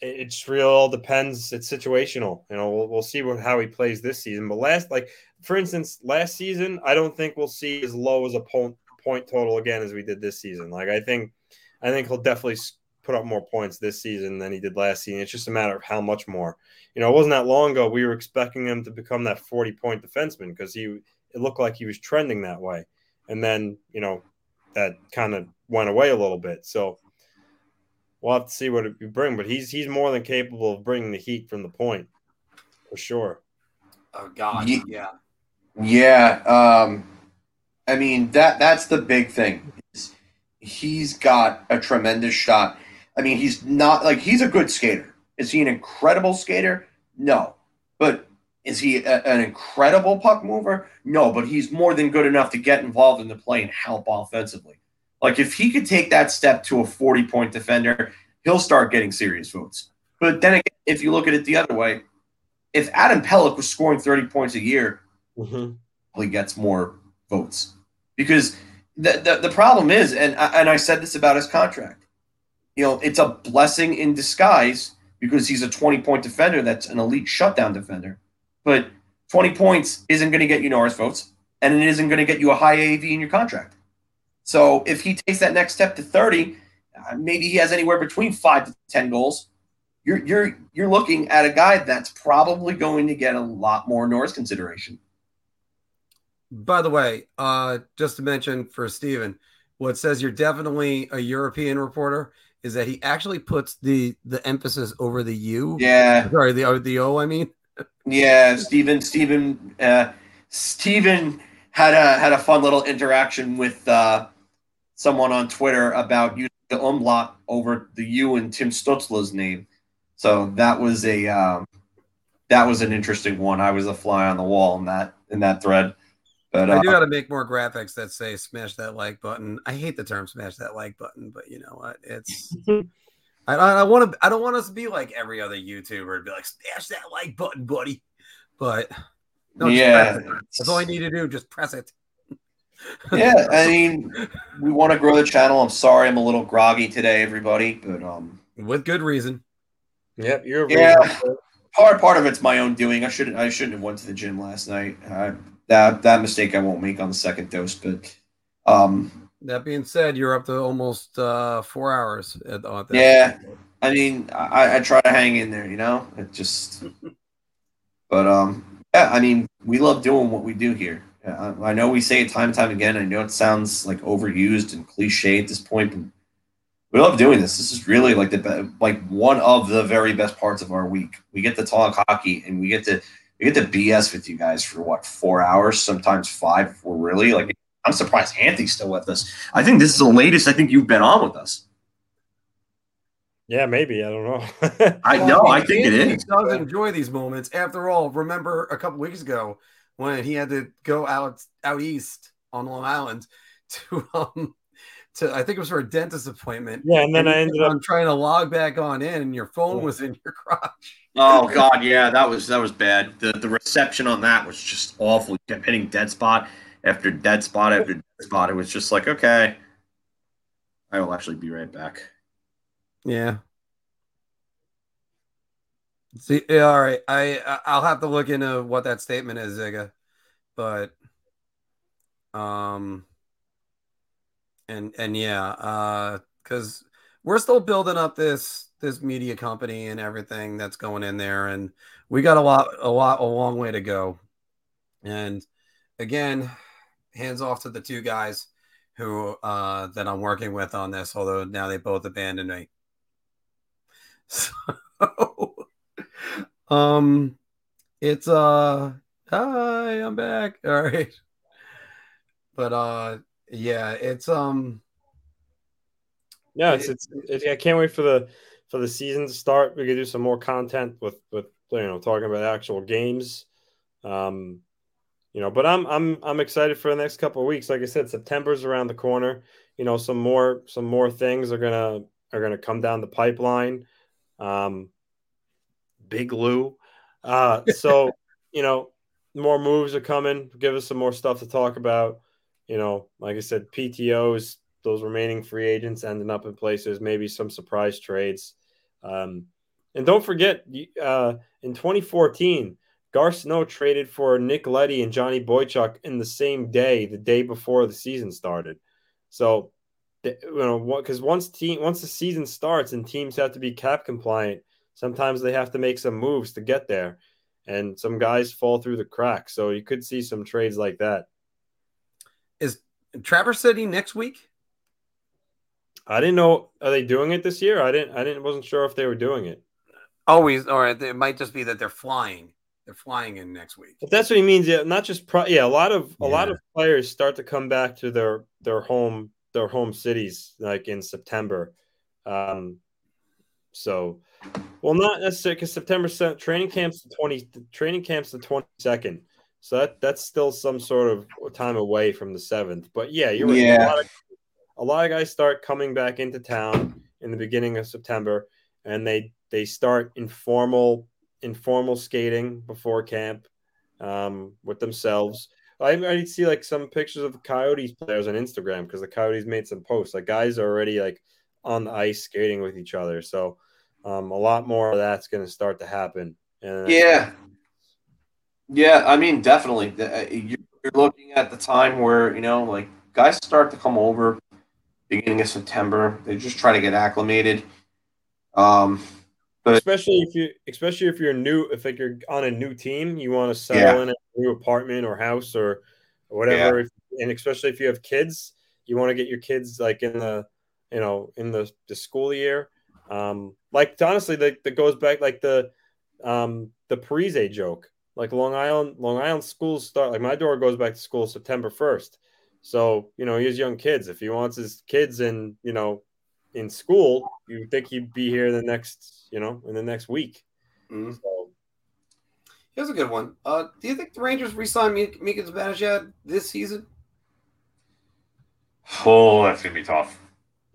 it, it's real all depends. It's situational. You know, we'll, we'll see what how he plays this season. But last, like for instance, last season, I don't think we'll see as low as a point point total again as we did this season. Like I think, I think he'll definitely put up more points this season than he did last season. It's just a matter of how much more. You know, it wasn't that long ago we were expecting him to become that forty point defenseman because he it looked like he was trending that way, and then you know that kind of went away a little bit. So we'll have to see what it can bring. But he's he's more than capable of bringing the heat from the point for sure. Oh God, Ye- yeah. Yeah, um, I mean that that's the big thing. He's got a tremendous shot. I mean, he's not like he's a good skater. Is he an incredible skater? No, but is he a, an incredible puck mover? No, but he's more than good enough to get involved in the play and help offensively. Like if he could take that step to a forty-point defender, he'll start getting serious votes. But then again, if you look at it the other way, if Adam Pelech was scoring thirty points a year, mm-hmm. he gets more votes because the, the, the problem is and I, and I said this about his contract you know it's a blessing in disguise because he's a 20 point defender that's an elite shutdown defender. But 20 points isn't going to get you Norris votes and it isn't going to get you a high AV in your contract. So if he takes that next step to 30 uh, maybe he has anywhere between 5 to 10 goals. You're you're you're looking at a guy that's probably going to get a lot more Norris consideration. By the way, uh, just to mention for Steven, what says you're definitely a European reporter is that he actually puts the the emphasis over the U. Yeah. Sorry, the O the O. I mean. Yeah, Stephen. Stephen. Uh, Stephen had a had a fun little interaction with uh, someone on Twitter about using the umlaut over the U in Tim Stützle's name. So that was a um, that was an interesting one. I was a fly on the wall in that in that thread. But I uh, do got to make more graphics that say "smash that like button." I hate the term "smash that like button," but you know what? It's (laughs) I, I want to. I don't want us to be like every other YouTuber and be like "smash that like button, buddy." But no, Yeah. that's all you need to do. Just press it. yeah, I mean, we want to grow the channel. I'm sorry, I'm a little groggy today, everybody, but um, with good reason. Yep, you're yeah. Part part of it's my own doing. I shouldn't. I shouldn't have went to the gym last night. I, that that mistake I won't make on the second dose. But um, That being said, you're up to almost uh, four hours. At, at that yeah, I mean, I, I try to hang in there. You know, it just. (laughs) But um, yeah, I mean, we love doing what we do here. Uh, I know we say it time and time again. I know it sounds like overused and cliche at this point, but we love doing this. This is really like the be- like one of the very best parts of our week. We get to talk hockey and we get to we get to BS with you guys for what four hours, sometimes five. If we're really like, I'm surprised Anthony's still with us. I think this is the latest I think you've been on with us. Yeah, maybe. I don't know. (laughs) I know. I think it Anthony is. does enjoy these moments. After all, remember a couple weeks ago when he had to go out out east on Long Island (laughs) to um to I think it was for a dentist appointment. Yeah, and then he I ended up- trying to log back on in, and your phone was in your crotch. Oh God, yeah, that was that was bad. The the reception on that was just awful. You kept hitting dead spot after dead spot after dead spot. It was just like, okay, I will actually be right back. Yeah. See, all right. I I- I'll have to look into what that statement is, Ziga, but um, and and yeah, uh, because we're still building up this this media company and everything that's going in there, and we got a lot a lot a long way to go. And again, hands off to the two guys who uh that I'm working with on this, although now they both abandoned me. (laughs) So, um, it's uh, hi, I'm back. (laughs) All right, but uh, yeah, it's um, Yeah, it's, it's, it's I can't wait for the for the season to start. We could do some more content with with you know talking about actual games. Um, you know, but I'm I'm I'm excited for the next couple of weeks. Like I said, September's around the corner. You know, some more some more things are gonna are gonna come down the pipeline. Um, Big Lou. Uh, so (laughs) you know, more moves are coming. Give us some more stuff to talk about. You know, like I said, PTOs, those remaining free agents ending up in places, maybe some surprise trades. Um, and don't forget, uh, in 2014, Garth Snow traded for Nick Leddy and Johnny Boychuk in the same day, the day before the season started. So, you know, because once team once the season starts and teams have to be cap compliant, sometimes they have to make some moves to get there, and some guys fall through the cracks. So you could see some trades like that. is Traverse City next week? I didn't know are they doing it this year? I didn't I didn't wasn't sure if they were doing it. Always, or it might just be that they're flying. They're flying in next week. If that's what he means, yeah, not just pro, yeah, a lot of a lot of players start to come back to their their home their home cities like in September. Um, so, well, not necessarily because September se- training camps the twenty training camps the twenty second. So that that's still some sort of time away from the seventh. But yeah, you're right. Yeah. A lot, of, a lot of guys start coming back into town in the beginning of September, and they they start informal informal skating before camp um, with themselves. I already see like some pictures of the Coyotes players on Instagram because the Coyotes made some posts. Like guys are already like on the ice skating with each other. So um, a lot more of that's going to start to happen. And Yeah. Yeah, I mean, definitely. Uh, you're looking at the time where, you know, like guys start to come over beginning of September. They're just try to get acclimated. Um, but especially if you especially if you're new if like you're on a new team you want to settle Yeah. in a new apartment or house or whatever. If, and especially if you have kids, you want to get your kids like in the you know in the, the school year. Um, like honestly, that, that goes back like the um the Parise joke. Like Long Island, Long Island schools start like my door goes back to school September first. So you know he has young kids. If he wants his kids in you know in school, you think he'd be here in the next you know in the next week. Mhm. So Here's a good one. Uh, do you think the Rangers re-sign Mik- Mika Zibanejad this season? Oh, that's gonna be tough.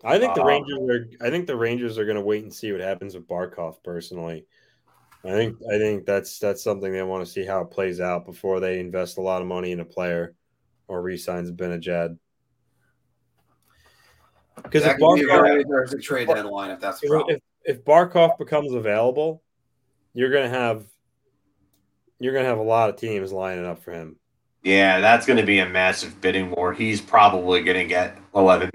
I think the Uh, Rangers are. I think the Rangers are going to wait and see what happens with Barkov. Personally, I think I think that's that's something they want to see how it plays out before they invest a lot of money in a player or re-signs Benajad. Because if that could be a very Barkov, interesting trade deadline if that's the problem. if, if Barkov becomes available, you're going to have you're going to have a lot of teams lining up for him. Yeah, that's going to be a massive bidding war. He's probably going to get 11